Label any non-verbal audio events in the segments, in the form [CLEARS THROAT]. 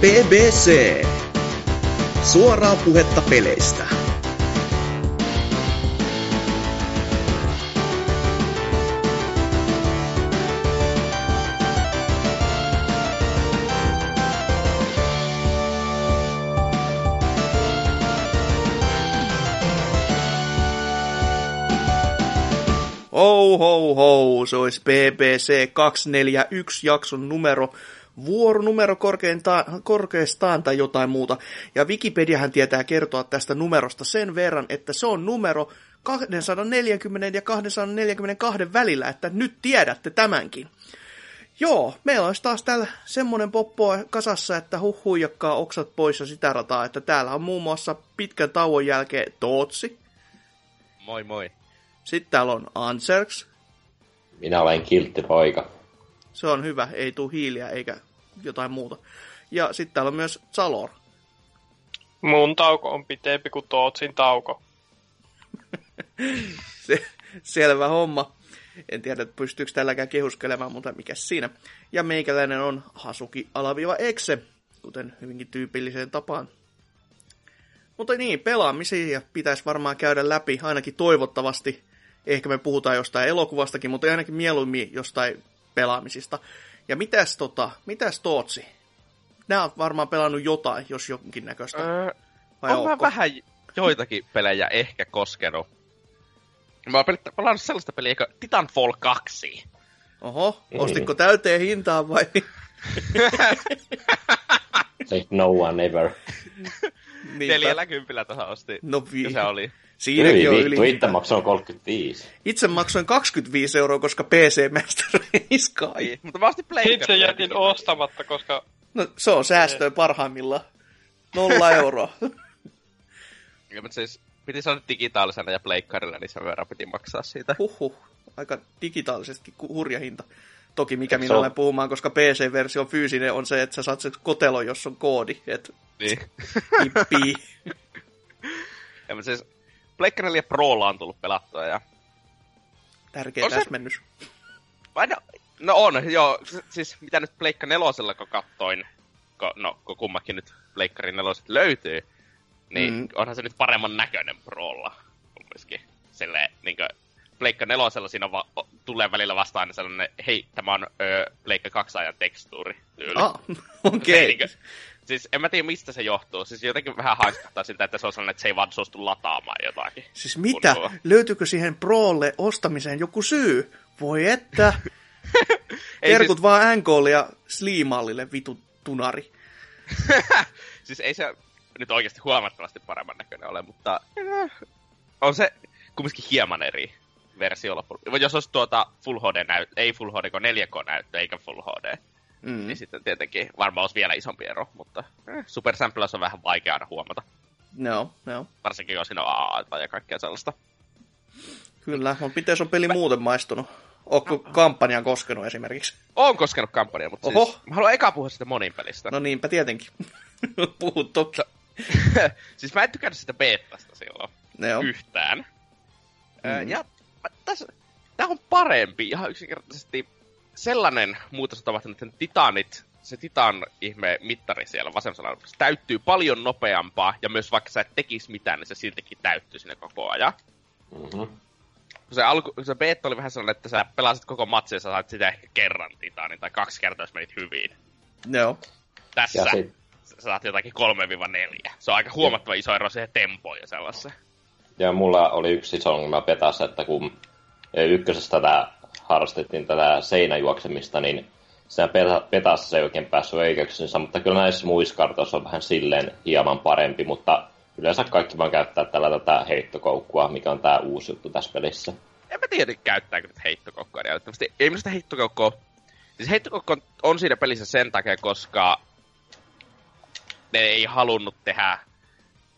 BBC. Suoraa puhetta peleistä. Ho ho ho, se olisi BBC 241 jakson numero, vuoronumero korkeintaan, korkeastaan tai jotain muuta. Ja Wikipediahan tietää kertoa tästä numerosta sen verran, että se on numero 240 ja 242 välillä, että nyt tiedätte tämänkin. Joo, meillä olisi taas täällä semmonen poppo kasassa, että huh huijakkaa oksat pois ja sitä rataa, että täällä on muun muassa pitkän tauon jälkeen Tootsi. Moi moi. Sitten täällä on Anserks. Minä olen kiltti poika. Se on hyvä, ei tuu hiiliä eikä jotain muuta. Ja sitten täällä on myös Salor. Mun tauko on pitempi kuin Tootsin tauko. [LAUGHS] Se, selvä homma. En tiedä, pystyykö tälläkään kehuskelemaan, mutta mikä siinä. Ja meikäläinen on Hasuki alaviiva Exe, kuten hyvinkin tyypilliseen tapaan. Mutta niin, pelaamisia pitäisi varmaan käydä läpi, ainakin toivottavasti. Ehkä me puhutaan jostain elokuvastakin, mutta ainakin mieluummin jostain pelaamisista. Ja mitäs, tota, mitäs Tootsi? Nää on varmaan pelannut jotain, jos jonkin näköistä. Öö, Vai on mä vähän joitakin [LAUGHS] pelejä ehkä koskenut. Mä oon pel- pelannut sellaista peliä kuin Titanfall 2. Oho, Mm. ostitko täyteen hintaan vai? [LAUGHS] Se no one ever. [LAUGHS] Niinpä. 40 tuohon osti. No vi... Se oli. Siinäkin Hyi on vittu, yli. itse maksoin 35. Itse maksoin 25 euroa, koska PC Master Race [LAUGHS] kai. Mutta mä ostin. Itse jätin ostamatta, koska No, se on säästöä parhaimmillaan. Nolla euroa. [LAUGHS] Ja, mutta siis piti saada digitaalisena ja pleikkarilla, niin sen verran piti maksaa siitä. Huhhuh. Aika digitaalisesti ku- hurja hinta. Toki mikä minä se ole- olen puhumaan, koska PC-versio fyysinen on se, että sä saat sen kotelo, jos on koodi. Et Niin. hippii. [LAUGHS] ja, mutta siis Pleikka 4 Prolla on tullut pelattua ja... Tärkeä On se- täsmennys. Vai no, no on, joo. Siis mitä nyt Pleikka nelosella kun kattoin, kun, no kun kummakin nyt Pleikkarin neloset löytyy, niin Mm. onhan se nyt paremman näköinen Prolla kumminkin. Silleen, niinkö, Pleikka nelosella siinä va- tulee välillä vastaan aina sellainen, hei, tämä on ö, Pleikka 2 ajan tekstuuri tyyli. Ah, [LAUGHS] okei. ei niinkö- Siis en mä tiedä mistä se johtuu. Siis jotenkin vähän haiskuttaa siltä, että se on sellainen, että se ei vaan suostu lataamaan jotakin. Siis mitä? Kunnolla. Löytyykö siihen Prolle ostamiseen joku syy? Voi että. [LAUGHS] Ei Terkut vaan NKlle ja Sliimallille vitu tunari. [LAUGHS] siis ei se nyt oikeasti huomattavasti paremman näköinen ole, mutta eh, on se kumminkin hieman eri versio loppujen. Jos olisi tuota Full HD näyttö, ei Full HD, kun 4K-näyttö, eikä Full HD, mm. Niin sitten tietenkin varmaan olisi vielä isompi ero, mutta eh, Super Samplers on vähän vaikea aina huomata. No, no. Varsinkin jos siinä on AA ja kaikkea sellaista. Kyllä, mutta miten se on peli muuten maistunut? Ootko kampanjan koskenut esimerkiksi? Oon koskenut kampanjaa, mutta Oho. siis, mä haluan eka puhua sitä monin pelistä. No niinpä tietenkin. [LAUGHS] Puhu toki. [LAUGHS] siis mä en tykännyt sitä beettasta silloin. Joo. yhtään. Mm. Ja mä- tässä, tää on parempi ihan yksinkertaisesti sellainen muutos on tapahtunut, että Titanit, se Titan ihme mittari siellä vasemmalla se täyttyy paljon nopeampaa, ja myös vaikka sä et tekis mitään, niin se siltikin täyttyy sinne koko ajan. Mm-hmm. Se, alku, se beta oli vähän sellainen, että sä pelasit koko matsin ja sä saat sitä ehkä kerran Titanin, tai kaksi kertaa, jos menit hyvin. Joo. Tässä Ja sit, sä saat jotakin 3-4. Se on aika huomattava iso ero siihen tempoon ja sellaiseen. Ja mulla oli yksi iso ongelma petassa, että kun ykkösestä tätä harrastettiin tätä seinäjuoksemista, niin siinä peta- petassa se ei oikein päässyt oikeuksiinsa, mutta kyllä näissä muissa kartoissa on vähän silleen hieman parempi, mutta yleensä kaikki vaan käyttää tällä tätä heittokoukkua, mikä on tää uusi juttu tässä pelissä. en mä tiedä, käyttääkö nyt heittokoukkoa älyttömästi. Ei minusta heittokokko... Siis heittokokko on- on siinä pelissä sen takia, koska ne ei halunnut tehdä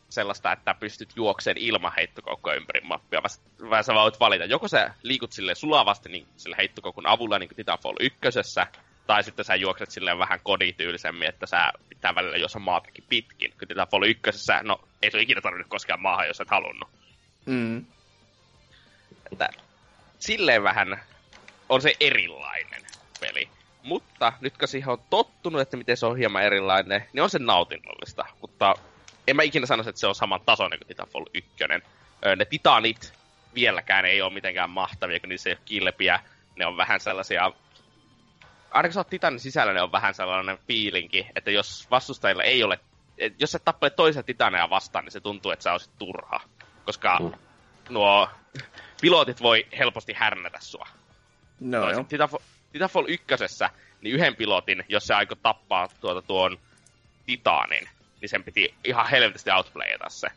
sellaista, että pystyt juokseen ilman heittokoukkoa ympäri mappia, vaan- sä voit valita. Joko sä liikut sille sulavasti niin sillä heittokoukun avulla, niin kuin Titanfall ykkösessä, tai sitten sä juokset silleen vähän kodityylisemmin, että sä pitää välillä juossa maatakin pitkin. Kun Titanfall ykkösessä, no ei se ikinä tarvinnut koskea maahan, jos et halunnut. Mm. Että silleen vähän on se erilainen peli. mutta nyt kun siihen on tottunut, että miten se on hieman erilainen, niin on se nautinnollista. Mutta en mä ikinä sanoisi, että se on saman tasoinen kuin Titanfall 1. Öö, ne titanit vieläkään ei ole mitenkään mahtavia, kun niissä ei ole kilpiä. Ne on vähän sellaisia... Ainakin sä oot Titanin sisällä, ne on vähän sellainen fiilinki, että jos vastustajilla ei ole... Jos sä tappelet toisen Titaneja vastaan, niin se tuntuu, että sä olisit turha. Koska mm. nuo pilotit voi helposti härnätä sua. No joo. Titanfall, Titanfall 1, niin yhden pilotin, jos se aikoi tappaa tuota tuon Titanin, niin sen piti ihan helvetisti outplayata se.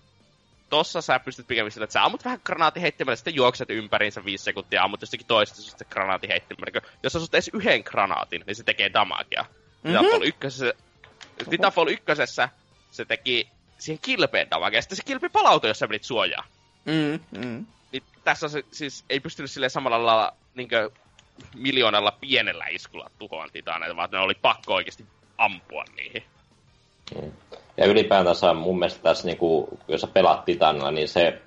Tossa sä pystyt pikemmin sillä, että sä ammut vähän granaatin heittämällä, sitten juokset ympäriinsä viisi sekuntia, ammut jostakin toisesta sitten granaatin heittämällä. Jos sä asut edes yhden granaatin, niin se tekee damagea. Mm-hmm. Titanfall 1, Titanfall 1 se teki siihen kilpeen damagea, ja sitten se kilpi palautui, jos sä menit suojaa. Mm, mm. Niin tässä se siis ei pystynyt sille samalla lailla niinkö miljoonalla pienellä iskulla tuhoan titaneita, vaan ne oli pakko oikeasti ampua niihin. Mm. Ja ylipäätänsä mun mielestä tässä, niin kuin, jos sä pelaat Titanilla, niin se,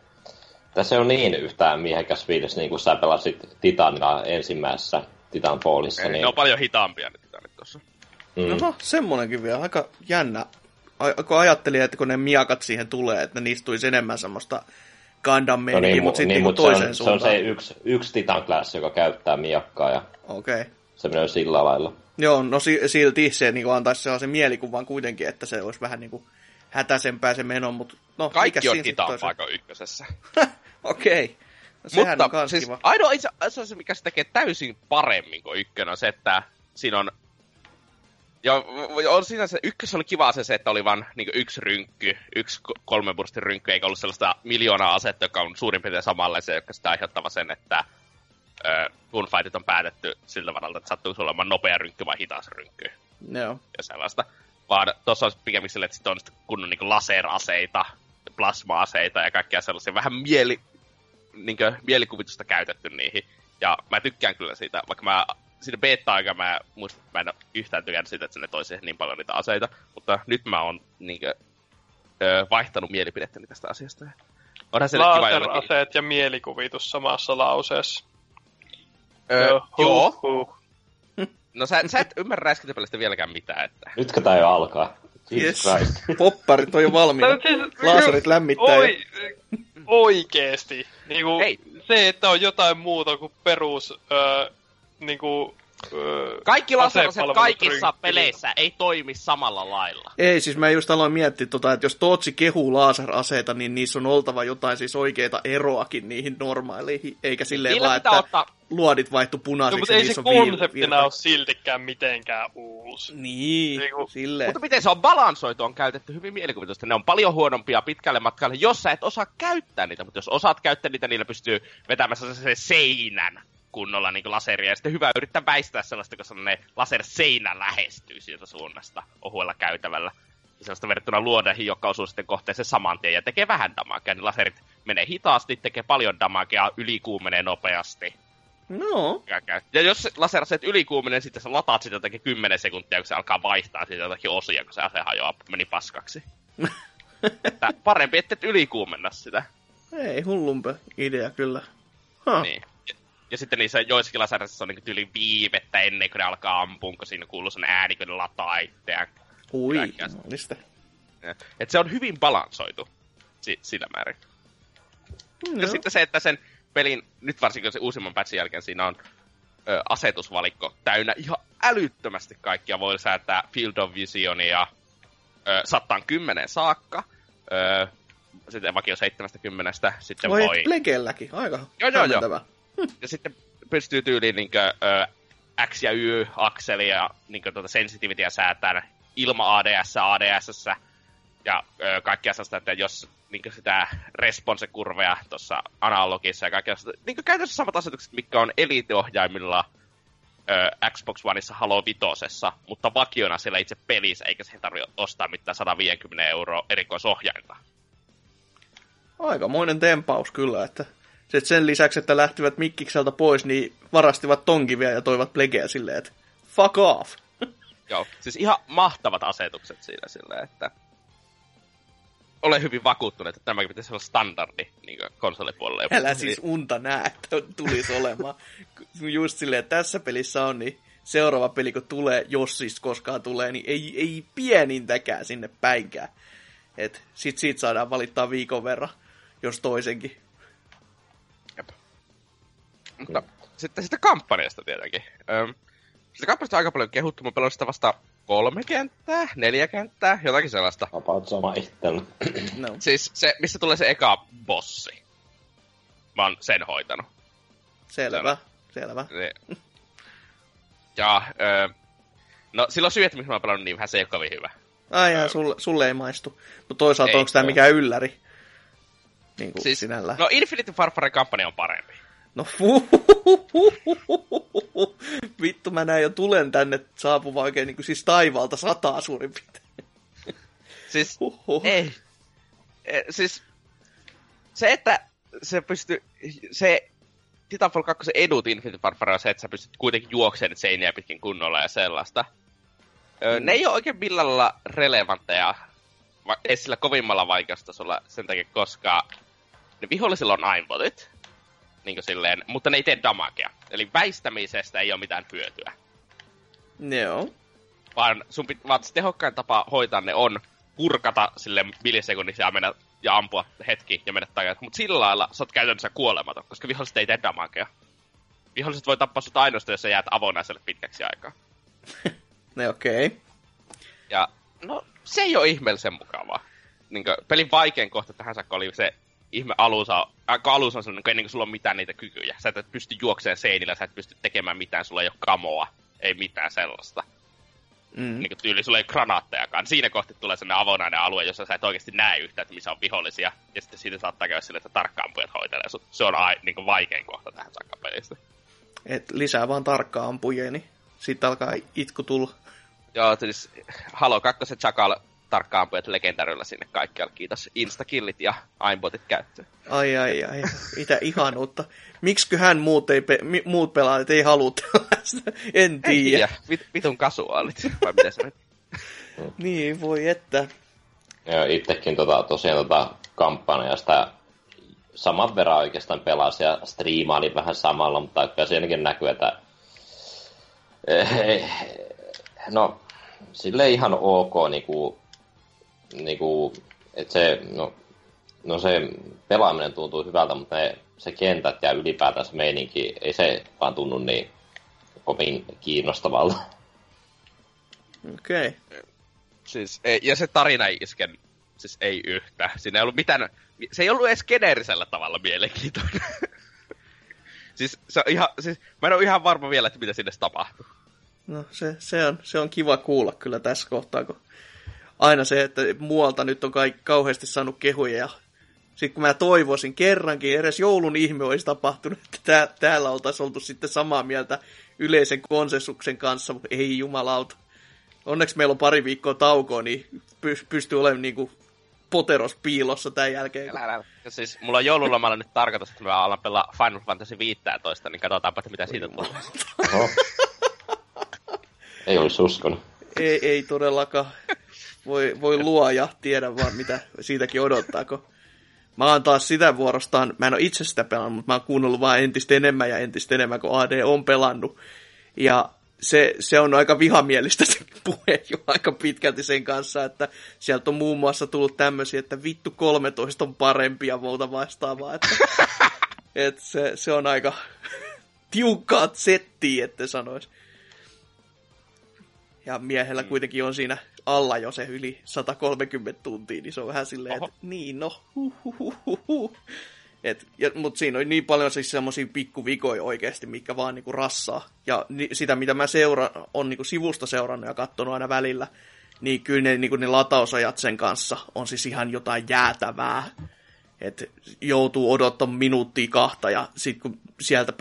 tässä on niin yhtään miehekäs fiilis, niin kuin sä pelasit Titanilla ensimmäisessä Titanfallissa. Ei, niin... Ne on paljon hitaampia ne Titanit tuossa. Mm. Oho, semmonenkin vielä. Aika jännä. A- kun ajattelin, että kun ne miakat siihen tulee, että niistä tulisi enemmän semmoista Gundam no niin, mutta sitten niin, niin toiseen se on, suuntaan. se on se yksi, yksi Titan Class, joka käyttää miakkaa ja Okei. Okay. Se menee sillä lailla. Joo, no si- silti se niin antaisi sellaisen mielikuvan kuitenkin, että se olisi vähän niin kuin hätäisempää se meno, mutta no, Kaikki on sitten paikka ykkösessä. [LAUGHS] Okei. Okay. No, sehän Mutta on siis kiva. ainoa itse asiassa, mikä se tekee täysin paremmin kuin ykkönen, on se, että siinä on... Ja on siinä se, ykkös oli kiva se, se että oli vain niin yksi rynkky, yksi ko- kolmen burstin rynkky, eikä ollut sellaista miljoonaa asetta, joka on suurin piirtein samanlaisia, jotka sitä aiheuttava sen, että gunfightit on päätetty sillä tavalla, että sattuu sulla olemaan nopea rynkky vai hitas rynkky Joo. ja sellaista. Vaan tuossa olisi pikemmin silleen, että sit on sitten kunnon niin laseraseita, plasma-aseita ja kaikkea sellaisia vähän mieli, niin mielikuvitusta käytetty niihin. Ja mä tykkään kyllä siitä, vaikka mä siinä beta-aikaa mä muistan, että mä en ole yhtään tykännyt siitä, että ne toisi niin paljon niitä aseita. Mutta nyt mä oon niin kuin, ö, vaihtanut mielipidettäni tästä asiasta. Onhan se kiva jollakin... Laseraseet ja mielikuvitus samassa lauseessa. Ö, Joo, joo. huh, huh. [LAUGHS] No sä, sä et ymmärrä räiskintäpelistä vieläkään mitään, että... Nytkö tää jo alkaa? Jesus Yes. Christ. [LAUGHS] Popparit on jo valmiina. No siis- Laaserit lämmittää. Oi, jo. oikeesti. Niinku, Hei. se, että on jotain muuta kuin perus... Öö, niinku, öö, Kaikki laseraset kaikissa peleissä ei toimi samalla lailla. Ei, siis mä just aloin miettiä, tota, että jos Tootsi kehuu laaseraseita, niin niissä on oltava jotain siis oikeita eroakin niihin normaaleihin, eikä silleen Niillä vaan, että ottaa... luodit vaihtu No, punaisiksi mutta ja ei se viil- konseptina ole siltikään mitenkään uusi. Niin, Niinku- silleen. Mutta miten se on balansoitu, on käytetty hyvin mielikuvitusta. Ne on paljon huonompia pitkälle matkalle, jos sä et osaa käyttää niitä. Mutta jos osaat käyttää niitä, niillä pystyy vetämään sellaisen seinän kunnolla niin laseria. Ja sitten hyvä yrittää väistää sellaista, kun sellainen laserseinä lähestyy sieltä suunnasta ohuella käytävällä. Ja sellaista verrattuna luodeihin, joka osuu sitten kohteeseen saman tien ja tekee vähän damagea. Niin laserit menee hitaasti, tekee paljon damagea, ylikuumenee nopeasti. No, Ja, jos se laseraseet ylikuumenee, sitten sä lataat sitä jotakin 10 sekuntia, kun se alkaa vaihtaa siitä jotakin osia, kun se ase hajoaa, meni paskaksi. [LAUGHS] että parempi, että et ylikuumenna sitä. ei hullumpe idea kyllä. Huh. Niin. Ja, sitten niissä joissakin lasereissa on niin tyyli viivettä ennen kuin ne alkaa ampua, kun siinä kuuluu sellainen ääni, kun ne lataa itseään. Ui, Kaikkea. mistä? Et se on hyvin balansoitu si- sillä määrin. No. Ja sitten se, että sen pelin, nyt varsinkin se uusimman patchin jälkeen, siinä on ö, asetusvalikko täynnä ihan älyttömästi kaikkia. Voi säätää Field of Visionia ö, 110 saakka. Ö, sitten vakio 70, sitten Voi voi... legelläkin, aika Joo, joo, joo. [LAUGHS] Ja sitten pystyy tyyliin niinkö, ö, X- ja Y-akseli ja niinkö, tuota sensitivityä säätää ilma ADS, ADS ja ö, kaikkea sellaista, että jos niinkö sitä response-kurveja tuossa analogissa ja kaikkea sellaista, niinkö käytännössä samat asetukset, mitkä on Elite-ohjaimilla Xbox Oneissa Halo Vitosessa, mutta vakiona siellä itse pelissä, eikä siihen tarvitse ostaa mitään 150 euroa erikoisohjainta. Aikamoinen tempaus kyllä, että sit sen lisäksi, että lähtivät Mikkikseltä pois, niin varastivat tonkin vielä ja toivat plegeä silleen, että fuck off. [LAUGHS] Joo, siis ihan mahtavat asetukset siinä silleen, että olen hyvin vakuuttunut, että tämäkin pitäisi olla standardi niin konsolipuolella. Älä siis unta näe, että tulisi olemaan. Just silleen, että tässä pelissä on, niin seuraava peli kun tulee, jos siis koskaan tulee, niin ei, ei pienintäkään sinne päinkään. Et sit siitä saadaan valittaa viikon verran, jos toisenkin. Mutta sitten sitä kampanjasta tietenkin. Öm, sitä kampanjasta on aika paljon kehuttu. Mä pelasin sitä vasta kolme kenttää, neljä kenttää, jotakin sellaista. About sama itsellä. [CLEARS THROAT] No. Siis se, missä tulee se eka bossi. Mä oon sen hoitanut. Selvä, selvä. Niin. Ja, öö, no silloin syy, että miksi mä oon pelannut niin vähän, se ei ole kovin hyvä. Ai jaa, sulle, sulle ei maistu. Mutta toisaalta Ei, onko tämä mikään ylläri? Niin kuin Siis, sinällä. no Infinity Farfare kampanja on parempi. No Vittu, mä näin jo tulen tänne saapuva oikein niin kuin siis taivaalta sataa suurin piirtein. Siis, Huhhuh. ei. E, siis, se, että se pystyy, se Titanfall 2 edut Infinity Warfare on se, että sä pystyt kuitenkin juokseen seiniä pitkin kunnolla ja sellaista. Ö, Mm. Ne ei ole oikein millään lailla relevantteja, va- ei sillä kovimmalla vaikeustasolla sen takia, koska ne vihollisilla on aimbotit, niin silleen, mutta ne ei tee damagea. Eli väistämisestä ei ole mitään hyötyä. Joo. Vaan, sun pit, vaan tehokkain tapa hoitaa ne on kurkata sille millisekunnissa ja mennä ja ampua hetki ja mennä takaisin. Mutta sillä lailla sä oot käytännössä kuolematon, koska viholliset ei tee damagea. Viholliset voi tappaa sut ainoastaan, jos sä jäät avonaiselle pitkäksi aikaa. [LAUGHS] Ne okei. Okay. Ja no, se ei ole ihmeellisen mukavaa. Niin pelin vaikein kohta tähän saakka oli se ihme alussa, äh, kun alussa on sellainen, kun ennen kuin sulla on mitään niitä kykyjä. Sä et pysty juokseen seinillä, sä et pysty tekemään mitään, sulla ei ole kamoa, ei mitään sellaista. Mm. niin kuin tyyli, sulla ei granaattejakaan. Siinä kohti tulee sellainen avonainen alue, jossa sä et oikeasti näe yhtään, että missä on vihollisia. Ja sitten siitä saattaa käydä sille, että tarkkaampujat hoitelee sut. Se on ai, niin kuin vaikein kohta tähän saakka pelistä. Et lisää vaan tarkkaa ampujia, niin sitten alkaa itku tulla. Joo, siis Halo 2 Chakal tarkkaampujat legendarilla sinne kaikkialle. Kiitos instakillit ja aimbotit käyttöön. Ai ai ai, mitä ihanuutta. Miksiköhän muut, ei pe- mi- muut pelaajat ei halua tällaista? En tiedä. vit, vitun kasuaalit. Vai miten se? Niin, voi että. Ja itsekin tota, tosiaan tota kampanjaa sitä saman verran oikeastaan pelasin ja striimailin vähän samalla, mutta kyllä siinäkin näkyy, että eh, no sille ihan ok niinku, niinku että se, no, no se pelaaminen tuntuu hyvältä, mutta ne, se kentät ja ylipäätään se meininki, ei se vaan tunnu niin kovin kiinnostavalta. Okei. Okay. Siis, ei, ja se tarina ei isken, siis ei yhtä. Siinä ei ollut mitään, se ei ollut edes geneerisellä tavalla mielenkiintoinen. [LAUGHS] siis, se on ihan, siis, mä en ole ihan varma vielä, että mitä sinne tapahtuu. No se, se, on, se on kiva kuulla kyllä tässä kohtaa, kun aina se, että muualta nyt on kaikki kauheasti saanut kehuja ja sitten kun mä toivoisin kerrankin, edes joulun ihme olisi tapahtunut, että tää, täällä oltaisiin oltu sitten samaa mieltä yleisen konsensuksen kanssa, mutta ei jumalauta. Onneksi meillä on pari viikkoa taukoa, niin py- pystyy olemaan niinku poteros piilossa tämän jälkeen. Älä, älä. Ja siis mulla on joululomalla nyt tarkoitus, että mä alan pelaa Final Fantasy 15, niin katsotaanpa, että mitä siitä tulee. [LAUGHS] Ei olisi uskonut. Ei, ei todellakaan. Voi, voi luoja, tiedä vaan mitä siitäkin odottaako. Mä oon taas sitä vuorostaan, mä en ole itse sitä pelannut, mutta mä oon kuunnellut vaan entistä enemmän ja entistä enemmän, kun AD on pelannut. Ja se, se on aika vihamielistä se puhe jo aika pitkälti sen kanssa, että sieltä on muun muassa tullut tämmöisiä, että vittu 13 on parempi ja muuta vastaavaa. Että, [LAUGHS] että se, se on aika tiukkaa settiä, että sanois. Ja miehellä mm. kuitenkin on siinä alla jo se yli 130 tuntia, niin se on vähän silleen, että niin no, huhuhuhuhu. Et, mutta siinä on niin paljon siis semmoisia pikkuvikoja oikeasti, mikä vaan niinku rassaa. Ja ni, sitä, mitä mä seura, on niinku sivusta seurannut ja katsonut aina välillä, niin kyllä ne, niinku ne latausajat sen kanssa on siis ihan jotain jäätävää. Et joutuu odottamaan minuuttia kahta ja sitten kun sieltä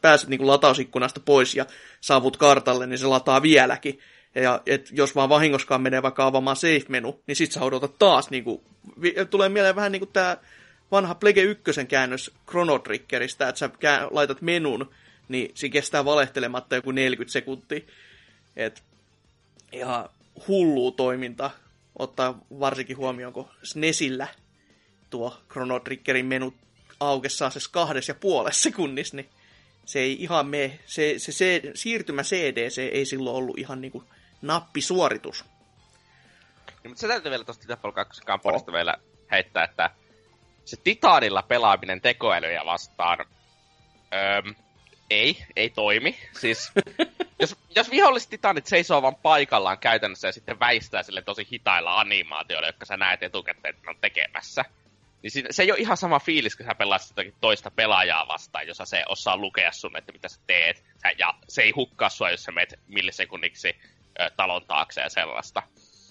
pääset niinku latausikkunasta pois ja saavut kartalle, niin se lataa vieläkin. Ja et jos vaan vahingoskaan menee vaikka avaamaan safe-menu, niin sit sä odotat taas. Niinku, vi, tulee mieleen vähän niinku tää vanha Plege 1 käännös Chrono Triggeristä, että sä laitat menun, niin siinä kestää valehtelematta joku 40 sekuntia. Et ihan hullu toiminta ottaa varsinkin huomioon, kun SNESillä tuo Chrono Triggerin menu aukesi saa kahdessa ja puolessa sekunnissa, niin se ei ihan me, se, se, se siirtymä CD, se ei silloin ollut ihan niinku nappisuoritus. Niin, mutta se täytyy vielä tuosta Titanfall 2 kampanjasta vielä heittää, että se Titanilla pelaaminen tekoälyjä vastaan öö, ei, ei toimi. Siis, [LAUGHS] jos, jos viholliset titanit seisoo vaan paikallaan käytännössä ja sitten väistää sille tosi hitailla animaatioilla, jotka sä näet etukäteen, että ne on tekemässä, niin siinä, se ei ole ihan sama fiilis, kun sä pelaat jotakin toista pelaajaa vastaan, jossa se osaa lukea sun, että mitä sä teet. Sä, ja se ei hukkaa sua, jos sä meet millisekunniksi ö, talon taakse ja sellaista.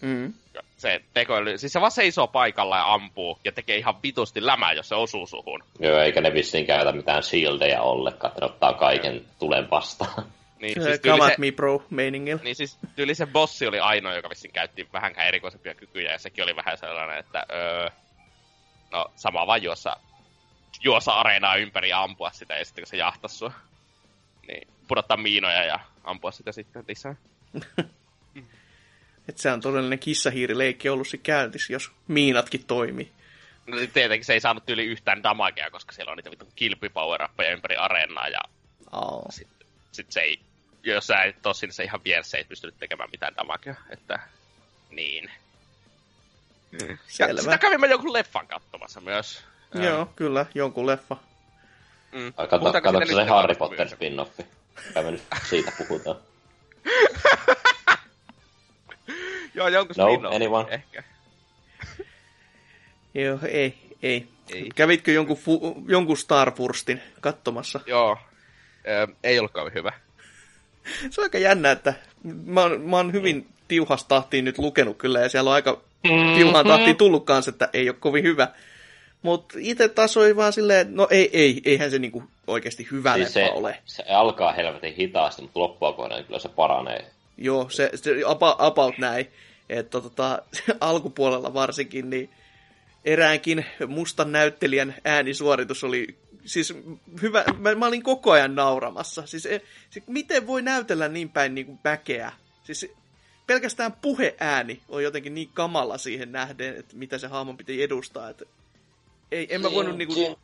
Mm. Se tekoäly, siis se vaan seisoo paikalla ja ampuu ja tekee ihan vitusti lämää, jos se osuu suhun. Joo, eikä ne vissiin käytä mitään shieldeja ollenkaan, että ne ottaa kaiken tulen vastaan. Niin, Siis tyyli Come se, at me bro meiningillä. niin siis tyyli se bossi oli ainoa, joka vissiin käytti vähänkään erikoisempia kykyjä, ja sekin oli vähän sellainen, että öö, no sama vaan juossa, juossa areenaa ympäri ja ampua sitä, ja sitten kun se jahtas sua, niin pudottaa miinoja ja ampua sitä sitten lisää. [LAUGHS] Että se on todellinen kissahiirileikki ollut se käyntissä, jos miinatkin toimii. No sit tietenkin se ei saanut yli yhtään damagea, koska siellä on niitä vitun kilpipower ympäri areenaa, ja Oh. sit, sit se ei, jos sä et oo sinne se ihan vieressä, ei pystynyt tekemään mitään damagea, että niin. Ja Mm, Selvä. sitä kävimme jonkun leffan katsomassa myös. Joo, kyllä, jonkun leffa. Mm. Ai, kato, siitä se Harry Potter spin-offi? Me nyt siitä puhutaan. [LAUGHS] Joo, jonkun No, spin-off anyone? ehkä. [LAUGHS] Joo, ei, ei. Ei. Kävitkö jonkun, fu- jonkun Starburstin katsomassa? Joo. Ö, ei ollut kovin hyvä. [LAUGHS] Se on aika jännä, että mä oon, mä oon hyvin tiuhasta tahtiin nyt lukenut kyllä, ja siellä on aika tiuhaan tahtiin tullut kanssa, että ei ole kovin hyvä. Mutta itse taas oli vaan silleen, että no ei, ei, eihän se niinku oikeasti hyvä Siis se, ole. se alkaa helvetin hitaasti, mutta loppua kohden niin kyllä se paranee. Joo, se, se about, about näin. Että tota, [LAUGHS] alkupuolella varsinkin, niin eräänkin mustan näyttelijän äänisuoritus oli siis hyvä, mä, mä olin koko ajan nauramassa. Siis e, se, miten voi näytellä niin päin niin kuin väkeä? Siis pelkästään puheääni on jotenkin niin kamala siihen nähden, että mitä se hahmon piti edustaa. Että ei, en mä voinut niinku,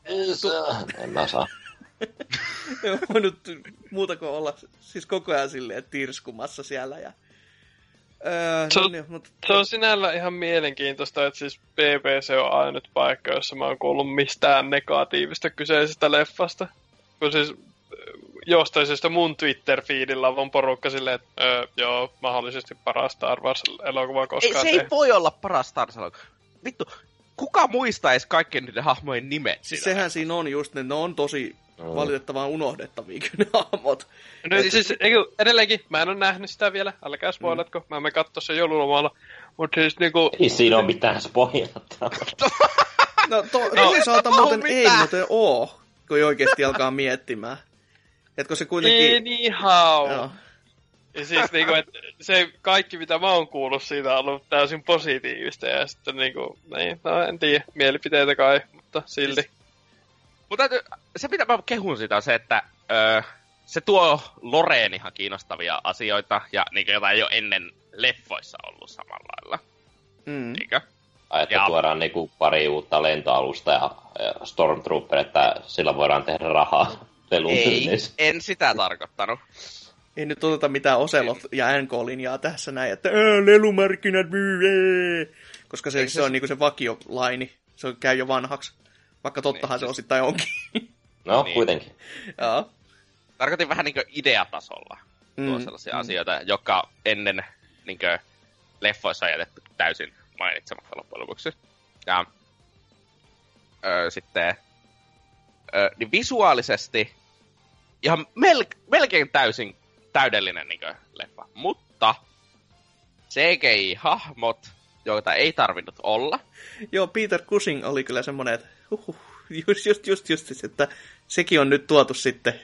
En mä saa. [LAUGHS] en mä voinut muuta kuin olla siis koko ajan silleen tirskumassa siellä. Ja, öö, Se no on- niin, mutta, Se on sinällä ihan mielenkiintoista, että siis BBC on ainut paikka, jossa mä oon kuullut mistään negatiivista kyseisestä leffasta. Kun siis jostain syystä mun Twitter-feedillä on porukka silleen, että öö, joo, mahdollisesti paras Star Wars-elokuva Ei, koskaan se ei tehty. voi olla paras Star Wars Vittu, kuka muistaa edes kaikkien niiden hahmojen nimet? Siis sehän siinä on just, ne, ne on tosi Mm. valitettavan unohdettavia kyllä ne hahmot. No, siis, eikö, edelleenkin, mä en ole nähnyt sitä vielä, älkää spoilatko, mä menen katsoa sen joululomalla. Mutta siis niinku, Ei siinä ole mitään spoilata. No, to, No, toisaalta muuten ei muuten oo, kun oikeasti alkaa miettimään. Etkö se kuitenkin... niin hao. Joo. Ja siis niinku, et se kaikki mitä mä oon kuullut siitä on ollut täysin positiivista ja sitten niinku, niin, no en tiedä, mielipiteitä kai, mutta silti. Mutta täytyy, se mitä mä kehun sitä on se, että öö, se tuo Loreen ihan kiinnostavia asioita, ja niin jota ei ole ennen leffoissa ollut samalla lailla. Mm. Eikö? Ai, että Ja- tuodaan niinku pari uutta lentoalusta ja, ja Stormtrooper, että sillä voidaan tehdä rahaa lelun Ei, myynnissä. en sitä tarkoittanut. Ei nyt oteta mitään Oselot ja NK-linjaa tässä näin, että "Ää, lelumarkkinat myy, ee." Koska se, se, se- on niinku se vakiolaini. Se on- käy jo vanhaksi. Vaikka tottahan Niin, se osittain onkin. [LAUGHS] No, Niin. kuitenkin. Joo. Tarkoitin vähän niin ideatasolla tuo Mm, sellaisia mm. asioita, jotka ennen niin kuin, leffoissa on jätetty täysin mainitsematta loppujen lopuksi. Ja öö, sitten öö, niin visuaalisesti ihan mel- melkein täysin täydellinen niin kuin, leffa. Mutta CGI-hahmot, joita ei tarvinnut olla, Joo, Peter Cushing oli kyllä semmoinen, että huhuh, just, just, just, just, just, että sekin on nyt tuotu sitten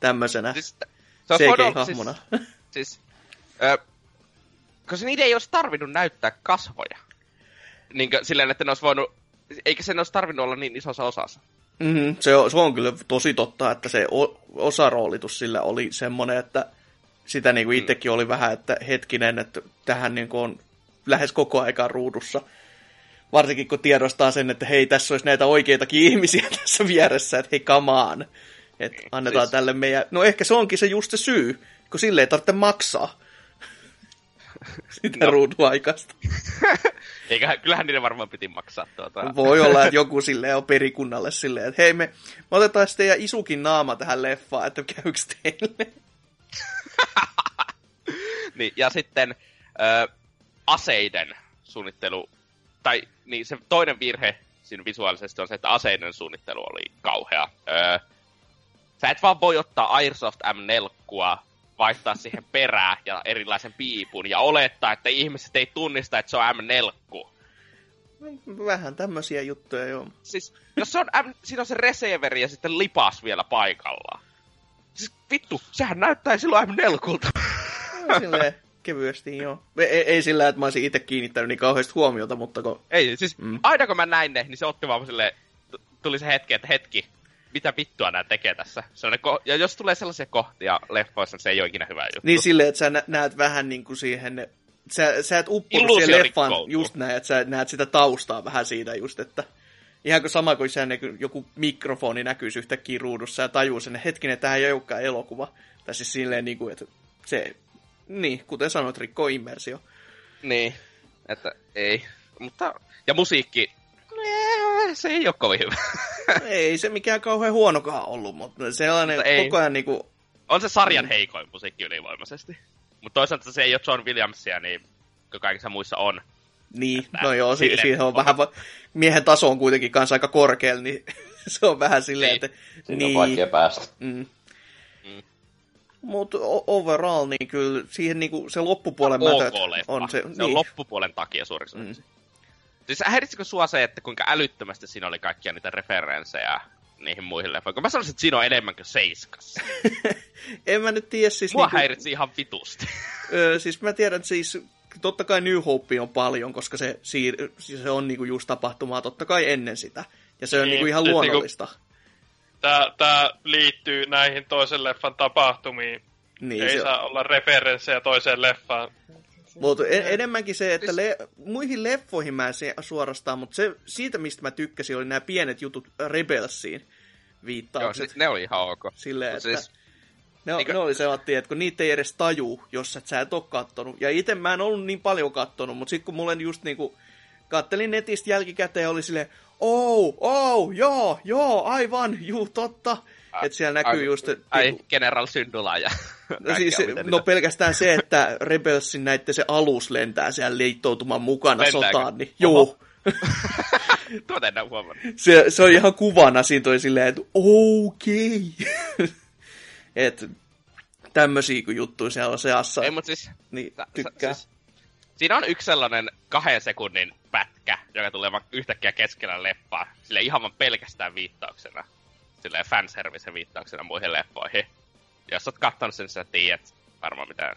tämmöisenä siis, se CGI-hahmona. Siis, [LAUGHS] siis ö, koska niiden ei olisi tarvinnut näyttää kasvoja. Niin kuin, silleen, että ne olisi voinut, eikä sen olisi tarvinnut olla niin isossa osassa. Mm-hmm. Se, on, se on kyllä tosi totta, että se o, osaroolitus sillä oli semmoinen, että sitä niin kuin itsekin oli vähän, että hetkinen, että tähän niin kuin on lähes koko aikaa ruudussa. Varsinkin kun tiedostaa sen, että hei, tässä olisi näitä oikeitakin [LAUGHS] ihmisiä tässä vieressä, että hei, on. Että annetaan Siis- tälle meidän... No ehkä se onkin se just se syy, kun sille ei tarvitse maksaa sitä no. Ruuduaikasta. [LAUGHS] Eikä, kyllähän niiden varmaan piti maksaa tuota. Voi olla, että [LAUGHS] joku silleen on perikunnalle silleen, että hei me, me otetaan sitten teidän isukin naama tähän leffaan, että käykö teille? [LAUGHS] Niin, ja sitten ö, aseiden suunnittelu, tai niin se toinen virhe siinä visuaalisesti on se, että aseiden suunnittelu oli kauhea. Ö, sä et vaan voi ottaa Airsoft M4 vaihtaa siihen perää ja erilaisen piipun ja olettaa, että ihmiset ei tunnista, että se on M4. Vähän tämmöisiä juttuja, joo. Siis, jos se on M, siinä on se reseeveri ja sitten lipas vielä paikallaan. Siis vittu, sehän näyttää silloin M4. Silleen kevyesti, joo. Ei, ei, sillä, että mä olisin itse kiinnittänyt niin kauheasti huomiota, mutta kun... Ei, siis Mm. aina kun mä näin ne, niin se otti vaan sille tuli se hetki, että hetki, mitä vittua nämä tekee tässä. Ko- ja jos tulee sellaisia kohtia leffoissa, niin se ei ole ikinä hyvä juttu. Niin silleen, että sä nä- näet vähän niin kuin siihen... Sä, sä et Illuusio siihen leffaan rikkoutuu. just näin, että sä näet sitä taustaa vähän siitä just, että... Ihan kuin sama kuin se näkyy, joku mikrofoni näkyisi yhtäkkiä ruudussa ja tajuu sen, että hetkinen, tähän ei olekaan elokuva. Tai siis silleen niin kuin, että se... Niin, kuten sanoit, rikkoo immersio. Niin, että ei. Mutta, ja musiikki, se ei ole kovin hyvä. [LAUGHS] ei se mikään kauhean huonokaan ollut, mutta sellainen Mutta ei. koko ajan niin kuin, on se sarjan heikoin musiikki ylivoimaisesti. Mutta toisaalta se ei ole John Williamsia, niin kuin kaikissa muissa on. Niin, Että no joo, si- siihen on vähän, va- miehen taso on kuitenkin kanssa aika korkealla, niin [LAUGHS] se on vähän silleen, Niin. että... Siinä on vaikea päästä. Mm. Mm. Mutta overall, niin kyllä siihen niinku, se loppupuolen mätät leffa. on se... se on niin, loppupuolen takia suuriksi Mm. mm. Siis häiritsikö sua se, että kuinka älyttömästi siinä oli kaikkia niitä referenssejä niihin muihin leffoihin? Kun mä sanoisin, että siinä on enemmän kuin seiskas. [LAUGHS] en mä nyt tiedä siis... Mua niinku, häiritsi ihan vitusti. ö, siis mä tiedän, että siis totta kai New Hope on paljon, koska se, siir- se on niinku just tapahtumaa totta kai ennen sitä. Ja se on Niin, niinku ihan siis luonnollista. Tää, tää liittyy näihin toisen leffan tapahtumiin. Niin, Ei se on. saa olla referenssejä toiseen leffaan. Mutta en, enemmänkin se, että Siis- le, muihin leffoihin mä en se suorastaan, mutta se, siitä, mistä mä tykkäsin, oli nämä pienet jutut Rebelsiin Joo, viittaukset. siis ne oli ihan ok. Silleen, että siis- ne, niinkö- ne oli sellaisia, että kun niitä ei edes taju, jos et sä et ole kattonut. Ja itse mä en ollut niin paljon kattonut, mutta sitten kun mulle just niinku, kattelin netistä jälkikäteen ja oli silleen, oh, oh, joo, joo, aivan, juu, totta. Että siellä näkyy ai- just, Ai, niinku- General Syndula ja No, [LAUGHS] kaikkea, siis, no pelkästään se, että Rebelsin näitte se alus lentää siellä liittoutuman mukana Lentääkö? sotaan, niin joo. [LAUGHS] Tuota en huomannut. Se, se on ihan kuvana, siinä toi silleen, että okei. [LAUGHS] että tämmöisiä juttuja siellä on seassa, Ei, mutta siis, niin sä- tykkää. siis, siinä on yksi sellainen kahden sekunnin pätkä, joka tulee vaan yhtäkkiä keskellä leffaa, sille ihan vaan pelkästään viittauksena. Silleen fanservice viittauksena muihin leffoihin. Jos oot kattonut sen, sä tiedät varmaan mitä...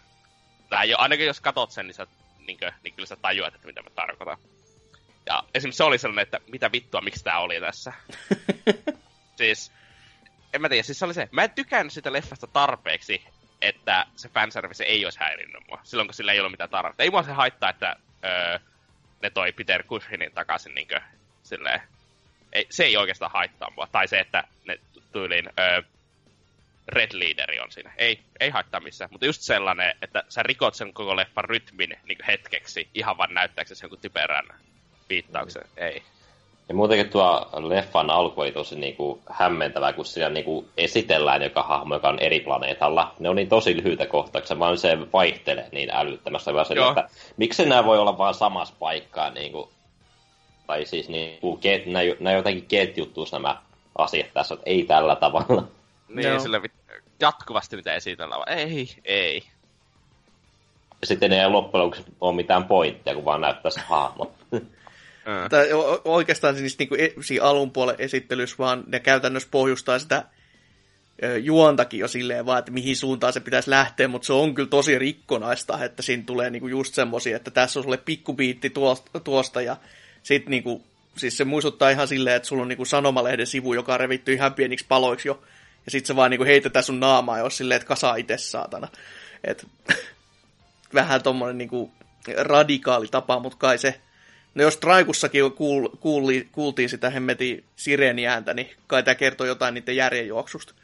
Tai jo, ainakin jos katot sen, niin, sä, niin, kuin, niin kyllä sä tajuat, että mitä mä tarkoitan. Ja esimerkiksi se oli sellainen, että mitä vittua, miksi tää oli tässä. [LAUGHS] siis, en mä tiedä, siis se oli se, mä en tykännyt sitä leffasta tarpeeksi, että se fanservice ei olisi häirinnyt mua, silloin kun sillä ei ollut mitään tarvetta. Ei mua se haittaa, että öö, ne toi Peter Cushionin takaisin niinkö silleen, ei, se ei oikeastaan haittaa mua. Tai se, että ne tyyliin öö, Red Leaderi on siinä. Ei, ei haittaa missään. Mutta just sellainen, että sä rikot sen koko leffan rytmin niin hetkeksi, ihan vaan näyttääksesi jonkun typerän viittauksen. Ei. Ja muutenkin tuo leffan alku oli tosi niinku hämmentävää, kun siinä niinku esitellään joka hahmo, joka on eri planeetalla. Ne on niin tosi lyhyitä kohtauksia, vaan se vaihtelee niin älyttömästi. Vaan se, Joo. että miksi nämä voi olla vaan samassa paikkaa, niinku, tai siis niinku, ket, nämä, nämä jotenkin ketjuttuus nämä asiat tässä, että ei tällä tavalla. Niin, sille vit- jatkuvasti mitä esitellään. vaan Ei, ei. Ja sitten ei loppujen lopuksi ole mitään pointtia, kun vaan näyttää se hahmo. [LAUGHS] Mm. Tai oikeastaan siis niinku e- siinä alun puolen esittelyssä vaan ne käytännössä pohjustaa sitä juontakin jo silleen vaan, että mihin suuntaan se pitäisi lähteä, mutta se on kyllä tosi rikkonaista, että siinä tulee niinku just semmosia, että tässä on sulle pikkubiitti tuosta, tuosta ja sit niinku, siis se muistuttaa ihan silleen, että sulla on niinku sanomalehden sivu, joka on revitty ihan pieniksi paloiksi jo, ja sit se vaan niinku heitetään sun naamaa, jos silleen, että kasaa itse saatana. Et, [LAUGHS] vähän tommonen niinku radikaali tapa, mutta kai se No jos Traikussakin jo kuul, kuuli, kuultiin sitä hemmetin sireeniääntä, niin kai tämä kertoo jotain niiden järjenjuoksusta.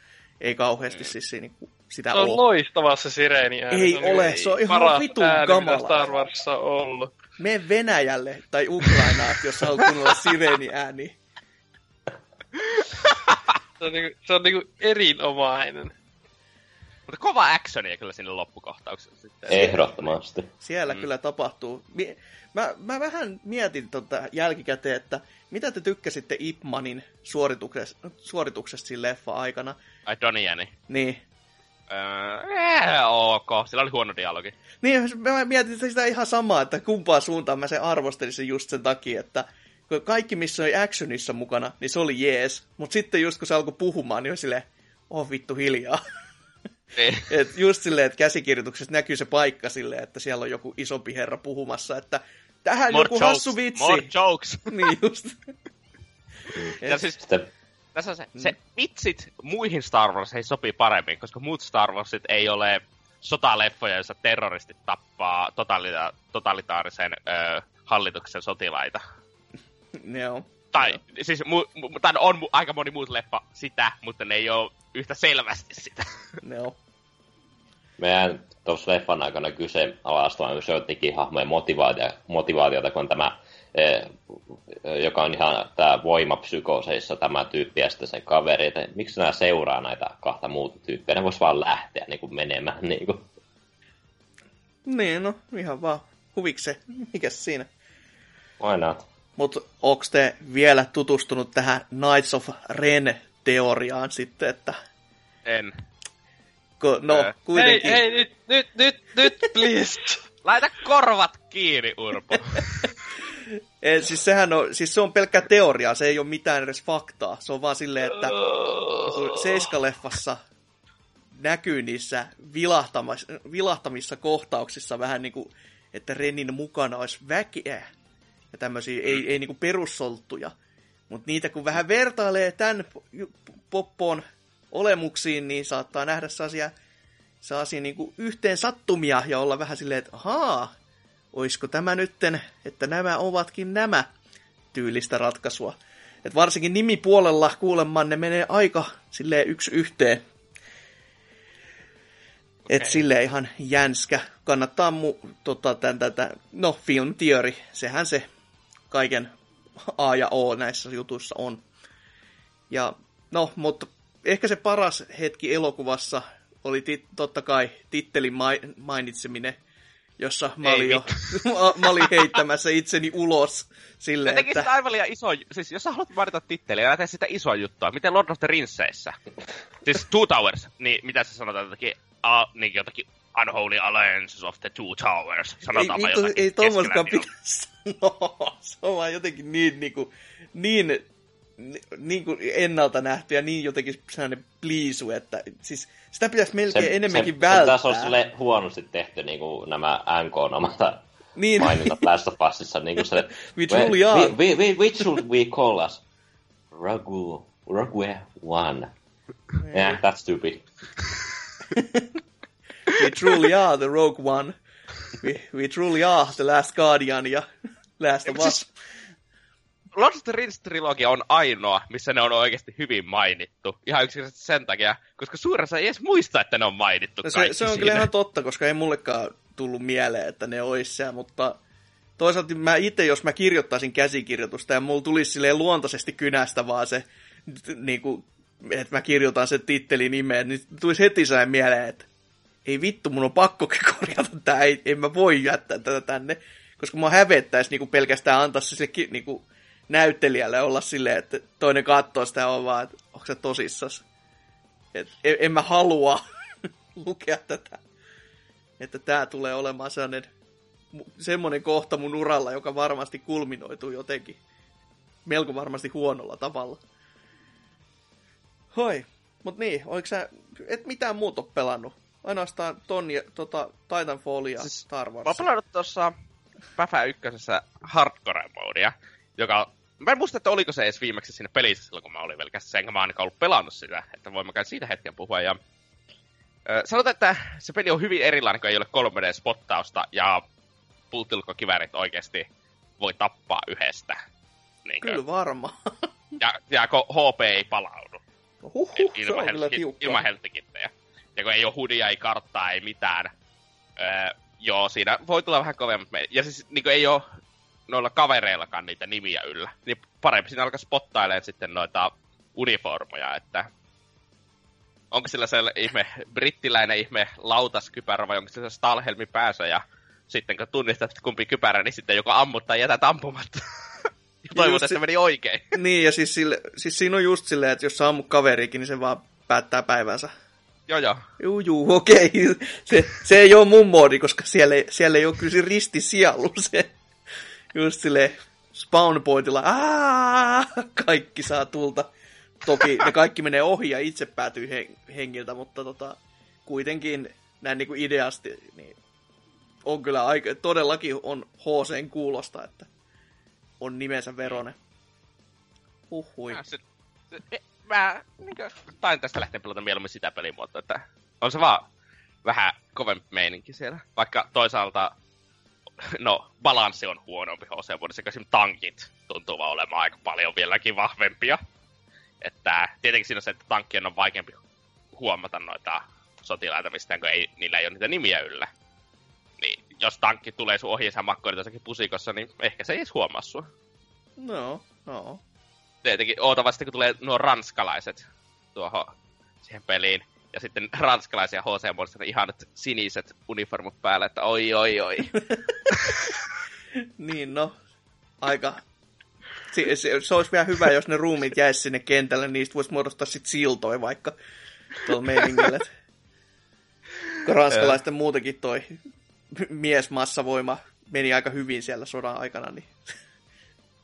ei kauheasti siis siinä, niinku sitä Se on ole. loistava se sireeni ääni. Ei Se on ole, niinku se on ihan vitun kamala. Star Warsissa on ollut. Mene Venäjälle tai Ukrainaan, jos haluat kuunnella sireeni ääni. Se on, niinku, se on niinku erinomainen. Mutta kova actionia kyllä sinne loppukohtauksessa sitten. Ehdottomasti. Siellä mm. kyllä tapahtuu. Mä, mä vähän mietin tota jälkikäteen, että mitä te tykkäsitte Ipmanin suorituksesta, suorituksesta siinä leffa-aikana. Ai Doniani. Niin. Öö, eh, ok. Sillä oli huono dialogi. Niin, mä mietin sitä ihan samaa, että kumpaa suuntaan mä sen arvostelisin just sen takia, että kun kaikki, missä oli actionissa mukana, niin se oli jees. Mutta sitten just kun se alkoi puhumaan, niin oli silleen, oh vittu hiljaa. Niin. [LAUGHS] Et just silleen, että käsikirjoituksessa näkyy se paikka silleen, että siellä on joku isompi herra puhumassa, että tähän More joku jokes, hassu vitsi. more jokes. [LAUGHS] niin just. Ja siis Sitten tässä on se, se vitsit muihin Star Warsiin sopii paremmin, koska muut Star Warsit ei ole sotaleffoja, joissa terroristit tappaa totalita- totalitaarisen ö, hallituksen sotilaita. [LAUGHS] Joo. Tai Joo. siis mu, mu, tai on mu, aika moni muut leffa sitä, mutta ne ei ole yhtä selvästi sitä. [LAUGHS] Joo. meidän tuossa leffan aikana kyse alastamaan myös joidenkin hahmojen motivaatiota, motivaatiota, kun tämä, joka on ihan tämä voimapsykoseissa tämä tyyppi ja sitten se kaveri, että miksi nämä seuraa näitä kahta muuta tyyppiä, ne vois vaan lähteä niin kuin menemään. [LAUGHS] Niin kuin. Niin, no ihan vaan huvikse. Mikäs siinä? Why not? Mutta onko te vielä tutustunut tähän Knights of Ren-teoriaan sitten, että En. kun, no Ää. Hei, kuitenkin... hei, nyt, nyt, nyt, nyt, please. [LAUGHS] Laita korvat kiinni, Urpo. [LAUGHS] Ei, siis sehän on, siis se on pelkkä teoria, se ei ole mitään edes faktaa. Se on vaan silleen, että Seiska-leffassa näkyy niissä vilahtamis, vilahtamissa kohtauksissa vähän niin kuin, että Renin mukana olisi väkeä ja tämmöisiä, ei, ei niin kuin perussolttuja. Mutta niitä kun vähän vertailee tämän poppoon olemuksiin, niin saattaa nähdä sellaisia, sellaisia niin kuin yhteen sattumia ja olla vähän silleen, että ahaa, oisko tämä nytten, että nämä ovatkin nämä tyylistä ratkaisua. Et varsinkin nimipuolella kuulemma ne menee aika silleen yksi yhteen. Et Okei. sille ihan jänskä. Kannattaa mu, tota, tän, tätä, no film theory, sehän se kaiken A ja O näissä jutuissa on. Ja no, mutta ehkä se paras hetki elokuvassa oli tit, totta kai tittelin mai, mainitseminen, jossa mä Ei olin, jo, mä, olin heittämässä itseni ulos sille, että... sitä aivan liian iso, siis jos sä haluat mainita titteliä, älä tee sitä isoa juttua. Miten Lord of the Ringseissä? siis Two Towers, niin mitä se sanotaan jotakin, uh, niin jotakin Unholy Alliances of the Two Towers. Ei, Sanotaanpa vittu, jotakin ei tommostakaan keskenään, pitäisi sanoa. [LAUGHS] Se on vaan jotenkin niin, niinku, niin, niin, niin kuin ennalta nähty ja niin jotenkin sellainen pliisu, että siis sitä pitäisi melkein enemmänkin se, välttää. Se olla sille huonosti tehty niin kuin nämä NK-nomata Niin. mainintat Last of Usissa. Niin kuin se, [LAUGHS] We truly are. We, we, we, which should we call us? Rogue, Rogue One. Yeah, that's stupid. [LAUGHS] We truly are the Rogue One. We, we truly are the Last Guardian ja Last of Siis- Us. Lord of the Rings trilogia on ainoa, missä ne on oikeasti hyvin mainittu. Ihan yksinkertaisesti sen takia, koska suuressa ei edes muista, että ne on mainittu No se, se on siinä. kyllä ihan totta, koska ei mullekaan tullut mieleen, että ne olisi siellä, mutta toisaalta mä itse, jos mä kirjoittaisin käsikirjoitusta ja mulla tulisi silleen luontaisesti kynästä vaan se, niin kuin, että mä kirjoitan sen tittelin nimeen, niin tulisi heti sellainen mieleen, että ei vittu, mun on pakko [LAUGHS] korjata tää, ei, en mä voi jättää tätä tänne, koska mua hävettäisi niin kuin pelkästään antaa se ki- niin kuin näyttelijälle olla silleen, että toinen katsoo sitä on vaan, että onko se tosissas. Et en, en mä halua [LAUGHS] lukea tätä. Että tämä tulee olemaan sellainen, semmoinen kohta mun uralla, joka varmasti kulminoituu jotenkin melko varmasti huonolla tavalla. Hoi, mut niin, oliko sä, et mitään muuta ole pelannut? Ainoastaan ton ja, tota, Titanfallia Siis Star Mä oon Wars. pelannut tuossa Päfä ykkösessä hardcore-moodia, joka... Mä en muista, että oliko se edes viimeksi siinä pelissä silloin, kun mä olin vielä käsissä, enkä mä ainakaan ollut pelannut sitä, että voimme käydä siitä hetken puhua. Ja, ö, sanotaan, että se peli on hyvin erilainen, kun ei ole 3D-spottausta, ja puutilkkokiväärit oikeasti voi tappaa yhdestä. Niin Kyllä varmaan. [LAUGHS] ja, ja ko- HP ei palaudu. Huhhuh, se ilman, on kyllä ilman. Ja kun ei ole hudia, ei karttaa, ei mitään. Öö, joo, siinä voi tulla vähän kovemmat me- Ja siis niin ei ole noilla kavereillakaan niitä nimiä yllä. Niin parempi siinä alkaa spottailemaan sitten noita uniformoja, että onko sillä se ihme, brittiläinen ihme lautaskypärä vai onko se Stalhelmi päässä ja sitten kun tunnistat että kumpi kypärä, niin sitten joko ammut tai jätät ampumatta. [LAUGHS] just että se- meni oikein. [LAUGHS] Niin, ja siis, sille, siis siinä on just silleen, että jos sä ammut kaveriikin, niin se vaan päättää päivänsä. joo, joo. Juu, juu, okei. [LAUGHS] Se, se ei ole mun moodi, koska siellä siellä ei ole kyllä se risti sielu. Se, just silleen spawn pointilla, aah, kaikki saa tulta. Toki ne kaikki menee ohi ja itse päätyy hen, hengiltä, mutta tota, kuitenkin näin niin kuin ideasti, niin on kyllä aika, todellakin on HCn kuulosta, että on nimensä veronen. Uhui. Ja Se, se, e, mä niinkö, tain tästä lähteä pelata mieluummin sitä pelimuotoa, että on se vaan vähän kovempi meininki siellä. Vaikka toisaalta, no, balanssi on huonompi HC vuodessa, koska esimerkiksi tankit tuntuu vaan olemaan aika paljon vieläkin vahvempia. Että tietenkin siinä on se, että tankkien on vaikeampi huomata noita sotilaita mistään, kun ei, niillä ei ole niitä nimiä yllä. Niin jos tankki tulee sun ohi ja makkoilet jossakin pusikossa, niin ehkä se ei edes huomaa sua. No, no. tietenkin ootavasti, kun tulee nuo ranskalaiset tuohon siihen peliin. Ja sitten ranskalaisia hc ne ihanat siniset uniformut päällä, että oi oi oi. [LAUGHS] Niin, no. Aika... Se, se, se olisi vielä hyvä, jos ne ruumit jäisi sinne kentälle, niin niistä voisi muodostaa sit siltoja vaikka tuolla meiningillä. Kun ranskalaisten muutenkin toi miesmassavoima meni aika hyvin siellä sodan aikana, niin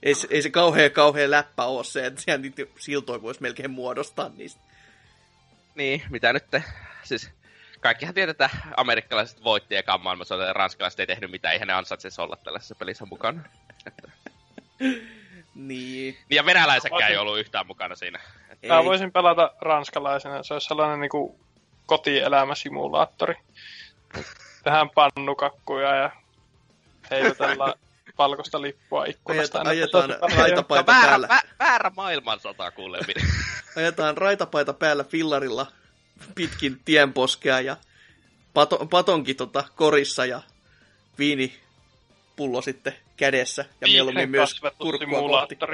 ei se, ei se kauhean kauhean läppä ole se, että siellä niitä siltoja voisi melkein muodostaa niistä. Niin, mitä nyt te? Siis kaikkihan tietää, että amerikkalaiset voitti ekan maailmansodan ja ranskalaiset ei tehnyt mitään, eihän ne ansaitse olla tällaisessa pelissä mukana. Niin. [LAUGHS] Niin ja venäläisetkään ei ollut yhtään mukana siinä. Ei. Mä voisin pelata ranskalaisena, se olisi sellainen niinku kotielämäsimulaattori. [LAUGHS] Tehdään pannukakkuja ja heilutellaan [LAUGHS] valkoista lippua ikkunasta. Ajetaan paljon. raitapaita väärä, päällä. vä, väärä maailmansota kuule. [LAUGHS] ajetaan raitapaita päällä fillarilla pitkin tienposkea ja pato, patonki tota korissa ja viinipullo sitten kädessä ja mieluummin myös kurkkua kohti. [LAUGHS]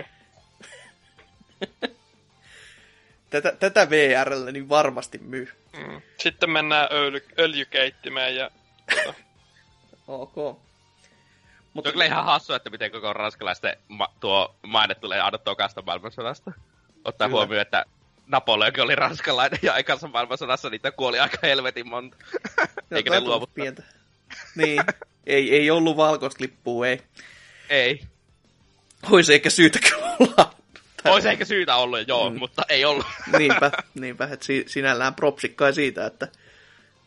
Tätä, tätä VRlle niin varmasti myy. Mm. Sitten mennään öljy, öljykeittimeen ja [LAUGHS] Ok. Mutta on kyllä ihan hassu, että miten koko ranskalaisten ma- tuo maine tulee aina tokasta maailmansodasta. Ottaa Kyllä. huomioon, että Napoleonkin oli ranskalainen ja aikansa maailmansodassa niitä kuoli aika helvetin monta. [LAUGHS] Eikä ne luovuttaa. pientä. Niin, ei, ei ollut valkoista lippua, ei. Ei. Olisi ehkä syytä olla. Olisi ehkä syytä ollut, joo, mm. mutta ei ollut. Niinpä, niinpä, että si- sinällään propsikkai siitä, että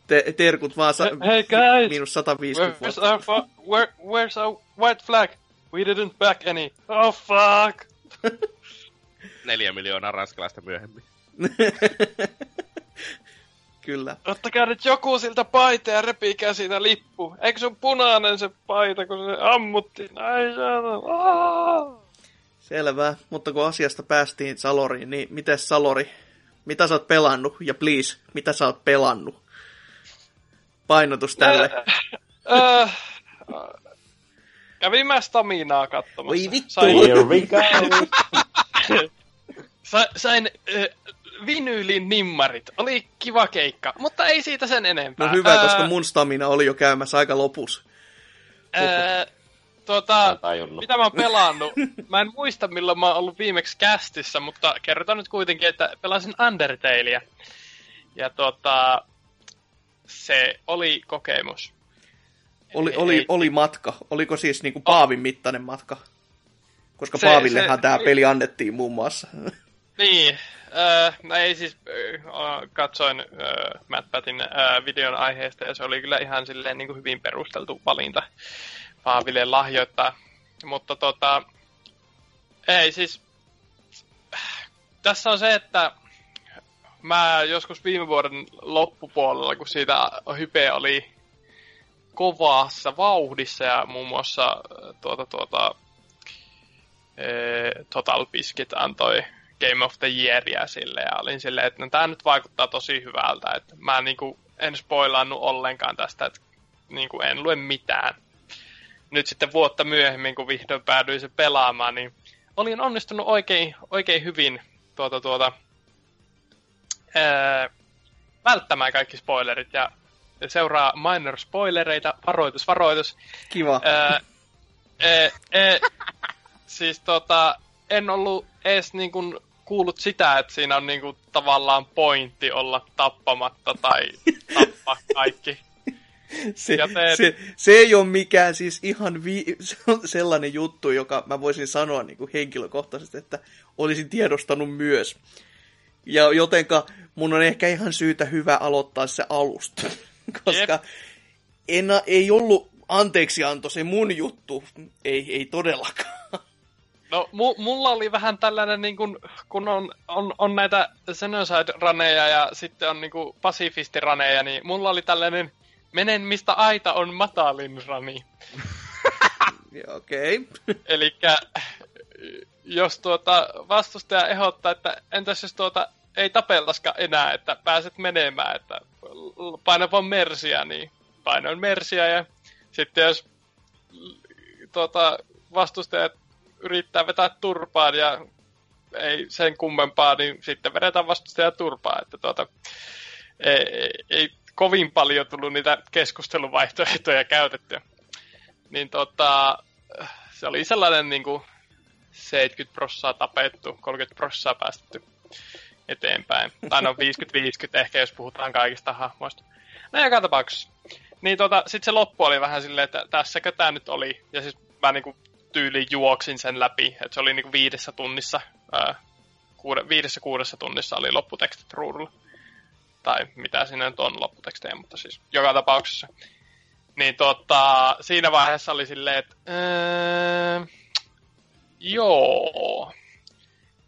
te- terkut vaan sa- Hey guys! miinus 150 Where's vuotta. our, fu- where, where's our white flag? We didn't back any. Oh fuck! [LAUGHS] Neljä miljoonaa ranskalaista myöhemmin. [LAUGHS] Kyllä. Ottakaa nyt joku siltä paita ja repikää siitä lippu. Eikö se on punainen se paita, kun se ammuttiin? Ai. Aa! Selvä, mutta kun asiasta päästiin Saloriin, niin miten Salori, mitä sä oot pelannut? Ja please, mitä sä oot pelannut? Painotus tälle. Äh, kävin mä staminaa katsomassa. Voi vittu. Sain, Here we go! [LAUGHS] sa, sain äh, vinyylin nimmarit. Oli kiva keikka, mutta ei siitä sen enempää. No hyvä, Äh, koska mun stamina oli jo käymässä aika lopussa. Äh, tuota, mitä mä oon pelannut? Mä en muista milloin mä oon ollut viimeksi kästissä, mutta kerrotaan nyt kuitenkin, että pelasin Undertalea. Ja tuota, se oli kokemus. Oli, oli, ei- oli matka. Oliko siis niinku Paavin mittainen matka? Koska Se- Paavillehan se- tämä peli annettiin muun muassa. [LAUGHS] Niin, äh, ei siis, äh, katsoin äh, Matt Pattin äh, videon aiheesta ja se oli kyllä ihan silleen niin kuin hyvin perusteltu valinta Paaville lahjoittaa. Mutta tota, ei siis, tässä on se, että mä joskus viime vuoden loppupuolella, kun siitä hype oli kovassa vauhdissa ja muun muassa äh, tuota, tuota, eh, Total Biscuit antoi Game of the Yearia sille ja olin silleen, että no, tämä nyt vaikuttaa tosi hyvältä, että mä niinku en spoilannut ollenkaan tästä, että niinku en lue mitään. Nyt sitten vuotta myöhemmin, kun vihdoin päädyin se pelaamaan, niin olin onnistunut oikein, oikein hyvin tuota, tuota, ää, välttämään kaikki spoilerit ja seuraa minor spoilereita, varoitus, varoitus. Kiva. Ää, e, e, siis tota, en ollut edes niin kuin kuullut sitä, että siinä on niin kuin tavallaan pointti olla tappamatta tai tappaa kaikki. Se, Ja teet- se, se ei ole mikään siis ihan vi- se on sellainen juttu, joka mä voisin sanoa niin kuin henkilökohtaisesti, että olisin tiedostanut myös. Ja jotenka mun on ehkä ihan syytä hyvä aloittaa se alusta, [LAUGHS] koska en, ei ollut anteeksianto se mun juttu, ei, ei todellakaan. No, mu- mulla oli vähän tällainen, niin kun, kun on, on, on näitä Xenocide-raneja ja sitten on niin pasifistiraneja, niin mulla oli tällainen menen mistä aita on matalin rani. [LAUGHS] Okei. Okay. Eli jos tuota vastustaja ehdottaa, että entäs jos tuota ei tapeltaskaan enää, että pääset menemään, että paina vaan mersiä, niin painoin mersiä ja sitten jos tuota, vastustajat yrittää vetää turpaan ja ei sen kummempaa, niin sitten vedetään vastustaja turpaan, että tuota, ei, ei, kovin paljon tullut niitä keskusteluvaihtoehtoja käytettyä. Niin tota, se oli sellainen niin kuin 70 prossaa tapettu, 30 prossaa päästetty eteenpäin. Tai no 50-50 ehkä, jos puhutaan kaikista hahmoista. No joka tapauksessa. Niin tota, sit se loppu oli vähän silleen, että tässäkö tää nyt oli. Ja siis mä niinku tyyliin juoksin sen läpi. Että se oli niinku viidessä tunnissa, ää, kuude, viidessä kuudessa tunnissa oli lopputekstit ruudulla. Tai mitä siinä nyt on lopputekstejä, mutta siis joka tapauksessa. Niin tota, siinä vaiheessa oli silleen, että öö, joo.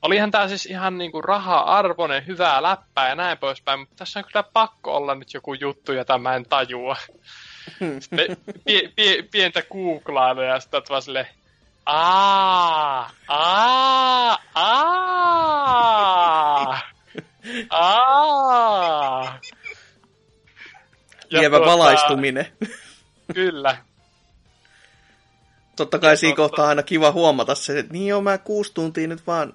Olihan tää siis ihan niinku raha-arvoinen, hyvää läppää ja näin poispäin, mutta tässä on kyllä pakko olla nyt joku juttu, jota mä en tajua. Sitten pie, pie, pientä googlailu ja sitten vaan silleen, aa, aa, aa, aa. Lievä tuota, valaistuminen. Kyllä. Totta kai siinä totta. kohtaa aina kiva huomata se, että niin joo, mä kuusi tuntia nyt vaan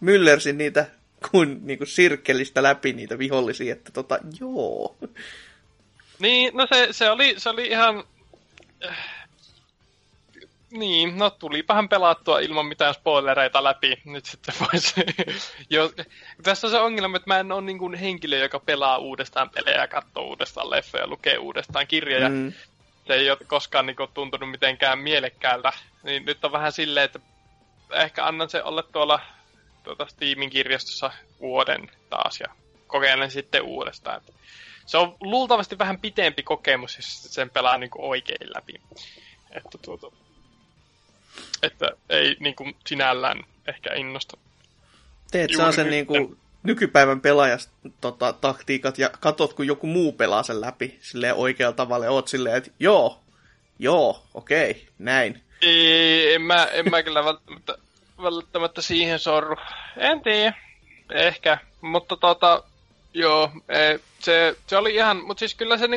myllersin niitä kuin, niin kuin sirkkelistä läpi niitä vihollisia, että tota, joo. Niin, no se, se, oli, se oli ihan... äh, Niin, no tulipahan pelattua ilman mitään spoilereita läpi. Nyt sitten voisi... [LAUGHS] jo, tässä on se ongelma, että mä en ole niin kuin henkilö, joka pelaa uudestaan pelejä, katsoo uudestaan leffoja, lukee uudestaan kirjoja. Mm. Se ei ole koskaan niin kuin, tuntunut mitenkään mielekkäältä. Niin nyt on vähän silleen, että ehkä annan se olla tuolla tuota Steamin kirjastossa vuoden taas ja kokeilen sitten uudestaan. Että se on luultavasti vähän pitempi kokemus, jos sen pelaa niin kuin oikein läpi. Että, tuota, että ei niin kuin sinällään ehkä innosta. Teet saa sen niin kuin nykypäivän pelaajas tota, taktiikat ja katot, kun joku muu pelaa sen läpi silleen oikealla tavalla ja oot silleen, että joo, joo, okei, näin. Ei, en mä, en mä kyllä välttämättä, välttämättä siihen sorru. En tiedä. Ehkä. Mutta tota, joo, se, se oli ihan, mutta siis kyllä se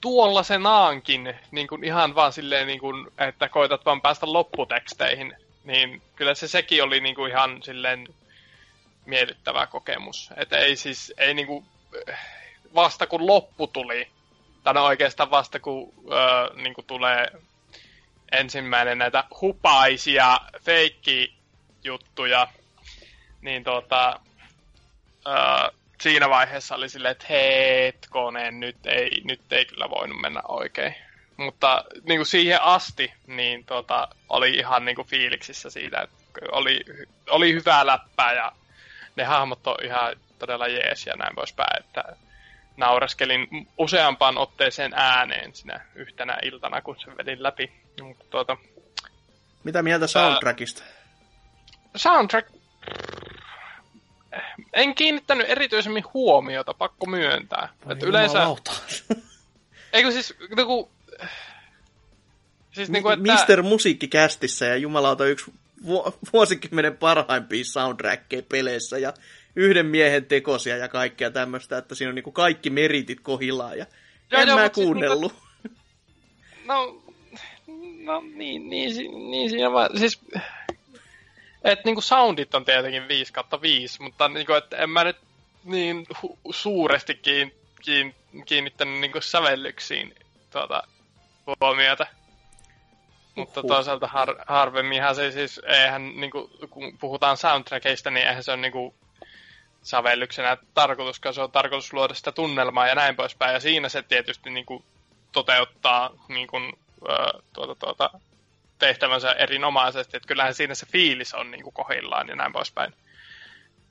tuolla se naankin, niin kuin ihan vaan silleen, niin kuin, että koitat vaan päästä lopputeksteihin, niin kyllä se sekin oli niin kuin ihan silleen miellyttävä kokemus. Että ei siis, ei niin kuin, vasta kun loppu tuli, tai no oikeastaan vasta kun öö, niin kuin tulee ensimmäinen näitä hupaisia feikki-juttuja, niin tota, öö, siinä vaiheessa oli silleen, että hetkonen, nyt ei, nyt ei kyllä voinut mennä oikein. Mutta niin kuin siihen asti, niin tota, oli ihan niin kuin fiiliksissä siitä, että oli, oli hyvää läppää ja ne hahmot on ihan todella jees ja näin poispäin, että naureskelin useampaan otteeseen ääneen sinä yhtenä iltana, kun sen vedin läpi. Mutta tuota, Mitä mieltä soundtrackista? soundtrack... En kiinnittänyt erityisemmin huomiota, pakko myöntää. Voi että yleensä... [LAUGHS] Eikö siis niinku... Siis niinku, että... Mister Musiikkikästissä ja jumalauta yksi vu- vuosikymmenen parhaimpia soundtrackeja peleissä ja yhden miehen tekosia ja kaikkea tämmöistä, että siinä on niinku kaikki meritit kohillaan ja Joo, en joo, mä siis kuunnellut. No, no niin, niin, niin siinä vaan, siis, että niinku soundit on tietenkin 5 kautta 5, mutta niinku, että en mä nyt niin hu- suuresti kiin, kiin, kiinnittänyt niinku sävellyksiin tuota, huomiota. Mutta Uhuh. toisaalta har, harvemminhan se siis, eihän niinku, kun puhutaan soundtrackista, niin eihän se ole niinku sävellyksenä tarkoitus, koska se on tarkoitus luoda sitä tunnelmaa ja näin poispäin. Ja siinä se tietysti niinku toteuttaa niinku, ö, tuota, tuota, tehtävänsä erinomaisesti. Että kyllähän siinä se fiilis on niinku kohillaan ja näin poispäin.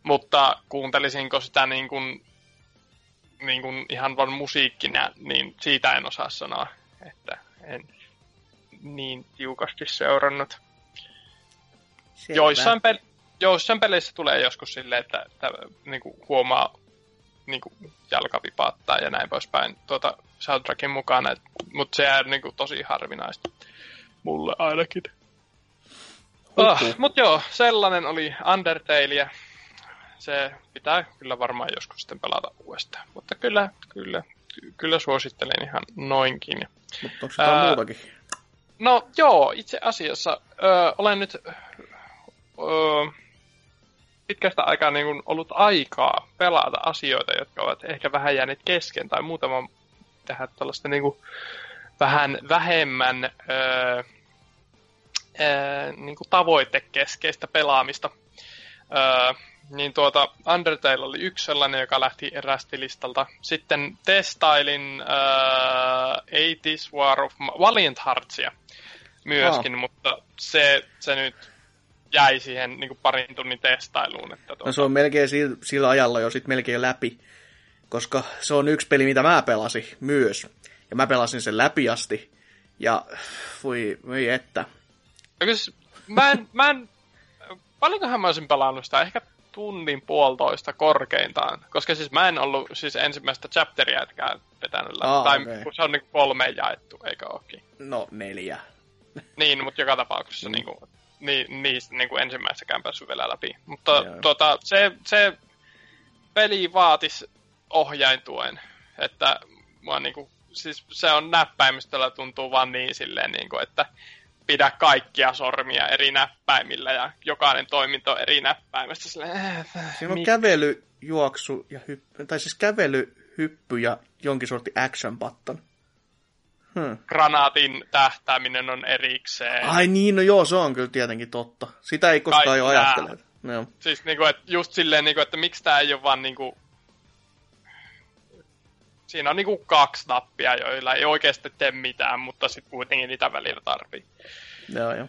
Mutta kuuntelisinko sitä niin kuin, niin kuin ihan vain musiikkina, niin siitä en osaa sanoa, että en niin tiukasti seurannut. Selvä. Joissain, pel- joissain peleissä tulee joskus silleen, että, että niin kuin huomaa niin kuin jalka vipaattaa ja näin poispäin tuota soundtrackin mukana, mutta se on niin kuin tosi harvinaista. Mulle ainakin. Ah, mutta joo, sellainen oli Undertale ja se pitää kyllä varmaan joskus sitten pelata uudestaan. Mutta kyllä, kyllä, ky- kyllä suosittelen ihan noinkin. Mutta onko jotain Ää, muutakin? No joo, itse asiassa ö, olen nyt ö, pitkästä aikaa niin kuin ollut aikaa pelata asioita, jotka ovat ehkä vähän jääneet kesken tai muutama tehdä tällaista niin kuin vähän vähemmän ö, ö, niin kuin tavoitekeskeistä pelaamista. Ö, niin tuota, Undertale oli yksi sellainen, joka lähti erästilistalta. Sitten testailin äh, 80s War of Valiant Heartsia myöskin, mutta se, se nyt jäi siihen niin kuin parin tunnin testailuun. Että No tuota, se on melkein sillä, sillä ajalla jo sit melkein läpi, koska se on yksi peli, mitä mä pelasin myös. Ja mä pelasin sen läpi asti. Ja voi, voi että. Ja kyllä se- mä en, mä en, paljonkohan mä olisin pelannut sitä, ehkä tunnin puolitoista korkeintaan, koska siis mä en ollut siis ensimmäistä chapteriäkään vetänyt läpi, Aa, tai kun se on niin kolme jaettu, eikö ookin? No neljä. Niin, mutta joka tapauksessa mm. niin kuin, niin, niistä niin kuin ensimmäistäkään päässyt vielä läpi. Mutta Joo. tuota, se, se peli vaatisi ohjaintuen, että mua niin kuin, siis se on näppäimistöllä tuntuu vaan niin silleen, niin kuin, että pidä kaikkia sormia eri näppäimillä ja jokainen toiminto eri näppäimestä. Silleen, äh, Siinä on mik- kävely, juoksu ja hyppy, tai siis kävely, hyppy ja jonkin sortin action button. Hmm. granaatin tähtääminen on erikseen. Ai niin, no joo, se on kyllä tietenkin totta. Sitä ei koskaan Kaikki jo ajattele. No. Siis niinku, että just silleen, niinku, että miksi tää ei ole vaan niinku... Siinä on niinku kaksi nappia, joilla ei oikeasti tee mitään, mutta sit kuitenkin niitä välillä tarvii. Joo, joo.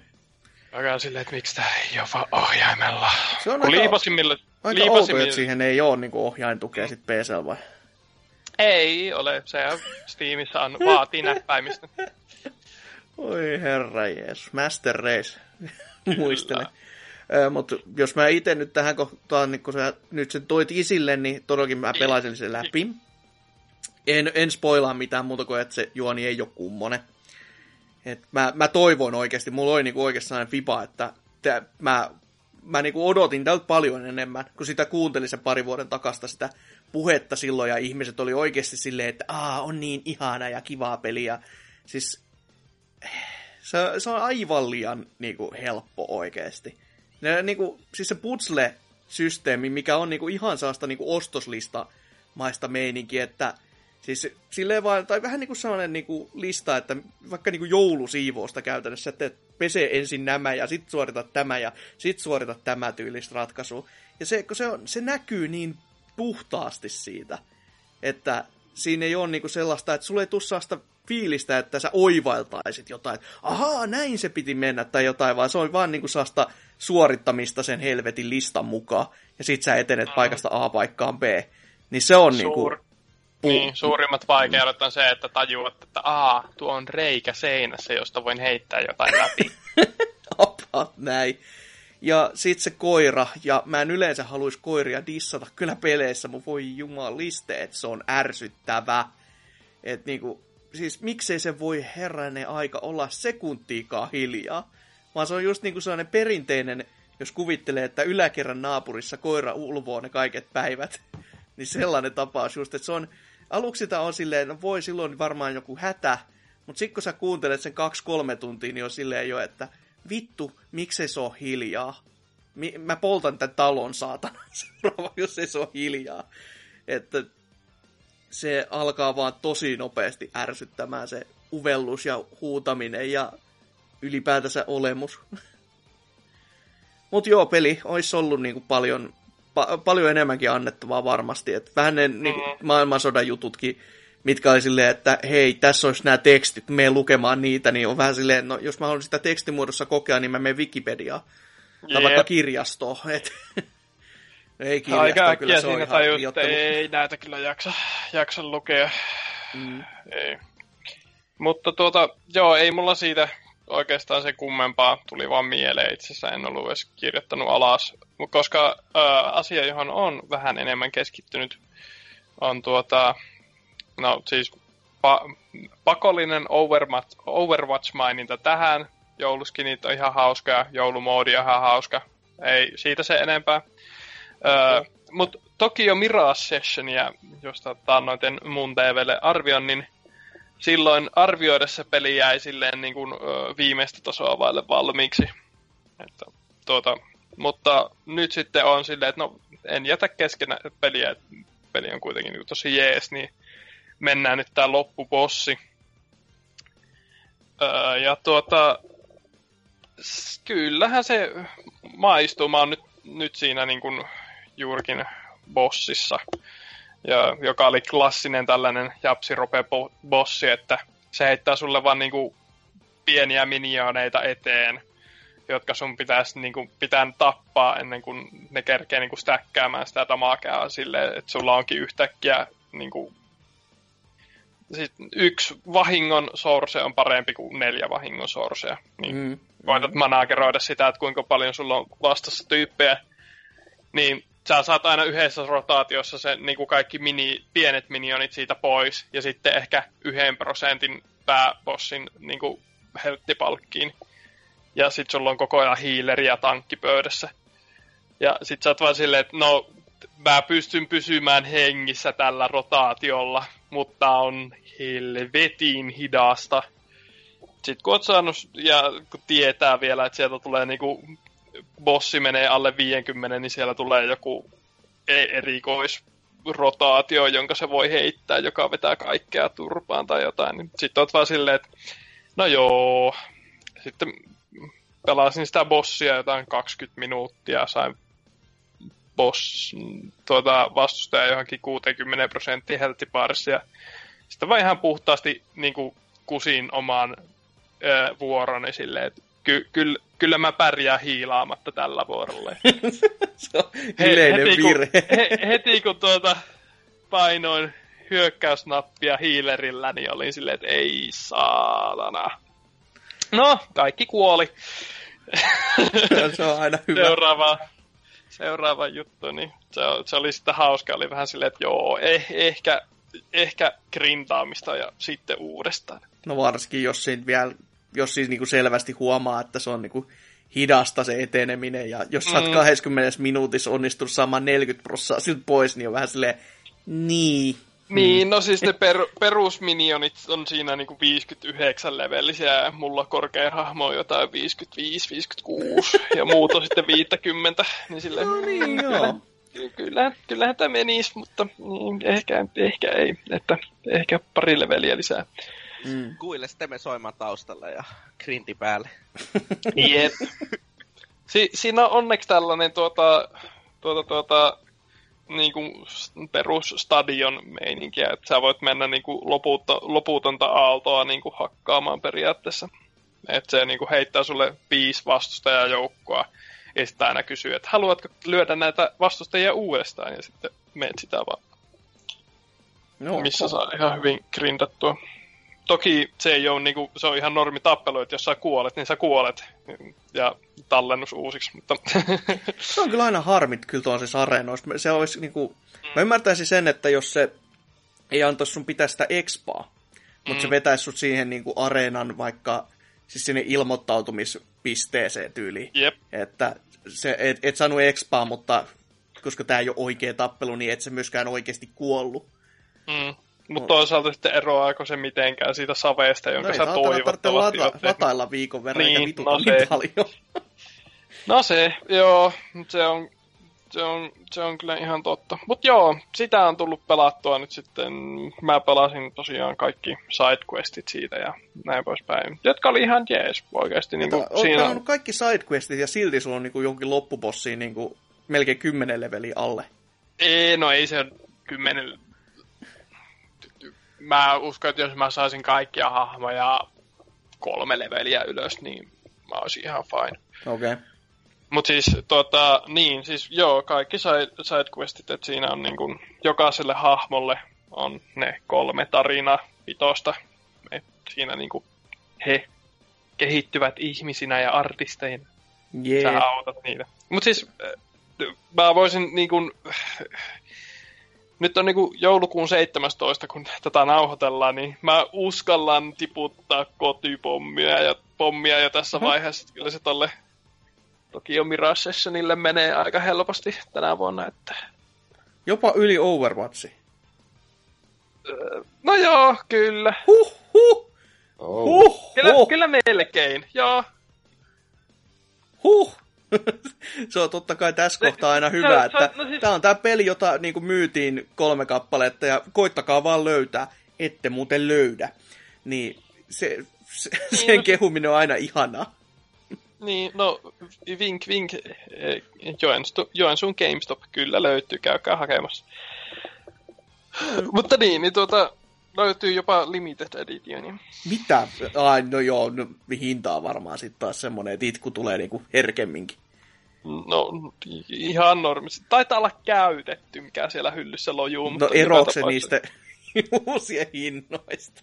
On silleen, että miksi tää ei ole vaan ohjaimella. Se on Kun aika- liipasimmilla... Aika outo, liipasimmilla... että siihen ei ole niinku ohjaintukea sit PC vai? Ei ole, se Steamissa on, vaatii näppäimistä. Oi herra Jeesus, Master Race, muistelen. Mutta jos mä itse nyt tähän kohtaan, niin kun sä nyt sen toit isille, niin todellakin mä pelasin sen läpi. En, en spoilaa mitään muuta kuin, että se juoni ei ole kummonen. Et mä, mä toivon oikeasti, mulla oli niinku oikeasti sellainen fiba, että tää, mä, mä niinku odotin tältä paljon enemmän, kun sitä kuuntelin sen pari vuoden takasta sitä puhetta silloin, ja ihmiset oli oikeasti silleen, että Aa, on niin ihana ja kivaa peliä. Siis se, se on aivan liian niinku, helppo oikeasti. Ne, niinku, siis se puzzle-systeemi, mikä on niinku, ihan saasta niinku, ostoslista maista meininki, että siis silleen vaan, tai vähän niinku sellainen niinku, lista, että vaikka niinku, joulusiivousta käytännössä, että pese ensin nämä ja sit suorita tämä ja sit suorita tämä tyylistä ratkaisua. Ja se, kun se, on, se näkyy niin puhtaasti siitä, että siinä ei ole niinku sellaista, että sulle ei tule sellaista fiilistä, että sä oivaltaisit jotain, että ahaa, näin se piti mennä tai jotain, vaan se on vaan niinku sellaista suorittamista sen helvetin listan mukaan, ja sit sä etenet paikasta A paikkaan B. Niin se on niinku... Suur, niin, suurimmat vaikeudet on se, että tajuat, että aa, tuo on reikä seinässä, josta voin heittää jotain läpi. [LAUGHS] about näin. Ja sit se koira, ja mä en yleensä haluaisi koiria dissata kyllä peleissä, mutta voi jumaliste, että se on ärsyttävä. Et niinku, siis miksei se voi herranen aika olla sekuntiikaan hiljaa. vaan se on just niin kuin sellainen perinteinen, jos kuvittelee, että yläkerran naapurissa koira ulvoo ne kaiket päivät, [LAUGHS] niin sellainen tapaus just, että se on, aluksi sitä on silleen, no voi silloin varmaan joku hätä, mutta sitten kun sä kuuntelet sen kaksi-kolme tuntia, niin on silleen jo, että vittu, miksei se ole hiljaa? Mi- mä poltan tämän talon, saatana, [LAUGHS] seuraava, jos ei se ole hiljaa. Että se alkaa vaan tosi nopeasti ärsyttämään se uvellus ja huutaminen ja ylipäätänsä olemus. [LAUGHS] Mutta joo, peli olisi ollut niinku paljon, pa- paljon enemmänkin annettavaa varmasti. Et vähän ne niinku, maailmansodan jututkin, mitkä oli silleen, että hei, tässä olisi nämä tekstit, me lukemaan niitä, niin on vähän silleen, no jos mä haluan sitä tekstimuodossa kokea, niin mä menen Wikipediaan. Tai Jep. vaikka kirjastoon. [LAUGHS] Et, [LAUGHS] ei kirjasto, Aika kyllä se on siinä ihan tajut, että ei näitä kyllä jaksa, jaksa lukea. Mm. Ei. Mutta tuota, joo, ei mulla siitä oikeastaan se kummempaa tuli vaan mieleen. Itse asiassa en ollut edes kirjoittanut alas. Mut Koska ää, asia, johon on vähän enemmän keskittynyt, on tuota, no siis pa- pakollinen Overwatch, Overwatch-maininta tähän. Jouluskinit on ihan hauska, joulumoodi on ihan hauska. Ei siitä se enempää. Öö, Mutta Tokyo Mirage Sessionia, josta taannoin mun TVlle arvion, niin silloin arvioidessa peli jäi silleen niin kuin, ö, viimeistä tasoa vaille valmiiksi. Että, tuota, mutta nyt sitten on silleen, että no en jätä kesken peliä, että peli on kuitenkin niin tosi jees, niin mennään nyt tää loppubossi. Öö, ja tuota, kyllähän se maistuu. Mä oon nyt, nyt siinä niin kuin juurikin bossissa ja, joka oli klassinen tällainen japsirope bo- bossi, että se heittää sulle vaan niinku pieniä miljooneita eteen, jotka sun pitäisi niinku, pitää tappaa ennen kuin ne kerkee niinku stäkkäämään sitä damakea silleen, että sulla onkin yhtäkkiä niinku, sit yksi vahingon source on parempi kuin neljä vahingon sourcea. Niin Mm. koetat manageroida sitä, että kuinka paljon sulla on vastassa tyyppejä, niin sä saat aina yhdessä rotaatiossa se niin kuin kaikki mini, pienet minionit siitä pois, ja sitten ehkä yhden prosentin pääbossin niin kuin helttipalkkiin. Ja sit sulla on koko ajan hiileri ja tankki pöydässä. Ja sit sä oot vaan silleen, että no, mä pystyn pysymään hengissä tällä rotaatiolla, mutta on helvetin hidasta. Sitten kun saanut, ja kun tietää vielä, että sieltä tulee niinku, bossi menee alle 50, niin siellä tulee joku e- erikoisrotaatio, jonka se voi heittää, joka vetää kaikkea turpaan tai jotain. Niin Sitten oot vaan silleen, että no joo. Sitten pelasin sitä bossia jotain 20 minuuttia, sain boss, tuota, vastustaja johonkin 60 prosenttia healthibarissa ja sitten vaan ihan puhtaasti niin kuin, kusin omaan ö, vuoroni silleen, että ky, kyllä, kyllä mä pärjään hiilaamatta tällä vuorolla. [LAUGHS] se on yleinen heti, virhe. Kun, he, heti kun tuota painoin hyökkäysnappia hiilerillä, niin olin silleen, että ei saatana. No, kaikki kuoli. [LAUGHS] se on aina hyvä. Seuraava, seuraava juttu, niin se, se oli sitten hauska. Oli vähän silleen, että joo, eh, ehkä, ehkä grindaamista ja sitten uudestaan. No varsinkin, jos siinä vielä, jos siis niinku selvästi huomaa, että se on niinku hidasta se eteneminen, ja jos sä oot Mm. 20 minuutissa onnistunut saamaan 40 prosenttia siltä pois, niin on vähän silleen, niin. Niin, no siis ne per, perusminionit on siinä niinku 59 levelisiä ja mulla korkein hahmo on jotain 55-56 [LAUGHS] ja muut on sitten 50. Niin silleen, No niin, joo. Kyllä, kyllähän tämä menisi, mutta niin, ehkä, ehkä ei. Että ehkä pari leveliä lisää. Mm. Kuille sitten me soimaan taustalla ja grinti päälle. Jep. [LAUGHS] Si- siinä on onneksi tällainen tuota, tuota, tuota, niin kuin perusstadion meininkiä, että sä voit mennä niin kuin loputta, loputonta aaltoa niin kuin hakkaamaan periaatteessa. Että se niin kuin heittää sulle viisi vastustajajoukkoa ja sitten aina kysyy, että haluatko lyödä näitä vastustajia uudestaan ja sitten menet sitä vaan, No, missä saa ihan hyvin grindattua. Toki se ei ole, niin kuin, se on ihan normi tappelu, että jos sä kuolet, niin sä kuolet. Ja tallennus uusiksi, mutta [LAUGHS] Se on kyllä aina harmit kyllä tuollaisissa areenoissa. Se olisi niinku, mä ymmärtäisin sen, että jos se ei antaisi sun pitää sitä expaa, mutta se Mm. vetäisi sut siihen niinku areenan vaikka siis sinne ilmoittautumispisteeseen tyyliin. Jep. Että se, et, et saanut expaa, mutta koska tämä ei ole oikea tappelu, niin et se myöskään oikeasti kuollut. Mm. Mutta toisaalta sitten eroaako se mitenkään siitä saveesta, jonka no sä toivottavasti lata, oot tehnyt. latailla viikon verran, Niin, eikä no niin se. paljon. No se, joo, se on, se on, se on kyllä ihan totta. Mutta joo, sitä on tullut pelattua nyt sitten. Mä pelasin tosiaan kaikki sidequestit siitä ja näin poispäin. Jotka oli ihan jees oikeasti. Niin Olet siinä, pelannut kaikki sidequestit ja silti sulla on niinku jonkin loppubossiin niinku melkein 10 leveliä alle. ei, no ei se kymmenen... Mä uskon, että jos mä saisin kaikkia hahmoja kolme leveliä ylös, niin mä olisin ihan fine. Okei. Okay. Mutta siis, tota, niin, siis joo, kaikki side, sidequestit, että siinä on niin kun, jokaiselle hahmolle on ne kolme tarinaa pitosta. Et siinä niin kun, he kehittyvät ihmisinä ja artisteina. Jee. Sä autat niitä. Mutta siis, äh, mä voisin niin kun, nyt on niinku joulukuun 17, kun [LAUGHS] tätä nauhoitellaan, niin mä uskallan tiputtaa kotipommia ja pommia jo tässä Mhm. vaiheessa. Kyllä se tolle Tokyo Mirage Sessionille menee aika helposti tänä vuonna, että... Jopa yli Overwatchi. No joo, kyllä. Huh, huh, Oh. huh, Kyllä, huh, kyllä melkein, joo. huh. [LAUGHS] se on totta kai tässä kohtaa aina hyvä, se- että no siis- tämä on tämä peli, jota niin kuin myytiin kolme kappaletta ja koittakaa vaan löytää, ette muuten löydä. Niin se, se, [LAUGHS] sen no- kehuminen on aina ihanaa. Niin, no vink vink, eh, Joensu, Joensuun GameStop kyllä löytyy, käykää hakemassa. Mutta niin, niin tuota, löytyy jopa limited edition. Mitä? Ai, no joo, no, hintaa varmaan sitten taas semmonen, että itku tulee niinku herkemminkin. No, ihan normisti. Taitaa olla käytetty, mikä siellä hyllyssä lojuu. No mutta joka eroako se tapauksessa- niistä [LAUGHS] uusien hinnoista?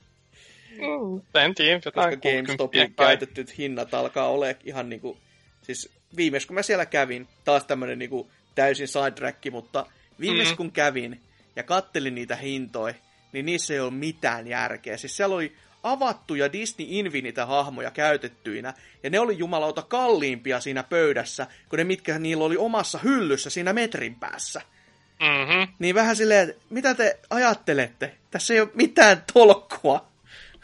Mm, en tiedä, Koska GameStopin 60 kai. käytetyt hinnat alkaa olla ihan niinku... Siis viimeis kun mä siellä kävin, taas tämmönen niinku täysin sidetrack, mutta viimeis Mm. kun kävin ja kattelin niitä hintoja, niin niissä ei ole mitään järkeä. Siis siellä oli avattuja Disney Infinite-hahmoja käytettyinä, ja ne oli jumalauta kalliimpia siinä pöydässä, kuin ne mitkä niillä oli omassa hyllyssä siinä metrin päässä. Mhm. Niin vähän silleen, että mitä te ajattelette? Tässä ei ole mitään tolkkua.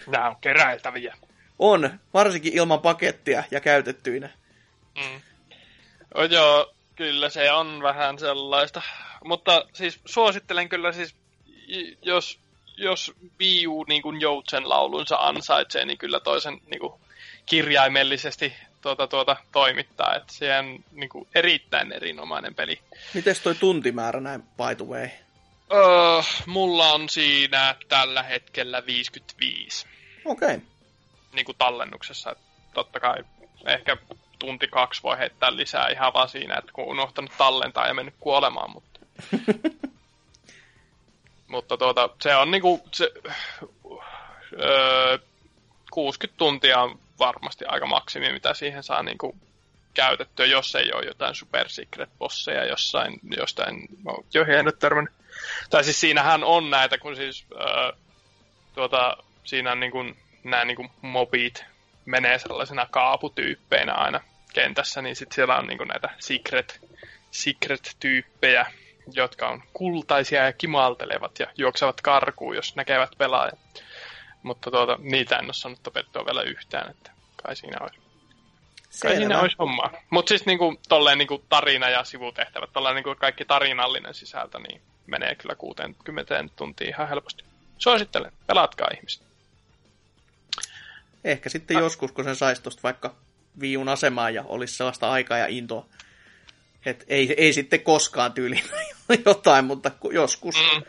Nämä on keräiltäviä. On, varsinkin ilman pakettia ja käytettyinä. Mm. O, joo, kyllä se on vähän sellaista. Mutta siis suosittelen kyllä siis, jos, jos Wii U niin kuin Joutsen laulunsa ansaitsee, niin kyllä toisen niin kuin, kirjaimellisesti tuota, tuota, toimittaa. Että se on niin kuin, erittäin erinomainen peli. Mites toi tuntimäärä näin, by the way? Öö, mulla on siinä tällä hetkellä 55 Okei. Okay. niin kuin tallennuksessa. Totta kai ehkä tunti kaksi voi heittää lisää ihan vaan siinä, että kun on unohtanut tallentaa ja mennyt kuolemaan, mutta... [LAUGHS] mutta tuota, se on niinku, se, öö, 60 tuntia on varmasti aika maksimi, mitä siihen saa niinku käytettyä, jos ei ole jotain super secret bosseja jossain, jostain, no, joihin en nyt törmännyt. Tai siis siinähän on näitä, kun siis öö, tuota, siinä on niinku, nämä niinku mobit menee sellaisena kaaputyyppeinä aina kentässä, niin sitten siellä on niinku näitä secret, secret-tyyppejä, jotka on kultaisia ja kimaltelevat ja juoksevat karkuun, jos näkevät pelaajat. Mutta tuota, niitä en ole saanut tapettua vielä yhtään, että kai siinä olisi, kai siinä Selvä. olisi hommaa. Mutta siis niinku, tolleen niinku tarina ja sivutehtävät, tolleen niinku kaikki tarinallinen sisältö, niin menee kyllä 60 tuntia ihan helposti. Suosittelen, pelatkaa ihmiset. Ehkä sitten joskus, kun sen saisi tuosta vaikka viun asemaan ja olisi sellaista aikaa ja intoa. Et ei, ei sitten koskaan tyyli [LAUGHS] jotain, mutta ku- joskus. Mm.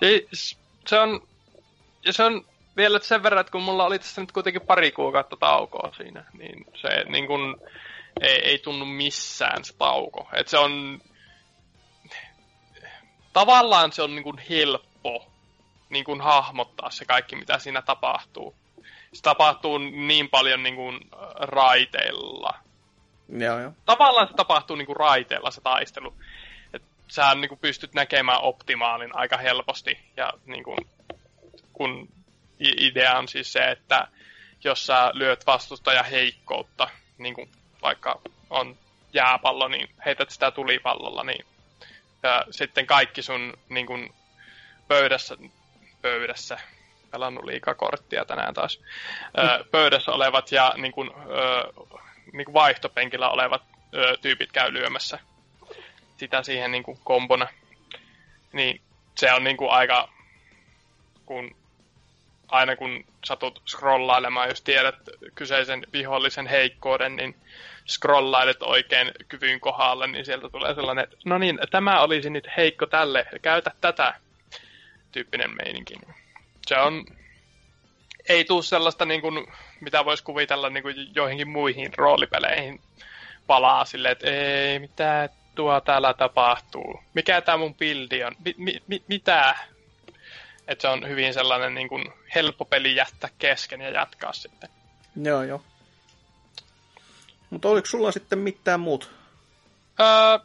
Siis se on, ja se on vielä sen verran, että kun mulla oli tässä nyt kuitenkin pari kuukautta taukoa siinä, niin se niin kun, ei, ei tunnu missään se tauko. Et se on, tavallaan se on niin kun helppo niin kun hahmottaa se kaikki, mitä siinä tapahtuu. Se tapahtuu niin paljon niin kun raiteilla, Joo, joo. tavallaan se tapahtuu niinku raiteella se taistelu. Et sä niinku pystyt näkemään optimaalin aika helposti. Ja niinku, kun idea on siis se, että jos sä lyöt vastustaja heikkoutta, niin kuin vaikka on jääpallo, niin heität sitä tulipallolla, niin ja sitten kaikki sun niin kuin, pöydässä, pöydässä, pelannut liikaa korttia tänään taas, pöydässä olevat ja niin kuin, ö, niin vaihtopenkillä olevat ö, tyypit käy lyömässä sitä siihen niin kuin kombona. Niin se on niin kuin aika, kun aina kun satut scrollailemaan, jos tiedät kyseisen vihollisen heikkouden, niin scrollailet oikein kyvyn kohdalle, niin sieltä tulee sellainen, että no niin, tämä olisi nyt heikko tälle, käytä tätä tyyppinen meininki. Se on, ei tuu sellaista, niin kuin, mitä voisi kuvitella niin kuin joihinkin muihin roolipeleihin palaa silleen, että ei, mitä tuo täällä tapahtuu? Mikä tämä mun bildi on? Mi, mi, mi, mitä? Että se on hyvin sellainen niin kuin helppo peli jättää kesken ja jatkaa sitten. Joo, joo. Mutta oliko sulla sitten mitään muut? Öö,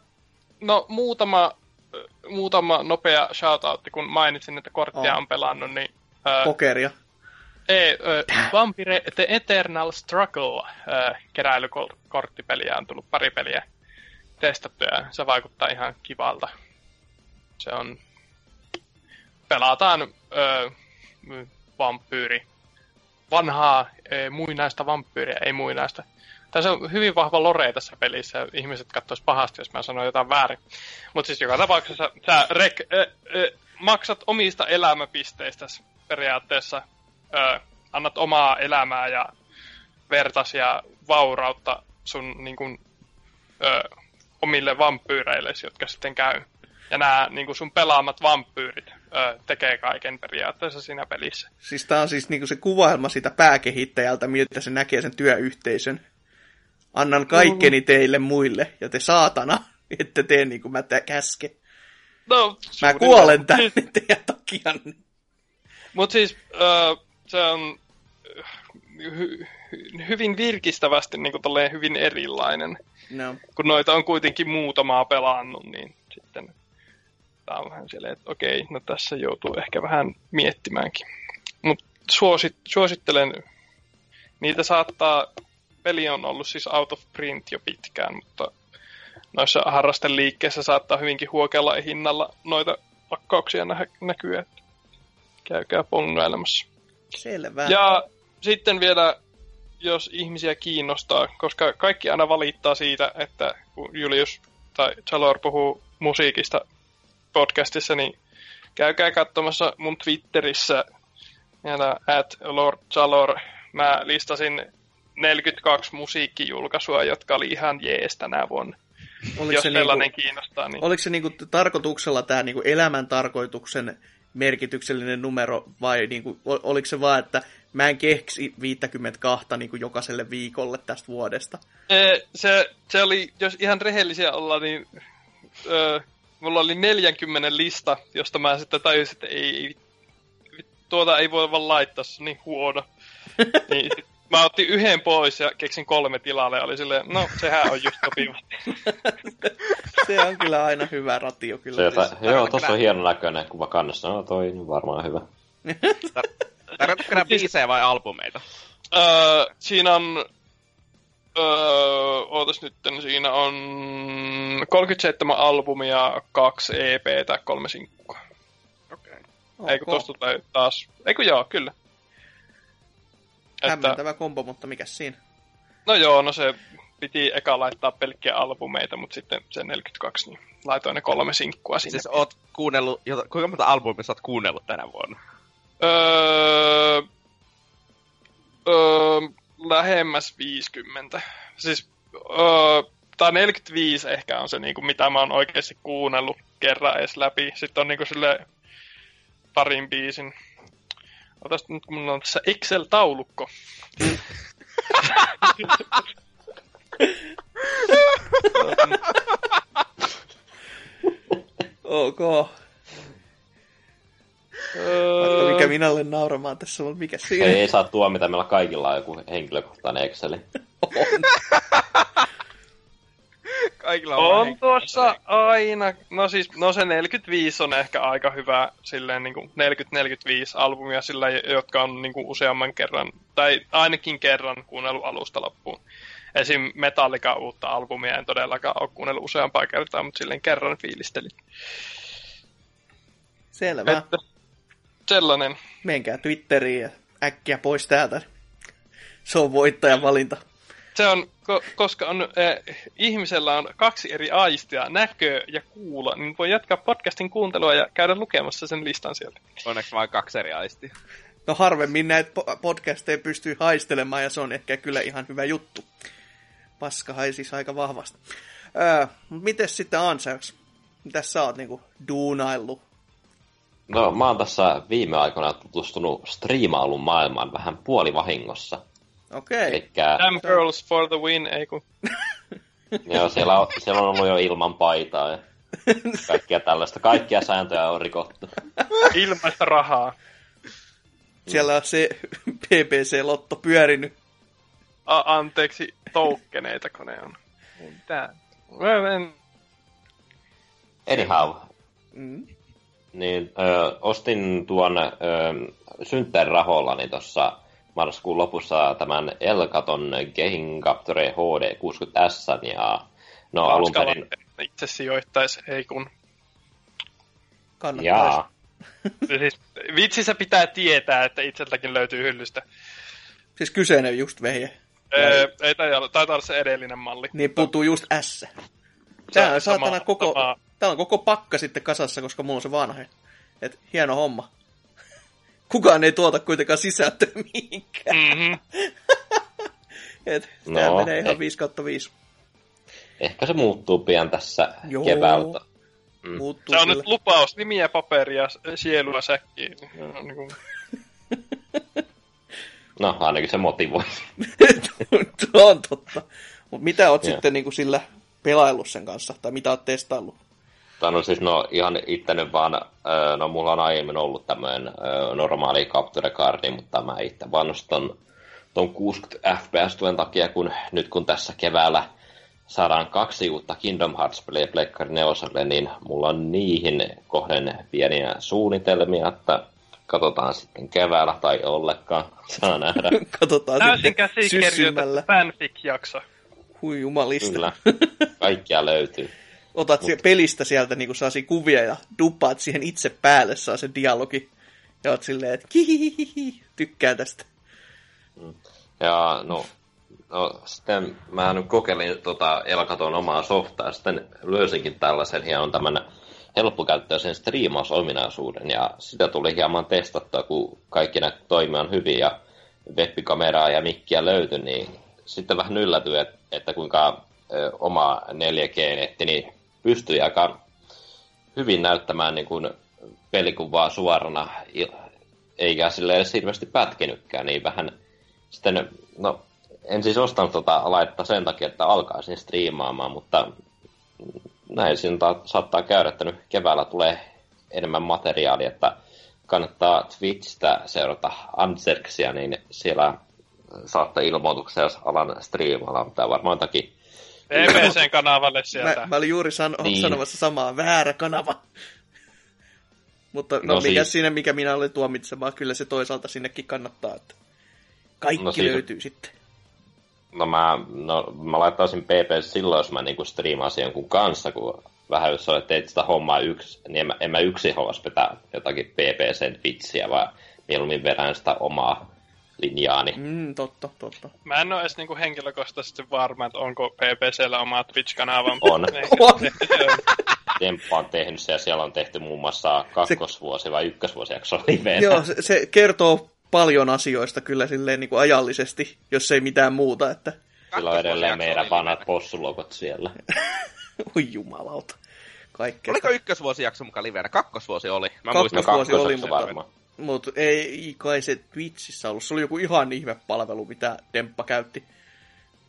no muutama, muutama nopea shoutoutti, kun mainitsin, että korttia Oh. on pelannut, niin... Öö, Pokeria. Ei, öö, Vampire The Eternal Struggle öö, keräilykorttipeliä on tullut pari peliä testattu ja se vaikuttaa ihan kivalta. Se on... Pelataan öö, vampyyri. Vanhaa ö, muinaista vampyyriä, ei muinaista. Tässä on hyvin vahva lore tässä pelissä ihmiset katsois pahasti, jos mä sanon jotain väärin. Mutta siis joka tapauksessa sä rek, ö, ö, maksat omista elämäpisteistä periaatteessa, ö, annat omaa elämää ja vertas ja vaurautta sun niin kun, ö, omille vampyyreille, jotka sitten käy. Ja nämä niin sun pelaamat vampyyrit ö, tekee kaiken periaatteessa siinä pelissä. Siis tää on siis niinku se kuvailma siitä pääkehittäjältä, miltä se näkee sen työyhteisön. Annan kaikkeni teille muille, ja te saatana, [LAUGHS] ette tee niin kuin mä tä- käsken. No, Mä kuolen tänne teidän takia. Mut siis ö, se on hy, hy, hyvin virkistävästi niin kuin hyvin erilainen. No. Kun noita on kuitenkin muutamaa pelannut, niin sitten tää on vähän silleen, että okei, no tässä joutuu ehkä vähän miettimäänkin. Mutta suosit, suosittelen, niitä saattaa, peli on ollut siis out of print jo pitkään, mutta noissa harrasteliikkeissä saattaa hyvinkin huokella hinnalla noita pakkauksia nä- näkyä, että käykää pongailemassa. Selvä. Ja sitten vielä, jos ihmisiä kiinnostaa, koska kaikki aina valittaa siitä, että kun Julius tai Chalor puhuu musiikista podcastissa, niin käykää katsomassa mun Twitterissä, siellä at Lord Chalor, mä listasin 42 musiikkijulkaisua, jotka oli ihan jees tänä vuonna. Oliko jos se, sellainen niinku, kiinnostaa, niin oliko se niinku tarkoituksella tämä niinku elämän tarkoituksen merkityksellinen numero, vai niinku, ol- oliko se vaan, että mä en keksi 52 niinku jokaiselle viikolle tästä vuodesta? Se, se oli, jos ihan rehellisiä olla, niin öö, mulla oli 40 lista, josta mä sitten tajusin, että ei, ei tuota ei voi vaan laittaa, se on niin huono. [LAUGHS] niin, sit mä otin yhden pois ja keksin kolme tilalle ja oli silleen, no sehän on just sopivasti. [LAUGHS] Se on kyllä aina hyvä ratio kyllä. Se, jota, siis. joo, tossa on hieno näköinen kuva kannessa. No toi on varmaan hyvä. [LAUGHS] Tarkoitatko nämä biisejä vai albumeita? öö, siinä on, öö, ootas nyt, siinä on 37 albumia, kaksi EPtä, kolme sinkkua. Okei. Okay. Eikö tosta tulee taas, eikö joo, kyllä. Että, Hämmentävä kombo, mutta mikä siinä? no joo, no se piti eka laittaa pelkkiä albumeita, mutta sitten se 42, niin laitoin ne kolme sinkkua sinne. Siis oot kuunnellut, jota, kuinka monta albumia sä oot kuunnellut tänä vuonna? Öö, öö, lähemmäs 50. Siis, öö, tai 45 ehkä on se, niinku, mitä mä oon oikeasti kuunnellut kerran edes läpi. Sitten on niinku sille parin biisin. Otas nyt, kun mulla on tässä Excel-taulukko. Ok. Öö, mikä minä olen nauramaan tässä, mutta mikä siinä Ei, ei saa tuomita, meillä kaikilla on joku henkilökohtainen Exceli. on? Kaikilla on, On tuossa aina, no siis, no se 45 on ehkä aika hyvä, silleen niin 40-45 albumia sillä, jotka on niin kuin useamman kerran, tai ainakin kerran kuunnellut alusta loppuun. Esim. Metallica uutta albumia en todellakaan ole kuunnellut useampaa kertaa, mutta silleen kerran fiilistelin. Selvä. Että sellainen. Menkää Twitteriin ja äkkiä pois täältä. Se on voittajan valinta. Se on, ko- koska on, äh, ihmisellä on kaksi eri aistia, näkö ja kuulo, niin voi jatkaa podcastin kuuntelua ja käydä lukemassa sen listan sieltä. Onneksi vain kaksi eri aistia. No harvemmin näitä po- podcasteja pystyy haistelemaan ja se on ehkä kyllä ihan hyvä juttu. Paska haisisi aika vahvasti. Öö, mut mites sitten Ansers? Mitäs sä oot niinku duunaillut? No, mä oon tässä viime aikoina tutustunut striimailun maailmaan vähän puolivahingossa. Okei. Elikkä, Damn girls for the win, ei kun. [LAUGHS] joo, siellä, on, siellä on ollut jo ilman paitaa ja kaikkia tällaista. Kaikkia sääntöjä on rikottu. Ilmaista rahaa. Siellä on se PPC-lotto pyörinyt. A- anteeksi, toukkeneita ne on. Mitä? Anyhow, Mm. niin ö, ostin tuon ö, synttärirahollani tuossa marraskuun lopussa tämän Elkaton Game Capture HD 60S ja no alun perin, Itse sijoittaisi, ei kun. Kannattaisi. [LAUGHS] Siis, vitsissä pitää tietää, että itseltäkin löytyy hyllystä. Siis kyseinen just vehje. Öö, ei tai taitaa olla se edellinen malli. Niin puuttuu just S. Tää on sama- saatana koko, sama- tää on koko pakka sitten kasassa, koska mulla on se vanha. Et hieno homma. Kukaan ei tuota kuitenkaan sisältöä mihinkään. Mm-hmm. [LAUGHS] Et No, menee ihan eh. 5 kautta 5. ehkä se muuttuu pian tässä Joo. keväältä. Mm. Muuttuu Se on kyllä. nyt lupaus, nimiä, paperia, sielua säkkiin. Niin kuin, No, ainakin se motivoi. [LAUGHS] Tuo on totta. Mut mitä oot Joo. sitten niinku sillä pelaillut sen kanssa? Tai mitä oot testaillut? Tai no siis no ihan itse nyt vaan, no mulla on aiemmin ollut tämmöinen normaali capture cardi, mutta mä itse vaan nostan ton 60 fps tuen takia, kun nyt kun tässä keväällä saadaan kaksi uutta Kingdom Hearts-peliä Pleikkari 4, niin mulla on niihin kohden pieniä suunnitelmia, että katsotaan sitten keväällä tai ollenkaan, [LAUGHS] saa nähdä. [LAUGHS] Katsotaan täysin sitten käsikirjoitettu syssymällä. fanfic-jakso. Hui jumalista. Kyllä, kaikkia löytyy. [LAUGHS] Otat Mut. pelistä sieltä niinku saasi kuvia ja duppaat siihen itse päälle saa se dialogi. Ja oot silleen, että kihihihi, tykkään tästä. Ja no, no sitten mä nyt kokeilin tota Elkaton omaa softaa, sitten löysinkin tällaisen hienon tämän helppokäyttöisen striimausominaisuuden, ja sitä tuli hieman testattua, kun kaikki nämä toimii hyvin, ja webikameraa ja mikkiä löytyi, niin sitten vähän yllätyi, että, että kuinka oma 4G-netti niin pystyi aika hyvin näyttämään niin kuin pelikuvaa suorana, eikä sille edes hirveästi pätkinytkään, niin vähän sitten, no, en siis ostanut tota laittaa sen takia, että alkaisin striimaamaan, mutta näin siinä ta- saattaa käydä, että nyt keväällä tulee enemmän materiaalia, että kannattaa Twitchistä seurata Anserksia, niin siellä saattaa ilmoituksia, jos alan striimailla, mutta varmaan jotakin PPCn kanavalle sieltä. Mä, mä olin juuri san- Niin. sanomassa samaa, väärä kanava. Mutta no, No mikä siis- siinä, mikä minä olen tuomitsemaan, kyllä se toisaalta sinnekin kannattaa, että kaikki No siis- löytyy sitten. No mä, no, mä laittaisin PP silloin, jos mä niinku striimasin jonkun kanssa, kun vähän jos olet teit sitä hommaa yksi, niin en mä, en mä yksin haluaisi vetää jotakin PPC-vitsiä, vaan mieluummin vedän sitä omaa linjaani. Mm, totta, totta. Mä en ole edes niinku henkilökohtaisesti varma, että onko PPCllä oma Twitch-kanava. On. Se. Temppa on tehnyt se, ja siellä on tehty muun muassa kakkosvuosi vai ykkösvuosijakso liveenä. Joo, se, se kertoo paljon asioista kyllä silleen niin kuin ajallisesti, jos ei mitään muuta, että Sillä on edelleen meidän vanhat possulokot siellä. [LAUGHS] oi jumalauta. Kaikkea. Oliko ykkösvuosijakso mukaan livenä? Kakkosvuosi oli. Mä Kakkos- muistan. Kakkosvuosi oli, mutta- varmaan. Mutta ei kai se Twitchissä ollut. Se oli joku ihan ihme palvelu, mitä Demppa käytti.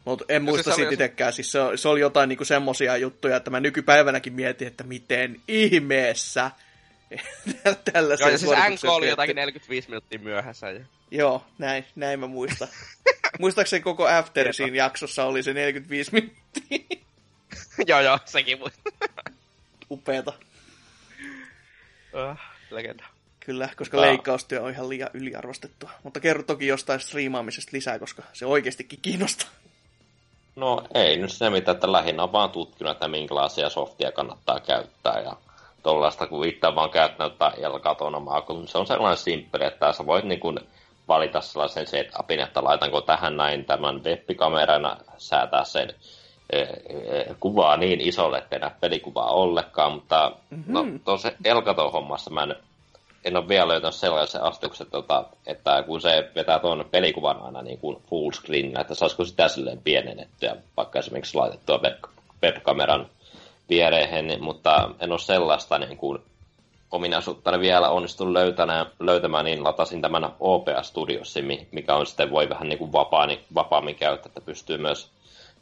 Mutta en se muista oli siitä itsekään. Siis se, se oli jotain niinku semmosia juttuja, että mä nykypäivänäkin mietin, että miten ihmeessä [LAUGHS] tällaisen Joo, ja siis NK oli jotakin 45 minuuttia myöhässä. Ja... Joo, näin, näin mä muistan. [LAUGHS] Muistaakseni koko After siinä jaksossa oli se 45 minuuttia. [LAUGHS] joo, joo, sekin voi. Upeeta. uh, legenda. Kyllä, koska Tää- leikkaustyö on ihan liian yliarvostettua. Mutta kerro toki jostain striimaamisesta lisää, koska se oikeastikin kiinnostaa. No ei nyt se mitä, että lähinnä on vaan tutkinut, että minkälaisia softia kannattaa käyttää ja tuollaista, kun on vaan käyttänyt tai Elgatonomaa, kun se on sellainen simppeli, että sä voit niin kuin valita sellaisen setupin, että laitanko tähän näin tämän webbikamerana, säätää sen e, e, kuvaa niin isolle, että pelikuvaa ollenkaan, mutta mm-hmm. no tuossa Elgato-hommassa mä en, en ole vielä löytänyt sellaisen astuksen, tota, että kun se vetää tuon pelikuvan aina niin kuin full screen, että saisiko sitä silleen pienennettyä, vaikka esimerkiksi laitettua web- webkameran viereen, niin, mutta en ole sellaista niin kuin ominaisuutta vielä onnistunut löytämään, löytämään, niin latasin tämän OPS Studiossin, mi- mikä on sitten voi vähän niin kuin vapaani, vapaammin käyttää, että pystyy myös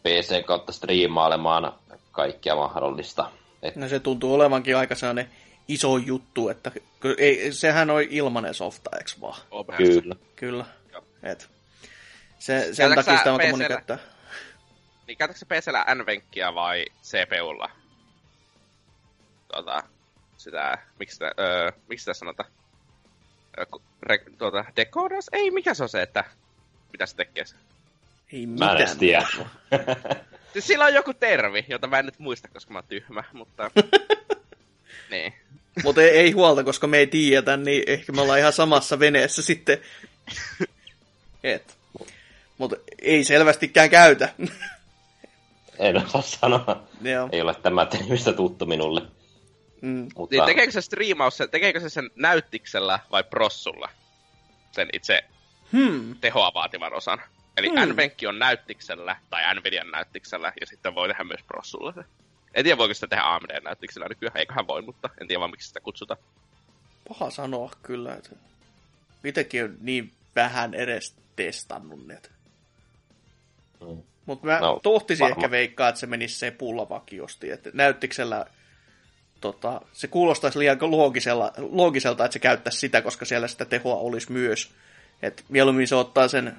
PC kautta striimailemaan kaikkia mahdollista. Et, No se tuntuu olevankin aika sellainen iso juttu, että ei, sehän on ilmanen softa, eikö vaan? Kyllä. Kyllä. Joo. Et. Se, sen Käytätkö takia sitä on moni käyttää. Niin käytätkö PCllä Nvenkkiä vai CPUlla? Tuota, sitä, miksi sitä, öö, miksi sitä sanotaan? Öö, re, tuota, decoders? Ei, mikä se on se, että mitä se tekee? se? Ei Mä en mitään. tiedä. Siis sillä on joku termi, jota mä en nyt muista, koska mä oon tyhmä, mutta... [LAUGHS] niin. Mutta ei, ei huolta, koska me ei tiedetä, niin ehkä me ollaan ihan samassa veneessä sitten. Et. Mutta ei selvästikään käytä. En osaa sanoa. Joo. Ei ole tämä termistä tuttu minulle. Mm. Mutta Niin tekeekö se striimaus, se- tekeekö se sen näyttiksellä vai prossulla? Sen itse Hmm. tehoa vaativan osan. Eli Hmm. Nvenkki on näyttiksellä tai Nvidian näyttiksellä ja sitten voi tehdä myös prossulla se. En tiedä voiko sitä tehdä AMD-näyttiksellä nykyään, eiköhän voi, mutta en tiedä vaan miksi sitä kutsutaan. Paha sanoa kyllä. Että itsekin on niin vähän edes testannut ne. Mm. Mutta mä No, no, tohtisin varma- ehkä veikkaa, että se menisi se pullavakiosti. Että näyttiksellä tota, se kuulostaisi liian loogisella, loogiselta, että se käyttäisi sitä, koska siellä sitä tehoa olisi myös. Et mieluummin se ottaa sen,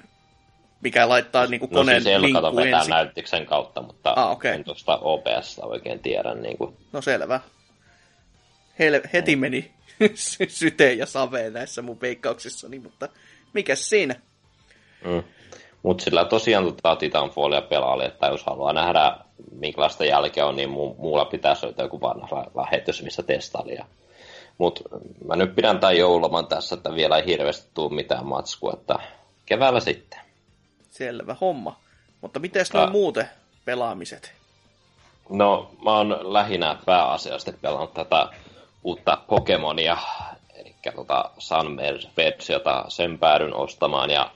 mikä laittaa niinku no koneen siis Elkato linkkuun vetää ensin. näyttiksen kautta, mutta Ah, okei. en tuosta OPS oikein tiedä. Niin kuin. No selvä. Hel- heti meni [LAUGHS] sy- syteen ja saveen näissä mun veikkauksissani, mutta mikä siinä? Mm. Mutta sillä tosiaan tota Titanfallia pelaali, että jos haluaa nähdä minkälaista jälkeä on, niin mu- muulla pitäisi löytää joku vanha lähetys, missä testaili. Mutta mä nyt pidän tämän jouluman tässä, että vielä ei hirveästi tule mitään matskua, että keväällä sitten. Selvä homma. Mutta miten noin muuten pelaamiset? No, mä oon lähinnä pääasiallisesti pelannut tätä uutta Pokemonia, eli tota Sun-versiota, sen päädyn ostamaan, ja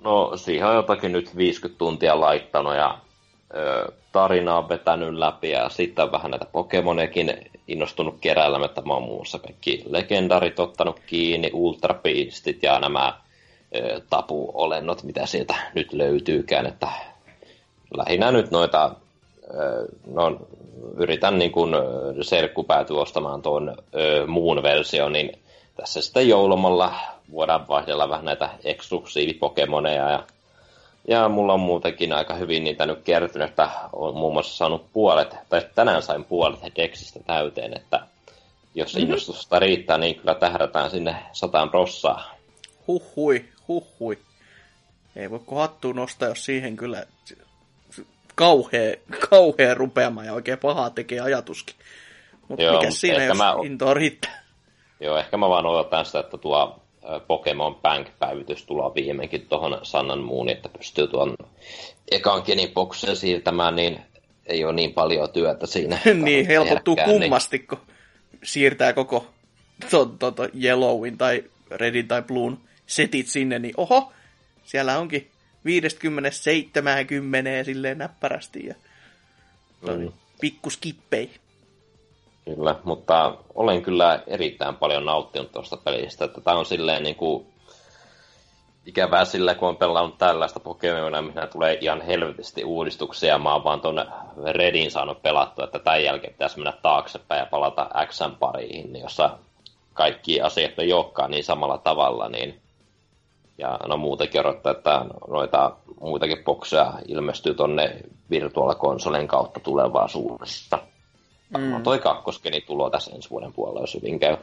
no siihen on jotakin nyt 50 tuntia laittanut, ja ö, tarinaa vetänyt läpi, ja sitten vähän näitä Pokemonekin innostunut keräällä, että mä oon muun muassa kaikki legendarit ottanut kiinni, Ultra Beastit ja nämä tapuolennot, mitä sieltä nyt löytyykään, että lähinnä nyt noita no, yritän niin kuin serkku päätyä ostamaan tuon ö, muun version, niin tässä sitten joulumalla voidaan vaihdella vähän näitä eksklusiivipokemoneja ja, ja mulla on muutenkin aika hyvin niitä nyt kertynyt, että olen muun muassa saanut puolet, tai tänään sain puolet Dexistä täyteen, että jos innostusta riittää, niin kyllä tähdätään sinne sataan prossaa. Huhhui, huhhui. Ei voi kuin hattuun nostaa, jos siihen kyllä kauhea, kauhea rupeama ja oikein pahaa tekee ajatuskin. Mutta mikä siinä, jos mä- intoa riittää? Joo, ehkä mä vaan odotan sitä, että tuo Pokemon Bank-päivitys tulee viimeinkin tuohon Sannan muun, että pystyy tuon ekan Geniboksen siirtämään, niin ei ole niin paljon työtä siinä. [LAUGHS] niin, helpottuu tehdäkään, kummasti, kun siirtää koko to, to, to, Yellowin tai Redin tai Bluun setit sinne, niin oho, siellä onkin 50-70 silleen näppärästi ja mm, pikkuskippei. kyllä, mutta olen kyllä erittäin paljon nauttinut tuosta pelistä, että tämä on silleen niin kuin ikävää sillä, kun on pelannut tällaista Pokemonia, missä tulee ihan helvetisti uudistuksia, mä oon vaan tuonne Redin saanut pelattua, että tämän jälkeen pitäisi mennä taaksepäin ja palata Xn pariin, jossa kaikki asiat ei olekaan niin samalla tavalla, niin Ja no muutenkin odottaa, että noita muitakin bokseja ilmestyy tonne virtuaalikonsolien kautta tulevaisuudessa. Mm. Toi kakkoskeni tulo tässä ensi vuoden puolella, jos hyvin käy.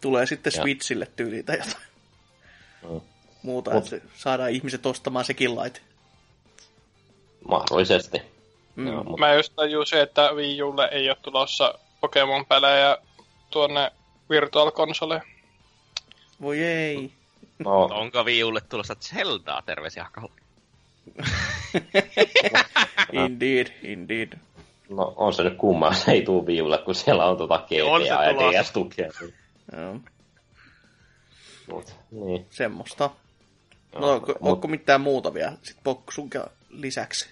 Tulee sitten ja. Switchille tyyliin tai jotain. Mm. Muuta, Mut... että saadaan ihmiset ostamaan sekin laite. Mahdollisesti. Mm. Joo, mutta... Mä just tajusin, että Wii Ulle ei ole tulossa Pokemon-pelejä tuonne Virtual Console. Voi ei. No. Onko Wii Ulle tulossa Zeldaa? Terveisiä Hakalle. [LAUGHS] indeed, indeed. No on se nyt kummaa, se ei tuu Wii Ulle, kun siellä on tota GTA ja DS-tukea. Joo. Mut, niin. Semmoista. No, no onko, mut... onko mitään muuta vielä sit Poksun lisäksi?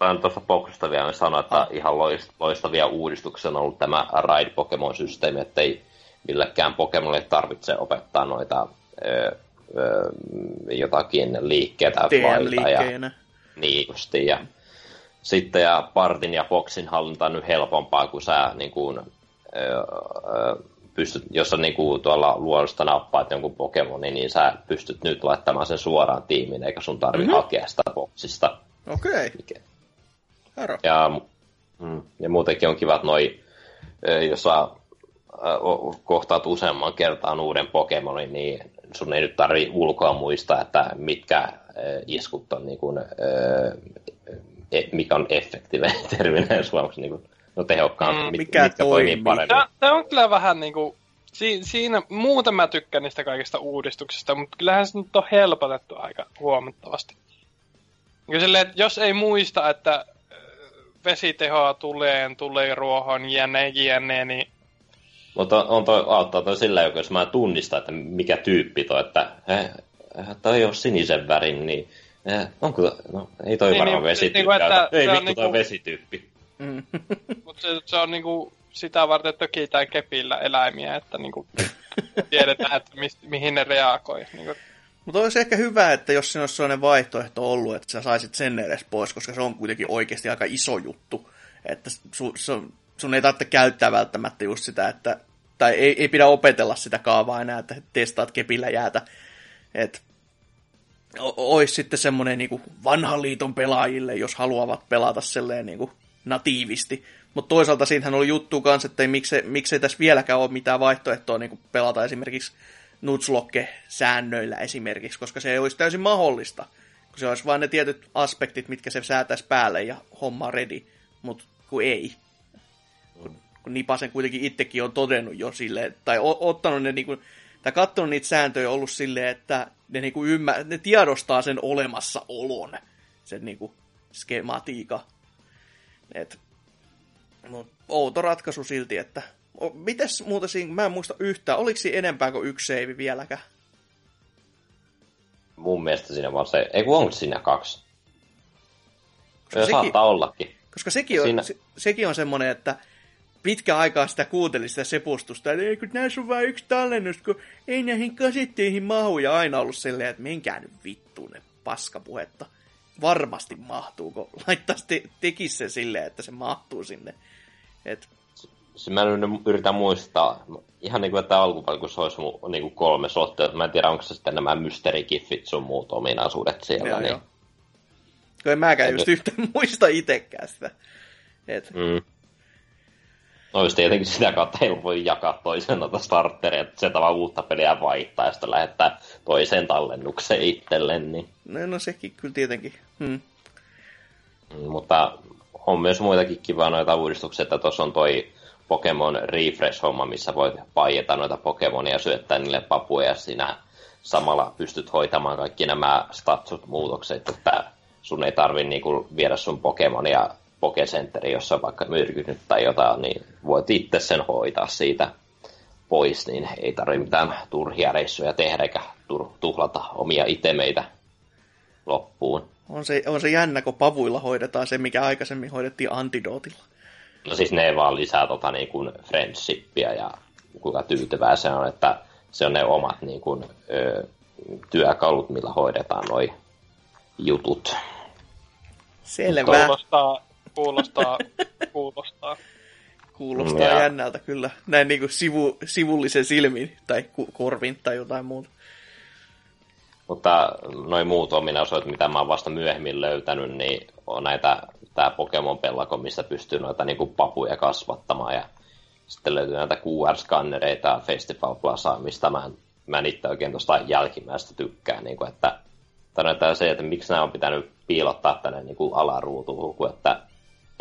Mä tuosta Poksusta vielä sanoa, että ah. ihan loistavia uudistuksia on ollut tämä Ride Pokemon-systeemi, että ei millekään Pokemonille tarvitse opettaa noita ö, jotakin liikkeitä vailta. Ja, niin justi, ja sitten ja Partin ja Boxin hallinta on nyt helpompaa, kun sä niin kuin, ö, ö, pystyt, jos on niin kuin tuolla luonnosta nappaat jonkun Pokemonin, niin sä pystyt nyt laittamaan sen suoraan tiimiin, eikä sun tarvi mm-hmm. hakea sitä boksista. Okei. Okay. Ja, mm, ja muutenkin on kivat noi, jos sä kohtaat useamman kertaan uuden Pokemonin, niin sun ei nyt tarvi ulkoa muistaa, että mitkä iskut on niin kuin, e, mikä on efektiivinen [LAUGHS] terminä suomeksi niin kuin, no tehokkaampi, mm, mikä mitkä toimii, toimii paremmin. Tämä on kyllä vähän niin kuin, si, siinä muuten mä tykkään niistä kaikista uudistuksista, mutta kyllähän se nyt on helpotettu aika huomattavasti. Silleen, että jos ei muista, että vesitehoa tulee, tulee ruohon, jne, jne, niin... Mutta on toi, auttaa toi sillä, jos mä tunnistan, että mikä tyyppi toi, että eh, eh toi on sinisen värin, niin eh, onko, no, ei toi niin, varmaan niin, vesityyppi. Niin, että ei vittu niinku, toi vesityyppi. Mm. [LAUGHS] Mutta se, se, on niinku sitä varten tökitään kepillä eläimiä, että niinku [LAUGHS] tiedetään, että mi, mihin ne reagoi. Niinku. Mutta olisi ehkä hyvä, että jos siinä olisi sellainen vaihtoehto ollut, että sä saisit sen edes pois, koska se on kuitenkin oikeasti aika iso juttu. Että su, su, sun ei tarvitse käyttää välttämättä just sitä, että, tai ei, ei pidä opetella sitä kaavaa enää, että testaat kepillä jäätä. Että olisi sitten semmoinen niin vanhan liiton pelaajille, jos haluavat pelata selleen kuin natiivisti. Mutta toisaalta siinähän oli juttu kanssa, että ei, miksei, miksei tässä vieläkään ole mitään vaihtoehtoa niin kuin pelata esimerkiksi Nutslokke-säännöillä esimerkiksi, koska se ei olisi täysin mahdollista. Kun se olisi vain ne tietyt aspektit, mitkä se säätäisi päälle ja homma ready, mutta kun ei. Kun, Nipasen kuitenkin itsekin on todennut jo silleen, tai o, ottanut ne niinku, tai katsonut niitä sääntöjä ollut silleen, että ne, niinku ymmär, ne tiedostaa sen olemassaolon, sen niinku skematiika. Et, mut, outo ratkaisu silti, että Mites muuta siinä, mä en muista yhtään, oliko siinä enempää kuin yksi save vieläkään? Mun mielestä siinä vaan se, ei kun onko siinä kaksi? Koska se sekin, saattaa ollakin. Koska sekin on, siinä... se, sekin on semmoinen, että pitkä aikaa sitä kuunteli sitä sepustusta, että ei kun näissä on vain yksi tallennus, kun ei näihin kasetteihin mahu, ja aina ollut silleen, että menkää nyt vittuun ne paskapuhetta. Varmasti mahtuu, kun laittaisi te, tekisi se silleen, että se mahtuu sinne. Et se mä nyt yritän muistaa, ihan niin kuin että alkupalkussa olisi mun, niin kuin kolme sottia, mä en tiedä onko se sitten nämä mysteerikiffit sun muut ominaisuudet siellä. Joo, niin... joo. Kun en mäkään just nyt... yhtään [LAUGHS] muista itsekään sitä. Et... Mm. No just tietenkin sitä kautta ei voi jakaa toisen noita starteria, että se tavalla uutta peliä vaihtaa ja sitten lähettää toiseen tallennukseen itselleen. Niin... No, no sekin kyllä tietenkin. Hmm. Mutta on myös muitakin kivaa noita uudistuksia, että tuossa on toi Pokemon Refresh-homma, missä voit paijeta noita Pokemonia ja syöttää niille papuja ja sinä samalla pystyt hoitamaan kaikki nämä statsut muutokset, että sun ei tarvi niinku viedä sun Pokemonia Pokecenteri, jossa on vaikka myrkynyt tai jotain, niin voit itse sen hoitaa siitä pois, niin ei tarvi mitään turhia reissuja tehdä eikä tuhlata omia itemeitä loppuun. On se, on se jännä, kun pavuilla hoidetaan se, mikä aikaisemmin hoidettiin antidootilla. No siis ne vaan lisää tota niin kuin friendshipia ja kuinka tyytyvää se on, että se on ne omat niin kuin, ö, työkalut, millä hoidetaan noi jutut. Selvä. Kuulostaa, kuulostaa, kuulostaa. Kuulostaa ja. jännältä kyllä. Näin niin kuin sivu, sivullisen silmin tai korvin tai jotain muuta. Mutta noin muut ominaisuudet, mitä mä oon vasta myöhemmin löytänyt, niin on näitä, tää Pokemon pelako, missä pystyy noita niinku papuja kasvattamaan ja sitten löytyy näitä QR-skannereita Festival Plaza, mistä mä, mä en itse oikein tuosta jälkimmäistä tykkään, niin kuin, että tai se, että miksi nämä on pitänyt piilottaa tänne niin kuin alaruutuun, kun että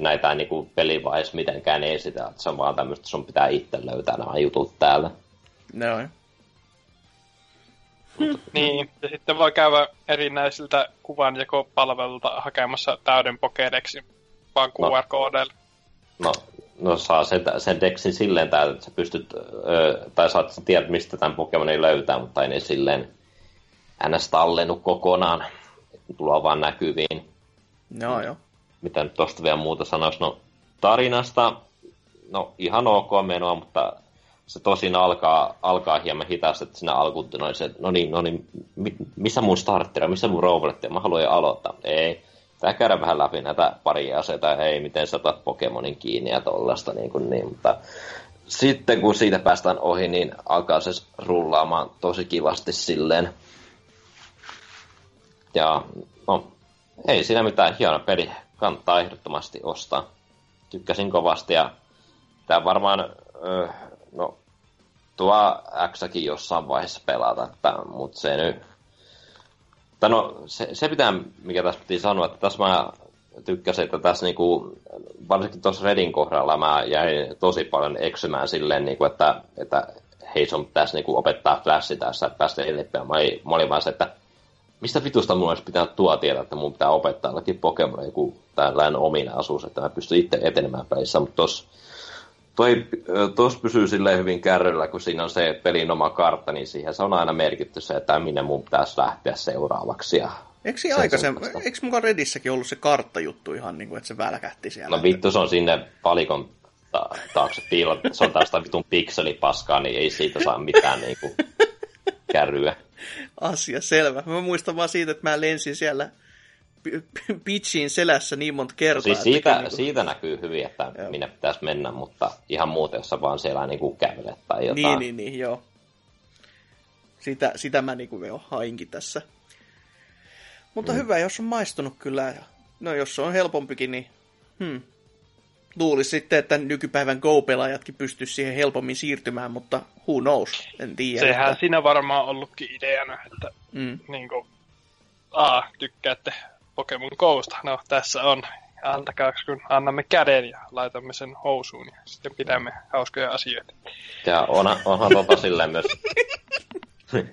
näitä ei niin kuin pelivaiheessa mitenkään esitä, että se on vaan tämmöistä, sun pitää itse löytää nämä jutut täällä. No, niin, ja sitten voi käydä erinäisiltä kuvanjakopalvelulta hakemassa täyden Pokédexin vaan QR-koodeilla. No, no saa sen, sen dexin silleen täytä, että sä pystyt, ö, tai saat tiedät, mistä tämän Pokemonin löytää, mutta ei ne silleen ns. tallennut kokonaan. Tulee vaan näkyviin. No joo. Mitä nyt tosta vielä muuta sanoisi? No tarinasta, no ihan ok menoa, mutta se tosin alkaa, alkaa hieman hitaasti, että siinä alkuun se, no niin, no niin, missä mun starteri, missä mun robotti, mä haluan jo aloittaa. Ei, Tää käydä vähän läpi näitä paria aseita, ei miten sä otat Pokemonin kiinni ja tollasta niin, kuin niin, mutta sitten kun siitä päästään ohi, niin alkaa se rullaamaan tosi kivasti silleen. Ja no, ei siinä mitään hieno peli, kannattaa ehdottomasti ostaa. Tykkäsin kovasti ja tämä varmaan, no tuo X-kin jossain vaiheessa pelata, mutta se nyt tai no, se, se pitää, mikä tässä piti sanoa, että tässä mä tykkäsin, että tässä niinku, varsinkin tuossa Redin kohdalla mä jäin tosi paljon eksymään silleen, niinku, että, että hei, sun pitäisi niinku opettaa flashi tässä, että päästä eteenpäin. Mä, mä olin vaan se, että mistä vitusta mulla olisi pitänyt tuo tietää, että mun pitää opettaa jollakin Pokemon joku tällainen ominaisuus, että mä pystyn itse etenemään pelissä, mutta tuossa toi, tos pysyy silleen hyvin kärryllä, kun siinä on se pelin oma kartta, niin siihen se on aina merkitty se, että minne mun pitäisi lähteä seuraavaksi. Ja Eikö siinä aikaisemmin, eikö mukaan Redissäkin ollut se karttajuttu ihan niin kuin, että se välkähti siellä? No vittu, se on sinne palikon ta- taakse piilo. Se on taas vitun pikselipaskaa, niin ei siitä saa mitään niin kuin, kärryä. [LAUGHS] Asia selvä. Mä muistan vaan siitä, että mä lensin siellä pitchiin selässä niin monta kertaa. Siis siitä, niin kuin... siitä näkyy hyvin, että joo. minne pitäisi mennä, mutta ihan muuten, jos vaan siellä niin kuin kävelet tai jotain. Niin, niin, niin, joo. Sitä, sitä mä niin kuin jo hainkin tässä. Mutta mm. hyvä, jos on maistunut kyllä. No jos se on helpompikin, niin hmm. luulisi sitten, että nykypäivän Go-pelaajatkin pystyisi siihen helpommin siirtymään, mutta who knows, en tiedä. Sehän että... siinä varmaan ollutkin ideana, että mm. niin kuin, a, tykkäätte Pokemon Ghosta. No, tässä on. Antakaa, kun annamme käden ja laitamme sen housuun ja sitten pidämme hauskoja asioita. Ja onhan, onhan tota silleen myös... [LAUGHS]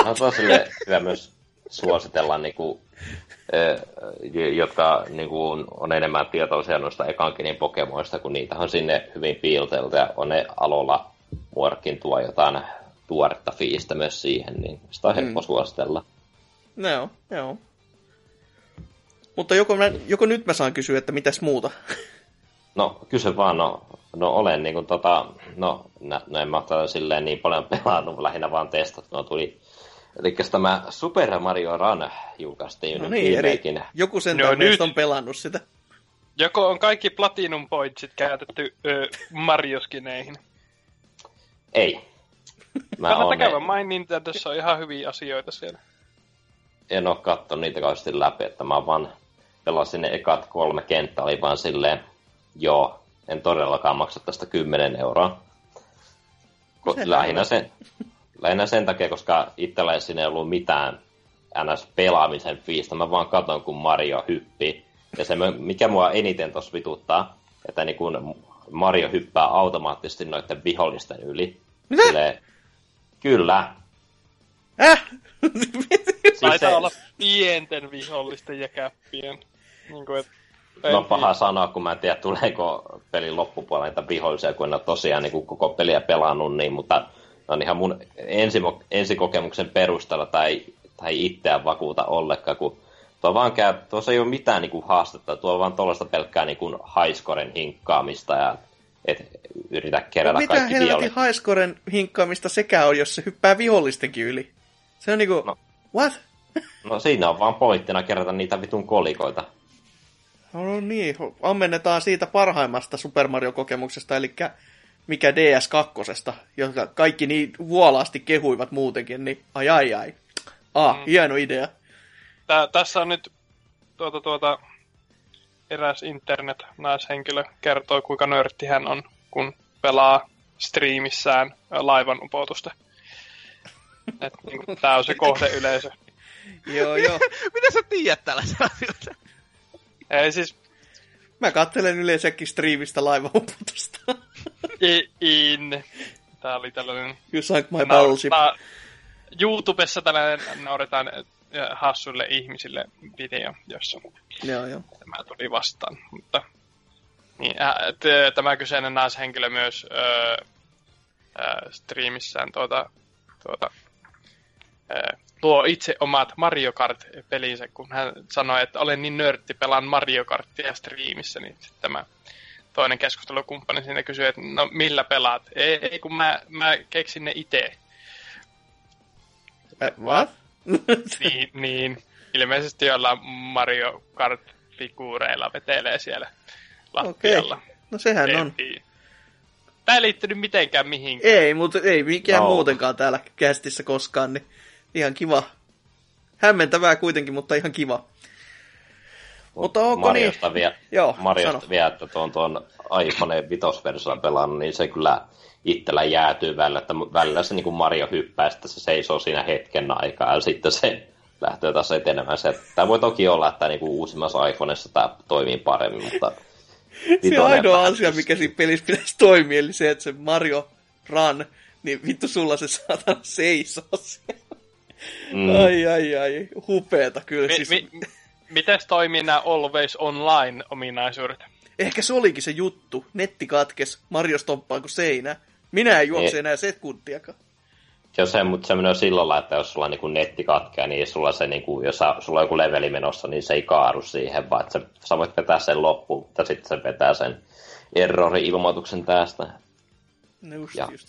onhan tota silleen hyvä myös suositella niinku, jotka niinku, on enemmän tietoisia noista ekankinin Pokemoista, kun niitä on sinne hyvin piiltelty ja on ne alolla muorkin tuo jotain tuoretta fiistä myös siihen, niin sitä on helppo mm. suositella. No, joo. Mutta joko, mä, joko nyt mä saan kysyä, että mitäs muuta? No, kysy vaan, no, no olen niin kuin, tota, no, no en mä ole silleen niin paljon pelannut, [LAUGHS] lähinnä vaan testat, no tuli Eli tämä Super Mario Run julkaistiin no niin, eli joku sen no, nyt. on pelannut sitä. Joko on kaikki Platinum Pointsit käytetty ö, Mario-skineihin? Ei. Mä Kannattaa käydä main Nintendossa on ihan hyviä asioita siellä. En ole katsonut niitä kauheasti läpi, että mä vaan pelasin ne ekat kolme kenttää, oli vaan silleen, joo, en todellakaan maksa tästä 10 euroa. Ko- lähinnä, sen, lähinnä sen takia, koska itsellä ei siinä ollut mitään ns. pelaamisen fiistä. Mä vaan katon, kun Mario hyppii. Ja se, mikä mua eniten tossa vituttaa, että niin kun Mario hyppää automaattisesti noiden vihollisten yli. Mitä? Silleen, kyllä. Äh? [LAUGHS] siis Taitaa se... olla pienten vihollisten ja käppien. Niin kuin, et, no paha sanoa, kun mä en tiedä, tuleeko pelin loppupuolella niitä vihollisia, kun en ole tosiaan niin koko peliä pelannut, niin, mutta on ihan mun ensimo, ensikokemuksen perusteella tai, tai itseään vakuuta ollenkaan, kun tuo vaan käy, tuossa ei ole mitään niin kuin haastetta, tuo on vaan tuollaista pelkkää niin kuin haiskoren hinkkaamista ja et yritä kerätä no, kaikki Mitä helvetin haiskoren hinkkaamista sekä on, jos se hyppää vihollistenkin yli? Se on niinku, no, what? No siinä on vaan pointtina kerätä niitä vitun kolikoita. No niin, ammennetaan siitä parhaimmasta Super Mario-kokemuksesta, eli mikä DS2, joka kaikki niin vuolaasti kehuivat muutenkin, niin ai ai ai. Ah, mm. hieno idea. Tää, tässä on nyt tuota, tuota, eräs internet-naishenkilö kertoo, kuinka nörtti hän on, kun pelaa striimissään laivan upotusta. Et, niin, tää on se [LAUGHS] kohdeyleisö. [LAUGHS] joo, joo. [LAUGHS] Mitä sä tiedät tällaisen asioita? Ei siis... Mä kattelen yleensäkin striimistä laivauputusta. [LAUGHS] In. Tää oli tällainen... You sank my battleship. YouTubessa tällainen nauretaan hassuille ihmisille video, jossa joo, joo. tämä tuli vastaan. Mutta niin, äh, tämä kyseinen naishenkilö myös äh, äh, striimissään tuota, tuota, äh, luo itse omat Mario Kart-pelinsä, kun hän sanoi, että olen niin nörtti, pelaan Mario Kartia striimissä, niin tämä toinen keskustelukumppani siinä kysyi, että no millä pelaat? Ei, ei kun mä, mä keksin ne itse. What? [LAUGHS] niin, niin, ilmeisesti jollain Mario Kart-figuureilla vetelee siellä lattialla. Okay. No sehän on. Tämä ei liittynyt mitenkään mihinkään. Ei, mutta ei mikään no. muutenkaan täällä kästissä koskaan, niin ihan kiva. Hämmentävää kuitenkin, mutta ihan kiva. Mut mutta onko Mariosta niin? Vie, Joo, Mariosta vielä, että tuon, tuon iPhone 5 pelannut, niin se kyllä itsellä jäätyy välillä, että välillä se niin kuin Mario hyppää, että se seisoo siinä hetken aikaa ja sitten se lähtee taas etenemään. Se, tämä voi toki olla, että niin kuin uusimmassa iPhoneissa tämä toimii paremmin, mutta... [LAUGHS] se on ainoa asia, mikä siinä pelissä pitäisi toimia, eli se, että se Mario Run, niin vittu sulla se saatana seisoo siellä. Mm. Ai, ai, ai, hupeeta kyllä. Mi- siis... mi- Mites toimii nämä Always Online-ominaisuudet? Ehkä se olikin se juttu. Netti katkes, Mario stomppaa kuin seinä. Minä en juokse enää sekuntiakaan. Se on se, mutta se menee sillä lailla, että jos sulla niin kuin netti katkeaa, niin sulla se, niin kuin, jos sulla on joku leveli menossa, niin se ei kaaru siihen, vaan että se, sä voit vetää sen loppuun, mutta sitten se vetää sen errori-ilmoituksen tästä. No just, ja, just.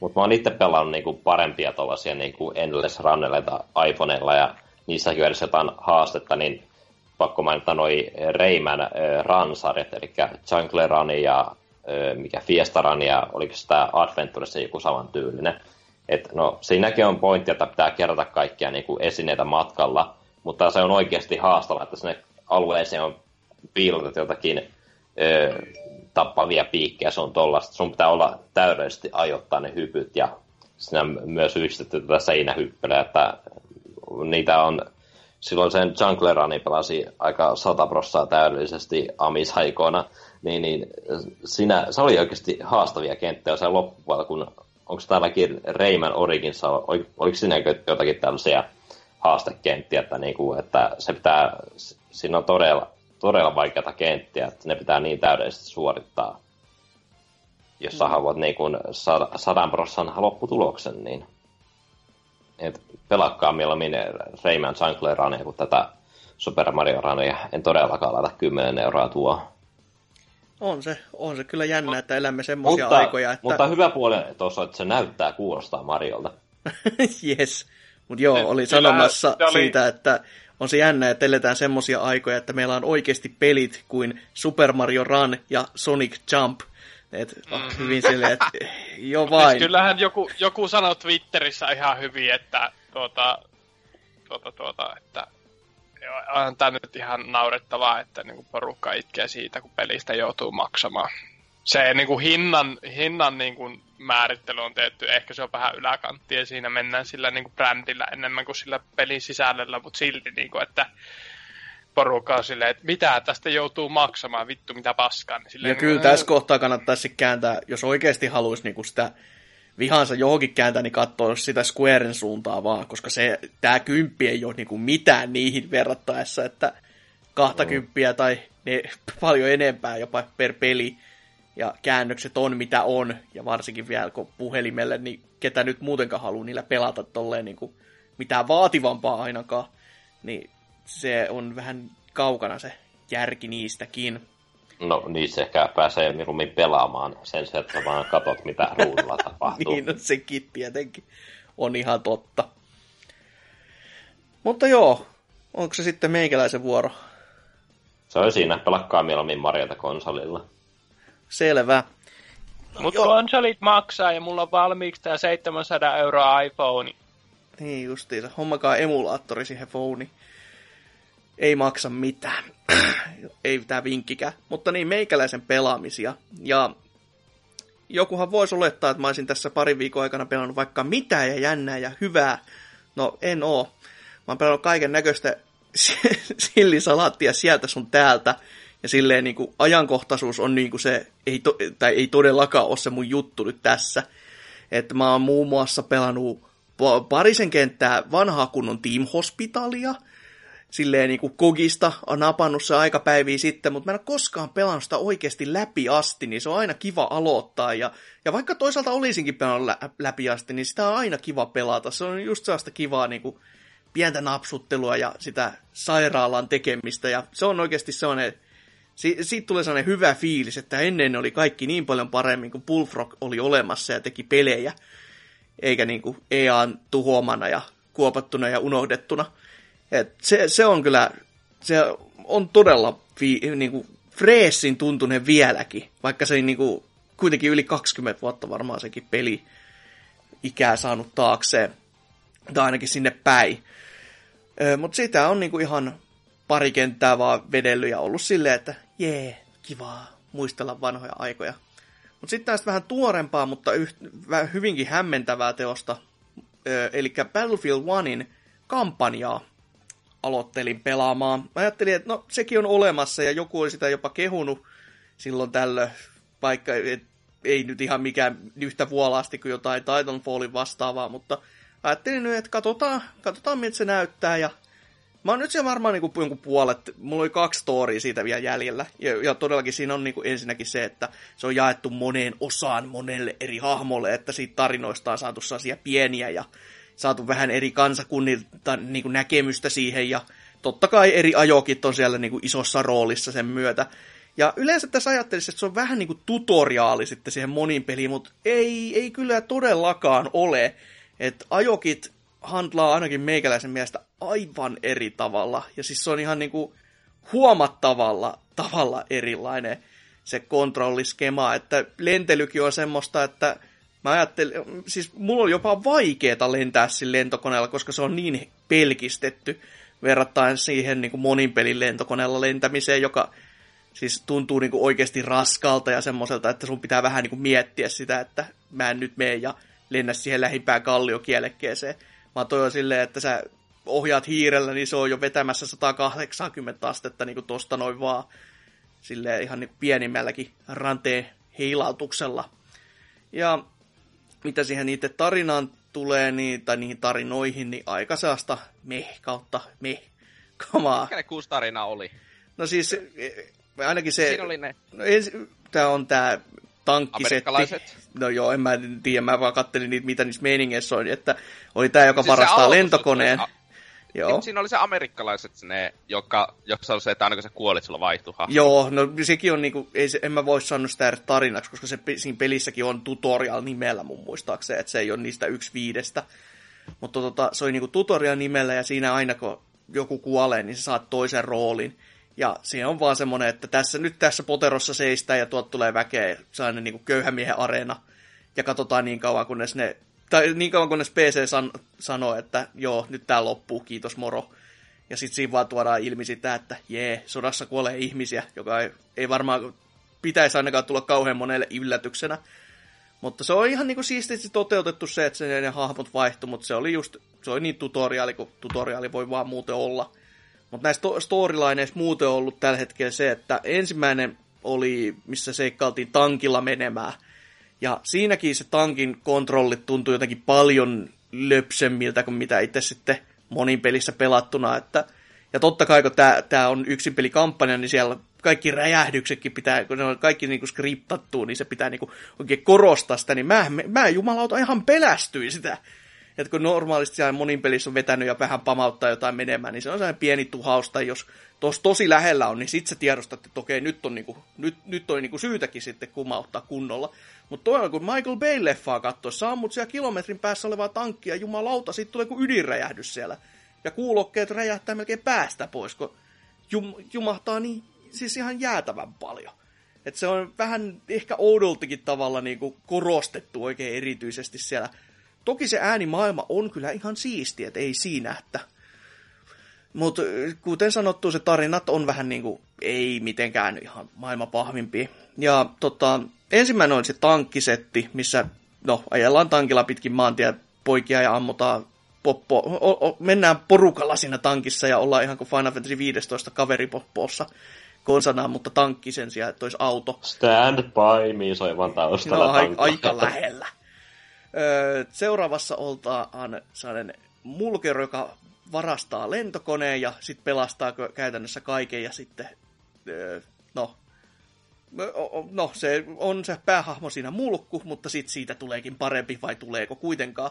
Mutta mä oon itse pelannut niinku parempia tuollaisia niinku endless runneleita iPhoneilla ja niissä hyödyssä jotain haastetta, niin pakko mainita noi Rayman äh, Run-sarjat, eli Jungle Run ja mikä Fiesta Run ja oliko sitä Adventuressa joku saman tyylinen. Et, no, siinäkin on pointti, että pitää kerätä kaikkia niin kuin esineitä matkalla, mutta se on oikeasti haastavaa, että sinne alueeseen on piilotettu jotakin tappavia piikkejä, se on tollasta. Sun pitää olla täydellisesti ajoittaa ne hypyt ja siinä on myös yhdistetty tätä seinähyppelyä, että niitä on silloin sen Jungle Runin pelasi aika sataprossaa täydellisesti amisaikoina, niin, niin siinä, se oli oikeasti haastavia kenttiä sen loppupuolella, kun onko täälläkin Rayman Originsa, oliko siinä jotakin tällaisia haastekenttiä, että, niin kuin, että se pitää, siinä on todella, todella vaikeata kenttiä, että ne pitää niin täydellisesti suorittaa, jos sä haluat niin kuin sadan prossan lopputuloksen, niin et pelakkaa mieluummin Rayman Jungle Runia kuin tätä Super Mario Runia. En todellakaan laita 10 euroa tuo. On se, on se kyllä jännä, että elämme semmoisia mutta, aikoja. Että... Mutta hyvä puoli tuossa, että se näyttää kuulostaa Mariolta. [LAUGHS] yes. Mutta joo, oli sanomassa oli... siitä, että on se jännä, että eletään semmoisia aikoja, että meillä on oikeasti pelit kuin Super Mario Run ja Sonic Jump. Et, mm-hmm. hyvin silleen, että [LAUGHS] jo vain. Siis kyllähän joku, joku sanoi Twitterissä ihan hyvin, että tuota, tuota, tuota, että on tämä nyt ihan naurettavaa, että niin kuin porukka itkee siitä, kun pelistä joutuu maksamaan. Se niin kuin hinnan, hinnan niin kuin määrittely on tehty, ehkä se on vähän yläkantti ja siinä mennään sillä niin kuin brändillä enemmän kuin sillä pelin sisällöllä, mutta silti, niin kuin, että porukka on silleen, että mitä tästä joutuu maksamaan, vittu mitä paskaa. Niin silleen, ja kyllä tässä kohtaa kannattaisi kääntää, jos oikeasti haluaisi niin kuin sitä vihansa johonkin kääntää, niin katsoo sitä Squaren suuntaa vaan, koska se, tämä kymppi ei ole niin kuin mitään niihin verrattaessa, että kahta mm. kymppiä tai ne paljon enempää jopa per peli, ja käännökset on mitä on, ja varsinkin vielä kun puhelimelle, niin ketä nyt muutenkaan haluaa niillä pelata tolleen niin kuin mitään vaativampaa ainakaan, niin se on vähän kaukana se järki niistäkin. No niissä ehkä pääsee mieluummin pelaamaan sen sijaan, että vaan katot, mitä ruudulla [LAUGHS] tapahtuu. niin, no sekin tietenkin on ihan totta. Mutta joo, onko se sitten meikäläisen vuoro? Se on siinä, pelakkaa mieluummin Marjata konsolilla. Selvä. Mutta konsolit maksaa ja mulla on valmiiksi tää 700 euroa iPhone. Niin justiinsa. Hommakaa emulaattori siihen phoneen. Ei maksa mitään. [CLEARS THROAT] Ei tää vinkkikään. Mutta niin, meikäläisen pelaamisia. Ja jokuhan voisi olettaa, että mä olisin tässä parin viikon aikana pelannut vaikka mitä ja jännää ja hyvää. No, en oo. Mä oon pelannut kaiken näköistä [LAUGHS] sillisalaattia sieltä sun täältä. Ja silleen niin kuin ajankohtaisuus on niin kuin se, ei to, tai ei todellakaan ole se mun juttu nyt tässä. Että mä oon muun muassa pelannut parisen kenttää vanhaa kunnon Team Hospitalia. Silleen niin kuin Kogista on napannut se aikapäiviä sitten, mutta mä en ole koskaan pelannut sitä oikeasti läpi asti, niin se on aina kiva aloittaa. Ja, ja vaikka toisaalta olisinkin pelannut lä- läpi asti, niin sitä on aina kiva pelata. Se on just sellaista kivaa niin kuin pientä napsuttelua ja sitä sairaalan tekemistä. Ja se on oikeasti sellainen, si- siitä tulee sellainen hyvä fiilis, että ennen oli kaikki niin paljon paremmin, kun Bullfrog oli olemassa ja teki pelejä eikä niin kuin EAN tuhoamana ja kuopattuna ja unohdettuna. Et se, se on kyllä, se on todella fi, niin kuin freessin tuntunen vieläkin, vaikka se niin kuin, kuitenkin yli 20 vuotta varmaan sekin peli ikää saanut taakseen, tai ainakin sinne päin. Mutta sitä on niin kuin ihan pari kenttää vaan vedellyt ja ollut silleen, että jee, kivaa muistella vanhoja aikoja. Mutta sitten tästä vähän tuorempaa, mutta yht, hyvinkin hämmentävää teosta, eli Battlefield 1in kampanjaa aloittelin pelaamaan. Mä ajattelin, että no sekin on olemassa ja joku oli sitä jopa kehunut silloin tällöin, vaikka et, ei nyt ihan mikään yhtä vuolaasti kuin jotain Titanfallin vastaavaa, mutta ajattelin nyt, että katsotaan, katsotaan miltä se näyttää ja Mä oon nyt siellä varmaan niin kuin jonkun puolet, mulla oli kaksi storia siitä vielä jäljellä. Ja, ja todellakin siinä on niin kuin ensinnäkin se, että se on jaettu moneen osaan, monelle eri hahmolle, että siitä tarinoista on saatu sellaisia pieniä ja saatu vähän eri kansakunnilta niin kuin näkemystä siihen ja totta kai eri ajokit on siellä niin kuin isossa roolissa sen myötä. Ja yleensä tässä ajattelisin, että se on vähän niin kuin tutoriaali sitten siihen monin peliin, mutta ei, ei kyllä todellakaan ole. Että ajokit handlaa ainakin meikäläisen mielestä aivan eri tavalla. Ja siis se on ihan niin kuin huomattavalla tavalla erilainen se kontrolliskema, että lentelykin on semmoista, että mä ajattelin, siis mulla on jopa vaikeeta lentää sillä lentokoneella, koska se on niin pelkistetty verrattain siihen niin kuin monin pelin lentokoneella lentämiseen, joka siis tuntuu niin kuin oikeasti raskalta ja semmoiselta, että sun pitää vähän niin kuin miettiä sitä, että mä en nyt mene ja lennä siihen lähimpään kalliokielekkeeseen. Vaan toi on silleen, että sä ohjaat hiirellä, niin se on jo vetämässä 180 astetta niin kuin tosta noin vaan. Silleen ihan niin pienimmälläkin ranteen heilautuksella. Ja mitä siihen itse tarinaan tulee, niin, tai niihin tarinoihin, niin aika seasta meh kautta meh kamaa. Mikä ne kuusi tarinaa oli? No siis ainakin se... Siinä oli ne. No, ens, tää on tää tankkisetti. No joo, en mä tiedä, mä vaan kattelin niitä, mitä niissä meiningeissä on, että oli tää, joka Siis se varastaa lentokoneen. oli- Joo. Niin, siinä oli se amerikkalaiset, ne, joka, jossa oli se, että aina kun sä kuolit, sulla vaihtui hahmo. Joo, no sekin on niinku, ei se, en mä voi sanoa sitä tarinaksi, koska se, siinä pelissäkin on tutorial nimellä mun muistaakseen, että se ei ole niistä yksi viidestä. Mutta tota, se oli niinku tutorial nimellä ja siinä aina kun joku kuolee, niin sä saat toisen roolin. Ja se on vaan semmonen, että tässä, nyt tässä poterossa seistää ja tuot tulee väkeä, sellainen niinku köyhämiehen areena. Ja katsotaan niin kauan, kunnes ne, tai niin kauan kunnes PC san, sanoo, että joo, nyt tää loppuu, kiitos moro. Ja sitten siinä vaan tuodaan ilmi sitä, että jee, sodassa kuolee ihmisiä, joka ei, ei varmaan pitäisi ainakaan tulla kauhean monelle yllätyksenä. Mutta se on ihan niinku siististi toteutettu se, että se, ne hahmot vaihtu, mutta se oli just, se oli niin tutoriaali, kun tutoriaali voi vaan muuten olla. Mutta näissä to- storylineissa muuten on ollut tällä hetkellä se, että ensimmäinen oli, missä seikkailtiin tankilla menemään. Ja siinäkin se tankin kontrollit tuntui jotenkin paljon löpsemmiltä kuin mitä itse sitten monin pelissä pelattuna. Että, ja totta kai, kun tämä on yksin pelikampanja, niin siellä kaikki räjähdyksetkin pitää, kun ne on kaikki niinku skriptattu, niin se pitää niinku oikein korostaa sitä, niin mä, mä jumalauta ihan pelästyin sitä. Että kun normaalisti siellä monin pelissä on vetänyt ja vähän pamauttaa jotain menemään, niin se on sellainen pieni tuhaus, tai jos tos tosi lähellä on, niin sit sä tiedostat, että okei, nyt on, niinku, nyt, nyt on niinku syytäkin sitten kumauttaa kunnolla. Mutta toinen, kun Michael Bay-leffaa katsoo, sä ammut siellä kilometrin päässä olevaa tankkia, jumalauta, sit tulee kuin ydinräjähdys siellä. Ja kuulokkeet räjähtää melkein päästä pois, kun jum, jumahtaa niin, siis ihan jäätävän paljon. Et se on vähän ehkä oudoltakin tavalla niinku korostettu oikein erityisesti siellä toki se äänimaailma on kyllä ihan siisti, että ei siinä, että... Mutta kuten sanottu, se tarinat on vähän niin kuin, ei mitenkään ihan maailman pahvimpia. Ja tota, ensimmäinen on se tankkisetti, missä no, ajellaan tankilla pitkin maantia poikia ja ammutaan poppo, o, o, mennään porukalla siinä tankissa ja ollaan ihan kuin Final Fantasy 15 kaveripoppossa konsana, mutta tankki sen sijaan, että olisi auto. Stand by me soi vaan taustalla. No, aika, aika lähellä. Öö, seuraavassa oltaan sellainen mulkero, joka varastaa lentokoneen ja sitten pelastaa käytännössä kaiken ja sitten, öö, no, se on se päähahmo siinä mulkku, mutta sitten siitä tuleekin parempi vai tuleeko kuitenkaan.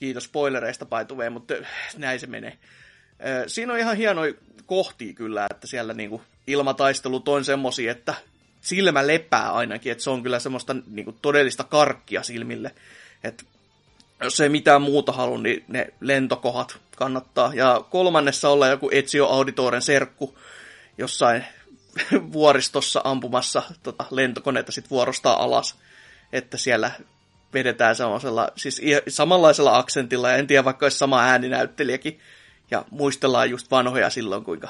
Kiitos spoilereista paituveen, mutta näin se menee. Siinä on ihan hienoja kohtia kyllä, että siellä niinku ilmataistelut on semmosia, että silmä lepää ainakin, että se on kyllä semmoista niinku todellista karkkia silmille. Että jos ei mitään muuta halua, niin ne lentokohat kannattaa. Ja kolmannessa olla joku Ezio Auditoren serkku jossain [LAUGHS] vuoristossa ampumassa tota, lentokoneita sit vuorostaa alas. Että siellä vedetään semmoisella, siis samanlaisella aksentilla, ja en tiedä vaikka olisi sama ääninäyttelijäkin, ja muistellaan just vanhoja silloin, kuinka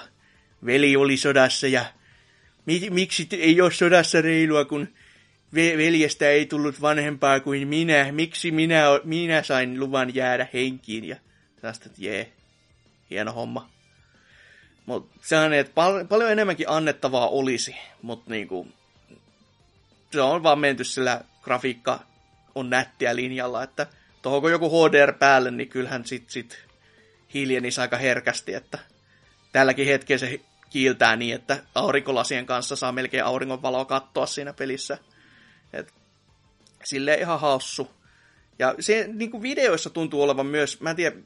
veli oli sodassa, ja miksi ei ole sodassa reilua, kun veljestä ei tullut vanhempaa kuin minä, miksi minä, minä sain luvan jäädä henkiin, ja tästä, että jee, hieno homma. Mutta sehän, että pal- paljon enemmänkin annettavaa olisi, mutta niinku, se on vaan menty sillä grafiikka on nättiä linjalla, että tuohon joku HDR päälle, niin kyllähän sit, sit hiljenisi aika herkästi, että tälläkin hetkellä se kiiltää niin, että aurinkolasien kanssa saa melkein auringonvaloa katsoa siinä pelissä. Et, silleen ihan hassu. Ja se niin kuin videoissa tuntuu olevan myös, mä en tiedä,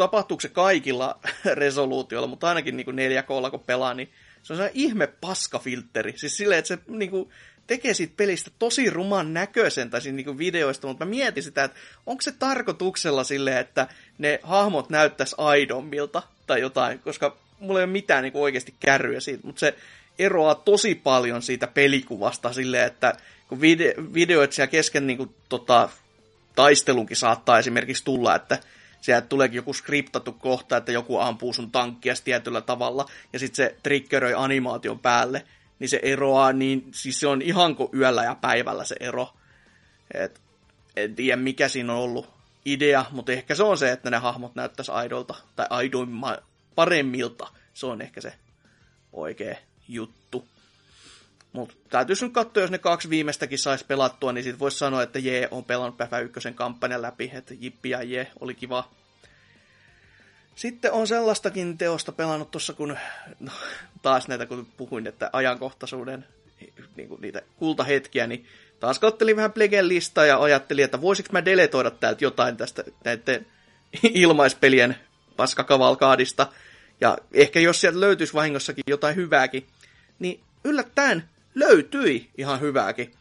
tapahtuuko se kaikilla [LAUGHS] resoluutioilla, mutta ainakin niin 4K, kun pelaa, niin se on sellainen ihme paskafiltteri. Siis silleen, että se niin kuin, tekee siitä pelistä tosi ruman näköisen tai niin videoista, mutta mä mietin sitä, että onko se tarkoituksella silleen, että ne hahmot näyttäisi aidommilta tai jotain, koska mulla ei ole mitään niin oikeasti kärryä siitä, mutta se eroaa tosi paljon siitä pelikuvasta silleen, että kun vide- videoit siellä kesken niin kuin, tota, taistelunkin saattaa esimerkiksi tulla, että sieltä tuleekin joku skriptattu kohta, että joku ampuu sun tankkia tietyllä tavalla, ja sitten se triggeröi animaation päälle, niin se eroaa, niin siis se on ihan kuin yöllä ja päivällä se ero. Et, en tiedä mikä siinä on ollut idea, mutta ehkä se on se, että ne hahmot näyttäisi aidolta, tai aidoimma, paremmilta. Se on ehkä se oikea juttu. Mutta täytyisi nyt katsoa, jos ne kaksi viimeistäkin saisi pelattua, niin sitten voisi sanoa, että jee, on pelannut Päfä ykkösen kampanjan läpi, että jippi ja jee, oli kiva. Sitten on sellaistakin teosta pelannut tuossa, kun no, taas näitä, kun puhuin, että ajankohtaisuuden niin kuin niitä kultahetkiä, niin taas kattelin vähän Plegen listaa ja ajattelin, että voisiko mä deletoida täältä jotain tästä näiden ilmaispelien paskakavalkaadista. Ja ehkä jos sieltä löytyisi vahingossakin jotain hyvääkin, niin yllättäen löytyi ihan hyvääkin.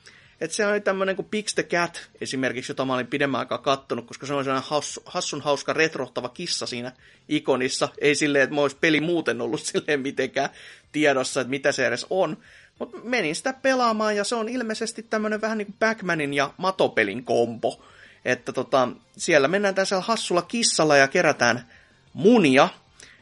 Että se oli tämmöinen kuin Pix the Cat esimerkiksi, jota mä olin pidemmän aikaa kattonut, koska se on sellainen hassu, hassun hauska retrohtava kissa siinä ikonissa. Ei silleen, että mä olisi peli muuten ollut [LAUGHS] silleen mitenkään tiedossa, että mitä se edes on. Mutta menin sitä pelaamaan ja se on ilmeisesti tämmöinen vähän niin kuin Backmanin ja Matopelin kombo. Että tota, siellä mennään tässä hassulla kissalla ja kerätään munia,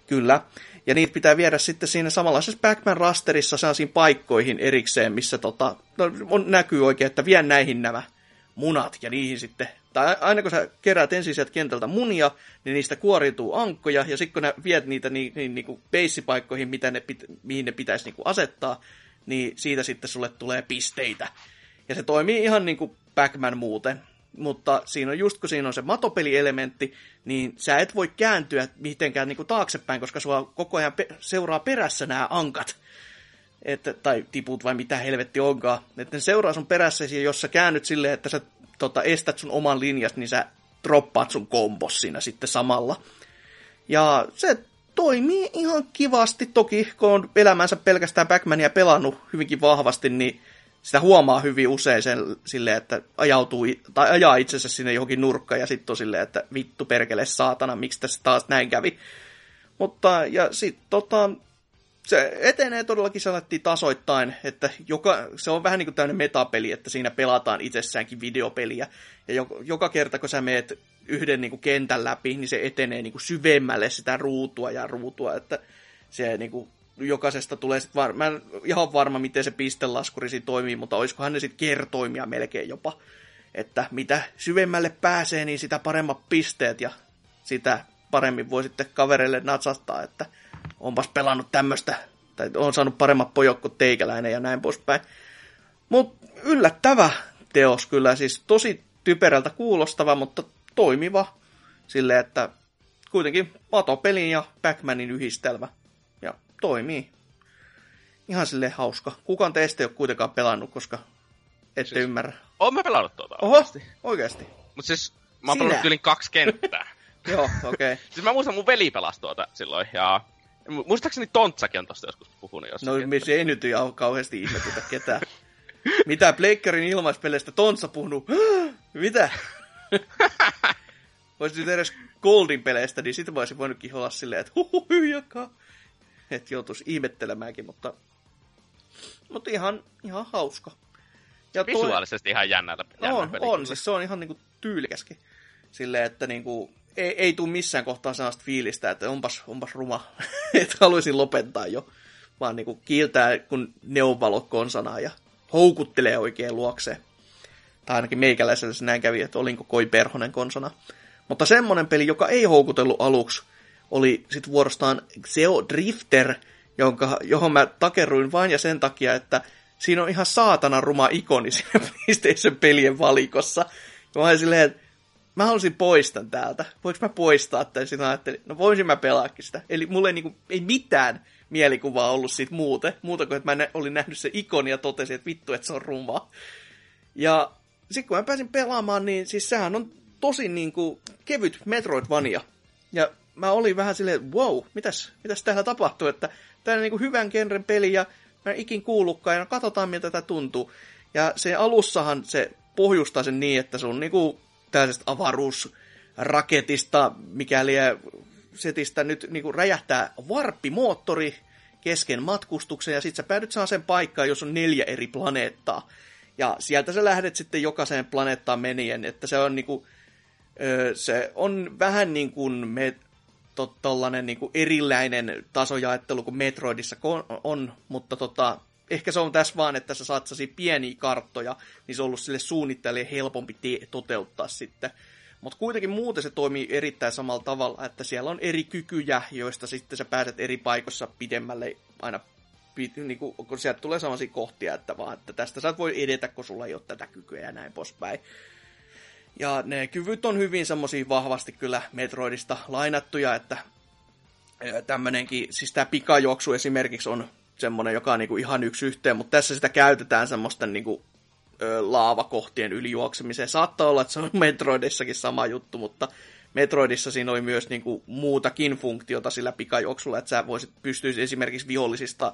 kyllä. Ja niitä pitää viedä sitten siinä samanlaisessa Backman-rasterissa sellaisiin paikkoihin erikseen, missä tota, no, on, näkyy oikein, että vien näihin nämä munat ja niihin sitten, tai aina kun sä keräät ensin sieltä kentältä munia, niin niistä kuoriutuu ankkoja, ja sitten kun nä viet niitä niin, niin, niin kuin paikkoihin mitä ne pit, mihin ne pitäisi niin asettaa, niin siitä sitten sulle tulee pisteitä. Ja se toimii ihan niin kuin Backman muuten mutta siinä on just kun siinä on se matopelielementti, niin sä et voi kääntyä mitenkään niin kuin taaksepäin, koska sua koko ajan pe- seuraa perässä nämä ankat. Että, tai tiput vai mitä helvetti onkaan. Että ne seuraa sun perässä, ja jos sä käännyt silleen, että sä tota, estät sun oman linjas, niin sä droppaat sun kombos siinä sitten samalla. Ja se toimii ihan kivasti. Toki, kun on elämänsä pelkästään Backmania pelannut hyvinkin vahvasti, niin sitä huomaa hyvin usein sen, silleen, että ajautuu, tai ajaa itsensä sinne johonkin nurkkaan ja sitten on silleen, että vittu perkele saatana, miksi tässä taas näin kävi. Mutta, ja sitten tota, se etenee todellakin sellainen tasoittain, että joka, se on vähän niin kuin tämmöinen metapeli, että siinä pelataan itsessäänkin videopeliä. Ja joka, joka kerta, kun sä meet yhden niin kuin kentän läpi, niin se etenee niin kuin syvemmälle sitä ruutua ja ruutua, että se niin kuin, jokaisesta tulee sitten var... Mä en ihan varma, miten se pistelaskuri siinä toimii, mutta olisikohan ne sitten kertoimia melkein jopa. Että mitä syvemmälle pääsee, niin sitä paremmat pisteet ja sitä paremmin voi sitten kavereille natsastaa, että onpas pelannut tämmöistä, tai on saanut paremmat pojot kuin teikäläinen ja näin poispäin. Mutta yllättävä teos kyllä, siis tosi typerältä kuulostava, mutta toimiva sille, että kuitenkin patopelin ja Pac-Manin yhdistelmä. Toimii. Ihan sille hauska. Kukaan teistä ei ole kuitenkaan pelannut, koska ette siis, ymmärrä. Oon mä pelannut tuota Oho, oikeasti. Mut siis mä oon pelannut yli kaksi kenttää. [LAUGHS] Joo, okei. Okay. siis mä muistan, mun veli pelasi tuota silloin, ja muistaakseni Tontsakin on tosta joskus puhunut jossakin. No se ei nyt ihan kauheasti ihmetytä ketään. Mitä Pleikkarin ilmaispeleistä Tontsa puhunut? [GASPS] Mitä? [LAUGHS] Voisi nyt edes Goldin peleistä, niin sitten voisi voinutkin olla silleen, että huhu. Että joutuisi ihmettelemäänkin, mutta, mutta ihan, ihan hauska. Ja Visuaalisesti toi... ihan jännä, jännä on, peli. On, siis se on ihan niinku tyylikäskin. Silleen, että niinku, ei, ei tule missään kohtaa sellaista fiilistä, että onpas, onpas ruma, [LAUGHS] että haluaisin lopettaa jo. Vaan niinku kiiltää, kun neonvalot konsanaa ja houkuttelee oikein luokseen. Tai ainakin meikäläiselle se näin kävi, että olinko koi perhonen konsona. Mutta semmonen peli, joka ei houkutellut aluksi, oli sitten vuorostaan Xeo Drifter, jonka, johon mä takerruin vain ja sen takia, että siinä on ihan saatana ruma ikoni [LAUGHS] siinä PlayStation pelien valikossa. Ja mä silleen, että mä halusin poistaa täältä. Voinko mä poistaa tämän? Sitten ajattelin, no voisin mä pelaakin sitä. Eli mulle ei, niinku, ei mitään mielikuvaa ollut siitä muuten. Muuta kuin, että mä olin nähnyt se ikoni ja totesin, että vittu, että se on ruma. Ja sitten kun mä pääsin pelaamaan, niin siis sehän on tosi niinku kevyt Metroidvania. Ja mä olin vähän silleen, wow, mitäs, mitäs täällä tapahtuu, että tää on niinku hyvän genren peli ja mä en ikin kuullutkaan ja katsotaan miltä tätä tuntuu. Ja se alussahan se pohjustaa sen niin, että sun niinku tällaisesta avaruusraketista, mikäli setistä nyt niin kuin räjähtää varppimoottori kesken matkustuksen, ja sitten sä päädyt sen paikkaan, jos on neljä eri planeettaa. Ja sieltä sä lähdet sitten jokaiseen planeettaan menien, että se on niinku, se on vähän niin kuin me, tollanen niin kuin erilainen tasojaettelu kuin Metroidissa on, mutta tota, ehkä se on tässä vaan, että sä saat pieniä karttoja, niin se on ollut sille suunnittelijalle helpompi te- toteuttaa sitten. Mutta kuitenkin muuten se toimii erittäin samalla tavalla, että siellä on eri kykyjä, joista sitten sä pääset eri paikoissa pidemmälle aina niin kuin, kun sieltä tulee sellaisia kohtia, että vaan, että tästä sä et voi edetä, kun sulla ei ole tätä kykyä ja näin poispäin. Ja ne kyvyt on hyvin semmoisia vahvasti kyllä Metroidista lainattuja, että tämmönenkin, siis tämä pikajuoksu esimerkiksi on semmoinen, joka on niinku ihan yksi yhteen, mutta tässä sitä käytetään semmoisten niinku, laavakohtien ylijuoksemiseen. Saattaa olla, että se on [LAUGHS] Metroidissakin sama juttu, mutta Metroidissa siinä oli myös niinku muutakin funktiota sillä pikajuoksulla, että sä voisit pystyisi esimerkiksi vihollisista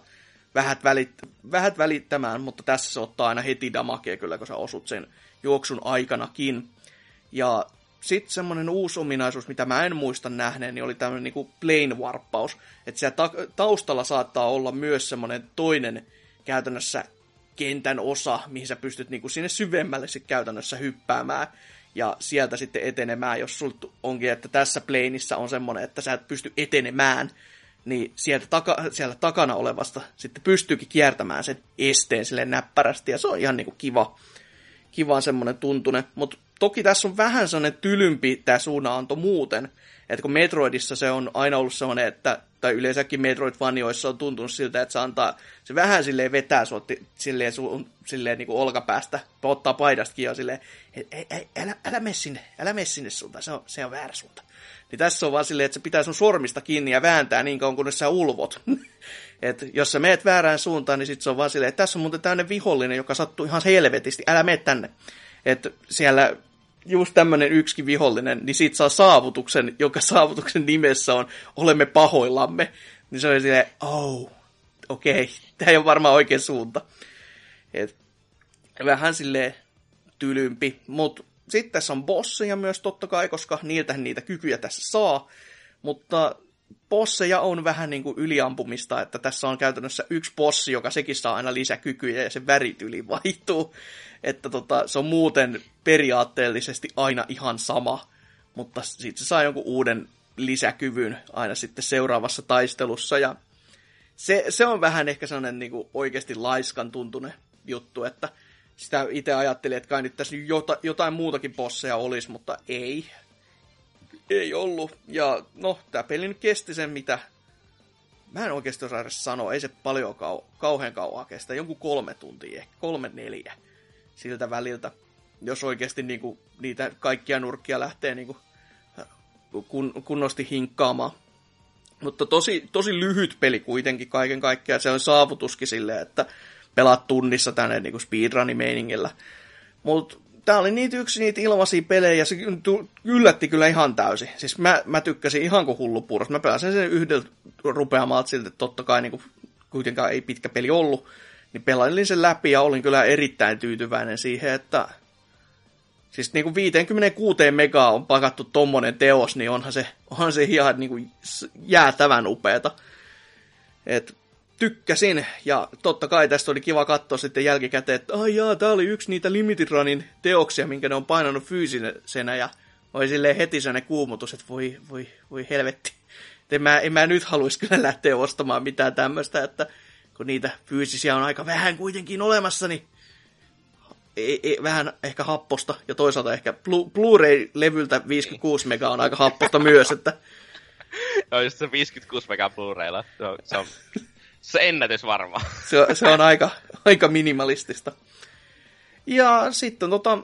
vähät, välit, vähät välittämään, mutta tässä se ottaa aina heti damakea kyllä, kun sä osut sen juoksun aikanakin. Ja sitten semmoinen uusi ominaisuus, mitä mä en muista nähneen, niin oli tämmöinen niinku plane warppaus. Että siellä ta- taustalla saattaa olla myös semmoinen toinen käytännössä kentän osa, mihin sä pystyt niinku sinne syvemmälle sit käytännössä hyppäämään ja sieltä sitten etenemään, jos sulta onkin, että tässä planeissa on semmoinen, että sä et pysty etenemään, niin sieltä taka, siellä takana olevasta sitten pystyykin kiertämään sen esteen sille näppärästi, ja se on ihan niinku kiva, kiva semmoinen tuntune, mutta toki tässä on vähän sellainen tylympi tämä suunnananto muuten, että kun Metroidissa se on aina ollut sellainen, että, tai yleensäkin Metroid-vanioissa on tuntunut siltä, että se antaa, se vähän silleen vetää sua silleen, su, silleen niin kuin olkapäästä, ottaa paidastakin ja silleen, ei, ei, älä, älä mene sinne, älä mene sinne suuntaan, se on, se on väärä suunta. Niin tässä on vaan silleen, että se pitää sun sormista kiinni ja vääntää niin kauan, kunnes sä ulvot. [LAUGHS] Et jos sä meet väärään suuntaan, niin sitten se on vaan silleen, että tässä on muuten tämmöinen vihollinen, joka sattuu ihan helvetisti, älä mene tänne. Että siellä just tämmöinen yksikin vihollinen, niin siitä saa saavutuksen, joka saavutuksen nimessä on olemme pahoillamme. Niin se oli silleen, oh, okei, [LAUGHS] okay, tämä ei ole varmaan oikein suunta. Et, vähän silleen tylympi, mutta sitten tässä on bosseja myös totta kai, koska niiltähän niitä kykyjä tässä saa. Mutta bosseja on vähän niin kuin yliampumista, että tässä on käytännössä yksi bossi, joka sekin saa aina lisäkykyjä ja se värityli vaihtuu. Että tota, se on muuten periaatteellisesti aina ihan sama, mutta sitten se saa jonkun uuden lisäkyvyn aina sitten seuraavassa taistelussa ja se, se on vähän ehkä sellainen niin kuin oikeasti laiskan tuntunen juttu, että sitä itse ajattelin, että kai nyt tässä jota, jotain muutakin bosseja olisi, mutta ei. Ei ollut. Ja no, tämä peli nyt kesti sen, mitä... Mä en oikeasti osaa sanoa, ei se paljon kau- kauhean kauan kestä, jonkun kolme tuntia, ehkä kolme neljä siltä väliltä. Jos oikeasti niinku, niitä kaikkia nurkkia lähtee niinku, kun, kunnosti hinkkaamaan. Mutta tosi, tosi lyhyt peli kuitenkin kaiken kaikkiaan. Se on saavutuskin silleen, että pelaat tunnissa tänne niin speedrunimeiningillä. Mutta tää oli niitä yksi niitä ilmaisia pelejä, ja se yllätti kyllä ihan täysin. Siis mä, mä tykkäsin ihan kuin hullu puuros. Mä pelasin sen yhdeltä rupeamaan siltä, että totta kai niin kuin, kuitenkaan ei pitkä peli ollut. Niin pelailin sen läpi ja olin kyllä erittäin tyytyväinen siihen, että Siis niin kuin 56 megaa on pakattu tommonen teos, niin onhan se, onhan se ihan niin kuin jäätävän upeeta. Et tykkäsin, ja totta kai tästä oli kiva katsoa sitten jälkikäteen, että ai jaa, tää oli yksi niitä Limited Runin teoksia, minkä ne on painanut fyysisenä, ja oli silleen heti sellainen kuumutus, että voi, voi, voi helvetti. En mä, en mä nyt haluaisi kyllä lähteä ostamaan mitään tämmöistä, että kun niitä fyysisiä on aika vähän kuitenkin olemassa, niin ei, ei, vähän ehkä happosta, ja toisaalta ehkä Blu-ray-levyltä 56 mega on aika happosta myös, että... [LAUGHS] Joo, just se 56 mega Blu-raylla. Se on, se ennätys varmaan. [LAUGHS] Se, se on aika, aika minimalistista. Ja sitten tota,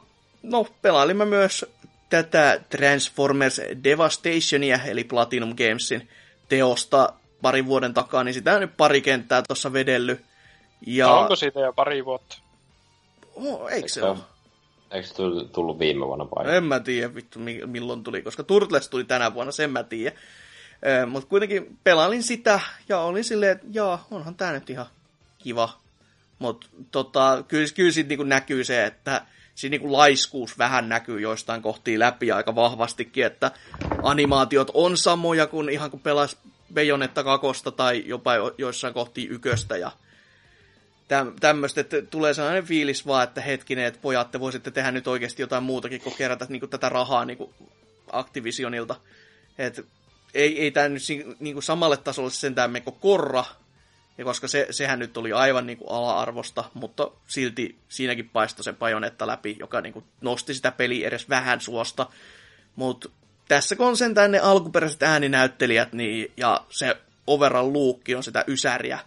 no, pelailimme myös tätä Transformers Devastationia, eli Platinum Gamesin teosta parin vuoden takaa, niin sitä on nyt pari kenttää tuossa vedelly. Ja... Onko siitä jo pari vuotta? Oh, eikö se ole? Eikö se tullut viime vuonna vai? En mä tiedä vittu milloin tuli, koska Turtles tuli tänä vuonna, sen mä Mutta kuitenkin pelailin sitä ja olin silleen, että jaa, onhan tää nyt ihan kiva. Mutta tota, kyllä, kyllä siitä niinku näkyy se, että siinä niinku laiskuus vähän näkyy joistain kohtiin läpi aika vahvastikin, että animaatiot on samoja kuin ihan kun pelas Bejonetta kakosta tai jopa joissain kohtiin yköstä ja tämmöistä, että tulee sellainen fiilis vaan, että hetkinen, että pojat, te voisitte tehdä nyt oikeasti jotain muutakin kuin kerätä niin kuin tätä rahaa niin kuin Activisionilta. Et ei, ei tämä nyt niin kuin samalle tasolle sentään meko korra, ja koska se, sehän nyt oli aivan niin kuin ala-arvosta, mutta silti siinäkin paistoi se pajonetta läpi, joka niin kuin nosti sitä peliä edes vähän suosta. Mutta tässä kun on sentään ne alkuperäiset ääninäyttelijät, niin, ja se overall luukki on sitä ysäriä,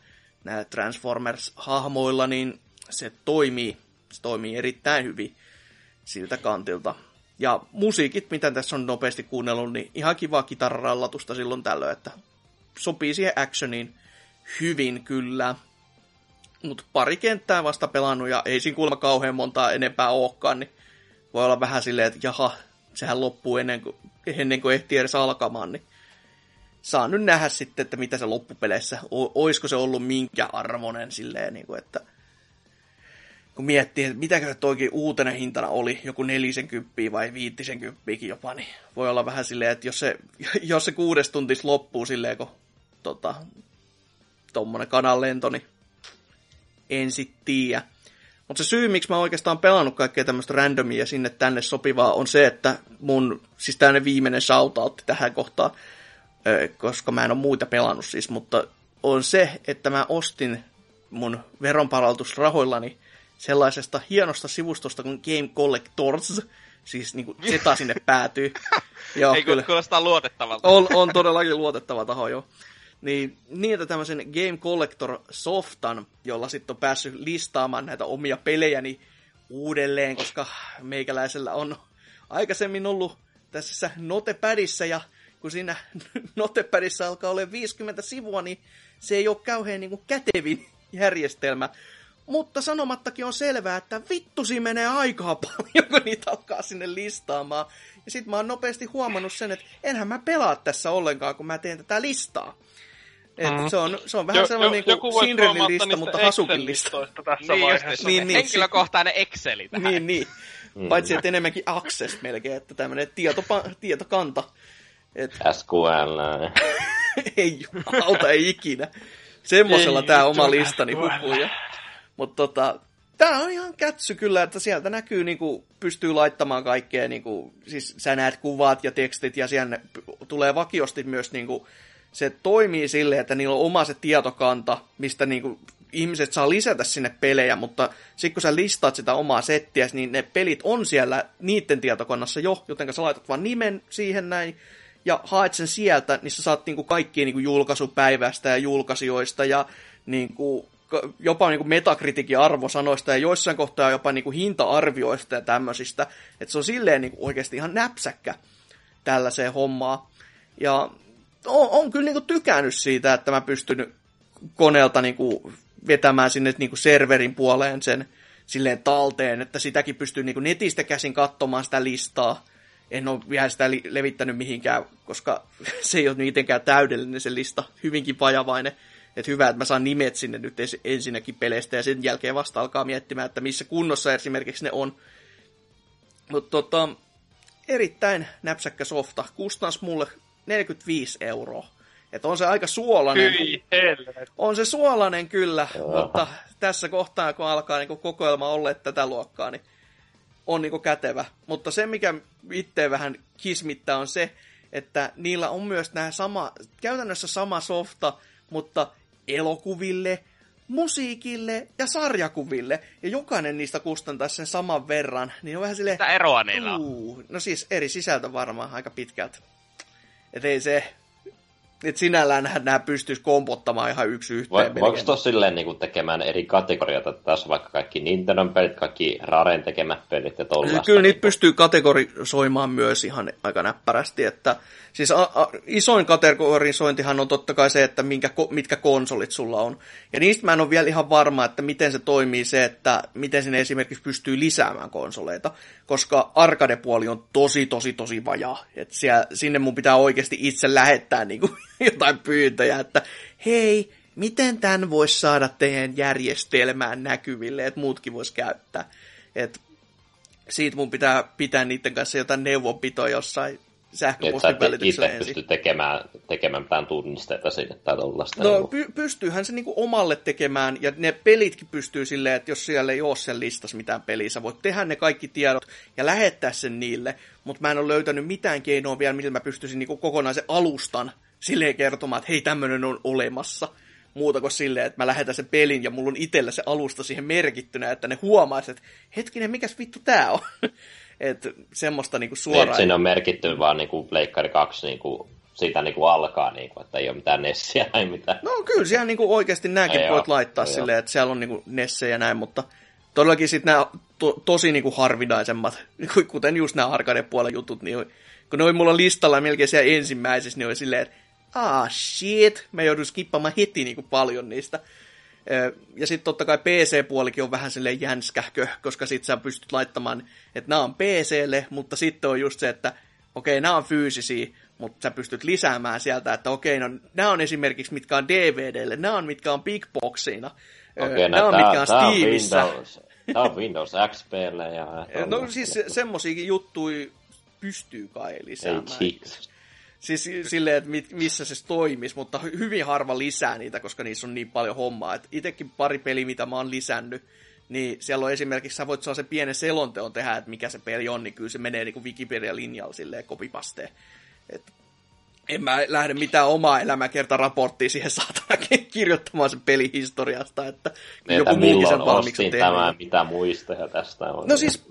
näillä Transformers-hahmoilla, niin se toimii, se toimii erittäin hyvin siltä kantilta. Ja musiikit, mitä tässä on nopeasti kuunnellut, niin ihan kiva kitararallatusta silloin tällöin, että sopii siihen actioniin hyvin kyllä. Mutta pari kenttää vasta pelannut ja ei siinä kuulemma kauhean montaa enempää olekaan, niin voi olla vähän silleen, että jaha, sehän loppuu ennen kuin, ennen kuin ehtii edes alkamaan, niin saa nyt nähdä sitten, että mitä se loppupeleissä, olisiko se ollut minkä arvoinen silleen, niin kuin, että kun miettii, että mitä se toikin uutena hintana oli, joku 40 vai 50 jopa, niin voi olla vähän silleen, että jos se, [LAUGHS] jos se kuudes tuntis loppuu silleen, kun tota, tommonen kananlento, niin en sit tiedä. Mutta se syy, miksi mä oikeastaan pelannut kaikkea tämmöistä randomia sinne tänne sopivaa, on se, että mun, siis tämmöinen viimeinen shoutout tähän kohtaan, koska mä en ole muita pelannut siis, mutta on se, että mä ostin mun veronpalautusrahoillani sellaisesta hienosta sivustosta kuin Game Collectors, siis niin kuin Zeta sinne päätyy. [LAUGHS] joo, Ei kyllä. kuulostaa luotettavalta. On, on todellakin luotettava taho, joo. Niin, niin, että tämmöisen Game Collector softan, jolla sitten on päässyt listaamaan näitä omia pelejäni uudelleen, koska meikäläisellä on aikaisemmin ollut tässä notepädissä ja kun siinä [LAUGHS] notepädissä alkaa olla 50 sivua, niin se ei ole kauhean niin kuin kätevin järjestelmä. Mutta sanomattakin on selvää, että vittu siinä menee aikaa [LAUGHS] paljon, kun niitä alkaa sinne listaamaan. Ja sit mä oon nopeasti huomannut sen, että enhän mä pelaa tässä ollenkaan, kun mä teen tätä listaa. Et mm. se, on, se on vähän jo, sellainen jo, niin Sinrenin lista, mutta Hasukin lista. Tässä niin, just, niin, niin, henkilökohtainen Exceli tähän. Niin, niin. Paitsi, että enemmänkin Access melkein, että tämmöinen tietopa, tietokanta et... SQL. [LAUGHS] ei auta, ei ikinä. Semmoisella tämä oma listani hupuja. Mutta tota, tää on ihan kätsy kyllä, että sieltä näkyy, niinku, pystyy laittamaan kaikkea, niinku, siis sä näet kuvat ja tekstit ja siellä tulee vakiosti myös niinku, se toimii silleen, että niillä on oma se tietokanta, mistä niinku, ihmiset saa lisätä sinne pelejä, mutta sitten kun sä listaat sitä omaa settiä, niin ne pelit on siellä niiden tietokannassa jo, joten sä laitat vaan nimen siihen näin, ja haet sen sieltä, niin sä saat niinku kaikkia niinku julkaisupäivästä ja julkaisijoista ja niinku, jopa niinku metakritiikin arvosanoista ja joissain kohtaa jopa niinku hinta-arvioista ja tämmöisistä. Että se on silleen niinku oikeasti ihan näpsäkkä tällaiseen hommaan. Ja on, on kyllä niinku tykännyt siitä, että mä pystyn koneelta niinku vetämään sinne niinku serverin puoleen sen silleen talteen, että sitäkin pystyy niinku netistä käsin katsomaan sitä listaa. En ole vielä sitä levittänyt mihinkään, koska [LAUGHS] se ei ole mitenkään täydellinen se lista, hyvinkin vajavainen. Että hyvä, että mä saan nimet sinne nyt ens- ensinnäkin peleistä ja sen jälkeen vasta alkaa miettimään, että missä kunnossa esimerkiksi ne on. Mutta tota, erittäin näpsäkkä softa. Kustans mulle 45 euroa. Että on se aika suolainen. Hyi. On se suolainen kyllä, Joo. mutta tässä kohtaa, kun alkaa niin kokoelma olla tätä luokkaa, niin on niin kätevä. Mutta se, mikä itse vähän kismittää, on se, että niillä on myös nämä sama, käytännössä sama softa, mutta elokuville, musiikille ja sarjakuville. Ja jokainen niistä kustantaa sen saman verran. Niin on vähän silleen, Mitä eroa niillä on? Uu, no siis eri sisältö varmaan aika pitkältä. Et ei se... Et sinällään nämä pystyisi kompottamaan ihan yksi yhteen. Vai, melkein. voiko tuossa silleen niin tekemään eri kategorioita, että tässä on vaikka kaikki Nintendon pelit, kaikki Raren tekemät pelit ja tollaista? Kyllä niitä niin pystyy kategorisoimaan myös ihan aika näppärästi. Että, siis a, a, isoin kategorisointihan on totta kai se, että minkä, mitkä konsolit sulla on. Ja niistä mä en ole vielä ihan varma, että miten se toimii se, että miten sinne esimerkiksi pystyy lisäämään konsoleita. Koska arcade-puoli on tosi, tosi, tosi vajaa. Et siellä, sinne mun pitää oikeasti itse lähettää niin kuin, [LAUGHS] jotain pyyntöjä, että hei, miten tämän voisi saada teidän järjestelmään näkyville, että muutkin vois käyttää. Et siitä mun pitää pitää niiden kanssa jotain neuvonpitoa jossain sähköpostin itse välityksellä ensin. pysty tekemään, tekemään mitään tunnisteita sinne tai tollaista. No niin py- pystyyhän se niinku omalle tekemään, ja ne pelitkin pystyy silleen, että jos siellä ei ole sen listas mitään peliä, sä voit tehdä ne kaikki tiedot ja lähettää sen niille, mutta mä en ole löytänyt mitään keinoa vielä, millä mä pystyisin niinku kokonaisen alustan silleen kertomaan, että hei, tämmöinen on olemassa. Muuta kuin silleen, että mä lähetän sen pelin ja mulla on itsellä se alusta siihen merkittynä, että ne huomaisi, että hetkinen, mikäs vittu tää on? [LAUGHS] että semmoista niinku Niin, suoraan. että siinä on merkitty vaan niinku Pleikkari 2 niinku, siitä niinku alkaa, niinku, että ei ole mitään Nessiä tai mitään. No kyllä siellä niinku oikeasti nämäkin Ei voit oo, laittaa ei silleen, että siellä on niinku Nesse ja näin, mutta todellakin sitten nämä to, tosi niinku harvinaisemmat, [LAUGHS] kuten just nämä arcade-puolen jutut, niin kun ne oli mulla listalla melkein siellä ensimmäisessä, niin oli silleen, että ah shit, mä joudun skippaamaan heti niinku paljon niistä. Ja sitten totta kai PC-puolikin on vähän silleen jänskähkö, koska sit sä pystyt laittamaan, että nämä on PClle, mutta sitten on just se, että okei, nämä on fyysisiä, mutta sä pystyt lisäämään sieltä, että okei, no nämä on esimerkiksi mitkä on DVDlle, nämä on mitkä on Big Boxina, nämä on tää- mitkä on tää Steamissa. Windows, tää on Windows XPlle ja... [LAUGHS] No siis se- semmosia juttuja pystyy kai Ei lisäämään. Siis silleen, että mit, missä se toimisi, mutta hy- hyvin harva lisää niitä, koska niissä on niin paljon hommaa. Et itekin pari peliä, mitä mä oon lisännyt, niin siellä on esimerkiksi, sä voit sellaisen pienen selonteon tehdä, että mikä se peli on, niin kyllä se menee niin Wikipedia-linjalla silleen kopipasteen. Et en mä lähde mitään omaa elämäkertaraporttia siihen [LAUGHS] saatana kirjoittamaan sen pelihistoriasta, että Niin, joku muukin sen valmiiksi on ostin tehnyt. tämä, mitä muistoja tästä on. No siis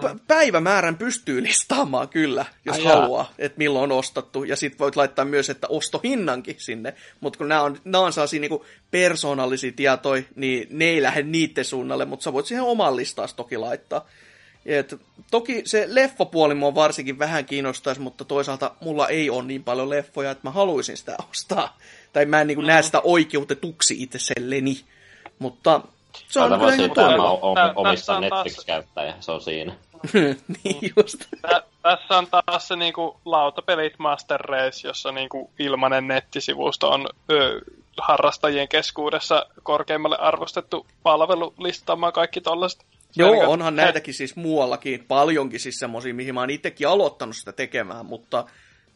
p- päivämäärän pystyy listaamaan kyllä, jos Ai jaa. haluaa, että milloin on ostattu. Ja sit voit laittaa myös, että ostohinnankin sinne. Mutta kun nämä on, nämä on sellaisia niinku persoonallisia tietoja, niin ne ei lähde niiden suunnalle, mutta sä voit siihen oman listaas toki laittaa. Et, toki se leffapuoli mua varsinkin vähän kiinnostaisi, mutta toisaalta mulla ei ole niin paljon leffoja, että mä haluaisin sitä ostaa. Tai mä en niin näe sitä oikeutetuksi itselleni. Mutta se on kyllä ihan tässä on taas- Netflix-käyttäjä, se on siinä. [LAUGHS] niin just. Tä, tässä on taas se niinku lautapelit Master Race, jossa niinku ilmanen nettisivusto on ö, harrastajien keskuudessa korkeimmalle arvostettu palvelu listaamaan kaikki tollaset. Joo, Eli- onhan näitäkin siis muuallakin, paljonkin siis semmosia, mihin mä oon itsekin aloittanut sitä tekemään, mutta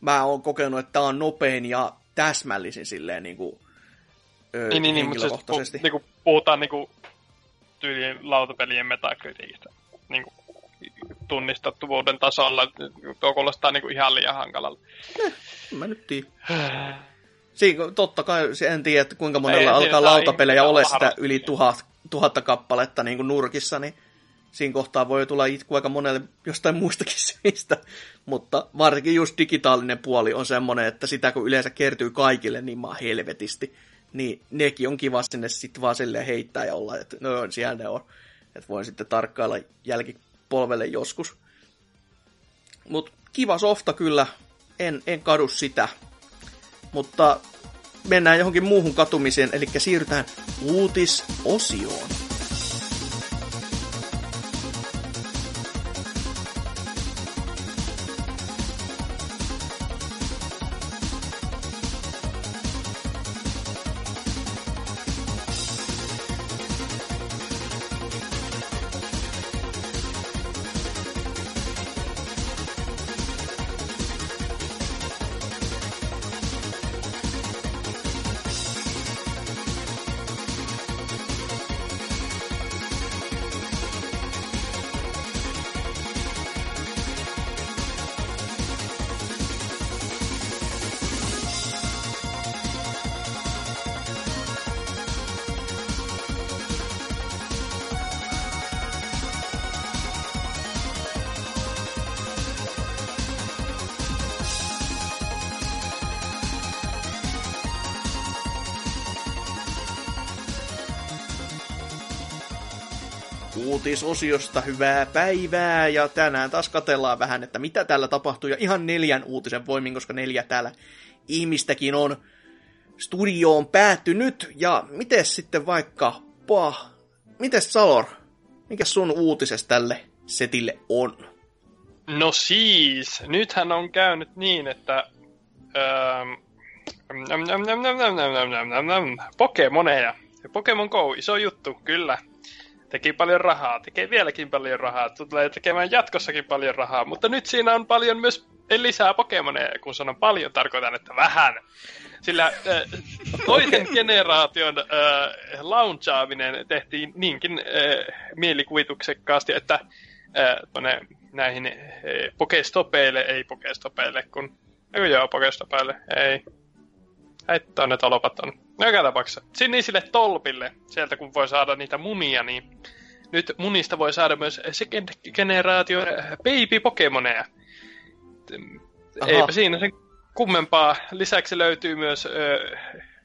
mä oon kokenut, että tää on nopein ja täsmällisin silleen niin kuin, ö, Niin, niin, niin mutta siis, pu, niinku, puhutaan niinku, tyyliin lautapelien metakritiikistä. Niinku, tunnistettavuuden tasolla. Tuo kuulostaa niinku ihan liian hankalalle. Mä nyt tiedän. [SIGHS] Siinä, totta kai, en tiedä, että kuinka monella Ei, alkaa lautapelejä ole sitä yli tuhat, tuhatta kappaletta niin kuin nurkissa, niin siinä kohtaa voi tulla itku aika monelle jostain muistakin [LAUGHS] syistä. Mutta varsinkin just digitaalinen puoli on semmoinen, että sitä kun yleensä kertyy kaikille niin maa helvetisti, niin nekin on kiva sinne sitten vaan silleen heittää ja olla, että no siellä ne on. Että voin sitten tarkkailla jälkipolvelle joskus. Mutta kiva softa kyllä, en, en kadu sitä. Mutta mennään johonkin muuhun katumiseen, eli siirrytään uutisosioon. uutisosiosta hyvää päivää ja tänään taas katellaan vähän, että mitä täällä tapahtuu ja ihan neljän uutisen voimin, koska neljä täällä ihmistäkin on studioon päättynyt ja miten sitten vaikka pa, miten Salor, mikä sun uutises tälle setille on? No siis, nythän on käynyt niin, että öö, Pokemoneja. Pokemon Go, iso juttu, kyllä Teki paljon rahaa, tekee vieläkin paljon rahaa, tulee tekemään jatkossakin paljon rahaa, mutta nyt siinä on paljon myös lisää Pokemoneja, kun sanon paljon, tarkoitan, että vähän. Sillä äh, toisen [LAUGHS] generaation äh, launchaaminen tehtiin niinkin äh, mielikuvituksekkaasti, että äh, tuonne näihin äh, Pokestopeille, ei Pokestopeille, kun... Eikö joo, Pokestopeille, ei. Haittaa ne tolpat on. No joka tapauksessa. Sinisille tolpille, sieltä kun voi saada niitä munia, niin nyt munista voi saada myös second generation baby Pokemoneja. Aha. Eipä siinä sen kummempaa. Lisäksi löytyy myös ö,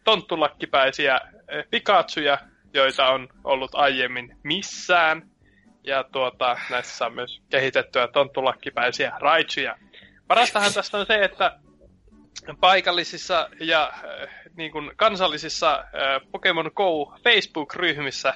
tonttulakkipäisiä ö, Pikachuja, joita on ollut aiemmin missään. Ja tuota, näissä saa myös kehitettyä tonttulakkipäisiä Raichuja. Parastahan tästä on se, että paikallisissa ja äh, niin kuin kansallisissa äh, Pokemon Go Facebook-ryhmissä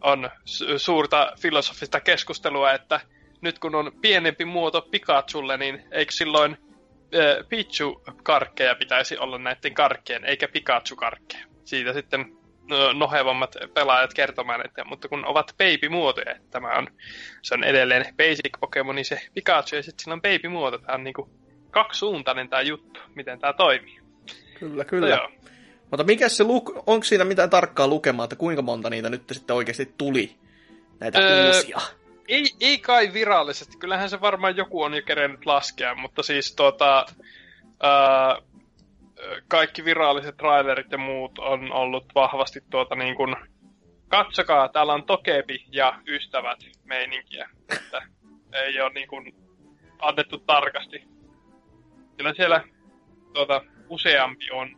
on su- suurta filosofista keskustelua, että nyt kun on pienempi muoto Pikachulle, niin eikö silloin äh, Pichu-karkkeja pitäisi olla näiden karkkeen, eikä Pikachu-karkkeja. Siitä sitten no, nohevammat pelaajat kertomaan, että mutta kun ovat baby-muotoja, että tämä on, se on edelleen basic Pokemoni se Pikachu, ja sitten sillä on baby-muoto, tämä on niinku kaksisuuntainen tämä juttu, miten tämä toimii. Kyllä, No kyllä. joo. Mutta mikä se luk... onko siinä mitään tarkkaa lukemaa, että kuinka monta niitä nyt sitten oikeasti tuli? Näitä Öö, uusia. Ei, ei kai virallisesti, kyllähän se varmaan joku on jo kerennyt laskea, mutta siis tota, ää, kaikki viralliset trailerit ja muut on ollut vahvasti tuota niin kuin, katsokaa, täällä on Tokepi ja ystävät meininkiä, että ei ole niin kuin annettu tarkasti. Kyllä siellä tuota, useampi on.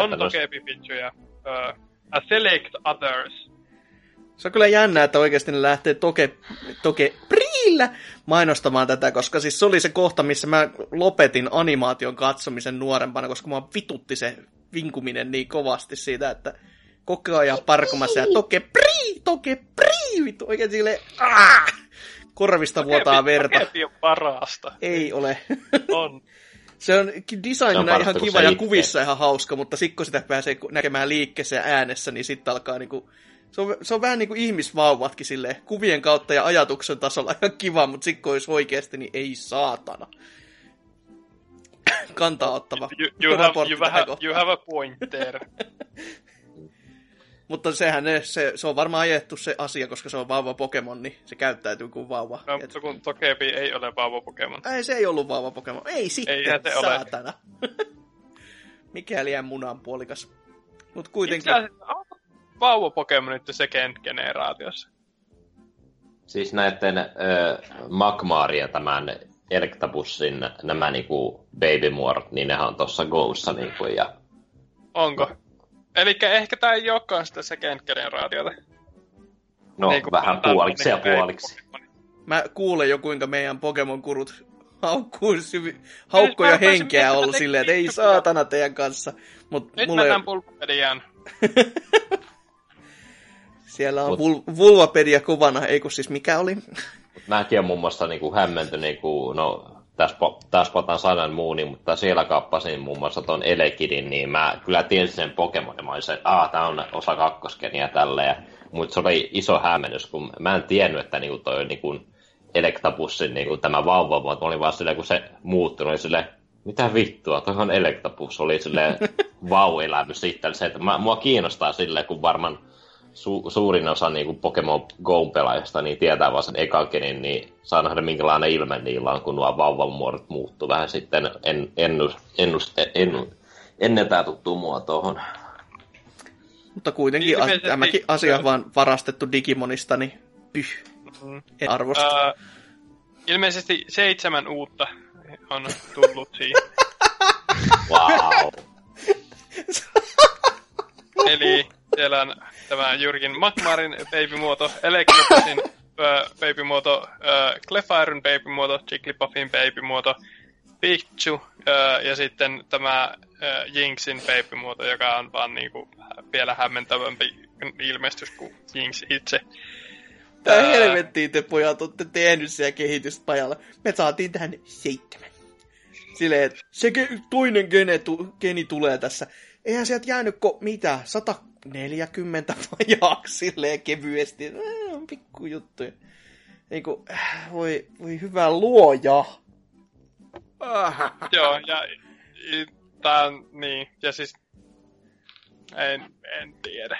On. Tokepi Pichu ja ää, a select others. Se on kyllä jännä, että oikeasti ne lähtee toke, toke priillä mainostamaan tätä, koska siis se oli se kohta, missä mä lopetin animaation katsomisen nuorempana, koska mua vitutti se vinkuminen niin kovasti siitä, että koko ajan parkumassa ja toke prii, toke prii, vittu oikein sille aah! Korvista vuotaa verta. Tokepi on parasta. Ei ole. On. [LAUGHS] Se on Se designina on ihan kiva ja kuvissa ihan hauska, mutta sitten kun sitä pääsee näkemään liikkeessä ja äänessä, niin sitten alkaa niinku... Se on, se on vähän niin kuin ihmisvauvatkin silleen, kuvien kautta ja ajatuksen tasolla [LAUGHS] ihan kiva, mutta sitten kun olisi oikeasti, niin ei saatana. kantaa ottava You, you, have, you, have, you have a point there. [LAUGHS] Mutta sehän ne, se, se on varmaan ajettu se asia, koska se on vauva Pokemon, niin se käyttäytyy kuin vauva. No, Et- mutta kun Togepi ei ole vauva Pokemon. Ei, se ei ollut vauva Pokemon. Ei sitten, Eihän se ole. saatana. [LAUGHS] Mikäli jää munan puolikas. Mut kuitenkin, Itse asiassa, vauva Pokemon nyt second generaatiossa? Siis näiden äh, Magmar ja tämän Electabussin nämä niinku babymuodot, niin nehän on tuossa Goussa niinku ja Onko? Eli ehkä tää ei olekaan sitä second generaatiota. no Niin vähän puoliksi ja puoliksi. Mä kuulen jo kuinka meidän Pokemon-kurut haukkuu syvi, haukkoja rupesin henkeä ollut että silleen, että ei saatana teidän kanssa. Mut Nyt mulle, mennään pulppediaan. [LAUGHS] siellä on Mut- vul, vulvapedia kuvana, ei kun siis mikä oli? Mäkin on muun muassa niinku hämmentynyt, niinku, no tässä, tässä potan sanan muuni, mutta siellä kappasin muun muassa ton Elekidin, niin mä kyllä tiesin sen Pokemonin, mä olin se, että aah, tää on osa kakkoskenia tälleen, mutta se oli iso hämmennys, kun mä en tiennyt, että niinku toi niinku Electabussin niinku tämä vauva, vaan oli vaan silleen, kun se muuttui, oli silleen, mitä vittua, toi on Electabus, oli silleen [LAUGHS] vau-elämys sitten, se, että mä, mua kiinnostaa silleen, kun varmaan su- suurin osa niin kuin Pokemon Go-pelaajista niin tietää vaan sen ekakenin, niin saa nähdä minkälainen ilme niillä on, kun nuo vauvan muodot muuttuu vähän sitten en, ennus, ennus, ennu, ennen tämä tuttuu muotoon. Mutta kuitenkin a- Ilmeisesti- tämäkin asia on vaan varastettu Digimonista, niin pyh, Mm. en arvosta. Ää, ilmeisesti seitsemän uutta on tullut siihen. [LAUGHS] Wow. Eli siellä on tämä Jyrkin Magmarin babymuoto, Electropusin äh, babymuoto, äh, Clefairin babymuoto, Jigglypuffin babymuoto, Pikachu äh, ja sitten tämä Jinxin babymuoto, joka on vaan niinku vielä hämmentävämpi ilmestys kuin Jinx itse. Tää Ää, helvettiin te pojat olette tehnyt siellä kehityspajalla. Me saatiin tähän seitsemän. Silleen, että se toinen gene tu- geni tulee tässä. Eihän sieltä jäänyt ko- mitä, 140 vajaaksi silleen kevyesti. Äh, on pikku juttuja. Niinku, äh, voi, voi hyvä luoja. [LAUGHS] Joo, ja tää on, niin, ja siis en, en tiedä.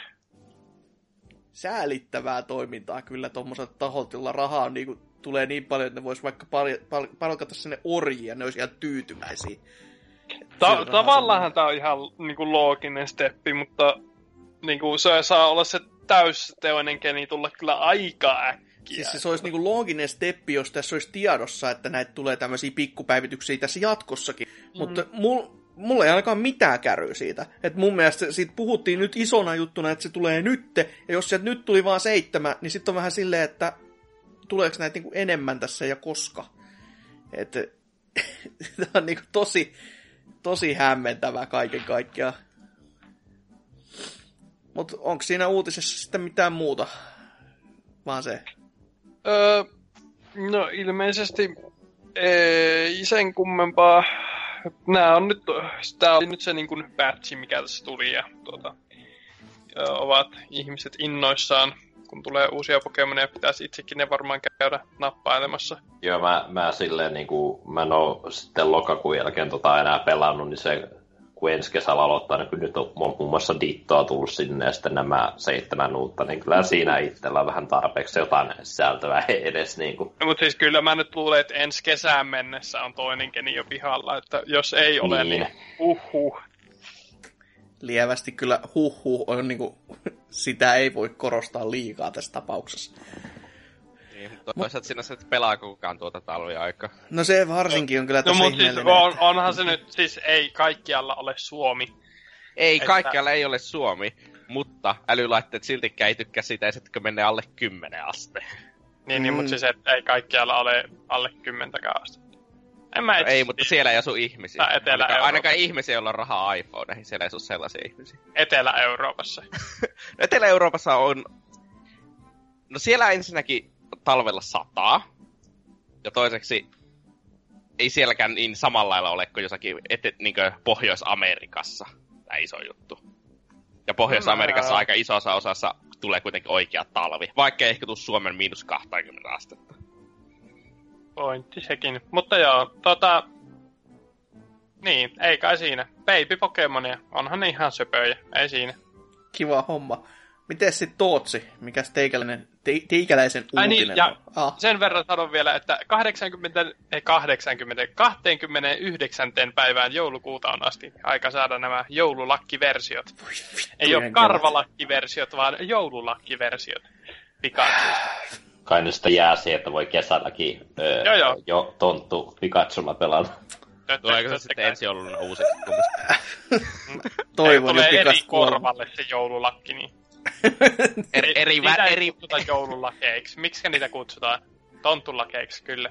Säälittävää toimintaa kyllä tuommoiselta taholta, jolla rahaa niinku, tulee niin paljon, että ne vois vaikka pal- pal- palkata sinne orjia, ne olisi ihan tyytyväisiä. Ta- tavallaan tämä on ihan niinku looginen steppi, mutta niinku se saa olla se täysteoinen geni tulla kyllä aika äkkiä. Siis se, se olisi niinku looginen steppi, jos tässä olisi tiedossa, että näitä tulee tämmöisiä pikkupäivityksiä tässä jatkossakin. Mm. Mutta mul, mulla ei ainakaan mitään käryä siitä. Et mun mielestä siitä puhuttiin nyt isona juttuna, että se tulee nytte. Ja jos sieltä nyt tuli vaan seitsemän, niin sitten on vähän silleen, että tuleeko näitä niinku enemmän tässä ja koska. Et, [LAUGHS] tämä on niinku tosi, tosi hämmentävää kaiken kaikkiaan. Mutta onko siinä uutisessa sitten mitään muuta? Vaan se. Öö, no ilmeisesti ei sen kummempaa. Nää on nyt, tää oli nyt se niin kuin patchi, mikä tässä tuli ja tuota, ovat ihmiset innoissaan, kun tulee uusia Pokemoneja, pitäisi itsekin ne varmaan käydä nappailemassa. Joo, mä, mä silleen niinku, mä en oo sitten lokakuun jälkeen tota enää pelannut, niin se kun ensi kesällä aloittaa, niin kun nyt on muun muassa Dittoa tullut sinne ja sitten nämä seitsemän uutta, niin kyllä siinä itsellä on vähän tarpeeksi jotain sisältöä [LAUGHS] edes niin kuin. No, mutta siis kyllä mä nyt luulen, että ensi kesään mennessä on toinen geni jo pihalla, että jos ei ole, niin, Niin. niin uhuh. lievästi kyllä huhhuh on niinku, [LAUGHS] sitä ei voi korostaa liikaa tässä tapauksessa. Niin, mutta toisaalta siinä se, että pelaako kukaan tuota talviaikaa. No se varsinkin on kyllä No tosi mutta siis on, onhan se nyt, siis ei kaikkialla ole Suomi. Ei, Että- kaikkialla ei ole Suomi, mutta älylaitteet siltikään ei tykkää siitä, että menee alle 10 aste. Niin, niin Mm. mutta siis et, ei kaikkialla ole alle kymmentäkään asti. En mä itse ei, mutta siellä ei asu ihmisiä. Ainakaan, ainakaan ihmisiä, joilla on rahaa iPhoneihin, siellä ei asu sellaisia ihmisiä. Etelä-Euroopassa. [LAUGHS] Etelä-Euroopassa on... No siellä ensinnäkin talvella sataa. Ja toiseksi ei sielläkään niin samalla lailla ole kuin jossakin ete, niin Pohjois-Amerikassa. Tämä iso juttu. Ja Pohjois-Amerikassa aika isossa osassa tulee kuitenkin oikea talvi. Vaikka ei ehkä tule Suomen miinus 20 astetta. Pointti sekin. Mutta joo, tota... Niin, ei kai siinä. Baby Pokemonia. Onhan ne ihan söpöjä. Ei siinä. Kiva homma. Miten sitten Tootsi? Mikäs teikäläinen, te, teikäläisen Ai uutinen niin, ja? Ah, sen verran sanon vielä, että 80, ei 80, 29. päivään joulukuuta on asti aika saada nämä joululakkiversiot. Ei ole karvalakkiversiot, vaan joululakkiversiot. Pikachu. Kai nyt sitä jää siihen, että voi kesälläkin öö, Joo, joo. jo tonttu Pikachulla pelata. Tuleeko se sitten ensi jouluna uusiksi? Toivon jo Tulee eri pikasta kuolemaa. korvalle se joululakki, niin. [LAUGHS] Eri, eri, niitä vä, eri, kutsuta joululakeiksi. Miksi niitä kutsutaan? Tonttulakeiksi, kyllä.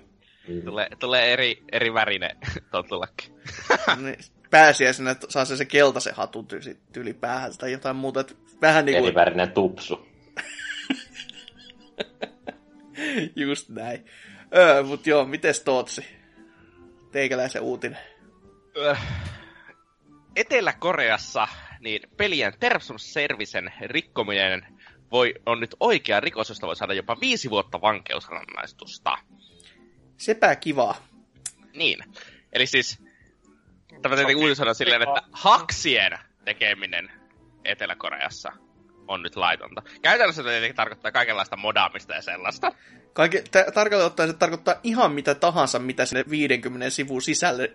tulee, tulee eri, eri värinen [LAUGHS] tontulakki. [LAUGHS] Niin, pääsiäisenä että saa se, se keltaisen hatun tyyli, tyyli päähän tai jotain muuta. Että vähän niin kuin, Erivärinen tupsu. just näin. Öö, mut joo, mites Tootsi? Teikäläisen uutinen. Etelä-Koreassa niin pelien Terms Servicen rikkominen voi, on nyt oikea rikos, josta voi saada jopa viisi vuotta vankeusrangaistusta. Sepä kivaa. Niin. Eli siis, tämä tietenkin uutisoida silleen, että haksien tekeminen Etelä-Koreassa on nyt laitonta. Käytännössä se tietenkin tarkoittaa kaikenlaista modaamista ja sellaista. Kaikki, t- tarkalleen ottaen se tarkoittaa ihan mitä tahansa, mitä sinne 50 sivun sisälle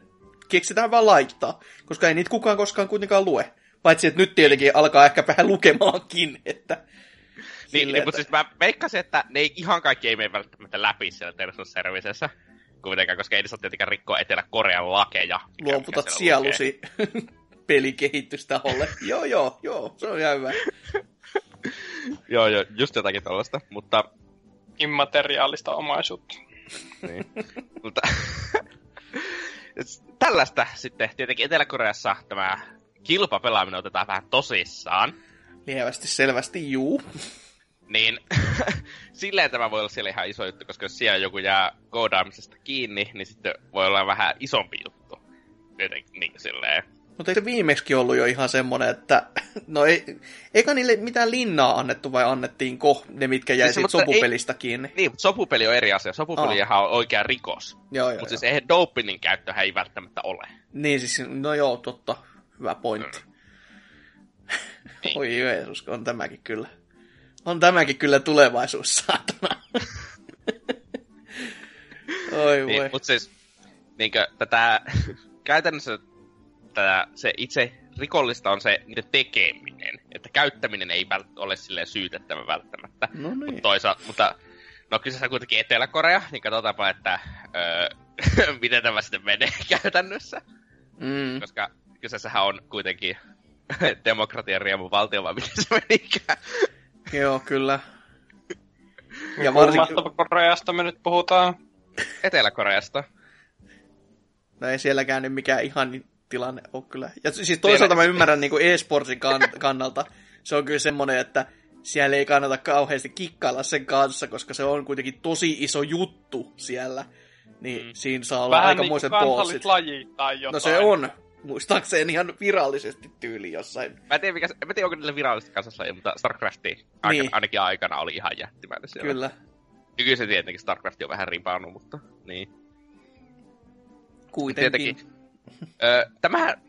keksitään vaan laittaa, koska ei niitä kukaan koskaan kuitenkaan lue. Paitsi, että nyt tietenkin alkaa ehkä vähän lukemaankin, että... Niin, silleen, niin, mutta siis mä veikkasin, että ne ei ihan kaikki ei mene välttämättä läpi siellä Terms of Servicessä. Kuitenkaan, koska ei ne saa tietenkään rikkoa Etelä-Korean lakeja. luovutat sielusi [LAUGHS] pelikehitystaholle. joo, joo, joo, se on ihan hyvä. [LAUGHS] Joo, joo, just jotakin tällaista, mutta... Immateriaalista omaisuutta. Niin. mutta [LAUGHS] tällaista sitten tietenkin Etelä-Koreassa tämä kilpapelaaminen otetaan vähän tosissaan. Lievästi, selvästi, juu. Niin [LAUGHS] silleen tämä voi olla siellä ihan iso juttu, koska jos siellä joku jää koodaamisesta kiinni, niin sitten voi olla vähän isompi juttu. Jotenkin niin silleen. Mutta eikö se viimeksi ollut jo ihan semmonen, että... [LAUGHS] No ei, eikä niille mitään linnaa annettu vai annettiinko ne, mitkä jäi Siis, siitä mutta ei- sopupelistä kiinni? Niin, mutta sopupeli on eri asia. Sopupelihan on oikea rikos. Joo, joo, Mutta siis eihän dopinin käyttöhän ei välttämättä ole. Niin siis, no joo, totta. Hyvä pointti. [LAUGHS] Oi Jeesus, on tämäkin kyllä. On tämäkin kyllä tulevaisuus, saatana. [LAUGHS] Oi Niin, voi. mutta siis niinkö, tätä, [LAUGHS] käytännössä tätä, se itse rikollista on se niiden tekeminen. Että käyttäminen ei vält- ole silleen syytettävä välttämättä. No Mutta niin. toisaalta, mutta no kyseessä on kuitenkin Etelä-Korea, niin katsotaanpa, että öö, miten tämä sitten menee käytännössä. Mm. Koska kyseessähän on kuitenkin [LAUGHS] demokratian riemu valtio, vai miten se menikään. Joo, kyllä. Ja varsinkin, Koreasta me nyt puhutaan. Etelä-Koreasta. no ei sielläkään nyt mikään ihan tilanne ole kyllä. Ja siis toisaalta mä ymmärrän niin kuin e-sportin kan- [LAUGHS] kannalta. Se on kyllä semmoinen, että siellä ei kannata kauheasti kikkailla sen kanssa, koska se on kuitenkin tosi iso juttu siellä. Niin mm. siinä saa olla Vähän aikamoiset niin kuin bossit. kansallislaji tai jotain. No se on. Muistaakseni ihan virallisesti tyyli jossain. Mä en tiedä, mikä, mä tiedä onko niillä virallista kansallislaji, mutta StarCrafti aikana, Niin. ainakin aikana oli ihan jättimäinen siellä. Kyllä. Nykyisin tietenkin StarCraft on vähän ripannut, mutta niin. Kuitenkin. Tietenkin. Öö, tämähän,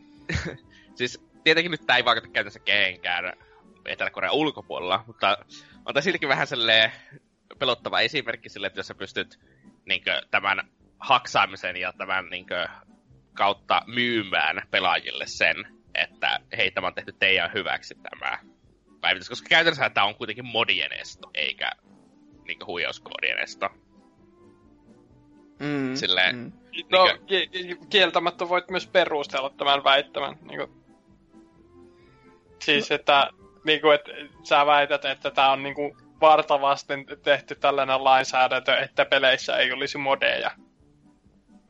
[LAUGHS] siis tietenkin nyt tää ei vaikuta käytännössä kehenkään Etelä-Korean ulkopuolella, mutta on tää siltikin vähän sellainen pelottava esimerkki sille, että jos sä pystyt niinkö, tämän haksaamisen ja tämän niinkö, kautta myymään pelaajille sen, että hei, tämä on tehty teidän hyväksi tämä päivitys, koska käytännössä tämä on kuitenkin modien esto, eikä niinkö huijauskoodien esto. Mm, Silleen- Mm. No, Niinkö- ki- ki- kieltämättä voit myös perustella tämän väittämän. Niin kuin... Siis, että, niin kuin, että sä väität, että tämä on niin kuin vartavasten tehty tällainen lainsäädäntö, että peleissä ei olisi modeja.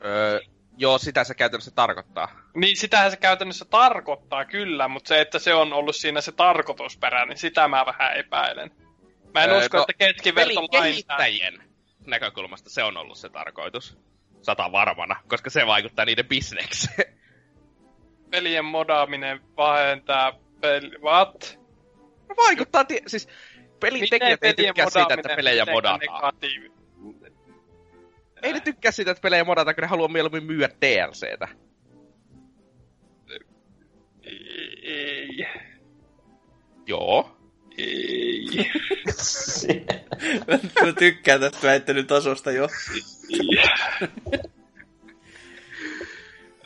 Öö, joo, sitä se käytännössä tarkoittaa. Niin sitähän se käytännössä tarkoittaa kyllä, mutta se, että se on ollut siinä se tarkoitusperä, niin sitä mä vähän epäilen. Mä en Öö, usko, no, että keskiverto Pelin kehittäjien näkökulmasta se on ollut se tarkoitus. Sata varmana, koska se vaikuttaa niiden bisnekseen. [LAUGHS] pelien modaaminen vähentää peli... What? No vaikuttaa, ti- siis pelin tekijät ei tykkää siitä, että pelejä modataan. negatiivi- Ei ne tykkää siitä, että pelejä modataan, kun ne haluaa mieluummin myydä DLCtä. Ei. Joo. Ei. [LAUGHS] Mä tykkään tästä väittelyn tasosta jo.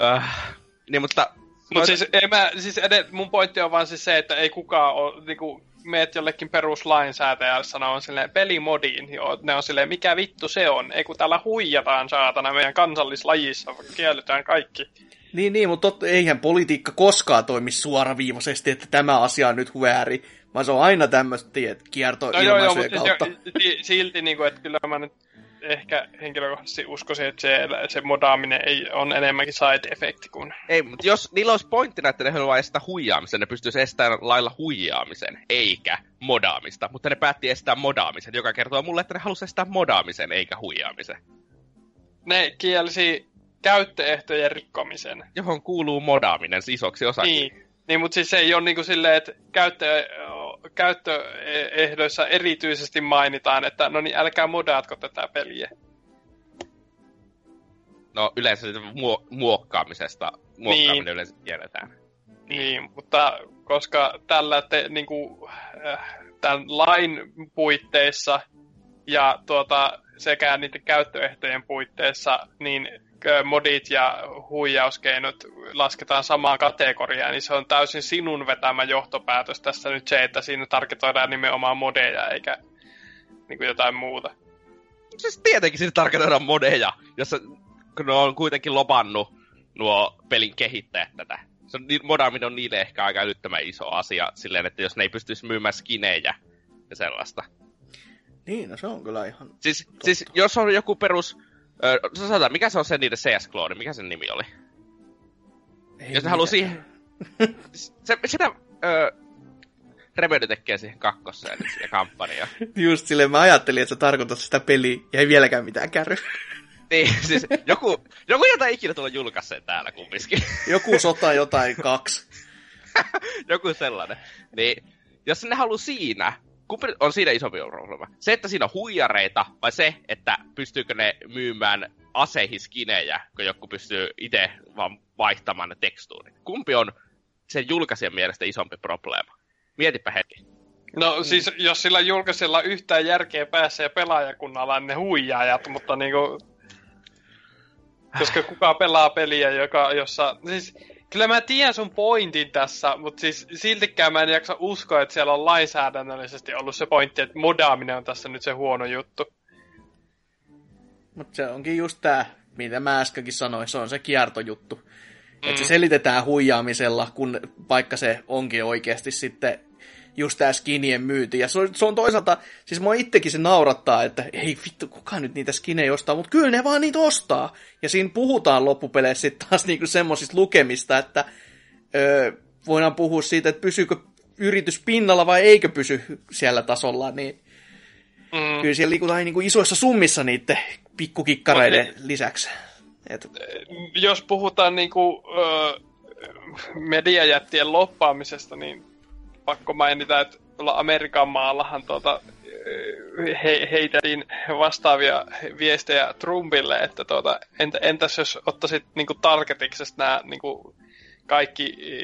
Äh, niin, mutta... Mut siis, ei mä, siis edet, mun pointti on vaan siis se, että ei kukaan ole, niinku, meet jollekin peruslainsäätäjälle sanoa silleen pelimodiin, joo, ne on silleen, mikä vittu se on, ei kun täällä huijataan saatana meidän kansallislajissa, kielletään kaikki. Niin, niin, mutta tot, eihän politiikka koskaan toimi suoraviivaisesti, että tämä asia on nyt väärin, vaan se on aina tämmöistä, tiedät, kierto No joo, joo, kautta. jo- si- silti niinku, että kyllä mä nyt ehkä henkilökohtaisesti uskoisin, että se, se modaaminen ei, on enemmänkin side-efekti kuin... Ei, mutta jos niillä olisi pointtina, että ne haluaa estää huijaamisen, ne pystyisi estämään lailla huijaamisen, eikä modaamista. Mutta ne päätti estää modaamisen, joka kertoo mulle, että ne halusi estää modaamisen, eikä huijaamisen. Ne kielsi käyttöehtojen rikkomisen. Johon kuuluu modaaminen isoksi osaksi. Niin, niin mutta siis se ei ole niinku silleen, että käyttö, käyttöehdoissa erityisesti mainitaan, että no niin älkää modaatko tätä peliä. No yleensä muo- muokkaamisesta, muokkaaminen Niin. yleensä tiedetään. Niin, mutta koska tällä te, niinku, äh, tämän lain puitteissa ja tuota, sekä niiden käyttöehtojen puitteissa, niin modit ja huijauskeinot lasketaan samaan kategoriaan, niin se on täysin sinun vetämä johtopäätös tässä nyt se, että siinä tarkoitetaan nimenomaan modeja eikä niin kuin jotain muuta. Siis tietenkin siinä tarkoitetaan modeja, jossa kun ne on kuitenkin lopannut nuo pelin kehittäjät tätä. Se modaaminen on niille ehkä aika älyttömän iso asia, silleen, että jos ne ei pystyisi myymään skinejä ja sellaista. Niin, no se on kyllä ihan... Siis, siis jos on joku perus... Ö, sanotaan, mikä se on se niiden CS-klooni? Mikä sen nimi oli? Ei jos ne haluaa siihen... Se, sitä... Ö, Remedy tekee siihen kakkoseen nyt ja kampanjaa. Just silleen mä ajattelin, että sä tarkoitat sitä peliä, ja ei vieläkään mitään kärry. Niin, siis joku, joku jota ikinä tulla julkaisee täällä kumminkin. Joku sota jotain kaksi. [LAUGHS] joku sellainen. Niin, jos ne haluaa siinä, kumpi on siinä isompi ongelma? Se, että siinä on huijareita, vai se, että pystyykö ne myymään aseihin skinejä, kun joku pystyy itse vaan vaihtamaan ne tekstuurit? Kumpi on sen julkaisijan mielestä isompi probleema? Mietipä hetki. No siis, jos sillä julkaisella yhtään järkeä päässä ja pelaajakunnalla, niin ne huijaajat, mutta niinku... Koska kuka pelaa peliä, joka, jossa... Siis, kyllä mä tiedän sun pointin tässä, mutta siis siltikään mä en jaksa uskoa, että siellä on lainsäädännöllisesti ollut se pointti, että modaaminen on tässä nyt se huono juttu. Mutta se onkin just tää, mitä mä äskenkin sanoin, se on se kiertojuttu. Mm. Että se selitetään huijaamisella, kun vaikka se onkin oikeasti sitten just tää skinien myynti. Ja se on, se on toisaalta, siis mua itsekin se naurattaa, että ei vittu, kuka nyt niitä skinejä ostaa, mutta kyllä ne vaan niitä ostaa. Ja siinä puhutaan loppupeleissä sitten taas [LAUGHS] niinku semmosista lukemista, että öö, voidaan puhua siitä, että pysyykö yritys pinnalla vai eikö pysy siellä tasolla, niin Mm. kyllä siellä liikutaan niin kuin isoissa summissa niiden pikkukikkareiden Mut lisäksi. Et, Jos puhutaan niinku, ö, mediajättien loppaamisesta, niin pakko mainita, että tuolla Amerikan maallahan tuota, ö, he, heitettiin vastaavia viestejä Trumpille, että tuota, entä, entäs jos ottaisit niinku targetiksesta nämä niinku, kaikki e,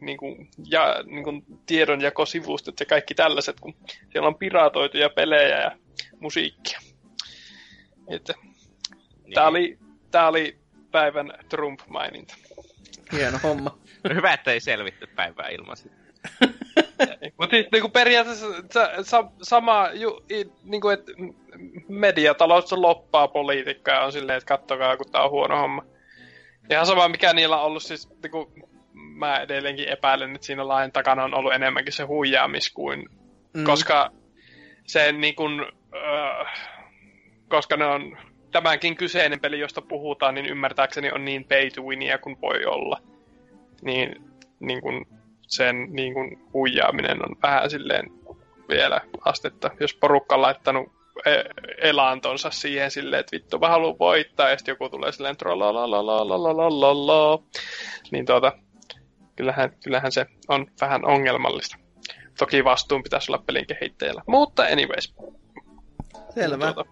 niinku, ja, niinku, tiedonjakosivustot ja kaikki tällaiset, kun siellä on piratoituja pelejä ja musiikkia. Että, Niin. Tää oli, tää oli päivän Trump-maininta. hieno homma. Hyvä, että ei selvitty päivää ilman sitä. [LAUGHS] Mutta niinku periaatteessa sa, sa, sama, ju, i, niinku et mediatalous loppaa politiikkaa ja on silleen, että kattokaa, kun tää on huono homma. Ihan sama, mikä niillä on ollut siis, niinku, mä edelleenkin epäilen, että siinä lain takana on ollut enemmänkin se huijaamis kuin, mm. koska se niinku, äh, koska ne on tämänkin kyseinen peli, josta puhutaan, niin ymmärtääkseni on niin pay to winia kuin voi olla. Niin, niin kuin sen niin kuin huijaaminen on vähän silleen vielä astetta. Jos porukka on laittanut e- elantonsa siihen silleen, että vittu mä haluan voittaa, ja sitten joku tulee silleen trolalalalalalalala, niin tuota, kyllähän, kyllähän se on vähän ongelmallista. Toki vastuun pitäisi olla pelin kehittäjällä. Mutta anyways. Selvä. Tuota,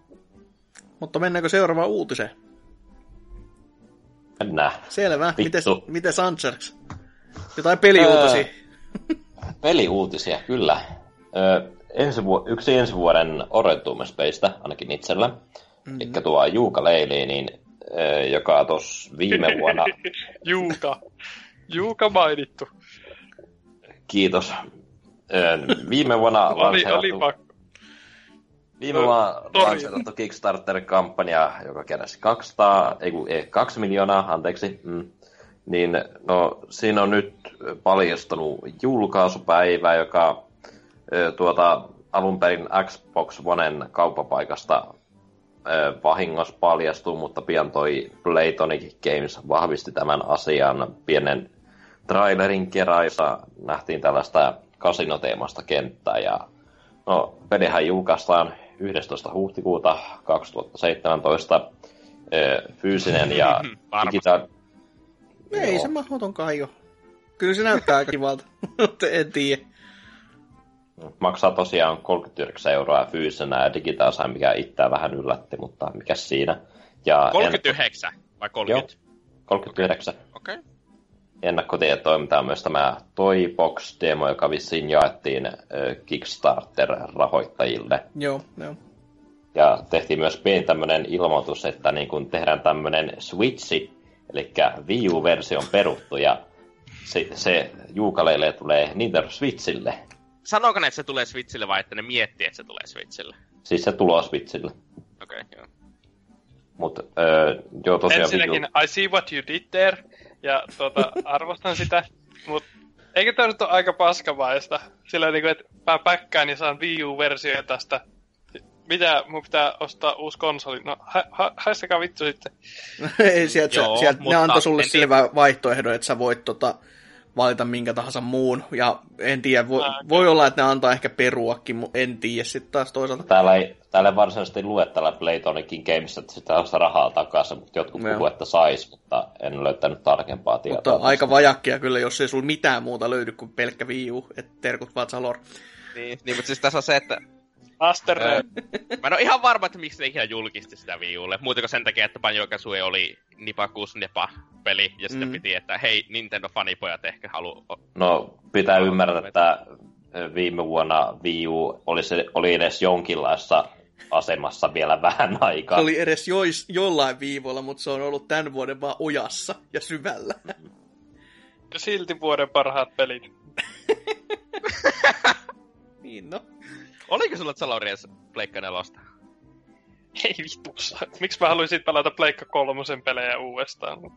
Mutta mennäänkö seuraavaan uutiseen? Mennään. Selvä. Vittu. Miten, miten Sancherks? Jotain peliuutisia. Öö, peliuutisia, kyllä. Öö, ensi vu- yksi ensi vuoden odotumispeistä, ainakin itsellä, mm-hmm. eli tuo Juuka Leili, niin, öö, joka tuossa viime vuonna... [LAUGHS] Juuka. Juuka mainittu. Kiitos. Öö, viime vuonna [LAUGHS] oli, oli pakko. Viime vuonna lanseerattu Kickstarter-kampanja, joka keräsi 200, ei, ei 2 miljoonaa, anteeksi. Mm. Niin, no, siinä on nyt paljastunut julkaisupäivä, joka tuota, alun perin Xbox Oneen kauppapaikasta vahingossa paljastuu, mutta pian toi Playtonic Games vahvisti tämän asian pienen trailerin keräissä. Nähtiin tällaista kasinoteemasta kenttää ja no, pelihän julkaistaan 11. huhtikuuta 2017 fyysinen ja [LAUGHS] digitaalinen. Ei se mahdotonkaan jo. Kyllä se näyttää aika kivalta, [LAUGHS] mutta en tiedä. Maksaa tosiaan 39 euroa fyysisenä ja digitaalisena, mikä itseään vähän yllätti, mutta mikä siinä. Ja 39 en... vai 30? Joo, 39. Okei. Okay. Ennakkotietoiminta on myös tämä Toybox-demo, joka vissiin jaettiin Kickstarter-rahoittajille. Joo, joo. Ja tehtiin myös pieni tämmöinen ilmoitus, että niin kun tehdään tämmöinen Switchi, eli Wii U-versio on peruttu, ja se, se Juukaleille tulee Nintendo Switchille. Sanooko ne, että se tulee Switchille vai että ne miettii, että se tulee Switchille? Siis se tulee Switchille. Okei, okay, joo. Mutta öö, joo tosiaan... Ensinnäkin, I see what you did there, ja tuota, [LAUGHS] arvostan sitä, mutta eikö tämä nyt ole aika paskavaista? Sillä niin kuin, että mä päkkään ja saan Wii U-versio tästä. Mitä mun pitää ostaa uusi konsoli? No, ha, ha, vittu sitten. [LAUGHS] Ei, sieltä, Joo, sieltä ne antoi sulle sille vaihtoehdon, että sä voit tota, valita minkä tahansa muun. Ja en tiedä, voi, ah, voi olla, että ne antaa ehkä peruakin, mutta en tiedä sitten taas toisaalta. Täällä ei, täällä ei varsinaisesti lue täällä Playtonicin Games, että sitä on rahaa takaisin, mutta jotkut no. puhuu, että sais, mutta en löytänyt tarkempaa tietoa. Mutta aika vajakkia kyllä, jos ei sulla mitään muuta löydy kuin pelkkä Wii U, että terkut vaan Salor. Niin, niin, mutta siis tässä on se, että Master öö, Mä en ole ihan varma, että miksi ne ikinä julkisti sitä Wii Ulle. Muuten kuin sen takia, että Banjo Kazooie oli Nipakus Nepa peli, ja sitten mm. piti, että hei, Nintendo-fanipojat ehkä halu... No, pitää ymmärtää, että viime vuonna Wii U oli, se, oli edes jonkinlaissa asemassa vielä vähän aikaa. oli edes jois, jollain viivoilla, mutta se on ollut tämän vuoden vaan ojassa ja syvällä. Ja silti vuoden parhaat pelit. [LAUGHS] niin no. Oliko sulla Zalorias Pleikka 4? Ei vitussa. Miksi mä haluaisin pelata Pleikka kolmosen pelejä uudestaan? [LAUGHS]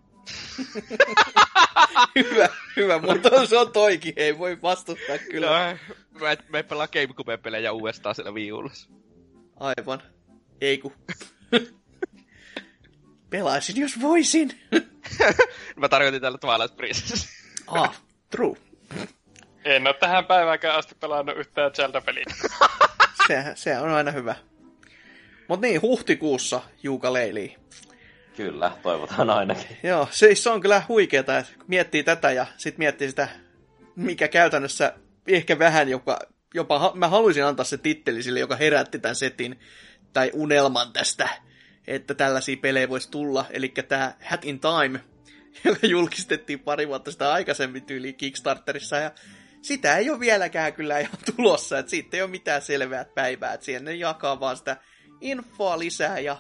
hyvä, hyvä, mutta se on toikin, ei voi vastustaa kyllä. No, mä, et, mä pelaa Gamecube pelejä uudestaan siellä viulussa. Aivan. Ei ku. [LAUGHS] Pelaisin, jos voisin. [LAUGHS] mä tarkoitin tällä Twilight Princess. ah, true. En ole tähän päiväänkään asti pelannut yhtään Zelda-peliä. [LAUGHS] se, se on aina hyvä. Mutta niin, huhtikuussa Juuka Leili. Kyllä, toivotaan ainakin. Joo, se, se on kyllä huikeeta, että miettii tätä ja sitten miettii sitä, mikä käytännössä ehkä vähän jopa, jopa mä haluaisin antaa se titteli sille, joka herätti tämän setin tai unelman tästä, että tällaisia pelejä voisi tulla. Eli tämä Hat in Time, [LAUGHS] joka julkistettiin pari vuotta sitä aikaisemmin tyyliin Kickstarterissa ja sitä ei ole vieläkään kyllä [LAUGHS] ihan tulossa, että siitä ei ole mitään selvää päivää, että siihen ne jakaa vaan sitä infoa lisää ja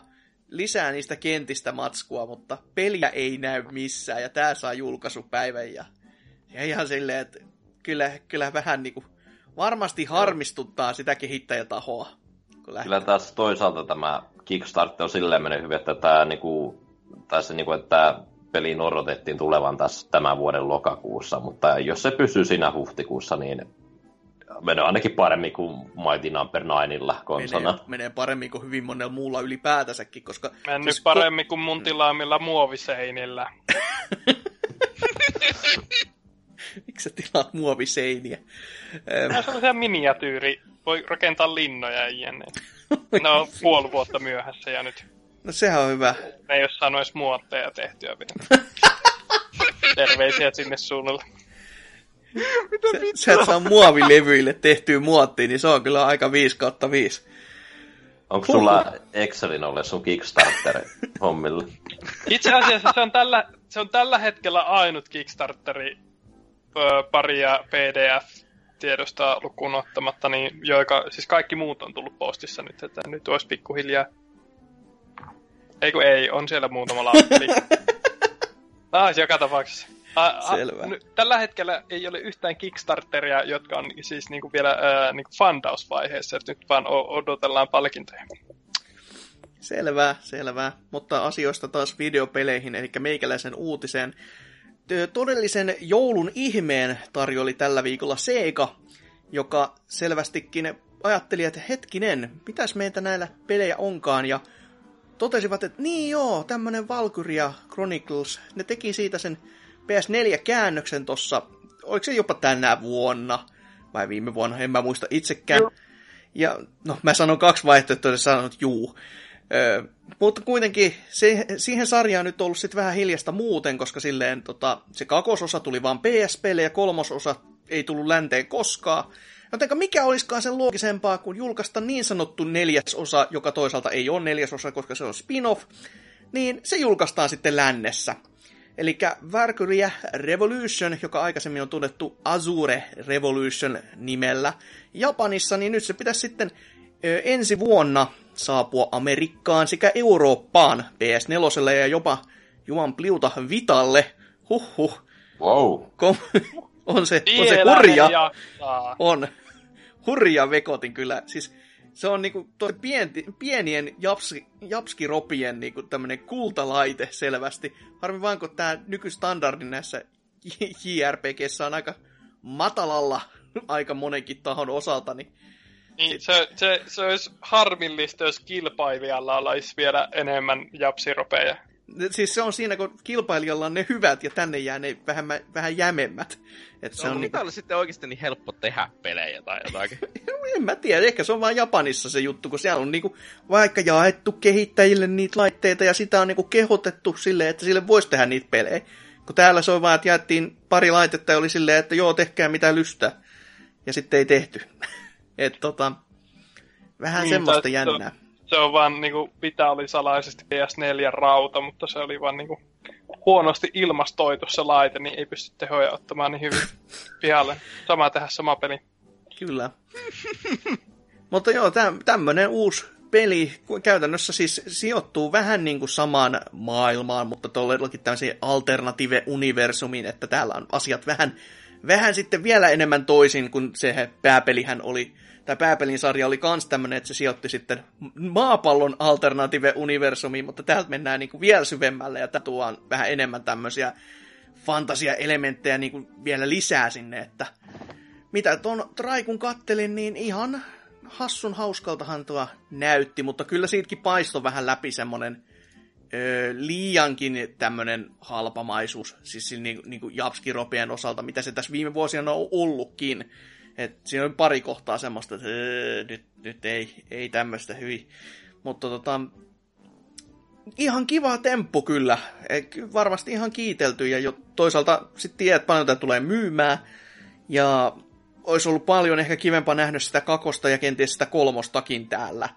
lisää niistä kentistä matskua, mutta peliä ei näy missään, ja tää saa julkaisupäivän, ja, ja ihan silleen, että kyllä, kyllä vähän niinku varmasti harmistuttaa sitä kehittäjätahoa. Kyllä tässä toisaalta tämä Kickstarter on silleen mennyt hyvin, että tämä niinku, tässä niinku, että peliin odotettiin tulevan tässä tämän vuoden lokakuussa, mutta jos se pysyy siinä huhtikuussa, niin menee ainakin paremmin kuin Mighty Number 9 konsona. Menee, menee paremmin kuin hyvin monella muulla ylipäätänsäkin, koska... Mennyt siis paremmin ko- kuin mun tilaamilla muoviseinillä. [LAUGHS] Miksi sä tilaat muoviseiniä? Nämä on sellaisia miniatyyri. Voi rakentaa linnoja ja jne. No, puoli vuotta myöhässä ja nyt No sehän on hyvä. Me ei ole saanut edes muotteja tehtyä vielä. [LAUGHS] Terveisiä sinne suunnalle. Mitä sä, sä et saa muovilevyille tehtyä muottia, niin se on kyllä aika 5 kautta 5. Onko sulla Excelin ole sun Kickstarter-hommilla? Itse asiassa se on, tällä, se on tällä hetkellä ainut Kickstarteri, paria PDF-tiedosta lukuun ottamatta, niin joika, siis kaikki muut on tullut postissa nyt, että nyt olisi pikkuhiljaa. Ei kun ei, on siellä muutama lappeli. ah, [LAUGHS] joka tapauksessa. Ah, ah, Selvä. n- tällä hetkellä ei ole yhtään Kickstarteria, jotka on siis niinku vielä äh, niinku fundausvaiheessa, että nyt vaan o- odotellaan palkintoja. Selvä, selvä. Mutta asioista taas videopeleihin, eli meikäläisen uutiseen. Todellisen joulun ihmeen tarjoli tällä viikolla Sega, joka selvästikin ajatteli, että hetkinen, mitäs meitä näillä pelejä onkaan, ja totesivat, että niin joo, tämmönen Valkyria Chronicles, ne teki siitä sen PS4-käännöksen tossa, oliko se jopa tänä vuonna, vai viime vuonna, en mä muista itsekään. Joo. Ja no, mä sanon kaksi vaihtoehtoa, ja sanon, että juu. Öö, mutta kuitenkin se, siihen sarjaan nyt on ollut sit vähän hiljasta muuten, koska silleen tota, se kakososa tuli vaan PSPlle ja kolmososa ei tullut länteen koskaan. Jotenka mikä olisikaan sen loogisempaa kuin julkaista niin sanottu neljäsosa, joka toisaalta ei ole neljäsosa, koska se on spin-off, niin se julkaistaan sitten lännessä. Eli Valkyria Revolution, joka aikaisemmin on tunnettu Azure Revolution nimellä Japanissa, niin nyt se pitäisi sitten ö, ensi vuonna saapua Amerikkaan sekä Eurooppaan PS4 ja jopa Juman Pliuta Vitalle. Huhhuh. Wow. Kom- [LAUGHS] on se, on se hurja. jaksaa. On. Hurja vekotin kyllä. Siis se on niinku toi pienti, pienien japski, japskiropien niinku tämmönen kultalaite selvästi. Harmi vaan, kun tää nykystandardi näissä JRPGssä on aika matalalla aika monenkin tahon osalta, niin Niin, se, se, se olisi harmillista, jos kilpailijalla olisi vielä enemmän japsiropeja. Siis se on siinä, kun kilpailijalla on ne hyvät ja tänne jää ne vähän, vähän jämemmät. Et se on on mitä niinku, oli sitten oikeasti niin helppo tehdä pelejä tai jotakin. [LAUGHS] en mä tiedä, ehkä se on vaan Japanissa se juttu, kun siellä on niinku vaikka jaettu kehittäjille niitä laitteita ja sitä on niinku kehotettu silleen, että sille voisi tehdä niitä pelejä. Kun täällä se on vaan, että jaettiin pari laitetta ja oli silleen, että joo, tehkää mitä lystää. Ja sitten ei tehty. [LAUGHS] Et tota, vähän Niin, semmoista jännää. Se on vaan niinku, Vita oli salaisesti PS4 rauta, mutta se oli vaan niinku huonosti ilmastoitu se laite, niin ei pysty tehoja ottamaan niin hyvin pihalle. Sama tehdä sama peli. Kyllä. [LAUGHS] Mutta joo, täm, tämmönen uusi peli käytännössä siis sijoittuu vähän niin kuin samaan maailmaan, mutta todellakin tämmöiseen alternative-universumiin, että täällä on asiat vähän, vähän sitten vielä enemmän toisin, kuin se pääpelihän oli, tämä pääpelin sarja oli kans tämmönen, että se sijoitti sitten maapallon alternative-universumiin, mutta täältä mennään niin kuin vielä syvemmälle ja tuo vähän enemmän tämmöisiä fantasia-elementtejä niin kuin vielä lisää sinne, että mitä tuon Traikun kattelin, niin ihan hassun hauskaltahan tuo näytti, mutta kyllä siitäkin paistoi vähän läpi semmonen öö, liiankin tämmönen halpamaisuus, siis niin, niin kuin Japskiropien osalta, mitä se tässä viime vuosina on ollutkin. Et siinä on pari kohtaa semmoista, että öö, nyt, nyt ei, ei tämmöistä hyvin. Mutta tota, ihan kiva temppu kyllä. Varmasti ihan kiitelty ja jo toisaalta sitten tiedät paljon tätä tulee myymään. Ja olisi ollut paljon ehkä kivempaa nähdä sitä kakosta ja kenties sitä kolmostakin täällä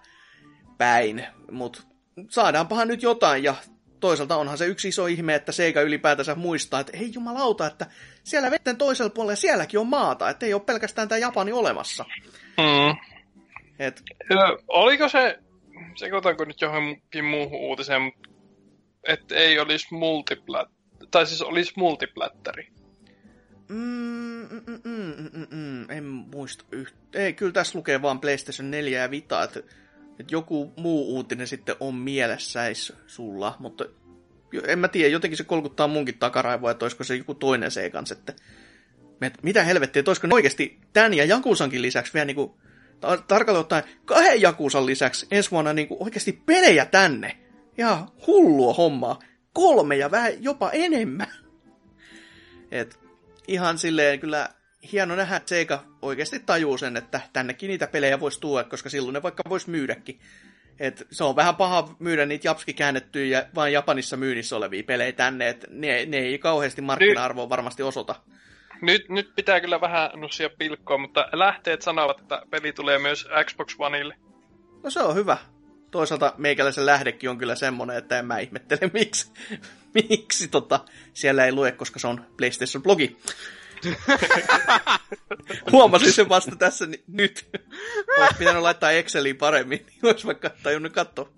päin. Mutta saadaanpahan nyt jotain ja toisaalta onhan se yksi iso ihme, että Seiga ylipäätänsä muistaa, että ei jumalauta, että siellä vetten toisella puolella sielläkin on maata, että ei ole pelkästään tämä Japani olemassa. Mm. Et, Ö, oliko se, sekoitanko nyt johonkin muuhun uutiseen, että ei olisi multiplat, tai siis olisi multiplatteri. mm, mm, mm, mm, mm, mm, en muista yhtä. Ei, kyllä tässä lukee vaan PlayStation 4 ja Vita, että, että joku muu uutinen sitten on mielessäis sulla, mutta en mä tiedä, jotenkin se kolkuttaa munkin takaraivoa, että olisiko se joku toinen se kanssa, että et mitä helvettiä, että ne oikeasti tämän ja Jakusankin lisäksi vielä niinku, tar- tarkalleen ottaen kahden Jakusan lisäksi ensi vuonna niinku oikeasti pelejä tänne. Ja hullua hommaa. Kolme ja vähän jopa enemmän. Et ihan silleen kyllä hieno nähdä, että Sega oikeasti tajuu sen, että tännekin niitä pelejä voisi tuoda, koska silloin ne vaikka voisi myydäkin. Et se on vähän paha myydä niitä japski käännettyjä ja vain Japanissa myynnissä olevia pelejä tänne, että ne, ne ei kauheasti markkina-arvoa varmasti osoita. Nyt, nyt pitää kyllä vähän nussia pilkkoa, mutta lähteet sanovat, että peli tulee myös Xbox Oneille. No se on hyvä. Toisaalta meikäläisen lähdekin on kyllä semmonen, että en mä ihmettele, [LAUGHS] miksi, miksi tota, siellä ei lue, koska se on PlayStation-blogi. [LAUGHS] Huomasin sen vasta tässä ni- nyt. Olisi pitänyt laittaa Exceliin paremmin, niin olisi vaikka tajunnut katsoa.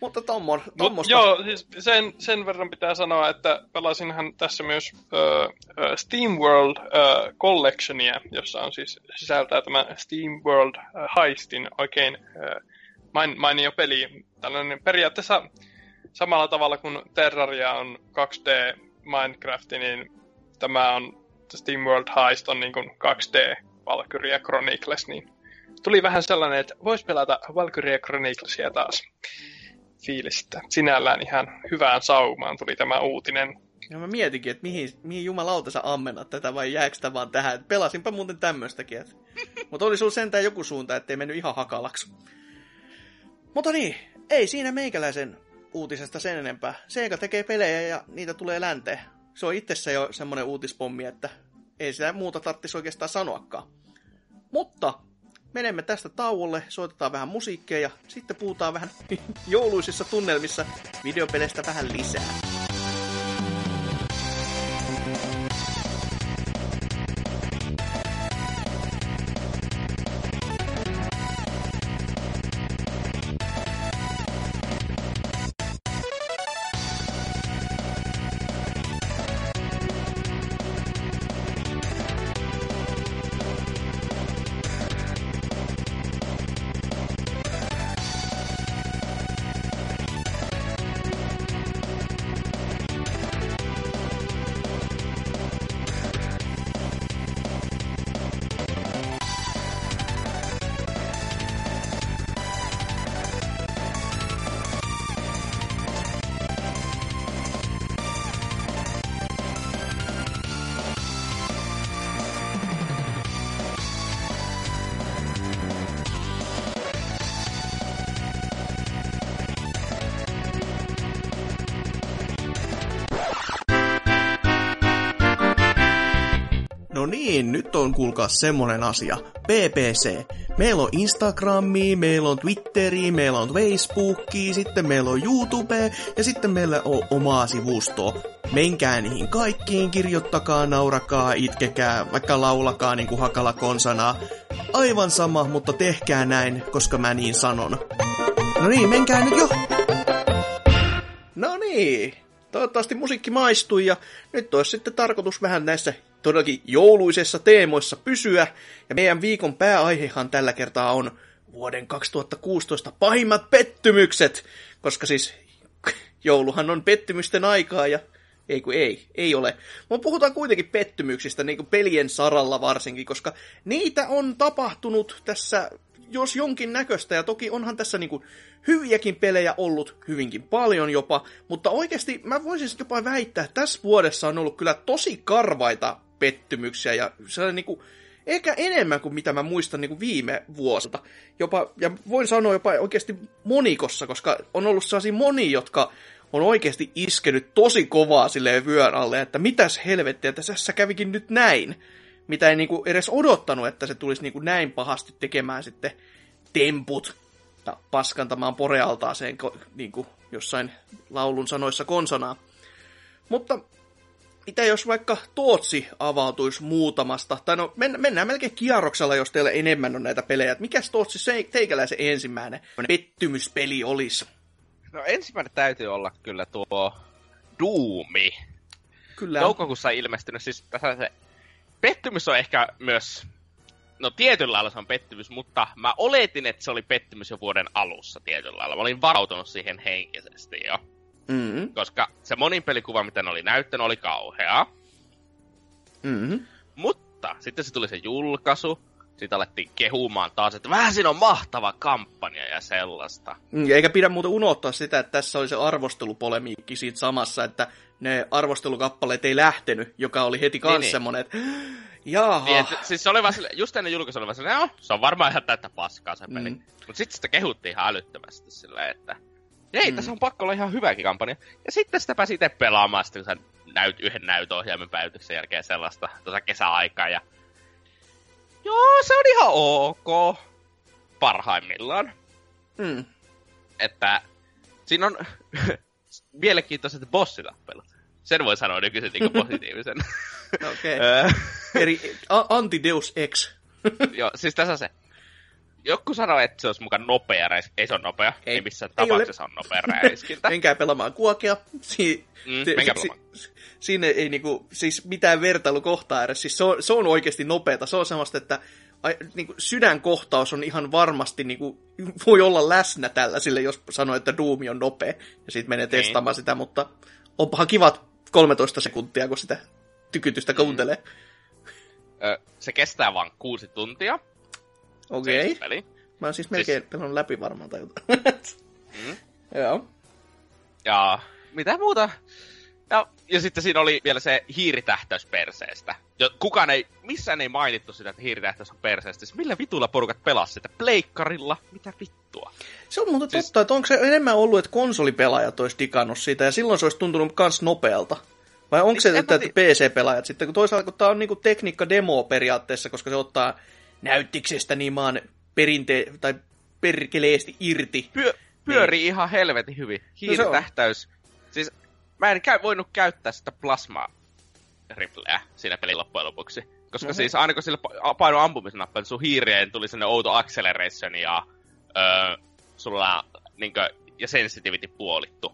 Mutta tommo, Mut, tommosta. joo, siis sen, sen verran pitää sanoa, että pelasinhan tässä myös uh, SteamWorld uh, Collectionia, jossa on siis sisältää tämä SteamWorld uh, Heistin oikein uh, main, mainio peli. Tällainen periaatteessa samalla tavalla kuin Terraria on 2D Minecraft, niin tämä on SteamWorld Heist on niin kuin 2D Valkyria Chronicles, niin tuli vähän sellainen, että voisi pelata Valkyria Chroniclesia taas fiilistä. Sinällään ihan hyvään saumaan tuli tämä uutinen. Ja mä mietinkin, että mihin, mihin jumalauta sä ammennat tätä vai jääkö sitä vaan tähän. Pelasinpa muuten tämmöstäkin. Et. [LAUGHS] Mutta oli sulla sentään joku suunta, ettei mennyt ihan hakalaksi. Mutta niin, ei siinä meikäläisen uutisesta sen enempää. Sega tekee pelejä ja niitä tulee länteen. Se on itsessä jo semmonen uutispommi, että ei sitä muuta tarvitsisi oikeastaan sanoakaan. Mutta menemme tästä tauolle, soitetaan vähän musiikkia ja sitten puhutaan vähän [LAUGHS] jouluisissa tunnelmissa videopeleistä vähän lisää. On kuulkaa semmonen asia. PPC. Meillä on Instagrami, meillä on Twitteri, meillä on Facebooki, sitten meillä on YouTube ja sitten meillä on omaa sivustoa. Menkää niihin kaikkiin, kirjoittakaa, naurakaa, itkekää, vaikka laulakaa niin kuin hakala konsanaa. Aivan sama, mutta tehkää näin, koska mä niin sanon. No niin, menkää nyt jo! No niin, toivottavasti musiikki maistui ja nyt olisi sitten tarkoitus vähän näissä todellakin jouluisessa teemoissa pysyä. Ja meidän viikon pääaihehan tällä kertaa on vuoden 2016 pahimmat pettymykset, koska siis [LAUGHS] jouluhan on pettymysten aikaa ja ei kun ei, ei ole. Mutta puhutaan kuitenkin pettymyksistä, niin kuin pelien saralla varsinkin, koska niitä on tapahtunut tässä jos jonkin näköistä, ja toki onhan tässä niinku hyviäkin pelejä ollut hyvinkin paljon jopa, mutta oikeasti mä voisin jopa väittää, että tässä vuodessa on ollut kyllä tosi karvaita pettymyksiä, ja sellainen niinku, ehkä enemmän kuin mitä mä muistan niinku viime vuosilta. Jopa, ja voin sanoa jopa oikeasti monikossa, koska on ollut sellaisia moni, jotka on oikeasti iskenyt tosi kovaa silleen vyön alle, että mitäs helvettiä, tässä kävikin nyt näin mitä ei niinku edes odottanut, että se tulisi niinku näin pahasti tekemään sitten temput ja paskantamaan porealtaaseen niinku jossain laulun sanoissa konsonaa. Mutta mitä jos vaikka Tootsi avautuisi muutamasta, tai no mennään melkein kierroksella, jos teillä enemmän on näitä pelejä. Mikäs Tootsi se, teikäläisen ensimmäinen pettymyspeli olisi? No ensimmäinen täytyy olla kyllä tuo Doomi. Kyllä. Toukokuussa ilmestynyt, siis tässä se pettymys on ehkä myös, no tietyllä lailla se on pettymys, mutta mä oletin, että se oli pettymys jo vuoden alussa tietyllä lailla. Mä olin varautunut siihen henkisesti jo. Mm-hmm. Koska se monin pelikuva, mitä ne oli näyttänyt, oli kauhea. Mm-hmm. Mutta sitten se tuli se julkaisu, sitten alettiin kehumaan taas, että vähän siinä on mahtava kampanja ja sellaista. Mm, eikä pidä muuten unohtaa sitä, että tässä oli se arvostelupolemiikki siitä samassa, että ne arvostelukappaleet ei lähtenyt, joka oli heti kans niin, semmonen, että jaha. Niin, et, siis se oli vaan sille, just ennen julkaisu oli vaan silleen, no, se on varmaan ihan täyttä paskaa se peli. Mm. Mutta sitten sitä kehuttiin ihan älyttömästi silleen, että ei, mm. tässä on pakko olla ihan hyväkin kampanja. Ja sitten sitä pääsi itse pelaamaan sitten, kun sä näyt yhden näytöohjaimen päivityksen jälkeen sellaista tuossa kesäaikaa. Ja... Joo, se on ihan ok. Parhaimmillaan. Mm. Että siinä on [LAUGHS] mielenkiintoiset bossitappelut. Sen voi sanoa nykyisin niin [LAUGHS] positiivisen. Okei. Öö, Eri, a- anti-Deus Ex. Joo, siis tässä se. Joku sanoo, että se olisi mukaan nopea räis. Ei se ole nopea. Ei. Ei, missään Ei tapauksessa on nopea [LAUGHS] räiskintä. Menkää pelaamaan kuokea. Si- Mm, si- menkää si- pelaamaan. Sinne ei niinku, siis mitään vertailukohtaa edes. Siis se on, se on oikeasti nopeata. Se on semmoista, että ai, niinku, sydänkohtaus on ihan varmasti, niinku, voi olla läsnä tällaisille, jos sanoo, että Doom on nopea. Ja sitten menee Niin. testaamaan sitä, mutta onpahan kivat 13 sekuntia, kun sitä tykytystä kuuntelee. Ö, se kestää vain kuusi tuntia. Okei. Peli. Mä oon siis melkein pelannut läpi varmaan tai jotain. Mm. [LAUGHS] Joo. Ja mitä muuta? Ja, ja sitten siinä oli vielä se hiiritähtäys perseestä. Jo, kukaan ei, missään ei mainittu sitä, että hiiritähtäys on perseestä. Siis millä vitulla porukat pelas sitä? Pleikkarilla? Mitä vittua? Se on muuten Siis- totta, että onko se enemmän ollut, että konsolipelaajat olisi digannut siitä, ja silloin se olisi tuntunut kans nopealta. Vai onko Niin, se, että tiedä. PC-pelaajat sitten, kun toisaalta kun tämä on niinku tekniikka-demo periaatteessa, koska se ottaa näyttiksestä niin maan perinte- tai perkeleesti irti. Pyö, pyörii ihan helvetin hyvin. Hiiritähtäys. Siis mä en käy, voinut käyttää sitä plasma ripleä siinä pelin loppujen lopuksi. Koska Mhm. siis aina kun sillä pa- paino ampumisnappia, niin sun hiireen tuli sellainen outo acceleration ja öö, sulla niinkö, ja sensitivity puolittu.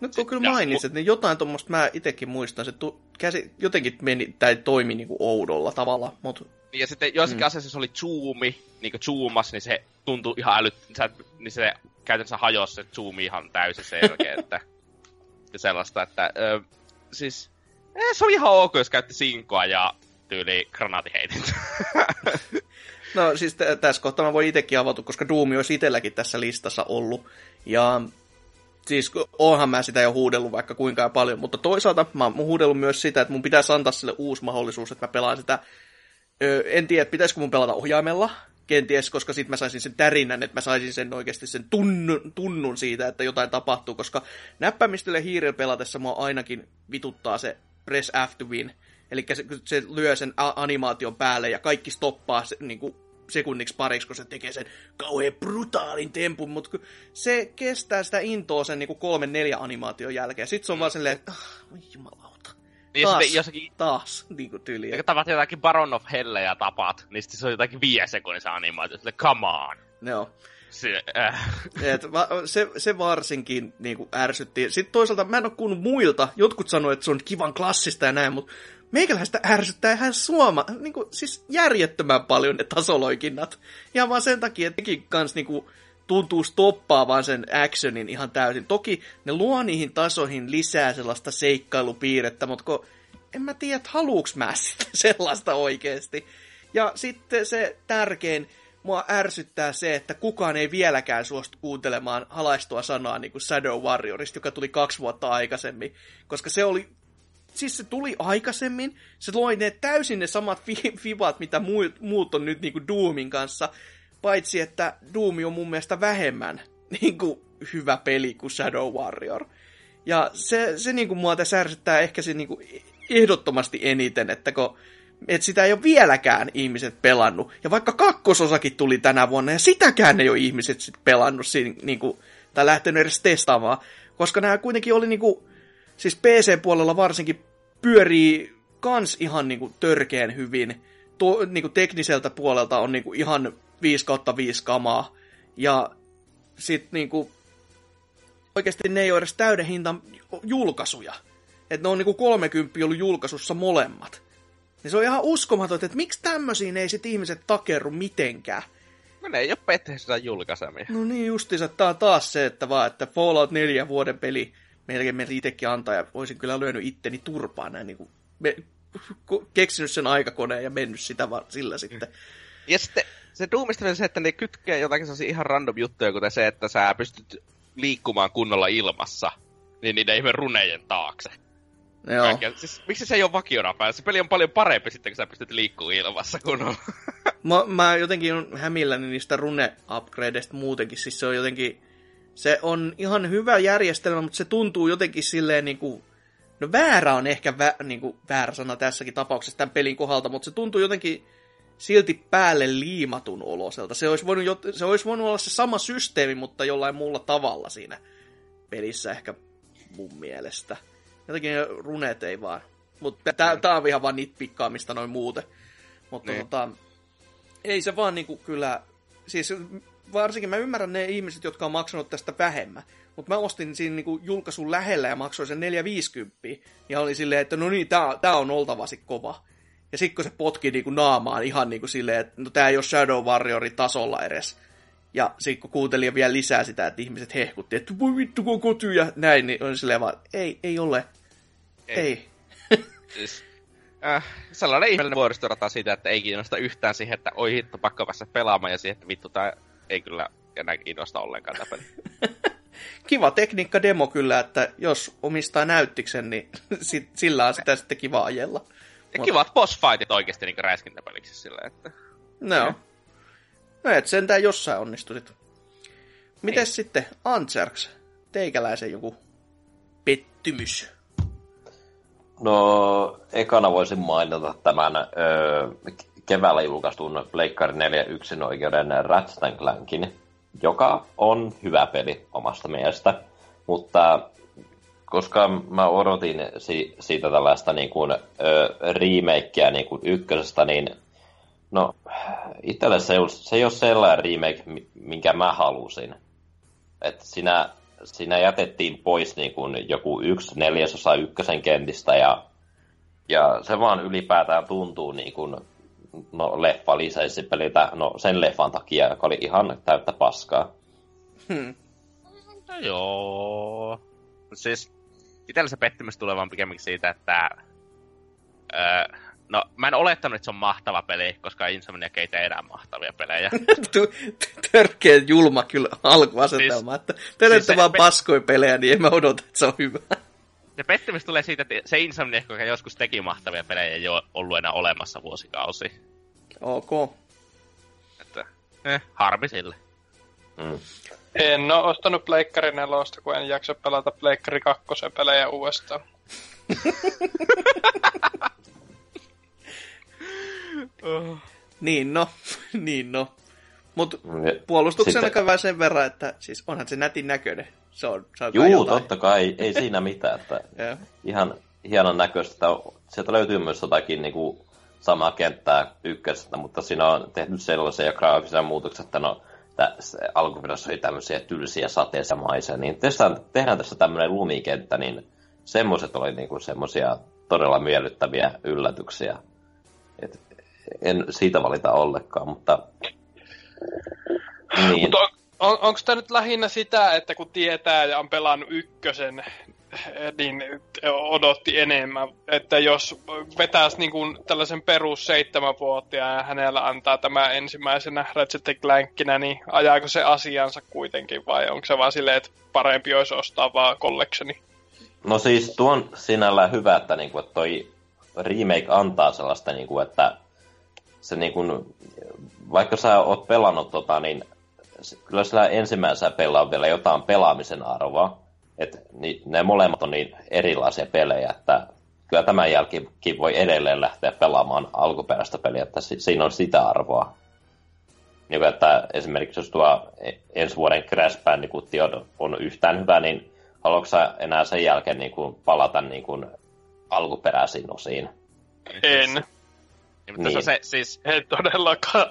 Nyt kun kyllä mainitsit, niin jotain tuommoista mä itekin muistan, se tu- käsi, jotenkin meni, tai toimi niinku oudolla tavalla, mutta Ja sitten joissakin mm. asioissa se oli zoomi, niin zoomas, niin se tuntui ihan älyt... Sä, niin se käytännössä hajosi se zoomi ihan täysin selkeä, että... [LAUGHS] ja sellaista, että... Ö, siis... Eh, se oli ihan ok, jos käytti sinkoa ja tyyli granaatiheitintä. [LAUGHS] No siis t- tässä kohtaa mä voin itsekin avata, koska Doom olisi itselläkin tässä listassa ollut. Ja siis onhan mä sitä jo huudellut vaikka kuinka paljon, mutta toisaalta mä oon huudellut myös sitä, että mun pitäisi antaa sille uusi mahdollisuus, että mä pelaan sitä. Öö, en tiedä, pitäisikö mun pelata ohjaimella, kenties, koska sitten mä saisin sen tärinän, että mä saisin sen oikeasti sen tunnun, tunnun siitä, että jotain tapahtuu, koska näppäimistölle hiirillä pelatessa mua ainakin vituttaa se press F to win. Eli se, se lyö sen animaation päälle ja kaikki stoppaa se, niin kuin sekunniksi pariksi, kun se tekee sen kauhean brutaalin tempun, mutta se kestää sitä intoa sen niin kolmen neljä animaation jälkeen. Sitten se on vaan silleen, että ah. Niin Taas, sitten jossakin... taas, niin kuin tyyliä. Ja tapaat jotakin Baron of Helle ja tapaat, niin sitten se on jotakin viiden sekunnin se animaatio. Sille, come on. Joo. Se, äh, Et va- se, se varsinkin niin kuin ärsytti. Sitten toisaalta mä en ole kuullut muilta. Jotkut sanoivat, että se on kivan klassista ja näin, mutta meikäläistä ärsyttää ihan suoma, niin kuin, siis järjettömän paljon ne tasoloikinnat. Ja vaan sen takia, että nekin kans niin kuin, tuntuu stoppaavan sen actionin ihan täysin. Toki ne luo niihin tasoihin lisää sellaista seikkailupiirrettä, mutta kun en mä tiedä, että haluuks mä sitä [LAUGHS] sellaista oikeesti. Ja sitten se tärkein, mua ärsyttää se, että kukaan ei vieläkään suostu kuuntelemaan halaistua sanaa niin kuin Shadow Warriorista, joka tuli kaksi vuotta aikaisemmin. Koska se oli, siis se tuli aikaisemmin, se loi ne täysin ne samat fi- fibat, mitä muut, muut on nyt niin kuin Doomin kanssa, paitsi että Doom on mun mielestä vähemmän [LAUGHS] niin kuin, hyvä peli kuin Shadow Warrior. Ja se, se niin kuin mua tässä ärsyttää ehkä se niin kuin ehdottomasti eniten, että kun että sitä ei ole vieläkään ihmiset pelannut. Ja vaikka kakkososakin tuli tänä vuonna, ja sitäkään ei ole ihmiset sit pelannut siinä, niin kuin, tai lähtenyt edes testaamaan. Koska nämä kuitenkin oli, niin kuin, siis PC-puolella varsinkin, pyörii kans ihan niin kuin, törkeen hyvin. To, niin kuin, tekniseltä puolelta on niin kuin, ihan 5 kautta 5 kamaa. Ja sitten niin kuin, oikeasti ne ei ole edes täyden hintan julkaisuja. Että ne on niinku 30 ollut julkaisussa molemmat. Niin se on ihan uskomaton, että miksi tämmöisiin ei sit ihmiset takerru mitenkään. no ne ei ole Bethesda julkaisemia. No niin justiinsa, tää on taas se, että vaan, että Fallout 4 vuoden peli melkein meillä itsekin antaa, ja olisin kyllä lyönyt itteni turpaan näin niinku, me, keksinyt sen aikakoneen ja mennyt sitä vaan sillä sitten. Ja sitten se Doomista vielä se, että ne kytkee jotakin sellaisia ihan random juttuja, kuten se, että sä pystyt liikkumaan kunnolla ilmassa, niin niiden ihme runejen taakse. Joo. Kaikkea. Siis, miksi se ei ole vakiona päällä? Se peli on paljon parempi sitten, kun sä pystyt liikkumaan ilmassa kunnolla. [LAUGHS] Mä, mä jotenkin on hämilläni niistä rune-upgradeista muutenkin, siis se on jotenkin, se on ihan hyvä järjestelmä, mutta se tuntuu jotenkin silleen niin kuin, no väärä on ehkä vä, niin kuin, väärä sana tässäkin tapauksessa tämän pelin kohdalta, mutta se tuntuu jotenkin silti päälle liimatun oloselta. Se olisi, voinut, se olisi voinut olla se sama systeemi, mutta jollain muulla tavalla siinä pelissä ehkä mun mielestä. Jotenkin ne runeet ei vaan. Mutta tää, tää on ihan vaan niitä pikkaamista noin muuten. Mutta Niin. tota, ei se vaan niinku kyllä... Siis varsinkin mä ymmärrän ne ihmiset, jotka on maksanut tästä vähemmän. Mutta mä ostin siinä niinku julkaisun lähellä ja maksoin sen 450. Ja oli silleen, että no niin, tää, tää on oltavasti kova. Ja sitten kun se potki niinku naamaan ihan niinku silleen, että no tää ei ole Shadow Warriorin tasolla edes. Ja sitten kun kuuntelin vielä lisää sitä, että ihmiset hehkutti, että voi vittu kun koty ja näin, niin on silleen vaan, ei, ei ole. Ei. ei. [LAUGHS] Siis, äh, sellainen ihmeellinen vuoristorata siitä, että ei kiinnosta yhtään siihen, että oi hitto, pakko päästä pelaamaan, ja siihen, että vittu, tää ei kyllä enää kiinnosta ollenkaan tämä peli. [LAUGHS] Kiva tekniikka demo kyllä, että jos omistaa näyttiksen, niin [LAUGHS] sit, sillä on sitä sitten kiva ajella. Ja Mut- kivat boss fightit oikeesti niinku räiskintäpeliksi silleen, että... No. No et sentään jossain onnistusit. Mites Niin. sitten Antserks? Teikäläisen joku pettymys. No, ekana voisin mainita tämän öö, keväällä julkaistun Pleikkari 4 yksin oikeuden Ratchet Clankin, joka on hyvä peli omasta mielestä, mutta koska mä odotin si- siitä tällaista niin kuin, ö, remakeä niin kuin ykkösestä, niin no, itselle se, ei ole- se ei ole sellainen remake, mi- minkä mä halusin. Että siinä, siinä jätettiin pois niin kuin joku yksi neljäsosa ykkösen kentistä ja, ja se vaan ylipäätään tuntuu niin kuin, no leffa lisenssipeliltä, no sen leffan takia, joka oli ihan täyttä paskaa. Hmm. No joo. Siis, itsellä se pettymys tulee vaan pikemminkin siitä, että... Öö, no, mä en olettanut, että se on mahtava peli, koska Insomniac ei tee enää mahtavia pelejä. [LAUGHS] Törkeä julma kyllä alkuasetelma, Siis- että te siis se- vaan me- paskoja pelejä, niin en mä odota, että se on hyvä. Se pettymys tulee siitä, että se Insomniac, joka joskus teki mahtavia pelejä, ei ole ollut enää olemassa vuosikausi. Ok. Että, eh, harmi sille. Mm. En oo ostanut Pleikkari 4, kun en jaksa pelata Pleikkari 2 pelejä uudestaan. [LAUGHS] Niin no, [LAUGHS] niin no. Mut Ja puolustuksena sitten- sen verran, että siis onhan se nätin näköinen. Se on, se on Juu, jotain. totta kai, ei siinä mitään, että [LAUGHS] Joo. ihan hienon näköistä. Sieltä löytyy myös jotakin niin kuin, samaa kenttää ykkösestä, mutta siinä on tehty sellaisia graafisia muutoksia, että no, tä- se alkuperässä oli tämmöisiä tylsiä sateisia maisia, niin tehdään, tehdään tässä tämmöinen lumikenttä, niin semmoiset oli niin kuin semmoisia todella miellyttäviä yllätyksiä. Et en siitä valita ollenkaan, mutta niin. Mutta on, on, onko tämä nyt lähinnä sitä, että kun tietää ja on pelannut ykkösen, niin odotti enemmän, että jos vetäisi niin kuin tällaisen perus seitsemänvuotiaan ja hänellä antaa tämä ensimmäisenä Ratchet Clankinä, niin ajaako se asiansa kuitenkin vai onko se vaan silleen, että parempi olisi ostaa vaan collectioni? No siis tuo on sinällään hyvä, että, niinku, että toi remake antaa sellaista, niinku, että se niinku, vaikka sä oot pelannut tota, niin kyllä sillä ensimmäisellä pelaa vielä jotain pelaamisen arvoa. Et ni, ne molemmat on niin erilaisia pelejä, että kyllä tämän jälkeenkin voi edelleen lähteä pelaamaan alkuperäistä peliä, että si, siinä on sitä arvoa. Niin kuin, että esimerkiksi jos tuo e- ensi vuoden Crash Bandicoot on, on yhtään hyvä, niin haluatko sä enää sen jälkeen niin kuin palata niin kuin alkuperäisiin osiin? En. Niin, mutta Niin. se, siis, En todellakaan.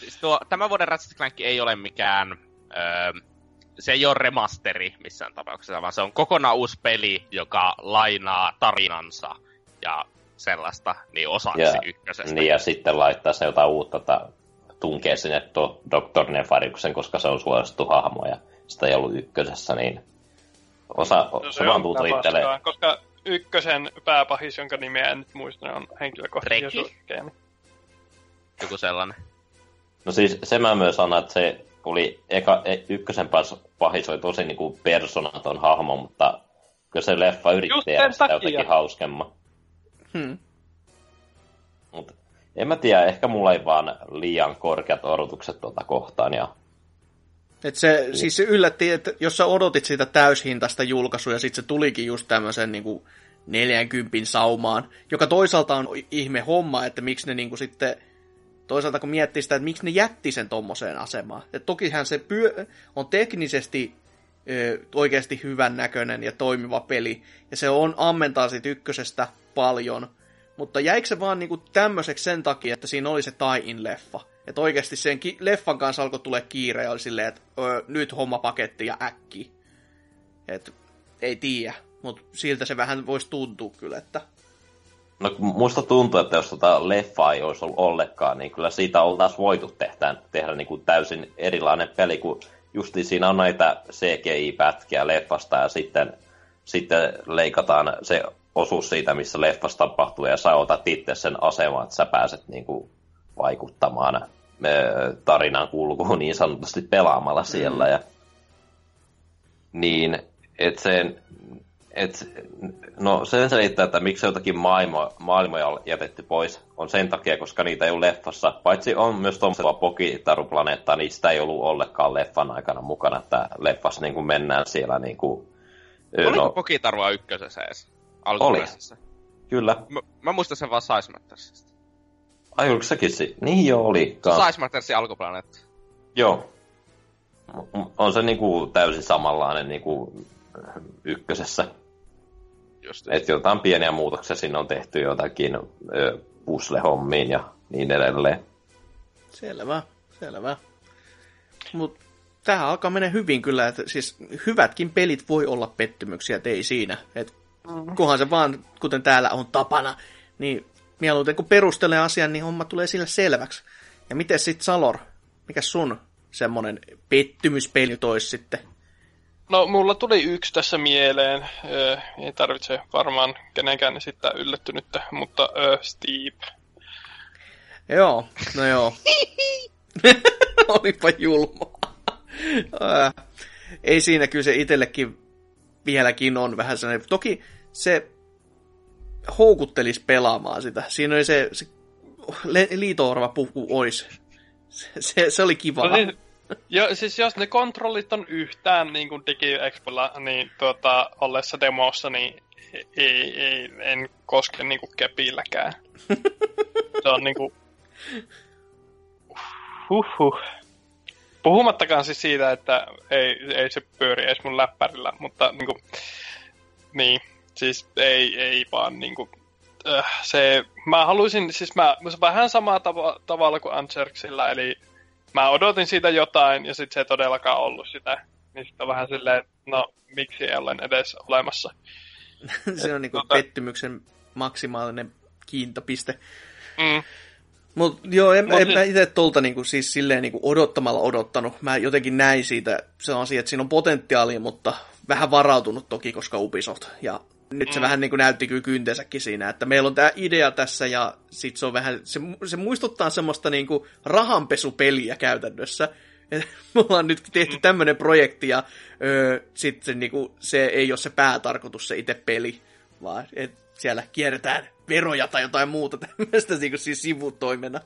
siis tuo, tämän vuoden Ratchet Clank ei ole mikään... Öö, se ei ole remasteri missään tapauksessa, vaan se on kokonaan uusi peli, joka lainaa tarinansa ja sellaista niin osaksi Ja- ykkösestä. Niin, ja sitten laittaa se jotain uutta, tai tunkee sinne tuo Dr. Nefariksen, koska se on suosittu hahmo, ja sitä ei ollut ykkösessä, niin osa, No se, vaan tuntuu itselle, paskaa, Koska ykkösen pääpahis, jonka nimeä en nyt muista, on suosikkeja. Joku sellainen. no siis se mä myös sanon, että se oli eka, e, ykkösen pahis oli tosi niin kuin personaton hahmo, mutta kyllä se leffa yritti tehdä sitä takia. jotenkin hauskemman. Hmm. Mutta en mä tiedä, ehkä mulla ei vaan liian korkeat odotukset tuota kohtaan, ja Et se, siis se yllätti, että jos sä odotit sitä täyshintaista julkaisua ja sitten se tulikin just tämmöisen niin 40 saumaan, joka toisaalta on ihme homma, että miksi ne niin kuin sitten, toisaalta kun miettii sitä, että miksi ne jätti sen tommoseen asemaan. Et tokihan se pyö, on teknisesti ö, oikeasti hyvän näköinen ja toimiva peli. Ja se on ammentaa siitä ykkösestä paljon. Mutta jäikö se vaan niinku tämmöiseksi sen takia, että siinä oli se tie-in leffa? Että oikeasti sen ki- leffan kanssa alkoi tulla kiire ja oli silleen, että öö, nyt homma paketti ja äkki. Et ei tiedä, mutta siltä se vähän voisi tuntua kyllä, että No kun musta tuntuu, että jos tota leffaa ei olisi ollut ollenkaan, niin kyllä siitä oltaisiin voitu tehdä, tehdä niin kuin täysin erilainen peli, kun justi siinä on näitä CGI-pätkiä leffasta ja sitten, sitten leikataan se osuus siitä, missä leffassa tapahtuu ja sä otat itse sen aseman, että sä pääset niin kuin vaikuttamaan tarinan kulkuun niin sanotusti pelaamalla siellä. Ja, niin, että sen, et, no sen selittää, että miksi jotakin maailma, maailmoja on jätetty pois, on sen takia, koska niitä ei ole leffassa. Paitsi on myös tuommoista Pokitaruplaneettaa, niin sitä ei ollut ollenkaan leffan aikana mukana, että leffassa niin kuin mennään siellä niin kuin, Oliko no, Pokitarua ykkösessä edes? Alkuperäisessä? Kyllä. Mä, mä muistan sen vaan Size Mattersista. Ai oliko sekin si- Niin joo, oli. Size Mattersin alkuplaneetta. Joo. On se niinku täysin samanlainen niinku ykkösessä. Just, Että jotain pieniä muutoksia sinne on tehty jotakin ö, puzzle-hommiin ja niin edelleen. Selvä, selvä. Mut tähän alkaa mennä hyvin kyllä, että siis hyvätkin pelit voi olla pettymyksiä, et ei siinä. Et kunhan se vaan, kuten täällä on tapana, niin mieluiten kun perustelee asian, niin homma tulee sille selväksi. Ja miten sit Salor, mikä sun semmonen pettymyspeli tois sitten? No, mulla tuli yksi tässä mieleen. Ö, ei tarvitse varmaan kenenkään esittää yllättynyttä, mutta ö, Steve. Joo, no joo. [LAUGHS] Olipa julma. Äh, ei siinä kyllä se itsellekin vieläkin on vähän sellainen. Toki se houkuttelisi pelaamaan sitä. Siinä oli se, se liitoorva puhku ois. Se, se, se oli kiva. No siis, jo, siis jos ne kontrollit on yhtään niin kuin DigiExpolla, niin tuota, ollessa demossa, niin ei, ei, en koske niin kuin kepilläkään. [LAUGHS] Se on niin kuin... Huhhuh. Puhumattakaan siis siitä, että ei, ei se pyöri edes mun läppärillä, mutta niin kuin, niin, siis ei, ei vaan niin kuin, äh, se, mä haluaisin, siis mä, se vähän samaa tava, tavalla kuin Ancherksilla, eli mä odotin siitä jotain ja sitten se ei todellakaan ollut sitä. Niin sitten on vähän silleen, että no miksi ei olen edes olemassa. [LAUGHS] se on niinku tota- pettymyksen maksimaalinen kiintopiste. Mm. Mut joo, en, Mut en siis- mä itse tolta niinku, siis silleen niinku odottamalla odottanut. Mä jotenkin näin siitä sellaisia, että siinä on potentiaalia, mutta vähän varautunut toki, koska Ubisoft. Ja nyt se Mm. vähän niinku näytti kyllä kyntensäkin siinä, että meillä on tämä idea tässä ja sit se on vähän, se, se muistuttaa semmoista niinku rahanpesupeliä käytännössä. Et Me ollaan nyt tehty tämmönen projekti ja öö, sitten niinku, se ei ole se päätarkoitus se itse peli, vaan et siellä kierretään veroja tai jotain muuta tämmöistä niinku siis sivutoimena.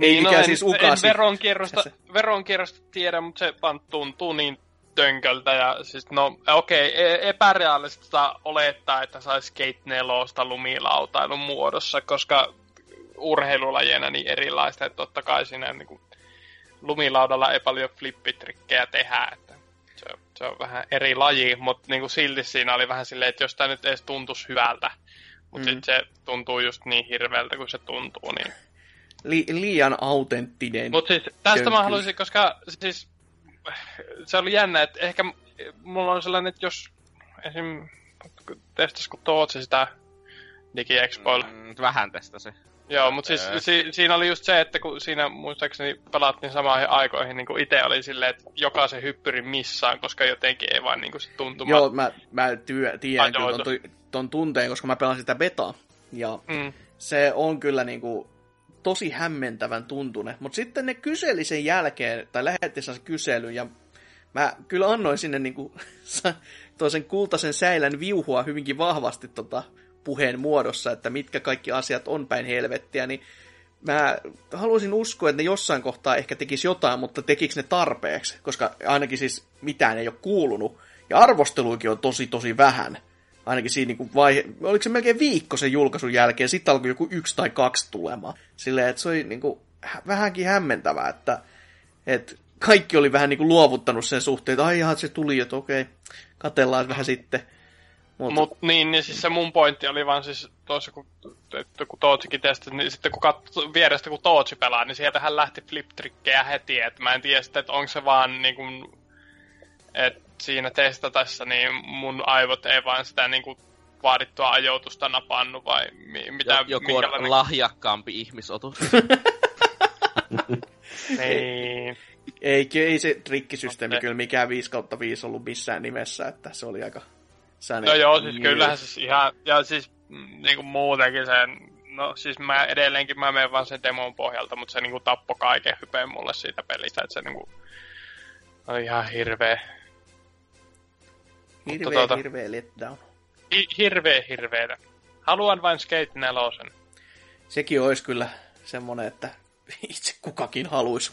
Ei mikään no en, siis en ukasi. veronkierrosta, tässä. veronkierrosta tiedä, mutta se vaan tuntuu niin tönköltä. Ja siis no okei, okay, epärealistista olettaa, että saisi Skate 4 lumilautailun muodossa, koska urheilulajena niin erilaista, että totta kai siinä niin kuin, lumilaudalla ei paljon flippitrikkejä tehdä, että se, on- se on vähän eri laji, mutta niin kuin silti siinä oli vähän silleen, että jos tämä nyt edes tuntuisi hyvältä, mutta Mm. se tuntuu just niin hirveältä kuin se tuntuu, niin Li- liian autenttinen. mutta siis tästä Kyllä. mä haluaisin, koska siis se oli jännä, että ehkä mulla on sellainen, että jos esim. testasko Tootsi sitä DigiExpoilla. Mm. Vähän testasi. Joo, mutta siis Öö. si- siinä oli just se, että kun siinä muistaakseni pelattiin samaan aikoihin, niin kuin itse oli silleen, että jokaisen hyppyrin missaan, koska jotenkin ei vaan niin kuin se tuntuma. Joo, mä, mä työ, tiedän kyllä ton, ton tunteen, koska mä pelasin sitä betaa. Ja Mm. se on kyllä niinku tosi hämmentävän tuntune. Mutta sitten ne kyseli sen jälkeen, tai lähetti sen kyselyn, ja mä kyllä annoin sinne niinku [LAUGHS] toisen kultaisen säilän viuhua hyvinkin vahvasti tota puheen muodossa, että mitkä kaikki asiat on päin helvettiä, niin mä haluaisin uskoa, että ne jossain kohtaa ehkä tekisi jotain, mutta tekikö ne tarpeeksi, koska ainakin siis mitään ei ole kuulunut, ja arvosteluikin on tosi tosi vähän. Ainakin siinä niin vaihe, oliko se melkein viikko sen julkaisun jälkeen, sitten alkoi joku yksi tai kaksi tulemaan. Silleen, että se oli niin kuin, vähänkin hämmentävää, että, että kaikki oli vähän niin kuin luovuttanut sen suhteen, että ai jaha, se tuli, että okei, katellaan vähän sitten. Mutta Mut, niin, niin siis se mun pointti oli vaan siis tuossa, kun, että kun Tootsikin testasi, niin sitten kun katso, vierestä kun Tootsi pelaa, niin sieltähän lähti flip-trikkejä heti, että mä en tiedä sitten, että onko se vaan niin kuin, että siinä testatessa niin mun aivot ei vaan sitä niin kuin vaadittua ajoitusta napannu vai mi- mitä? Joku on lahjakkaampi ihmisotus. [LAUGHS] niin. Ei, ei se trikkisysteemi kyllä mikään 5 kautta 5 ollut missään nimessä, että se oli aika Säni. No joo, siis kyllähän siis ihan, ja siis mm, niinku muutenkin sen, no siis mä edelleenkin mä menen vaan sen demon pohjalta, mutta se niinku tappo kaiken hypeen mulle siitä pelistä, että se niinku oli ihan hirveä. Hirveä, tuota, hirveä letdown. Hi, hirveä, hirveä. Haluan vain Skate 4. Sekin olisi kyllä semmonen, että [LAUGHS] itse kukakin haluaisi.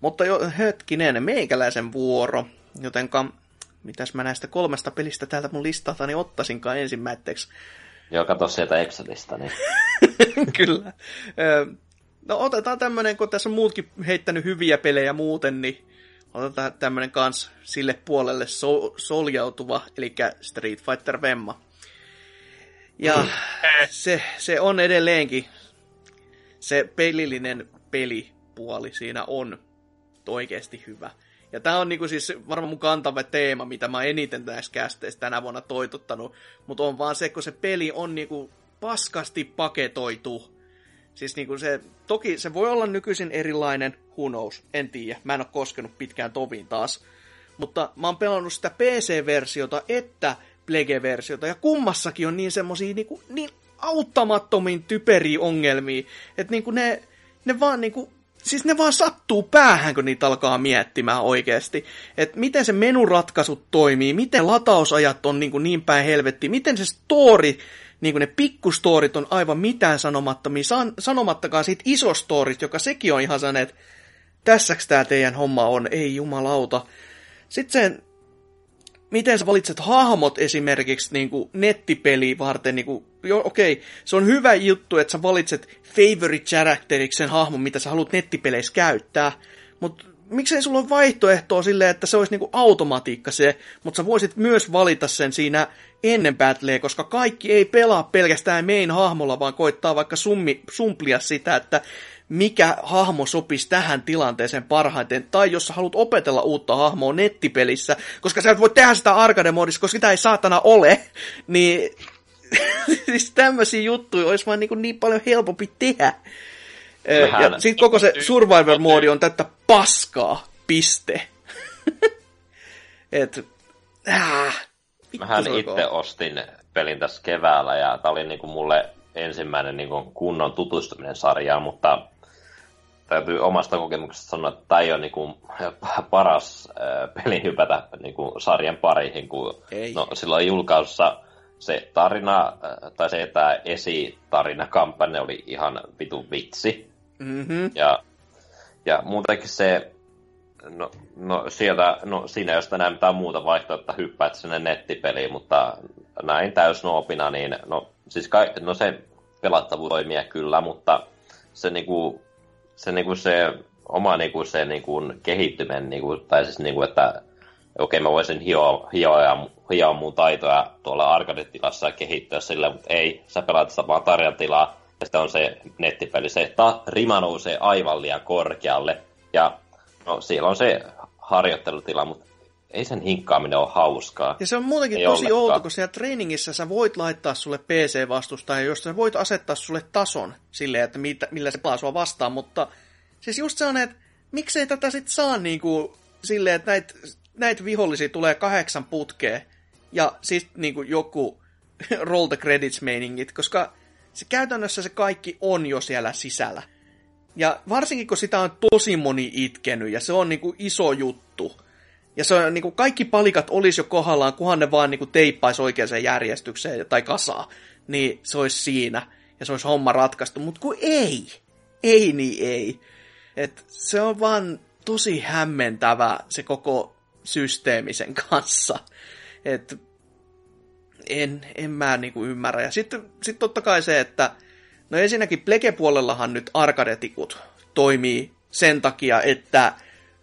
Mutta jo hetkinen, meikäläisen vuoro, jotenka mitäs mä näistä kolmesta pelistä täältä mun listalta niin ottaisinkaan ensimmäiseksi. Joo, kato sieltä Excelistä. Niin. [LAUGHS] Kyllä. No otetaan tämmönen, kun tässä on muutkin heittänyt hyviä pelejä muuten, niin otetaan tämmönen kans sille puolelle so- soljautuva, eli Street Fighter Vemma. Ja mm. se, se on edelleenkin se pelillinen pelipuoli siinä on oikeasti hyvä. Ja tämä on niinku siis varmaan mun kantava teema, mitä mä eniten näissä kästeissä tänä vuonna toitottanut. Mutta on vaan se, kun se peli on niinku paskasti paketoitu. Siis niinku se, toki se voi olla nykyisin erilainen, who knows, en tiedä. Mä en ole koskenut pitkään toviin taas. Mutta mä oon pelannut sitä PC-versiota että Plege-versiota, ja kummassakin on niin semmosia niinku, niin auttamattomin typeriä ongelmia, että niinku ne, ne vaan niinku siis ne vaan sattuu päähän, kun niitä alkaa miettimään oikeasti. Että miten se menuratkaisut toimii, miten latausajat on niin, kuin niin päin helvetti, miten se story, niin kuin ne pikkustorit on aivan mitään sanomattomia, san, sanomattakaan siitä isostorit, joka sekin on ihan sellainen, että tässäks tää teidän homma on, ei jumalauta. Sitten sen miten sä valitset hahmot esimerkiksi niin kuin nettipeli varten, niin kuin, jo, okei, se on hyvä juttu, että sä valitset favorite characteriksi sen hahmon, mitä sä haluat nettipeleissä käyttää, mutta miksei sulla ole vaihtoehtoa silleen, että se olisi niinku automatiikka se, mutta sä voisit myös valita sen siinä ennen battleä, koska kaikki ei pelaa pelkästään main hahmolla, vaan koittaa vaikka summi, sumplia sitä, että mikä hahmo sopisi tähän tilanteeseen parhaiten, tai jos sä haluat opetella uutta hahmoa nettipelissä, koska sä et voi tehdä sitä arcade-modissa, koska sitä ei saatana ole, niin [LAUGHS] siis tämmöisiä juttuja olisi vaan niin, niin paljon helpompi tehdä. Vähän. Ja sitten koko se Survivor-moodi on tätä paskaa, piste. [LAUGHS] Et, äh, Mähän itse ostin pelin tässä keväällä ja tää oli niinku mulle ensimmäinen niinku kunnon tutustuminen sarjaan, mutta täytyy omasta kokemuksesta sanoa, että tämä ei ole niinku [LAUGHS] paras äh, peli hypätä niinku sarjan pariin, kun ei. No, silloin julkaisussa se tarina, äh, tai se, että esitarinakampanja oli ihan vitu vitsi. Mm-hmm. Ja, ja muutenkin se, no, no sieltä, no siinä jos enää mitään muuta vaihtoehtoa hyppäät sinne nettipeliin, mutta näin täysnoopina, niin no, siis kai, no se pelattavuus toimii kyllä, mutta se niinku, se, niinku se oma niinku se niinku kehittyminen, niinku, tai siis niinku, että okei mä voisin hioa, hioa, hioa mun taitoja tuolla arcade-tilassa ja kehittyä sillä, mutta ei, sä pelaat sitä vaan tarjantilaa, sitten on se nettipeli, se ta, rima nousee aivan liian korkealle, ja no siellä on se harjoittelutila, mutta ei sen hinkkaaminen ole hauskaa. Ja se on muutenkin ei tosi ollenkaan. outo, kun siellä treeningissä sä voit laittaa sulle PC-vastustaja, josta sä voit asettaa sulle tason silleen, että mitä, millä se pelaa sua vastaan, mutta siis just se on, että miksei tätä sit saa niinku silleen, että näitä näit vihollisia tulee kahdeksan putkeen ja siis niinku joku [LAUGHS] roll the credits meiningit, koska se käytännössä se kaikki on jo siellä sisällä. Ja varsinkin kun sitä on tosi moni itkenyt ja se on niinku iso juttu, ja se on, niin kuin kaikki palikat olisi jo kohdallaan, kunhan ne vaan niin kuin teippaisi oikeaan järjestykseen tai kasaa, niin se olisi siinä ja se olisi homma ratkaistu. Mutta kun ei, ei niin ei. Et se on vaan tosi hämmentävä se koko systeemisen kanssa. Et en, en mä niinku ymmärrä. Ja sitten sit totta kai se, että no ensinnäkin Plege-puolellahan nyt arkadetikut toimii sen takia, että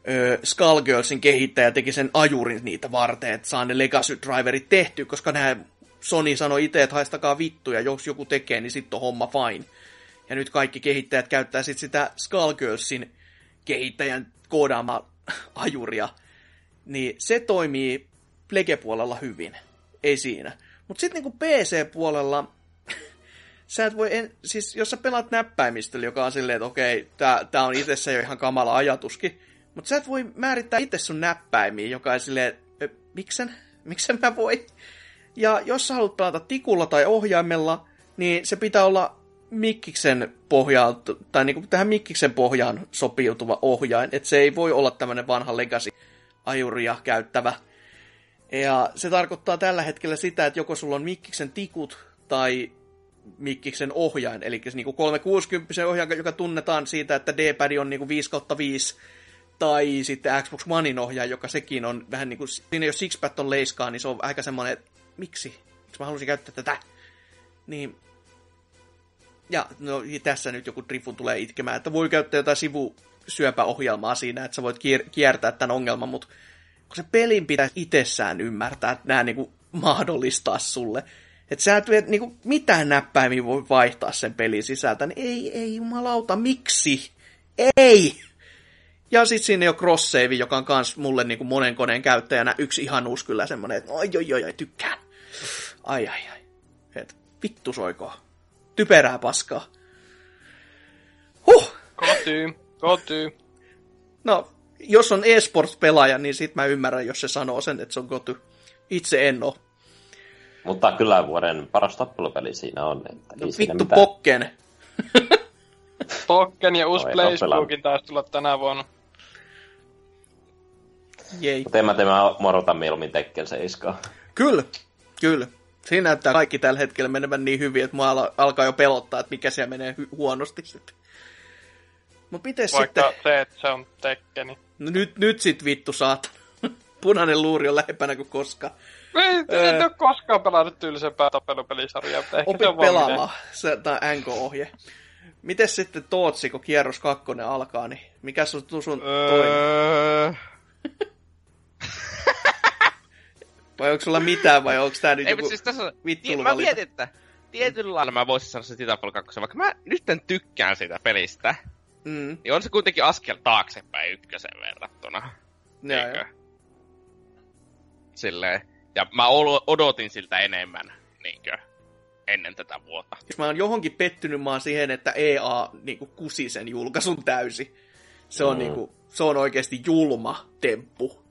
ö, Skullgirlsin kehittäjä teki sen ajurin niitä varten, että saa ne Legacy Driverit tehty, koska nämä Sony sanoi itse, että haistakaa vittuja, jos joku tekee, niin sitten on homma fine. Ja nyt kaikki kehittäjät käyttää sitten sitä Skullgirlsin kehittäjän koodaamaa ajuria. Niin se toimii Plege-puolella hyvin. Ei siinä. Mutta sitten niinku PC-puolella, [LAUGHS] sä et voi, en, siis jos sä pelaat näppäimistöllä, joka on silleen, että okei, tää, tää on itsessä jo ihan kamala ajatuskin, mutta sä et voi määrittää itse sun näppäimiä, joka on silleen, miksen? Miksen mä voi? Ja jos sä haluat pelata tikulla tai ohjaimella, niin se pitää olla mikkiksen pohjaan, tai niinku tähän mikkiksen pohjaan sopiutuva ohjain, että se ei voi olla tämmöinen vanha legacy ajuria käyttävä. Ja se tarkoittaa tällä hetkellä sitä, että joko sulla on mikkiksen tikut tai mikkiksen ohjain, eli se niinku 360 ohjain, joka tunnetaan siitä, että D-pad on niinku 5 5 tai sitten Xbox Onein ohjaaja, joka sekin on vähän niin kuin, siinä jos Sixpack on leiskaa, niin se on aika semmoinen, että miksi? Miksi mä halusin käyttää tätä? Niin, ja no, tässä nyt joku Drifun tulee itkemään, että voi käyttää jotain sivusyöpäohjelmaa siinä, että sä voit kiertää tämän ongelman, mutta kun se pelin pitäisi itsessään ymmärtää, että nämä niin kuin, mahdollistaa sulle. Että sä et niin kuin, mitään näppäimiä voi vaihtaa sen pelin sisältä, niin ei, ei jumalauta, miksi? Ei! Ja sitten siinä on cross save, joka on kans mulle niin kuin monen koneen käyttäjänä yksi ihanuus kyllä semmonen, että oi oi oi, oi tykkään. Ai ai ai. Et vittu soikoo. Typerää paskaa. Huh! Kotyy, kotyy. No, jos on eSports-pelaaja, niin sit mä ymmärrän, jos se sanoo sen, että se on koty. Itse en oo. Mutta kyllä vuoden paras tappelupeli siinä on. Että no, vittu Pokken. [LAUGHS] Pokken ja uusi Playspookin taisi tulla tänä vuonna. Jei. Mutta en mä tee, mä morotan mieluummin Tekken 7. Kyllä, kyllä. Siinä näyttää kaikki tällä hetkellä menevän niin hyvin, että mua alkaa jo pelottaa, että mikä siellä menee huonosti sitten. Mut miten Vaikka sitten... se, että se on Tekkeni. No nyt, nyt sit vittu saat. [LAUGHS] Punainen luuri on lähempänä kuin koskaan. Ei, öö... en ole koskaan pelannut tyylisempää tappelupelisarjaa. Opi pelaamaan. Se, tämä NK-ohje. Miten sitten Tootsi, kun kierros kakkonen alkaa, niin mikä sun, sun öö... [LAUGHS] vai onko sulla mitään, vai onko tää nyt Ei, joku siis tässä, vittu Mä mietin, että tietyllä lailla mä voisin sanoa se Titanfall 2, vaikka mä nyt tykkään sitä pelistä. Mm. Niin on se kuitenkin askel taaksepäin ykkösen verrattuna. Joo, Silleen. Ja mä odotin siltä enemmän, niinkö, ennen tätä vuotta. Jos mä oon johonkin pettynyt, mä oon siihen, että EA niinku kusi sen julkaisun täysi. Se on, mm. niinku, se on oikeasti julma temppu.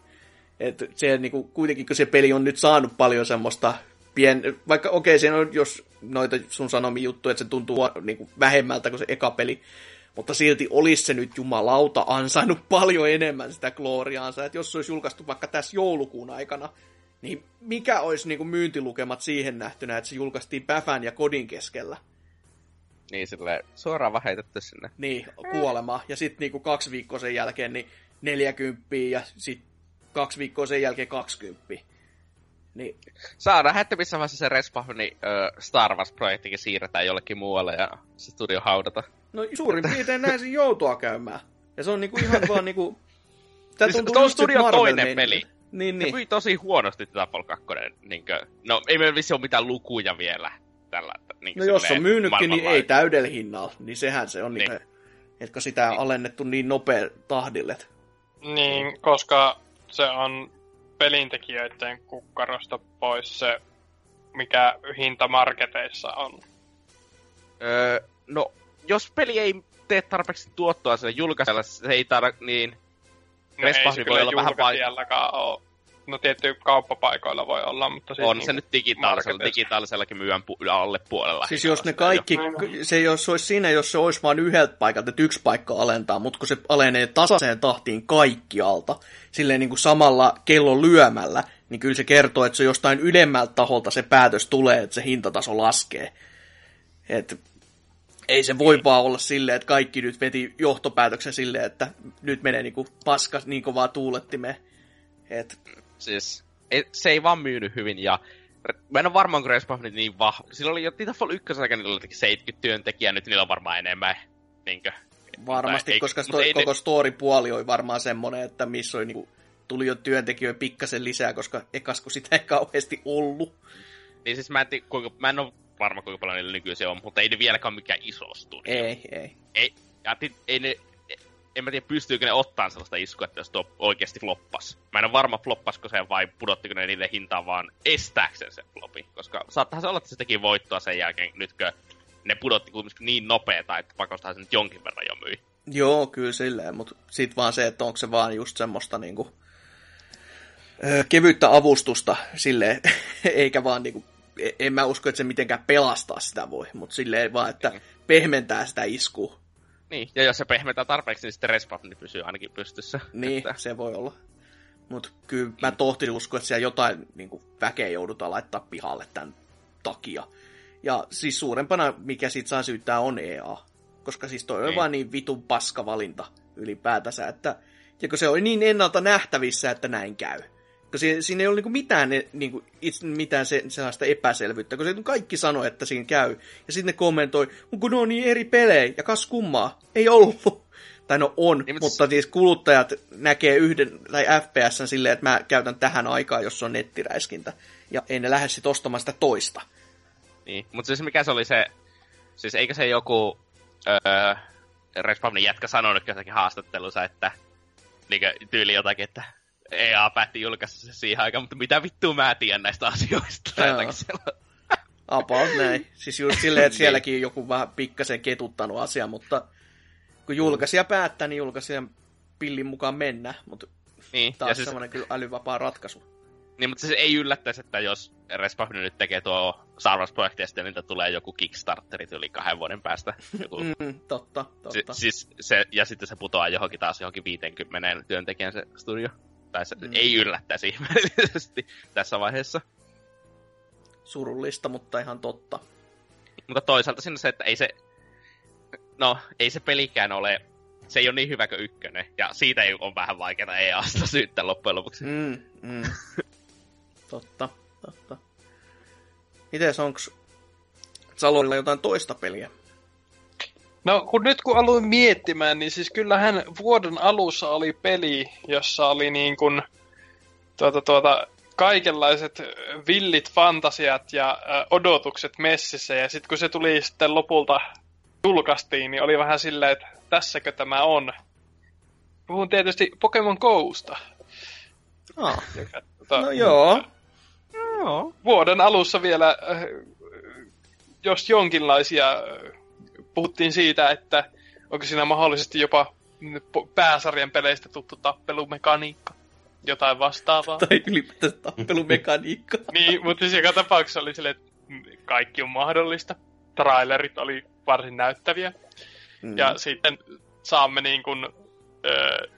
[LAUGHS] Et se niinku, kuitenkin, kun se peli on nyt saanut paljon semmoista pien, vaikka okei, okay, on, jos noita sun sanomi juttuja, että se tuntuu niinku, vähemmältä kuin se eka peli, mutta silti olisi se nyt jumalauta ansainnut [LAUGHS] paljon enemmän sitä gloriaansa, että jos se olisi julkaistu vaikka tässä joulukuun aikana, niin mikä olisi niin kuin myyntilukemat siihen nähtynä, että se julkaistiin Päfän ja Kodin keskellä? Niin, sille suoraan vaan heitetty sinne. Niin, kuolema. Ja sitten niinku kaksi viikkoa sen jälkeen niin 40 ja sitten kaksi viikkoa sen jälkeen 20. Niin. Saadaan, että missä vaiheessa se Respawnin uh, Star Wars-projektikin siirretään jollekin muualle ja se studio haudata. No suurin piirtein näin se joutua käymään. Ja se on niinku ihan vaan niinku... [LAUGHS] Tää siis tuntuu studio toinen peli. Niin, niin. Se myi tosi huonosti Titanfall 2. Niinkö, no ei meillä vissi ole mitään lukuja vielä. Tällä, niin no jos on myynytkin, niin ei täydellä hinnalla. Niin sehän se on, niin. Niin, että sitä on niin. alennettu niin nopea tahdille. Niin, koska se on pelintekijöiden kukkarosta pois se, mikä hinta marketeissa on. Öö, no, jos peli ei tee tarpeeksi tuottoa sille julkaisella, se ei tar- niin... No ei se voi olla vähän vaikeaa. ole No tietty kauppapaikoilla voi olla, mutta siis On niin se nyt digitaalisella, digitaalisellakin myyjän pu- alle puolella. Siis jos ne kaikki, se jos olisi siinä, jos se olisi vain yhdeltä paikalta, että yksi paikka alentaa, mutta kun se alenee tasaiseen tahtiin kaikkialta, silleen niin kuin samalla kellon lyömällä, niin kyllä se kertoo, että se jostain ylemmältä taholta se päätös tulee, että se hintataso laskee. Et ei se voi vaan olla silleen, että kaikki nyt veti johtopäätöksen silleen, että nyt menee niinku paska niin kovaa tuulettimeen. Et Siis se ei vaan myynyt hyvin ja mä en ole varmaan, kun Respawn niin vahva. Sillä oli jo Titanfall 1 aika niillä oli 70 työntekijää, nyt niillä on varmaan enemmän. Niinkö? Varmasti, ei, koska sto- ei koko ne- story-puoli oli varmaan semmoinen, että missä oli niinku, tuli jo työntekijöitä pikkasen lisää, koska ekas kun sitä ei kauheasti ollut. Niin siis mä en, tiedä, kuinka, mä en ole varma kuinka paljon niillä nykyisin on, mutta ei ne vieläkään mikään iso studio. Ei, ei. ei, ja ei ne, en mä tiedä pystyykö ne ottaan sellaista iskua, että jos tuo oikeasti floppas. Mä en ole varma floppasko se vai pudottiko ne niille hintaa vaan estääkseen sen flopi. Koska saattaisi se olla, että se teki voittoa sen jälkeen, nytkö ne pudotti kuitenkin niin nopeeta, että pakostahan se nyt jonkin verran jo myi. Joo, kyllä silleen, mutta sit vaan se, että onko se vaan just semmoista niinku, ö, kevyttä avustusta silleen, [LAUGHS] eikä vaan niinku, e- en mä usko, että se mitenkään pelastaa sitä voi, mutta silleen vaan, että pehmentää sitä iskua. Niin, ja jos se pehmentää tarpeeksi, niin sitten respawni pysyy ainakin pystyssä. Niin, Että, se voi olla. Mutta kyllä mä tohtin uskoa, että siellä jotain niin kuin, väkeä joudutaan laittaa pihalle tämän takia. Ja siis suurempana, mikä siitä saa syyttää, on EA. Koska siis toi on Niin. vaan niin vitun paska valinta ylipäätänsä, että ja kun se oli niin ennalta nähtävissä, että näin käy. Kun siinä, siinä ei ollut niinku mitään, ne- niinku, itse, mitään se, sellaista epäselvyyttä, kun se kaikki sanoi, että siinä käy. Ja sitten ne kommentoi, "Mut kun ne on niin eri pelejä, ja kas kummaa, ei ollut. Tai no on, Niin, niin, mutta siis kuluttajat näkee yhden, tai FPS silleen, että mä käytän tähän aikaan, jos se on nettiräiskintä. Ja ei ne lähde sitten ostamaan sitä toista. niin. Mutta siis mikä se oli se, siis eikö se joku öö, respawnin jätkä sanonut jossakin haastattelussa, että niinkö tyyli jotakin, että EA päätti julkaista se siihen aikaan, mutta mitä vittua mä tiedän näistä asioista. Tai jotakin. About näin. Siis just silleen, että [LAUGHS] Niin. sielläkin joku vähän pikkasen ketuttanut asia, mutta kun julkaisija päättää, niin julkaisijan pillin mukaan mennä, mutta Niin, ja taas siis, semmoinen kyllä älyvapaa ratkaisu. niin, mutta siis ei yllättäisi, että jos Respawn nyt tekee tuo Star Wars-projekti ja sitten niitä tulee joku Kickstarteri yli kahden vuoden päästä. Joku, [LAUGHS] Mm, totta, si- totta. siis se, ja sitten se putoaa johonkin taas johonkin 50 työntekijän se studio. Se Mm. ei yllättäisi ihmeellisesti tässä vaiheessa. Surullista, mutta ihan totta. Mutta toisaalta siinä se, että ei se... No, ei se pelikään ole... Se ei ole niin hyvä kuin ykkönen. Ja siitä ei ole vähän vaikeaa EAsta syyttää loppujen lopuksi. Mm, mm. [LAUGHS] totta, totta. Mites onks Salonilla jotain toista peliä? No kun nyt kun aloin miettimään, niin siis kyllähän vuoden alussa oli peli, jossa oli niin kuin tuota, tuota, kaikenlaiset villit fantasiat ja ö, odotukset messissä. Ja sitten kun se tuli sitten lopulta julkaistiin, niin oli vähän silleen, että tässäkö tämä on. Puhun tietysti Pokemon Go'sta. Ah, Joka, tota, no joo. Joo. vuoden alussa vielä, äh, jos jonkinlaisia, äh, puhuttiin siitä, että onko siinä mahdollisesti jopa pääsarjan peleistä tuttu tappelumekaniikka. Jotain vastaavaa. Tai ylipäätänsä tappelumekaniikka. [LAUGHS] niin, mutta siis joka tapauksessa oli silleen, että kaikki on mahdollista. Trailerit oli varsin näyttäviä. Mm. Ja sitten saamme niin kuin, ö,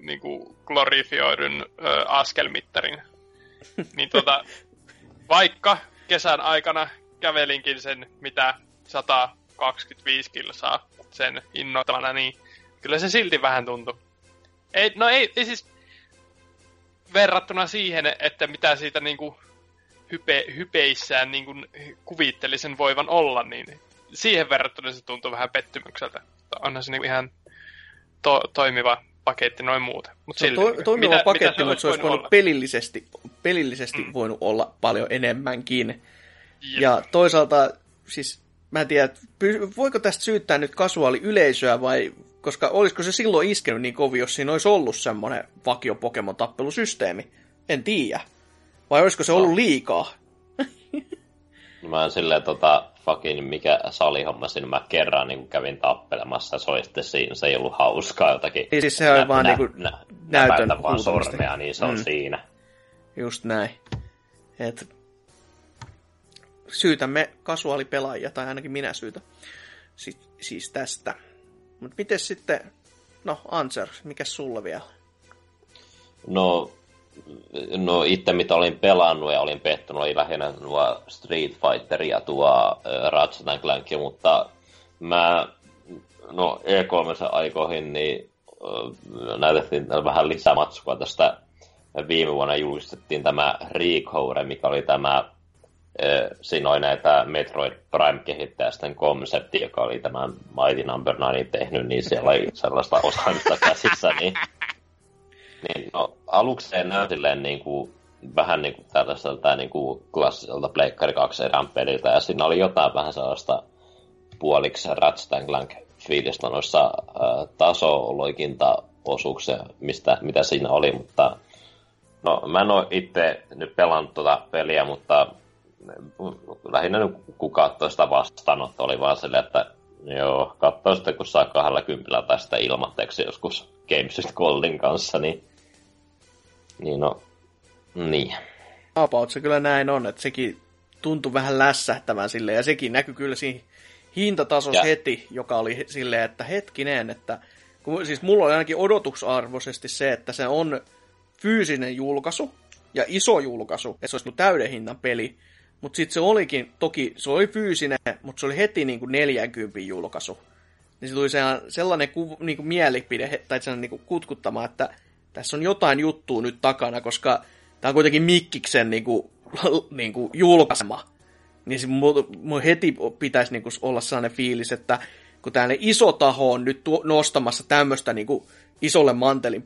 niin kuin glorifioidun ö, askelmittarin. niin tota, [LAUGHS] vaikka kesän aikana kävelinkin sen mitä 125 kilsaa sen innoittamana, niin kyllä se silti vähän tuntui. Ei, no ei, ei siis verrattuna siihen, että mitä siitä niinku hype, hypeissään niinku kuvittelisen voivan olla, niin siihen verrattuna se tuntuu vähän pettymykseltä. Onhan se niinku ihan to, toimiva paketti noin muuten. Mut Se on silti, to, toimiva mitä- paketti, mitä mutta se olisi voinut voinut pelillisesti, pelillisesti Mm. voinut olla paljon enemmänkin. Jep. Ja toisaalta, siis mä en tiedä, voiko tästä syyttää nyt kasuaali yleisöä vai, koska olisiko se silloin iskenyt niin kovin, jos siinä olisi ollut semmoinen vakio Pokemon-tappelusysteemi? En tiedä. Vai olisiko se ollut liikaa? No [LAUGHS] Mä en silleen tota, fucking mikä salihomma siinä mä kerran niin kävin tappelemassa, se oli sitten siinä, se ei ollut hauskaa jotakin. Ei siis se oli vaan niinku nä, näytön vaan sormea, niin se on Mm. siinä. Just näin. Et syytämme kasuaalipelaajia, tai ainakin minä syytä si- siis tästä. Mutta miten sitten, no Answer, mikä sulla vielä? No, no itse mitä olin pelannut ja olin pettynyt, oli lähinnä nuo Street Fighter ja tuo Ratchet Clank, mutta mä, no E3 aikoihin, niin näytettiin vähän lisää matskua tästä viime vuonna julkistettiin tämä Recode, mikä oli tämä siinä oli näitä Metroid Prime-kehittäjästen konsepti, joka oli tämän Mighty Number no. 9 tehnyt, niin siellä oli sellaista osaamista käsissä, niin, niin no, aluksi se näytti niin kuin, vähän niin kuin tällaiselta niin kuin klassiselta Pleikkari 2 erän peliltä, ja siinä oli jotain vähän sellaista puoliksi Ratchet Clank fiilistä noissa äh, tasoloikinta osuuksia, mistä, mitä siinä oli, mutta no mä en ole itse nyt pelannut tuota peliä, mutta lähinnä kun katsoi sitä vastaanotto, oli vaan silleen, että joo, katsoi sitten, kun saa kahdella kympillä tai sitä ilmatteeksi joskus Games with Goldin kanssa, niin, niin no, niin. About se kyllä näin on, että sekin tuntui vähän lässähtävän silleen, ja sekin näkyy kyllä siinä hintatasossa ja. heti, joka oli silleen, että hetkinen, että kun, siis mulla oli ainakin odotusarvoisesti se, että se on fyysinen julkaisu ja iso julkaisu, että se olisi täyden hinnan peli, mutta sitten se olikin, toki se oli fyysinen, mutta se oli heti niin kuin 40 julkaisu. Niin se tuli sellainen ku, niin kuin mielipide, tai sellainen niin kuin kutkuttama, että tässä on jotain juttua nyt takana, koska tämä on kuitenkin Mikkiksen niin kuin, [LAUGHS] niin kuin julkaisema. Niin se mun heti pitäisi niin kuin olla sellainen fiilis, että kun tällainen iso taho on nyt nostamassa tämmöistä niin kuin isolle mantelin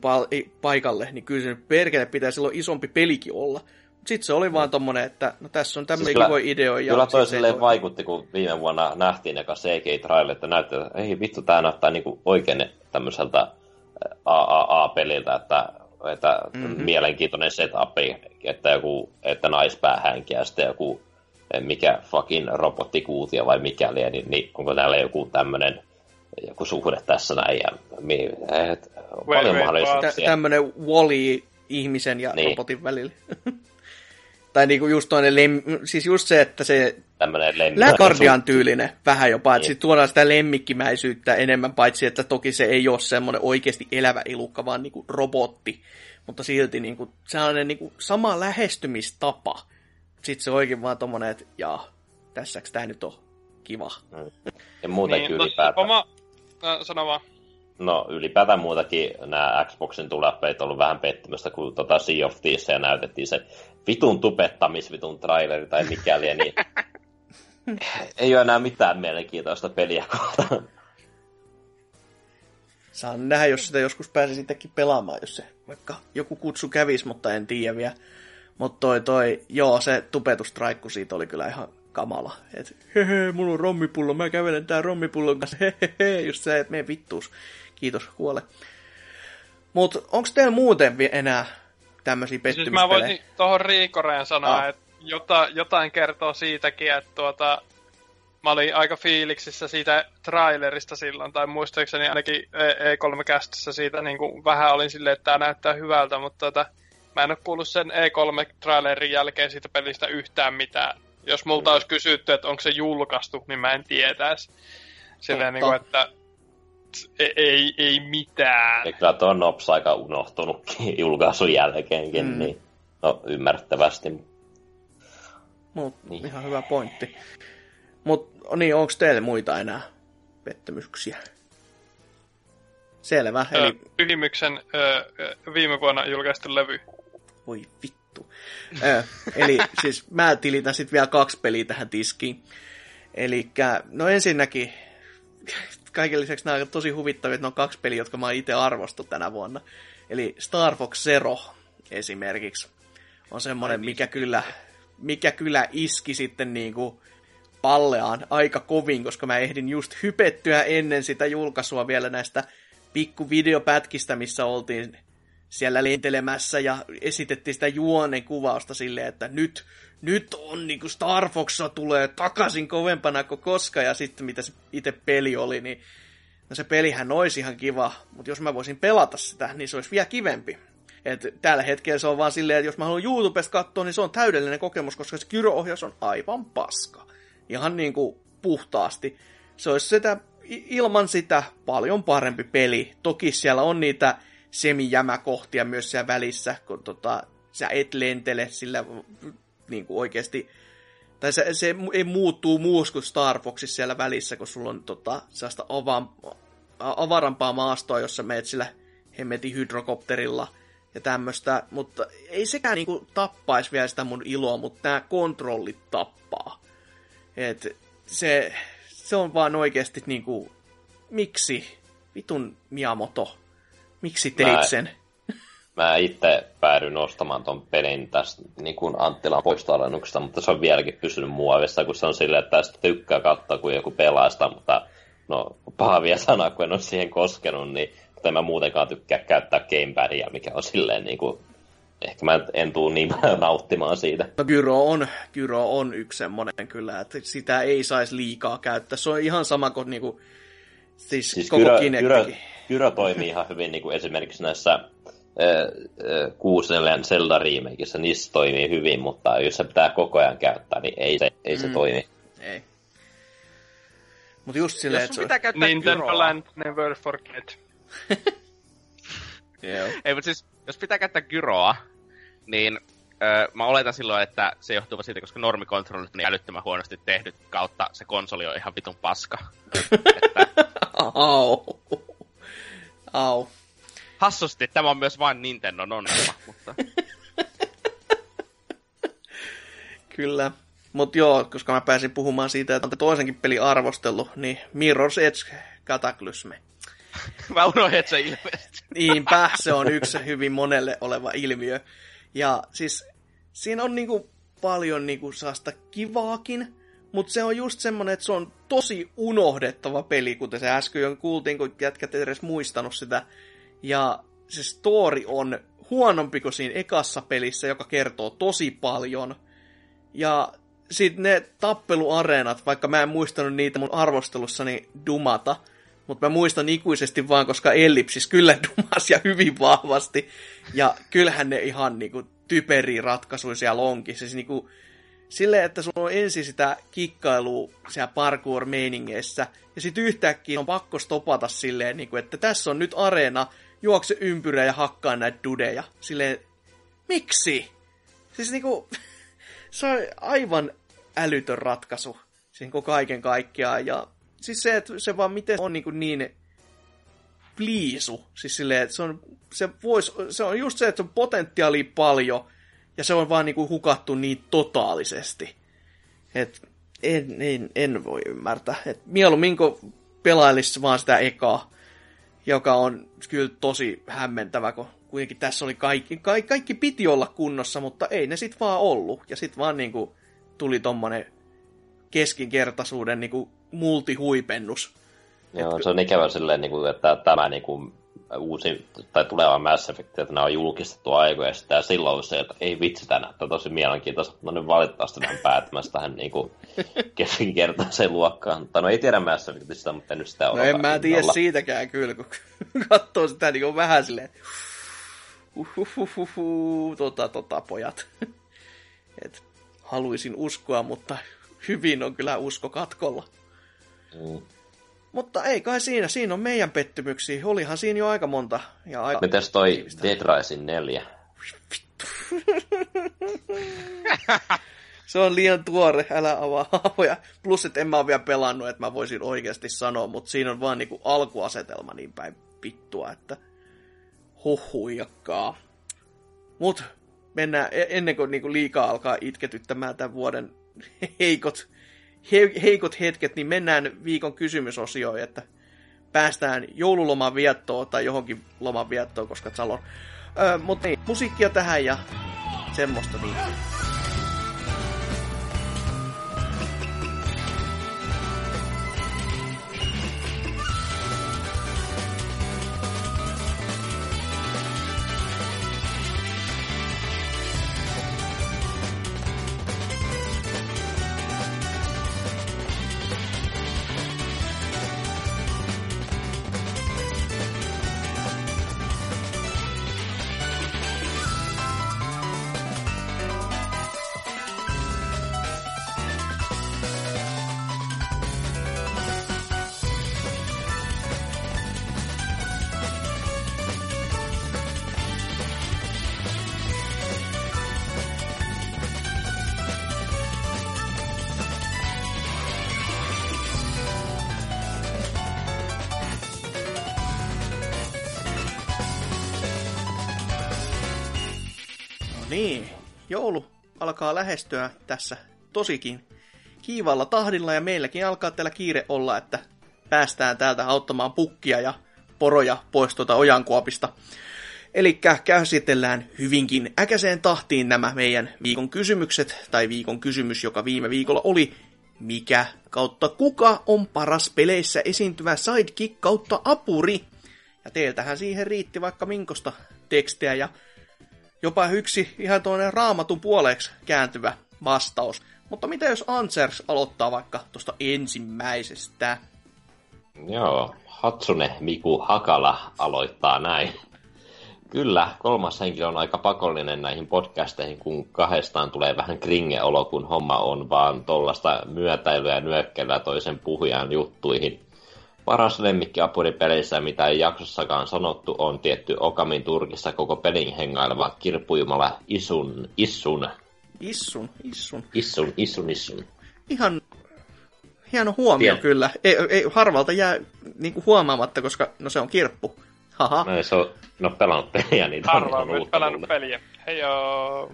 paikalle, niin kyllä se perkele pitäisi olla isompi pelikin olla. Sitten se oli vaan tommonen, että no tässä on tämmöinen siis kivoja ideoja. Kyllä toi silleen vaikutti, kun viime vuonna nähtiin eka CGI-traille, että näytti, että ei vittu, tää näyttää niinku oikein tämmöiseltä AAA-peliltä, että, että mm-hmm. mielenkiintoinen setup, että joku, että naispäähänki ja sitten joku mikä fucking robottikuutio vai mikäli, niin, niin onko täällä joku tämmöinen joku suhde tässä näin. Ja, et, paljon mahdollisuuksia. Tä, tämmöinen Wally ihmisen ja niin. robotin välillä. [LAUGHS] tai niinku just toinen lem... siis just se, että se Läkardian tyylinen vähän jopa, että niin. sitten tuodaan sitä lemmikkimäisyyttä enemmän, paitsi että toki se ei ole semmoinen oikeasti elävä elukka, vaan niinku robotti, mutta silti niinku, sellainen niinku sama lähestymistapa. Sitten se oikein vaan tommonen, että jaa, tässäks tää nyt on kiva. Mm. Ja muutenkin niin, ylipäätään. Oma... No, sano vaan. No ylipäätään muutakin nämä Xboxin tulappeet on ollut vähän pettymystä, kun tota Sea of Thieves ja näytettiin se vitun tupettamisvitun traileri tai mikäli, niin [LAUGHS] ei ole enää mitään mielenkiintoista peliä kohtaan. Saan nähdä, jos sitä joskus pääsi sittenkin pelaamaan, jos se vaikka joku kutsu kävisi, mutta en tiedä vielä. Mutta toi, toi, joo, se tupetustraikku siitä oli kyllä ihan kamala. Et hehe, mulla on rommipullo, mä kävelen tää rommipullon kanssa, hehehe, just se, että mene vittuus. Kiitos, kuole. Mut onks teillä muuten enää tämmöisiä pettymyspelejä? Siis mä voisin tuohon Riikoreen sanoa, ah. että jota, jotain kertoo siitäkin, että tuota, mä olin aika fiiliksissä siitä trailerista silloin, tai muistaakseni ainakin E3-kästissä siitä niin kuin vähän olin silleen, että tämä näyttää hyvältä, mutta tuota, mä en ole kuullut sen E3-trailerin jälkeen siitä pelistä yhtään mitään. Jos multa mm. olisi kysytty, että onko se julkaistu, niin mä en tietäisi. Silleen, niin kuin, että ei, ei, mitään. Ja kyllä tuo Nops aika unohtunutkin [LAUGHS] julkaisun jälkeenkin, mm. niin no ymmärrettävästi. Mut, niin. Ihan hyvä pointti. Mut niin, onko teille muita enää pettymyksiä? Selvä. Ö, eli... Pyhimyksen ö, viime vuonna julkaistu levy. Voi vittu. ö, eli [LAUGHS] siis mä tilitän sitten vielä kaksi peliä tähän tiskiin. Eli no ensinnäkin kaiken lisäksi nämä on tosi huvittavia, että ne on kaksi peliä, jotka mä oon itse arvostu tänä vuonna. Eli Star Fox Zero esimerkiksi on semmoinen, mikä kyllä, mikä kyllä iski sitten niin kuin palleaan aika kovin, koska mä ehdin just hypettyä ennen sitä julkaisua vielä näistä pikkuvideopätkistä, missä oltiin siellä lentelemässä ja esitettiin sitä juonen kuvausta silleen, että nyt, nyt on niin kuin Star Foxa tulee takaisin kovempana kuin koska ja sitten mitä se itse peli oli, niin no se pelihän olisi ihan kiva, mutta jos mä voisin pelata sitä, niin se olisi vielä kivempi. Et tällä hetkellä se on vaan silleen, että jos mä haluan YouTubesta katsoa, niin se on täydellinen kokemus, koska se kyroohjaus on aivan paska. Ihan niin kuin puhtaasti. Se olisi sitä, ilman sitä paljon parempi peli. Toki siellä on niitä semijämäkohtia myös siellä välissä, kun tota, sä et lentele sillä niin kuin oikeasti, tai se, se ei muuttuu muussa kuin Star Foxissa siellä välissä, kun sulla on tota, sellaista avan, avarampaa maastoa, jossa meet sillä hemmetin hydrokopterilla, ja tämmöistä, mutta ei sekään niinku tappaisi vielä sitä mun iloa, mutta nämä kontrollit tappaa. Et se, se on vaan oikeasti niinku, miksi vitun Miyamoto, miksi teit Mä- sen? Mä itse päädyin ostamaan ton pelin tästä niin kuin Anttilan poistoalennuksesta, mutta se on vieläkin pysynyt muovissa, kun se on silleen, että tästä tykkää katsoa, kun joku pelaa sitä, mutta no paha vielä sana, kun en ole siihen koskenut, niin mutta en mä muutenkaan tykkää käyttää gamepadia, mikä on silleen niin kuin, ehkä mä en tuu niin paljon [LAUGHS] nauttimaan siitä. No Gyro on, Gyro on yksi semmonen kyllä, että sitä ei saisi liikaa käyttää. Se on ihan sama kuin niinku, siis, Siis siis koko Gyro, Kinectikin. Gyro, Gyro toimii ihan hyvin niin kuin esimerkiksi näissä 6 Zelda remakeissa, niissä toimii hyvin, mutta jos se pitää koko ajan käyttää, niin ei se, ei se Mm. toimi. Ei. Mutta just silleen, Jos että sun se pitää käyttää Nintendo gyroa, Land Never Forget. [LAUGHS] Joo. Ei, mutta siis, jos pitää käyttää gyroa, niin öö, mä oletan silloin, että se johtuu siitä, koska normikontrollit on niin älyttömän huonosti tehnyt kautta se konsoli on ihan vitun paska. [LAUGHS] että Au. Au. Hassusti, tämä on myös vain Nintendon ongelma, mutta [LAUGHS] Kyllä. Mutta joo, koska mä pääsin puhumaan siitä, että on toisenkin peli arvostellut, niin Mirror's Edge Cataclysm. [LAUGHS] mä unohdin, että se ilmeisesti. [LAUGHS] Niinpä, se on yksi hyvin monelle oleva ilmiö. Ja siis siinä on niinku paljon niinku saasta kivaakin, mutta se on just semmonen, että se on tosi unohdettava peli, kuten se äsken jo kuultiin, kun jätkät edes muistanut sitä. Ja se story on huonompi kuin siinä ekassa pelissä, joka kertoo tosi paljon. Ja sitten ne tappeluareenat, vaikka mä en muistanut niitä mun arvostelussani dumata, mutta mä muistan ikuisesti vaan, koska Ellipsis kyllä [LAUGHS] dumas ja hyvin vahvasti. Ja kyllähän ne ihan niinku typeriä ratkaisuja siellä onkin. Siis niinku, silleen, että sulla on ensin sitä kikkailua siellä parkour-meiningeissä, ja sitten yhtäkkiä on pakko stopata silleen, niinku, että tässä on nyt areena, juokse ympyrä ja hakkaa näitä dudeja. Silleen, miksi? Siis niinku, [LAUGHS] se on aivan älytön ratkaisu. Siis niinku kaiken kaikkiaan. Ja siis se, että se vaan miten on niinku niin pliisu. Siis silleen, että se on, se, vois, se on just se, että on potentiaalia paljon, ja se on vaan niinku hukattu niin totaalisesti. Et en, en, en voi ymmärtää. Et mieluummin kun pelailisi vaan sitä ekaa, joka on kyllä tosi hämmentävä, kun kuitenkin tässä oli kaikki, kaikki, kaikki piti olla kunnossa, mutta ei ne sit vaan ollut. Ja sit vaan niinku tuli tommonen keskinkertaisuuden niinku multihuipennus. Joo, se on ikävä silleen, niin kuin, että tämä niin kuin, uusi tai tuleva Mass Effect, että nämä on julkistettu aikoja ja silloin on se, että ei vitsi, tämä näyttää tosi mielenkiintoista, mutta nyt valitettavasti vähän päätymässä tähän niin kuin, keskinkertaiseen luokkaan. Tai no ei tiedä Mass Effectista, mutta en nyt sitä No odota en mä tiedä siitäkään kyllä, kun [LAUGHS] katsoo sitä niin on vähän silleen, uhuhuhuhu, tota, tota, pojat. [LAUGHS] Et, haluaisin uskoa, mutta hyvin on kyllä usko katkolla. Mm. Mutta ei kai siinä, siinä on meidän pettymyksiä. Olihan siinä jo aika monta. Ja aika... Mites toi tiivistä. Dead Rising 4? [LAUGHS] Se on liian tuore, älä avaa haavoja. Plus, että en mä ole vielä pelannut, että mä voisin oikeasti sanoa, mutta siinä on vaan niinku alkuasetelma niin päin vittua, että huhuijakkaa. Mut mennään, e- ennen kuin niinku liikaa alkaa itketyttämään tämän vuoden heikot, he, heikot hetket, niin mennään viikon kysymysosioon, että päästään joululoman viettoon tai johonkin loman viettoon, koska Salon. Öö, mutta niin, musiikkia tähän ja semmoista niin. Lähestyä tässä tosikin kiivalla tahdilla ja meilläkin alkaa täällä kiire olla, että päästään täältä auttamaan pukkia ja poroja pois tuota ojankuopista. Eli käsitellään hyvinkin äkäiseen tahtiin nämä meidän viikon kysymykset, tai viikon kysymys, joka viime viikolla oli, mikä kautta kuka on paras peleissä esiintyvä sidekick kautta apuri. Ja teiltähän siihen riitti vaikka minkosta tekstiä ja jopa yksi ihan toinen raamatun puoleeksi kääntyvä vastaus. Mutta mitä jos Ansers aloittaa vaikka tuosta ensimmäisestä? Joo, Hatsune Miku Hakala aloittaa näin. Kyllä, kolmas henkilö on aika pakollinen näihin podcasteihin, kun kahdestaan tulee vähän kringe-olo, kun homma on vaan tuollaista myötäilyä ja nyökkelyä toisen puhujan juttuihin. Paras lemmikki apuripeleissä, mitä ei jaksossakaan sanottu, on tietty Okamin Turkissa koko pelin hengaileva kirppujumala Isun, Issun. Issun, Issun. Issun, Issun, Issun. Ihan hieno huomio Tien. kyllä. Ei, ei, harvalta jää niinku huomaamatta, koska no se on kirppu. Haha. No, se on, no pelannut peliä, niin Harva on uutta pelannut mulle. peliä. Hei joo.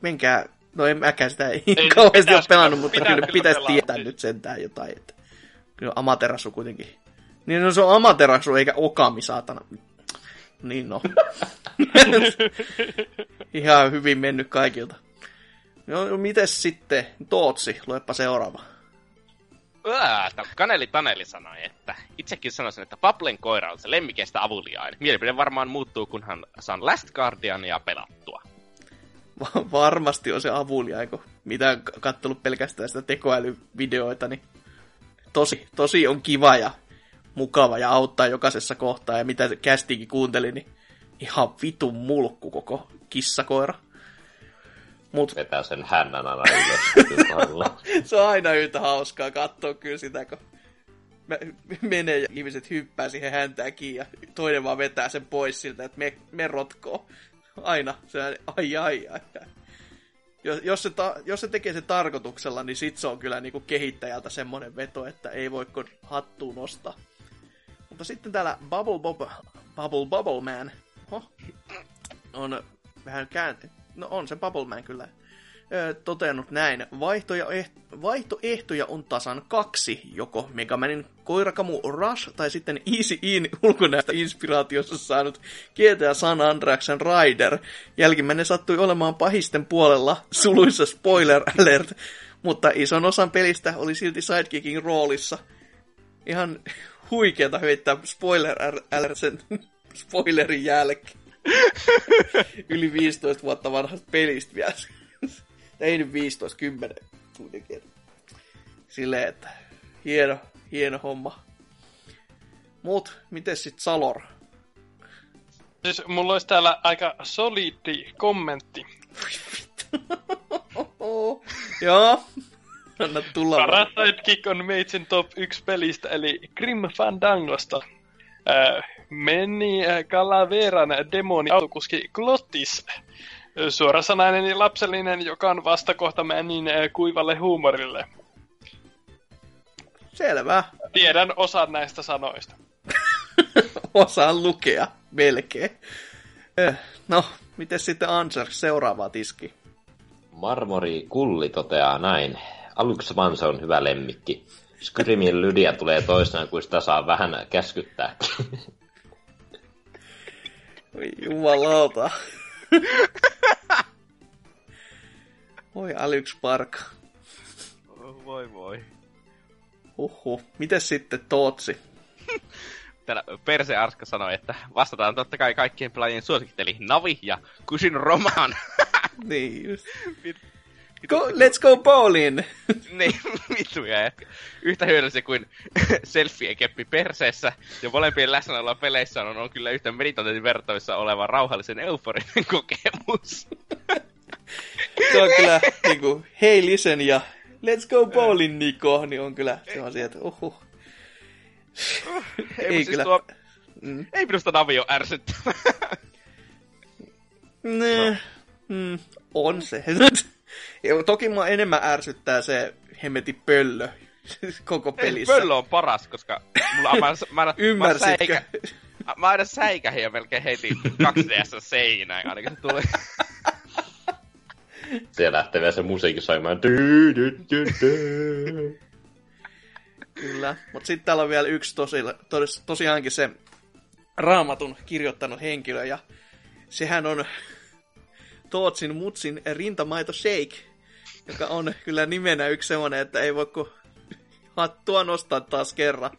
Menkää, no en mäkään sitä ei, [LAUGHS] Ei, kauheasti ole pelannut, mutta pitää kyllä pitäisi tietää nyt sentään jotain. Että kyllä Amaterasu kuitenkin. Niin no se on Amaterasu eikä Okami, saatana. Niin no. [LAUGHS] Ihan hyvin mennyt kaikilta. No mites sitten, Tootsi, luepa seuraava. Ää, Kaneli Taneli sanoi, että itsekin sanoisin, että Paplen koira on se lemmikeistä avuliain. Mielipide varmaan muuttuu, kunhan saan Last Guardiania pelattua. Va- varmasti on se avuliain, kun mitä on k- kattellut pelkästään sitä tekoälyvideoita, niin tosi, tosi on kiva ja mukava ja auttaa jokaisessa kohtaa. Ja mitä kästikin kuunteli, niin ihan vitun mulkku koko kissakoira. Mut Vetää sen hännän aina ylös. [LAUGHS] se on aina yhtä hauskaa katsoa kyllä sitä, kun mä- menee ja ihmiset hyppää siihen häntään kiinni ja toinen vaan vetää sen pois siltä, että me, me rotkoo. Aina. Se on, ai ai ai. Jos, jos, se ta, jos se tekee se tarkoituksella, niin sit se on kyllä niinku kehittäjältä semmonen veto, että ei voi hattuun nostaa. Mutta sitten täällä Bubble Bob, Bubble Bubble Man, Oho, on vähän kääntä. No on se Bubble Man kyllä ö, totenut näin. Vaihtoja, eh- vaihtoehtoja on tasan kaksi, joko Megamanin koirakamu Rush tai sitten Easy In ulkonäöstä inspiraatiossa saanut GTA San Andreasen Rider. Jälkimmäinen sattui olemaan pahisten puolella, suluissa spoiler alert, mutta ison osan pelistä oli silti sidekickin roolissa. Ihan huikeeta heittää spoiler sen [LAUGHS] spoilerin jälkeen. [LAUGHS] Yli 15 vuotta vanhasta pelistä vielä. [LAUGHS] Ei nyt 15, 10 kuitenkin. Silleen, että hieno, hieno homma. Mut, miten sit Salor? Siis mulla olisi täällä aika solidi kommentti. Joo, anna tulla. Paras sidekick on Meitsin top 1 pelistä, eli Grim Fandangosta. Äh, meni äh, Calaveran demoni autokuski Glottis. Äh, Suorasanainen ja lapsellinen, joka on vastakohta niin äh, kuivalle huumorille. Selvä. Tiedän osan näistä sanoista. [LAUGHS] Osaan lukea, melkein. Eh, No, miten sitten Answer seuraavaa tiski? Marmori Kulli toteaa näin. Aluksi vaan se on hyvä lemmikki. Skyrimin lydiä tulee toisena, kun sitä saa vähän käskyttää. Oi jumalauta. Voi Alex Park. Voi voi. Huhhuh. Mites sitten Tootsi? Täällä Perse Arska sanoi, että vastataan totta kai kaikkien pelaajien suosikit, eli Navi ja Kusin Roman. Niin just. Go, let's go bowling! [LAUGHS] niin, vittu ja yhtä hyödyllisiä kuin [LAUGHS] selfie-keppi perseessä, ja molempien läsnäoloa peleissä on, on kyllä yhtä meditointin vertavissa oleva rauhallisen euforinen [LAUGHS] kokemus. Se on kyllä niinku, hei listen ja let's go bowling Niko, niin on kyllä semmoisia, että uhuh. Ei, Ei ei, siis kyllä. tuo, Mm. ei minusta Navi ole ärsyttävä. Ne, mm, on se. Ja toki mua enemmän ärsyttää se hemmeti pöllö [LAUGHS] koko Ei, pelissä. Pöllö on paras, koska mulla, mä, mä, mä, [LAUGHS] Ymmärsitkö? Mä, säikä, mä aina säikähin ja melkein heti 2DS seinään, aina kun [LAUGHS] se tuli. siellä lähtee vielä se musiikki soimaan. Kyllä, mutta sitten täällä on vielä yksi tosi, tos, tosiaankin se raamatun kirjoittanut henkilö, ja sehän on Tootsin mutsin rintamaito shake, joka on kyllä nimenä yksi semmoinen, että ei voi kuin hattua nostaa taas kerran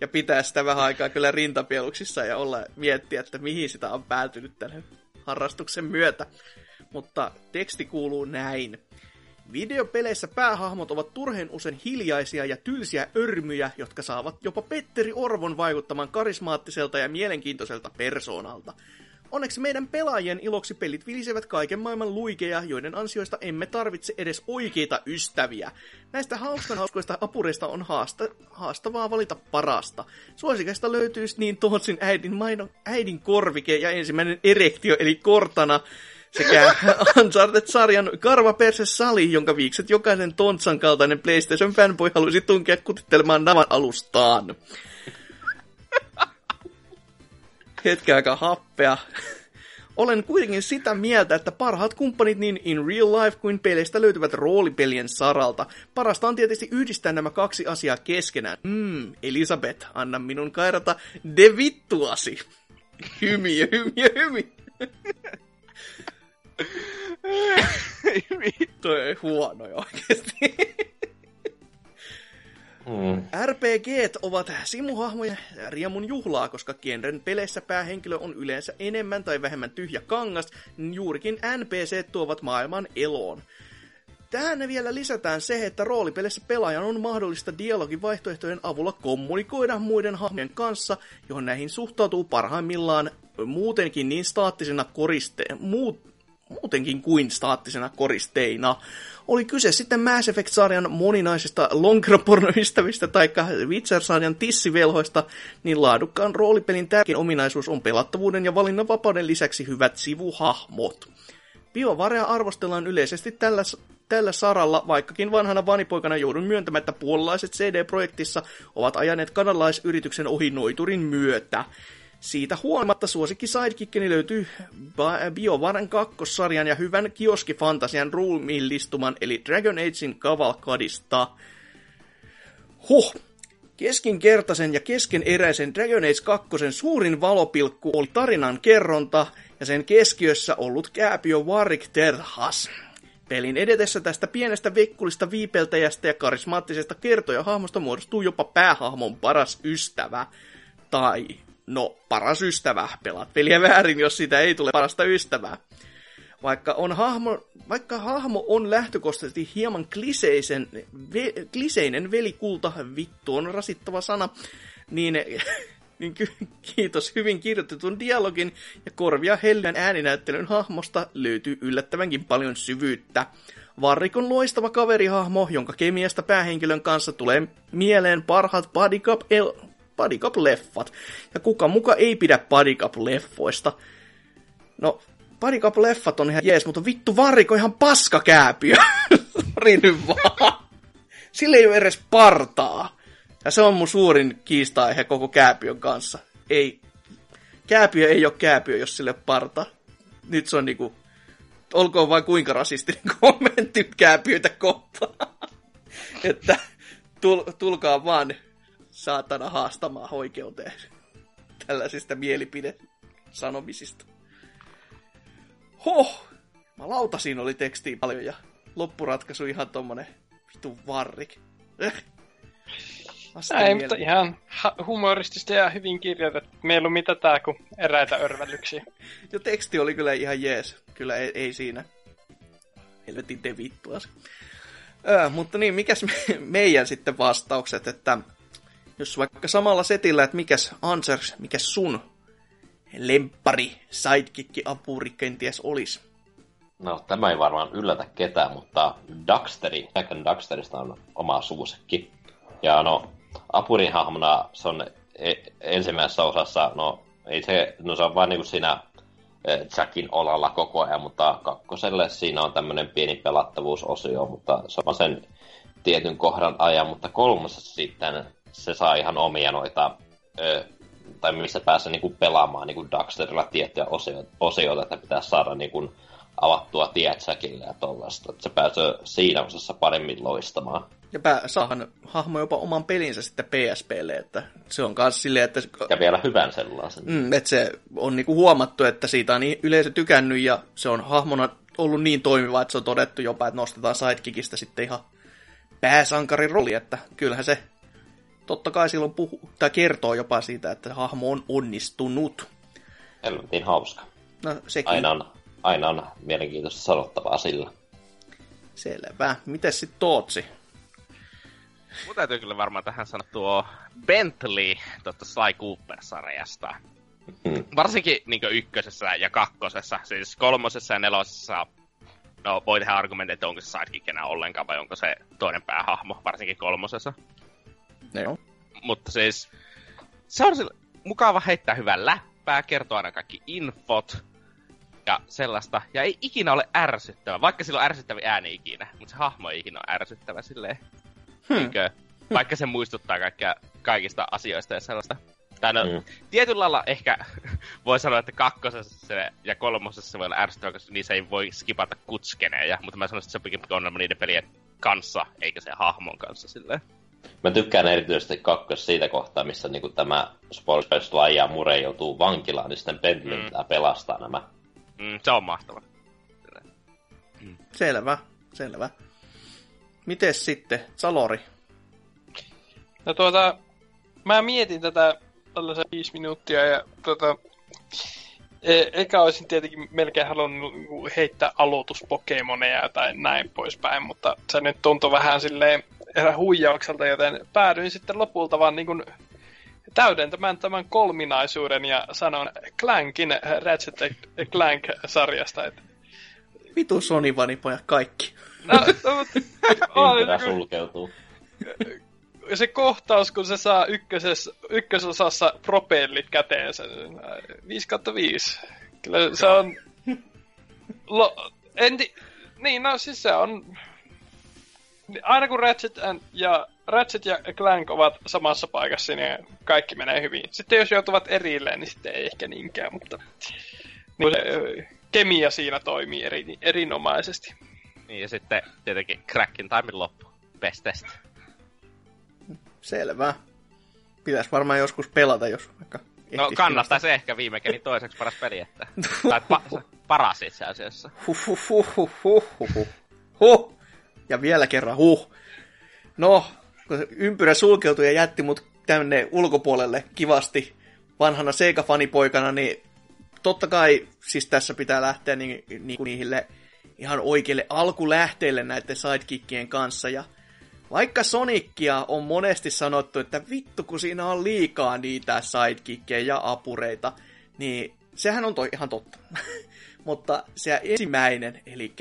ja pitää sitä vähän aikaa kyllä rintapieluksissa ja olla miettiä, että mihin sitä on päätynyt tämän harrastuksen myötä. Mutta teksti kuuluu näin. Videopeleissä päähahmot ovat turheen usein hiljaisia ja tylsiä örmyjä, jotka saavat jopa Petteri Orvon vaikuttamaan karismaattiselta ja mielenkiintoiselta persoonalta. Onneksi meidän pelaajien iloksi pelit vilisevät kaiken maailman luikeja, joiden ansioista emme tarvitse edes oikeita ystäviä. Näistä hauskan hauskoista apureista on haasta, haastavaa valita parasta. Suosikeista löytyy niin Tootsin äidin, maino, äidin korvike ja ensimmäinen erektio eli kortana, sekä [LAUGHS] Uncharted-sarjan karvaperse sali, jonka viikset jokainen Tontsan kaltainen PlayStation fanboy halusi tunkea kutittelemaan navan alustaan hetken aikaa happea. Olen kuitenkin sitä mieltä, että parhaat kumppanit niin in real life kuin peleistä löytyvät roolipelien saralta. Parasta on tietysti yhdistää nämä kaksi asiaa keskenään. Mm, Elisabeth, anna minun kairata de vittuasi. Hymiö, hymiö, hymi. [LAUGHS] Toi huono oikeesti. Mm. RPGt ovat simuhahmoja riemun juhlaa, koska genren peleissä päähenkilö on yleensä enemmän tai vähemmän tyhjä kangas, niin juurikin NPC tuovat maailman eloon. Tähän vielä lisätään se, että roolipeleissä pelaajan on mahdollista dialogin vaihtoehtojen avulla kommunikoida muiden hahmojen kanssa, johon näihin suhtautuu parhaimmillaan muutenkin niin staattisena koriste, muut, muutenkin kuin staattisena koristeina. Oli kyse sitten Mass Effect-sarjan moninaisista lonkeropornoystävistä tai Witcher-sarjan tissivelhoista, niin laadukkaan roolipelin tärkein ominaisuus on pelattavuuden ja valinnanvapauden lisäksi hyvät sivuhahmot. BioVarea arvostellaan yleisesti tällä, tällä saralla, vaikkakin vanhana vanipoikana joudun myöntämään, että puolalaiset CD-projektissa ovat ajaneet kanalaisyrityksen ohi noiturin myötä. Siitä huolimatta suosikki sidekickeni löytyy BioVaren kakkosarjan ja hyvän kioskifantasian ruumiillistuman eli Dragon Agein kavalkadista. Huh! Keskinkertaisen ja keskeneräisen Dragon Age 2 suurin valopilkku oli tarinan kerronta ja sen keskiössä ollut kääpiö Warwick Terhas. Pelin edetessä tästä pienestä vekkulista viipeltäjästä ja karismaattisesta kertojahahmosta muodostuu jopa päähahmon paras ystävä. Tai no, paras ystävä. Pelaat peliä väärin, jos siitä ei tule parasta ystävää. Vaikka, on hahmo, vaikka hahmo on lähtökohtaisesti hieman kliseisen, ve, kliseinen velikulta, vittu on rasittava sana, niin, [LAUGHS] niin kiitos hyvin kirjoitetun dialogin ja korvia hellän ääninäyttelyn hahmosta löytyy yllättävänkin paljon syvyyttä. Varrikon loistava kaverihahmo, jonka kemiasta päähenkilön kanssa tulee mieleen parhaat Bodycup-leffat. Ja kuka muka ei pidä Bodycup-leffoista. No, Bodycup-leffat on ihan jees, mutta vittu varriko ihan paskakääpiö. [LAUGHS] Sori nyt vaan. Sillä ei ole edes partaa. Ja se on mun suurin kiista-aihe koko kääpiön kanssa. Ei, kääpiö ei ole kääpiö, jos sille parta. Nyt se on niinku, olkoon vain kuinka rasistinen [LAUGHS] kommentti kääpiöitä kohtaan. [LAUGHS] että tul, tulkaa vaan saatana haastamaan oikeuteen [LAUGHS] tällaisista mielipide-sanomisista. Hoh! Mä lautasin oli tekstiä paljon ja loppuratkaisu ihan tommonen vitu varrik. Ei, mutta ihan humoristista ja hyvin kirjoitettu. Mieluummin tätä kuin eräitä örvellyksiä. [LAUGHS] jo teksti oli kyllä ihan jees. Kyllä ei, ei siinä. Helvetin te vittua. Öö, mutta niin, mikäs me, meidän sitten vastaukset, että jos vaikka samalla setillä, että mikäs Ansers, mikäs sun lempari, sidekick apuri kenties olisi? No, tämä ei varmaan yllätä ketään, mutta Daxteri, Jack and Daxterista on oma suusikki. Ja no, apurihahmona se on e- ensimmäisessä osassa, no ei se, no se on vain niin siinä e, Jackin olalla koko ajan, mutta kakkoselle siinä on tämmöinen pieni pelattavuusosio, mutta se on sen tietyn kohdan ajan, mutta kolmosessa sitten se saa ihan omia noita, ö, tai missä pääsee niinku pelaamaan niinku Daxterilla tiettyjä osioita, osioita, että pitää saada niinku avattua tietsäkille ja tollaista. Että se pääsee siinä osassa paremmin loistamaan. Ja pää, saahan hahmo jopa oman pelinsä sitten PSPlle, että se on myös silleen, että... Ja vielä hyvän sellaisen. Mm, että se on niinku huomattu, että siitä on yleisö tykännyt ja se on hahmona ollut niin toimiva, että se on todettu jopa, että nostetaan sidekickistä sitten ihan pääsankarin rooli, että kyllähän se totta kai silloin puhu, tai kertoo jopa siitä, että hahmo on onnistunut. Helvetin hauska. No, sekin. Aina on, aina on mielenkiintoista sanottavaa sillä. Selvä. Mites sitten Tootsi? Mun täytyy kyllä varmaan tähän sanoa tuo Bentley tuosta Sly Cooper-sarjasta. Hmm. Varsinkin niin ykkösessä ja kakkosessa, siis kolmosessa ja nelosessa No, voi tehdä argumentin, että onko se sidekick enää ollenkaan vai onko se toinen päähahmo, varsinkin kolmosessa. Joo. Mutta siis, se on mukava heittää hyvää läppää, kertoa aina kaikki infot ja sellaista. Ja ei ikinä ole ärsyttävä, vaikka sillä on ärsyttävä ääni ikinä, mutta se hahmo ei ikinä ole ärsyttävä silleen. Hmm. Niinkö, vaikka se muistuttaa kaikkea, kaikista asioista ja sellaista. Tai no, mm. tietyllä lailla ehkä [LAUGHS] voi sanoa, että kakkosessa se ja kolmosessa se voi olla ärsyttävä, koska niissä ei voi skipata kutskeneja, mutta mä sanoisin, että se on pikemminkin ongelma niiden pelien kanssa, eikä se hahmon kanssa silleen. Mä tykkään erityisesti kakkos siitä kohtaa, missä niinku tämä Sports ja Mure joutuu vankilaan, niin sitten Bentley mm. pitää pelastaa nämä. Mm, se on mahtava. Mm. Selvä, selvä. Mites sitten, Salori? No tuota, mä mietin tätä tällaisen viisi minuuttia ja tota, e- Eka olisin tietenkin melkein halunnut niinku heittää aloituspokemoneja tai näin poispäin, mutta se nyt tuntui vähän silleen huijaukselta, joten päädyin sitten lopulta vaan niin kuin täydentämään tämän kolminaisuuden ja sanon Clankin Ratchet Clank-sarjasta. Että... Vitu Sony vanipojat kaikki. No, [LAUGHS] no, mutta, sulkeutuu se kohtaus, kun se saa ykkösessä, ykkösosassa propellit käteensä, 5 kautta 5. Kyllä se on... Lo, en. Niin, no siis se on... Aina kun Ratchet and, ja Ratchet ja Clank ovat samassa paikassa, niin kaikki menee hyvin. Sitten jos joutuvat erilleen, niin sitten ei ehkä niinkään, mutta niin se, kemia siinä toimii eri, erinomaisesti. Niin, ja sitten tietenkin Crackin timein loppu. Best test. Selvä. Pitäisi varmaan joskus pelata, jos vaikka... No kannattaisi ehkä viimekäni toiseksi paras peli, että... [LAUGHS] tai pa- paras itse asiassa. Huh, huh, huh, huh, huh, huh, huh. Ja vielä kerran huh. No, kun ympyrä sulkeutui ja jätti mut tänne ulkopuolelle kivasti vanhana Sega-fanipoikana, niin totta kai siis tässä pitää lähteä ni- ni- niihille ihan oikeille alkulähteille näiden sidekickien kanssa. Ja vaikka Sonicia on monesti sanottu, että vittu kun siinä on liikaa niitä sidekickkejä ja apureita, niin sehän on toi ihan totta. [LAUGHS] Mutta se ensimmäinen, eli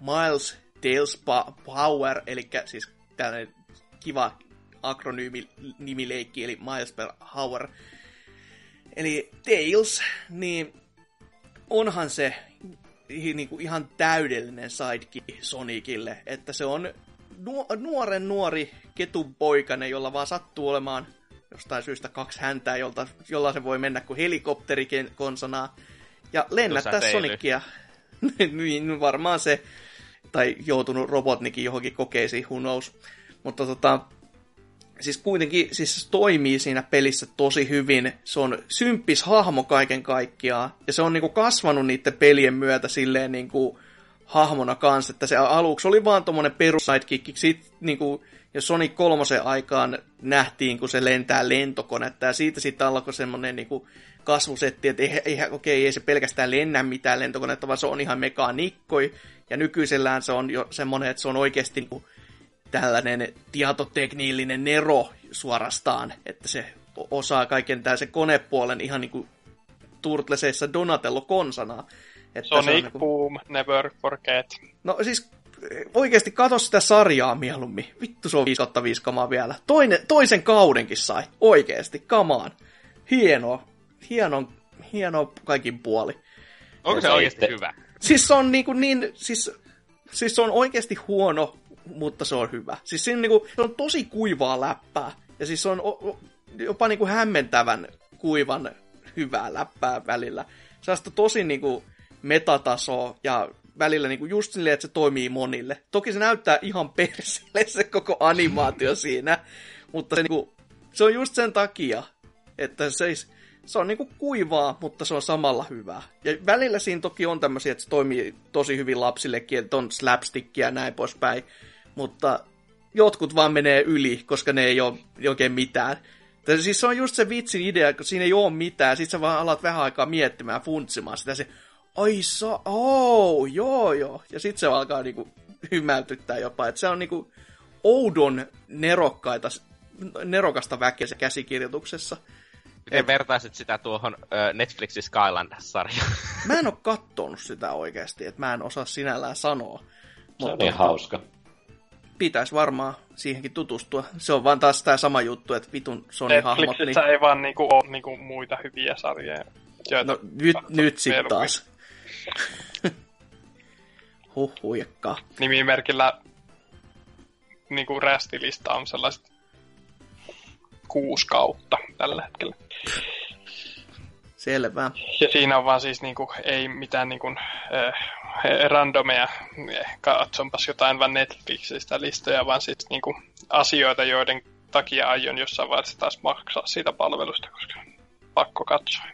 Miles Tales Power, eli siis tällainen kiva akronyymi nimileikki, eli Miles per Hour, eli Tails, niin onhan se niin kuin ihan täydellinen sidekick Sonicille, että se on nuoren nuori ketunpoikainen, jolla vaan sattuu olemaan jostain syystä kaksi häntää, jolta, jolla se voi mennä kuin helikopteri konsonaa. Ja lennättää Sonicia. [LAUGHS] niin varmaan se, tai joutunut Robotnikin johonkin kokeisiin, who knows. Mutta tota, siis kuitenkin siis toimii siinä pelissä tosi hyvin. Se on symppis hahmo kaiken kaikkiaan. Ja se on niinku kasvanut niiden pelien myötä silleen niinku, hahmona kanssa, että se aluksi oli vaan tommonen perus sidekick, sit niinku, ja Sonic 3 aikaan nähtiin, kun se lentää lentokonetta, ja siitä sitten alkoi semmonen niinku kasvusetti, että ei, ei, okei, ei se pelkästään lennä mitään lentokonetta, vaan se on ihan mekanikkoi, ja nykyisellään se on jo semmonen, että se on oikeasti niinku tällainen tietotekniillinen nero suorastaan, että se osaa kaiken tämän se konepuolen ihan niinku Turtleseissa Donatello konsana. Että Sonic se on niin Boom, Never Forget. No siis oikeasti katso sitä sarjaa mieluummin. Vittu se on 5 5 kamaa vielä. Toinen, toisen kaudenkin sai. Oikeasti, kamaan. Hienoa. Hieno, hieno kaikin puoli. Onko se oikeasti hyvä? Siis se on niinku niin, siis, siis se on oikeasti huono, mutta se on hyvä. Siis siinä niinku, se on tosi kuivaa läppää. Ja siis se on o, o, jopa niinku hämmentävän kuivan hyvää läppää välillä. Sellaista tosi niinku, metatasoa ja välillä niin kuin just silleen, että se toimii monille. Toki se näyttää ihan persille se koko animaatio siinä, mutta se, niin kuin, se on just sen takia, että se, se on niin kuin kuivaa, mutta se on samalla hyvää. Ja välillä siinä toki on tämmöisiä, että se toimii tosi hyvin lapsillekin, että on slapstickia ja näin poispäin, mutta jotkut vaan menee yli, koska ne ei ole oikein mitään. Tai siis se on just se vitsin idea, kun siinä ei ole mitään, sit sä vaan alat vähän aikaa miettimään, funtsimaan sitä, se, ai sa, oh, joo joo, ja sit se alkaa niinku hymäytyttää jopa, että se on niinku oudon nerokkaita, nerokasta väkeä se käsikirjoituksessa. Miten vertaisit sitä tuohon ö, Netflixin Skyland-sarjaan? Mä en oo kattonut sitä oikeasti, että mä en osaa sinällään sanoa. Se on niin hauska. Pitäisi varmaan siihenkin tutustua. Se on vaan taas tämä sama juttu, että vitun Sony-hahmot. Netflixissä Niin... ei vaan niinku ole niinku muita hyviä sarjoja. No nyt, nyt sit mieluummin. taas. Huhhuikka. Nimimerkillä niinku rästilista on sellaiset kuusi kautta tällä hetkellä. Selvä. Ja siinä on vaan siis niinku, ei mitään niinku, äh, randomeja, eh, katsonpas jotain vaan Netflixistä listoja, vaan siis niinku asioita, joiden takia aion jossain vaiheessa taas maksaa siitä palvelusta, koska pakko katsoa.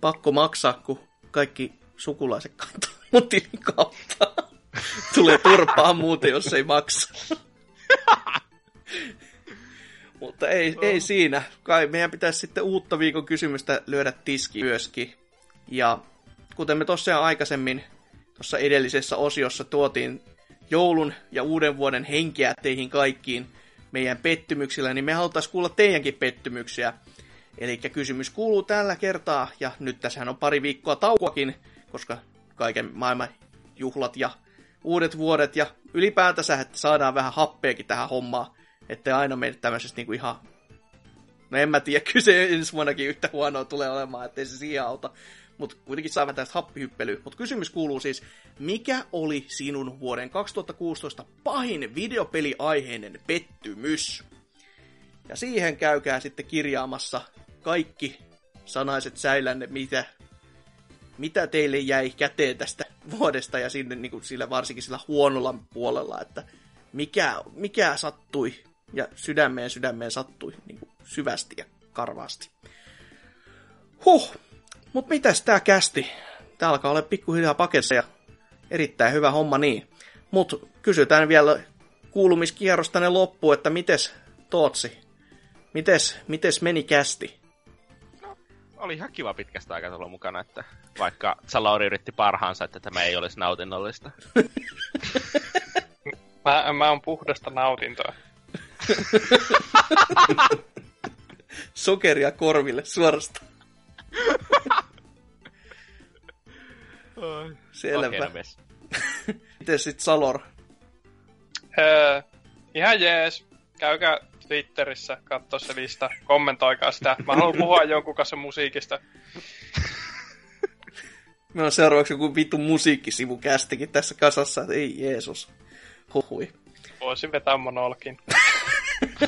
Pakko maksaa, kun kaikki sukulaiset katsoo mun tilin kautta. [LAUGHS] Tulee turpaa muuten, jos ei maksa. [LAUGHS] Mutta ei, ei siinä. Kai meidän pitäisi sitten uutta viikon kysymystä lyödä tiski myöskin. Ja kuten me tosiaan aikaisemmin tuossa edellisessä osiossa tuotiin joulun ja uuden vuoden henkeä teihin kaikkiin meidän pettymyksillä, niin me haluttaisiin kuulla teidänkin pettymyksiä. Eli kysymys kuuluu tällä kertaa, ja nyt tässähän on pari viikkoa taukoakin, koska kaiken maailman juhlat ja uudet vuodet ja ylipäätänsä, että saadaan vähän happeakin tähän hommaan, että aina mene tämmöisestä niinku ihan... No en mä tiedä, [LAUGHS] kyllä se ensi vuonnakin yhtä huonoa tulee olemaan, ettei se siihen auta. Mutta kuitenkin saamme tästä happihyppelyä. Mutta kysymys kuuluu siis, mikä oli sinun vuoden 2016 pahin videopeliaiheinen pettymys? Ja siihen käykää sitten kirjaamassa kaikki sanaiset säilänne, mitä, mitä teille jäi käteen tästä vuodesta ja sinne niin kuin sillä, varsinkin sillä huonolla puolella, että mikä, mikä sattui ja sydämeen sydämeen sattui niin kuin syvästi ja karvaasti. Huh, mutta mitäs tää kästi? Tää alkaa olla pikkuhiljaa pakessa ja erittäin hyvä homma niin. Mut kysytään vielä kuulumiskierros tänne loppuun, että mites Tootsi, mites, mites meni kästi? Oli ihan kiva pitkästä aikaa olla mukana, että vaikka Salauri yritti parhaansa, että tämä ei olisi nautinnollista. [LAUGHS] Mä, mä oon puhdasta nautintoa. Sokeria korville suorastaan. Selvä. Okerves. Miten sit Salor? Öö, ihan jees. Käykää Twitterissä, katso se lista, kommentoikaa sitä. Mä haluan puhua jonkun kanssa musiikista. Meillä on seuraavaksi joku vittu musiikkisivu kästikin tässä kasassa, että ei Jeesus. Huhui. Voisin vetää monolkin. [LAUGHS]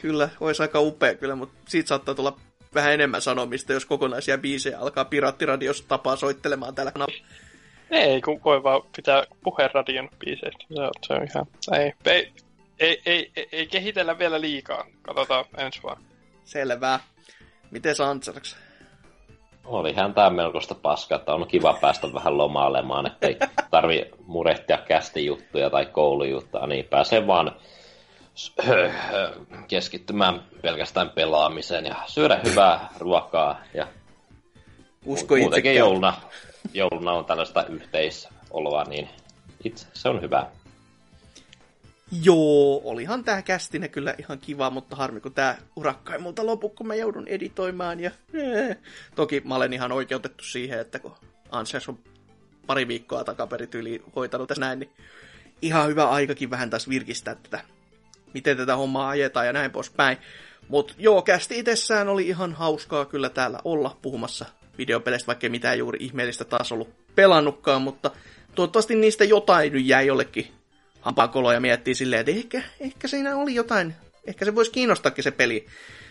Kyllä, olisi aika upea kyllä, mutta siitä saattaa tulla vähän enemmän sanomista, jos kokonaisia biisejä alkaa Piraattiradiossa tapaa soittelemaan tällä kanavalla. Ei, kun voi vaan pitää puheenradion biiseistä. Se on, se on ihan... Ei, ei, ei, ei, ei, ei kehitellä vielä liikaa. Katsotaan ensi vaan. Selvä. Miten Antsarks? Olihan tää melkoista paskaa, että on kiva päästä vähän lomailemaan, ettei tarvi murehtia kästi juttuja tai koulujuttuja, niin pääsee vaan s- keskittymään pelkästään pelaamiseen ja syödä hyvää ruokaa ja Usko itse. jouluna, jouluna on tällaista yhteisoloa, niin itse se on hyvä. Joo, olihan tää kästinä kyllä ihan kiva, mutta harmi kun tää urakka ei multa lopu, kun mä joudun editoimaan. Ja... ee. Toki mä olen ihan oikeutettu siihen, että kun Ansers on pari viikkoa takaperin yli hoitanut tässä näin, niin ihan hyvä aikakin vähän taas virkistää tätä, miten tätä hommaa ajetaan ja näin poispäin. Mutta joo, kästi itsessään oli ihan hauskaa kyllä täällä olla puhumassa videopeleistä, vaikka mitään juuri ihmeellistä taas ollut pelannutkaan, mutta toivottavasti niistä jotain nyt jäi jollekin hampaankoloa ja miettii silleen, että ehkä, ehkä siinä oli jotain, ehkä se voisi kiinnostaakin se peli.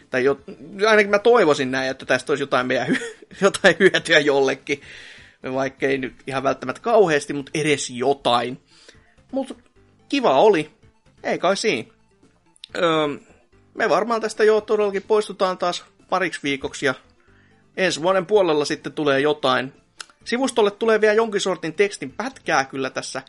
Tai jo, ainakin mä toivoisin näin, että tästä olisi jotain, meidän, [LAUGHS] jotain hyötyä jollekin. Vaikka ei nyt ihan välttämättä kauheasti, mutta edes jotain. Mutta kiva oli. Ei kai siinä. Öö, me varmaan tästä jo todellakin poistutaan taas pariksi viikoksi ja ensi vuoden puolella sitten tulee jotain. Sivustolle tulee vielä jonkin sortin tekstin pätkää kyllä tässä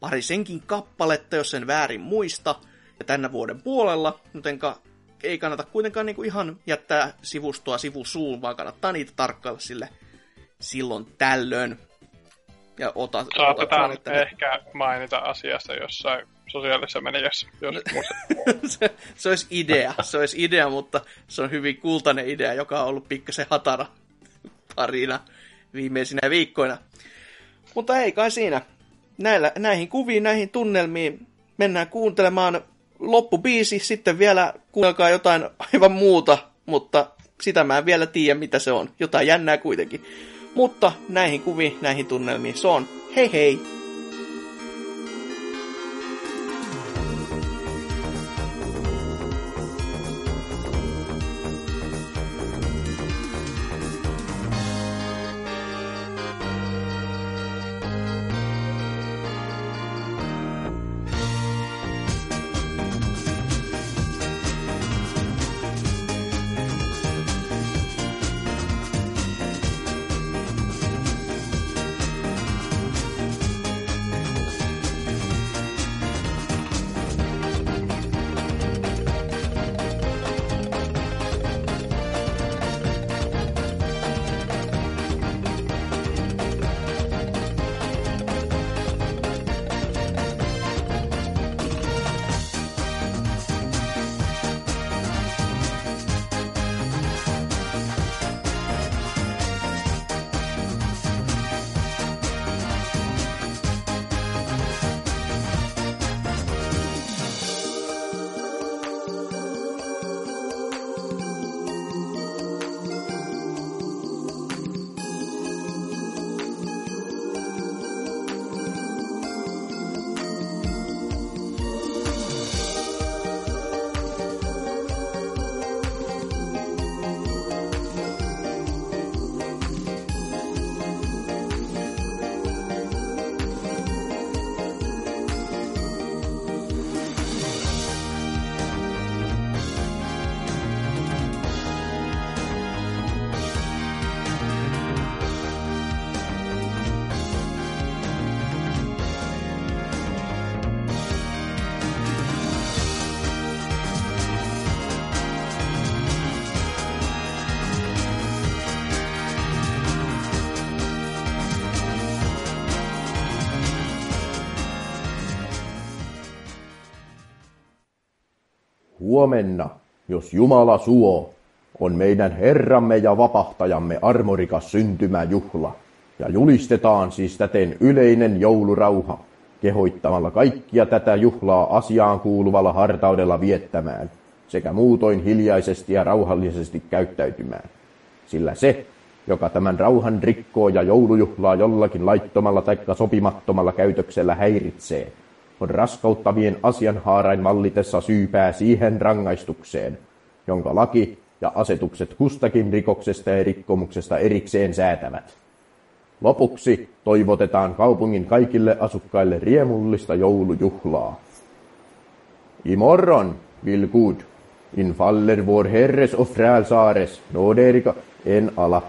parisenkin kappaletta, jos sen väärin muista. Ja tänä vuoden puolella, jotenka ei kannata kuitenkaan niinku ihan jättää sivustoa sivusuun, vaan kannattaa niitä tarkkailla sille silloin tällöin. Ja ota, Saatetaan ota, ehkä mainita asiasta jossain sosiaalisessa mediassa, jos [LAUGHS] se, se olisi idea, se olisi idea, mutta se on hyvin kultainen idea, joka on ollut pikkasen hatara parina viimeisinä viikkoina. Mutta ei kai siinä. Näillä, näihin kuviin, näihin tunnelmiin mennään kuuntelemaan loppubiisi, sitten vielä kuunnelkaa jotain aivan muuta, mutta sitä mä en vielä tiedä, mitä se on. Jotain jännää kuitenkin. Mutta näihin kuviin, näihin tunnelmiin, se on hei hei! Huomenna, jos Jumala suo, on meidän Herramme ja vapahtajamme armorikas syntymäjuhla, ja julistetaan siis täten yleinen joulurauha, kehoittamalla kaikkia tätä juhlaa asiaan kuuluvalla hartaudella viettämään, sekä muutoin hiljaisesti ja rauhallisesti käyttäytymään. Sillä se, joka tämän rauhan rikkoo ja joulujuhlaa jollakin laittomalla tai sopimattomalla käytöksellä häiritsee, on raskauttavien asianhaarain mallitessa syypää siihen rangaistukseen, jonka laki ja asetukset kustakin rikoksesta ja rikkomuksesta erikseen säätävät. Lopuksi toivotetaan kaupungin kaikille asukkaille riemullista joulujuhlaa. Imorgon, Vilgud, infaller vår Herres och Frälsares nåderika en ala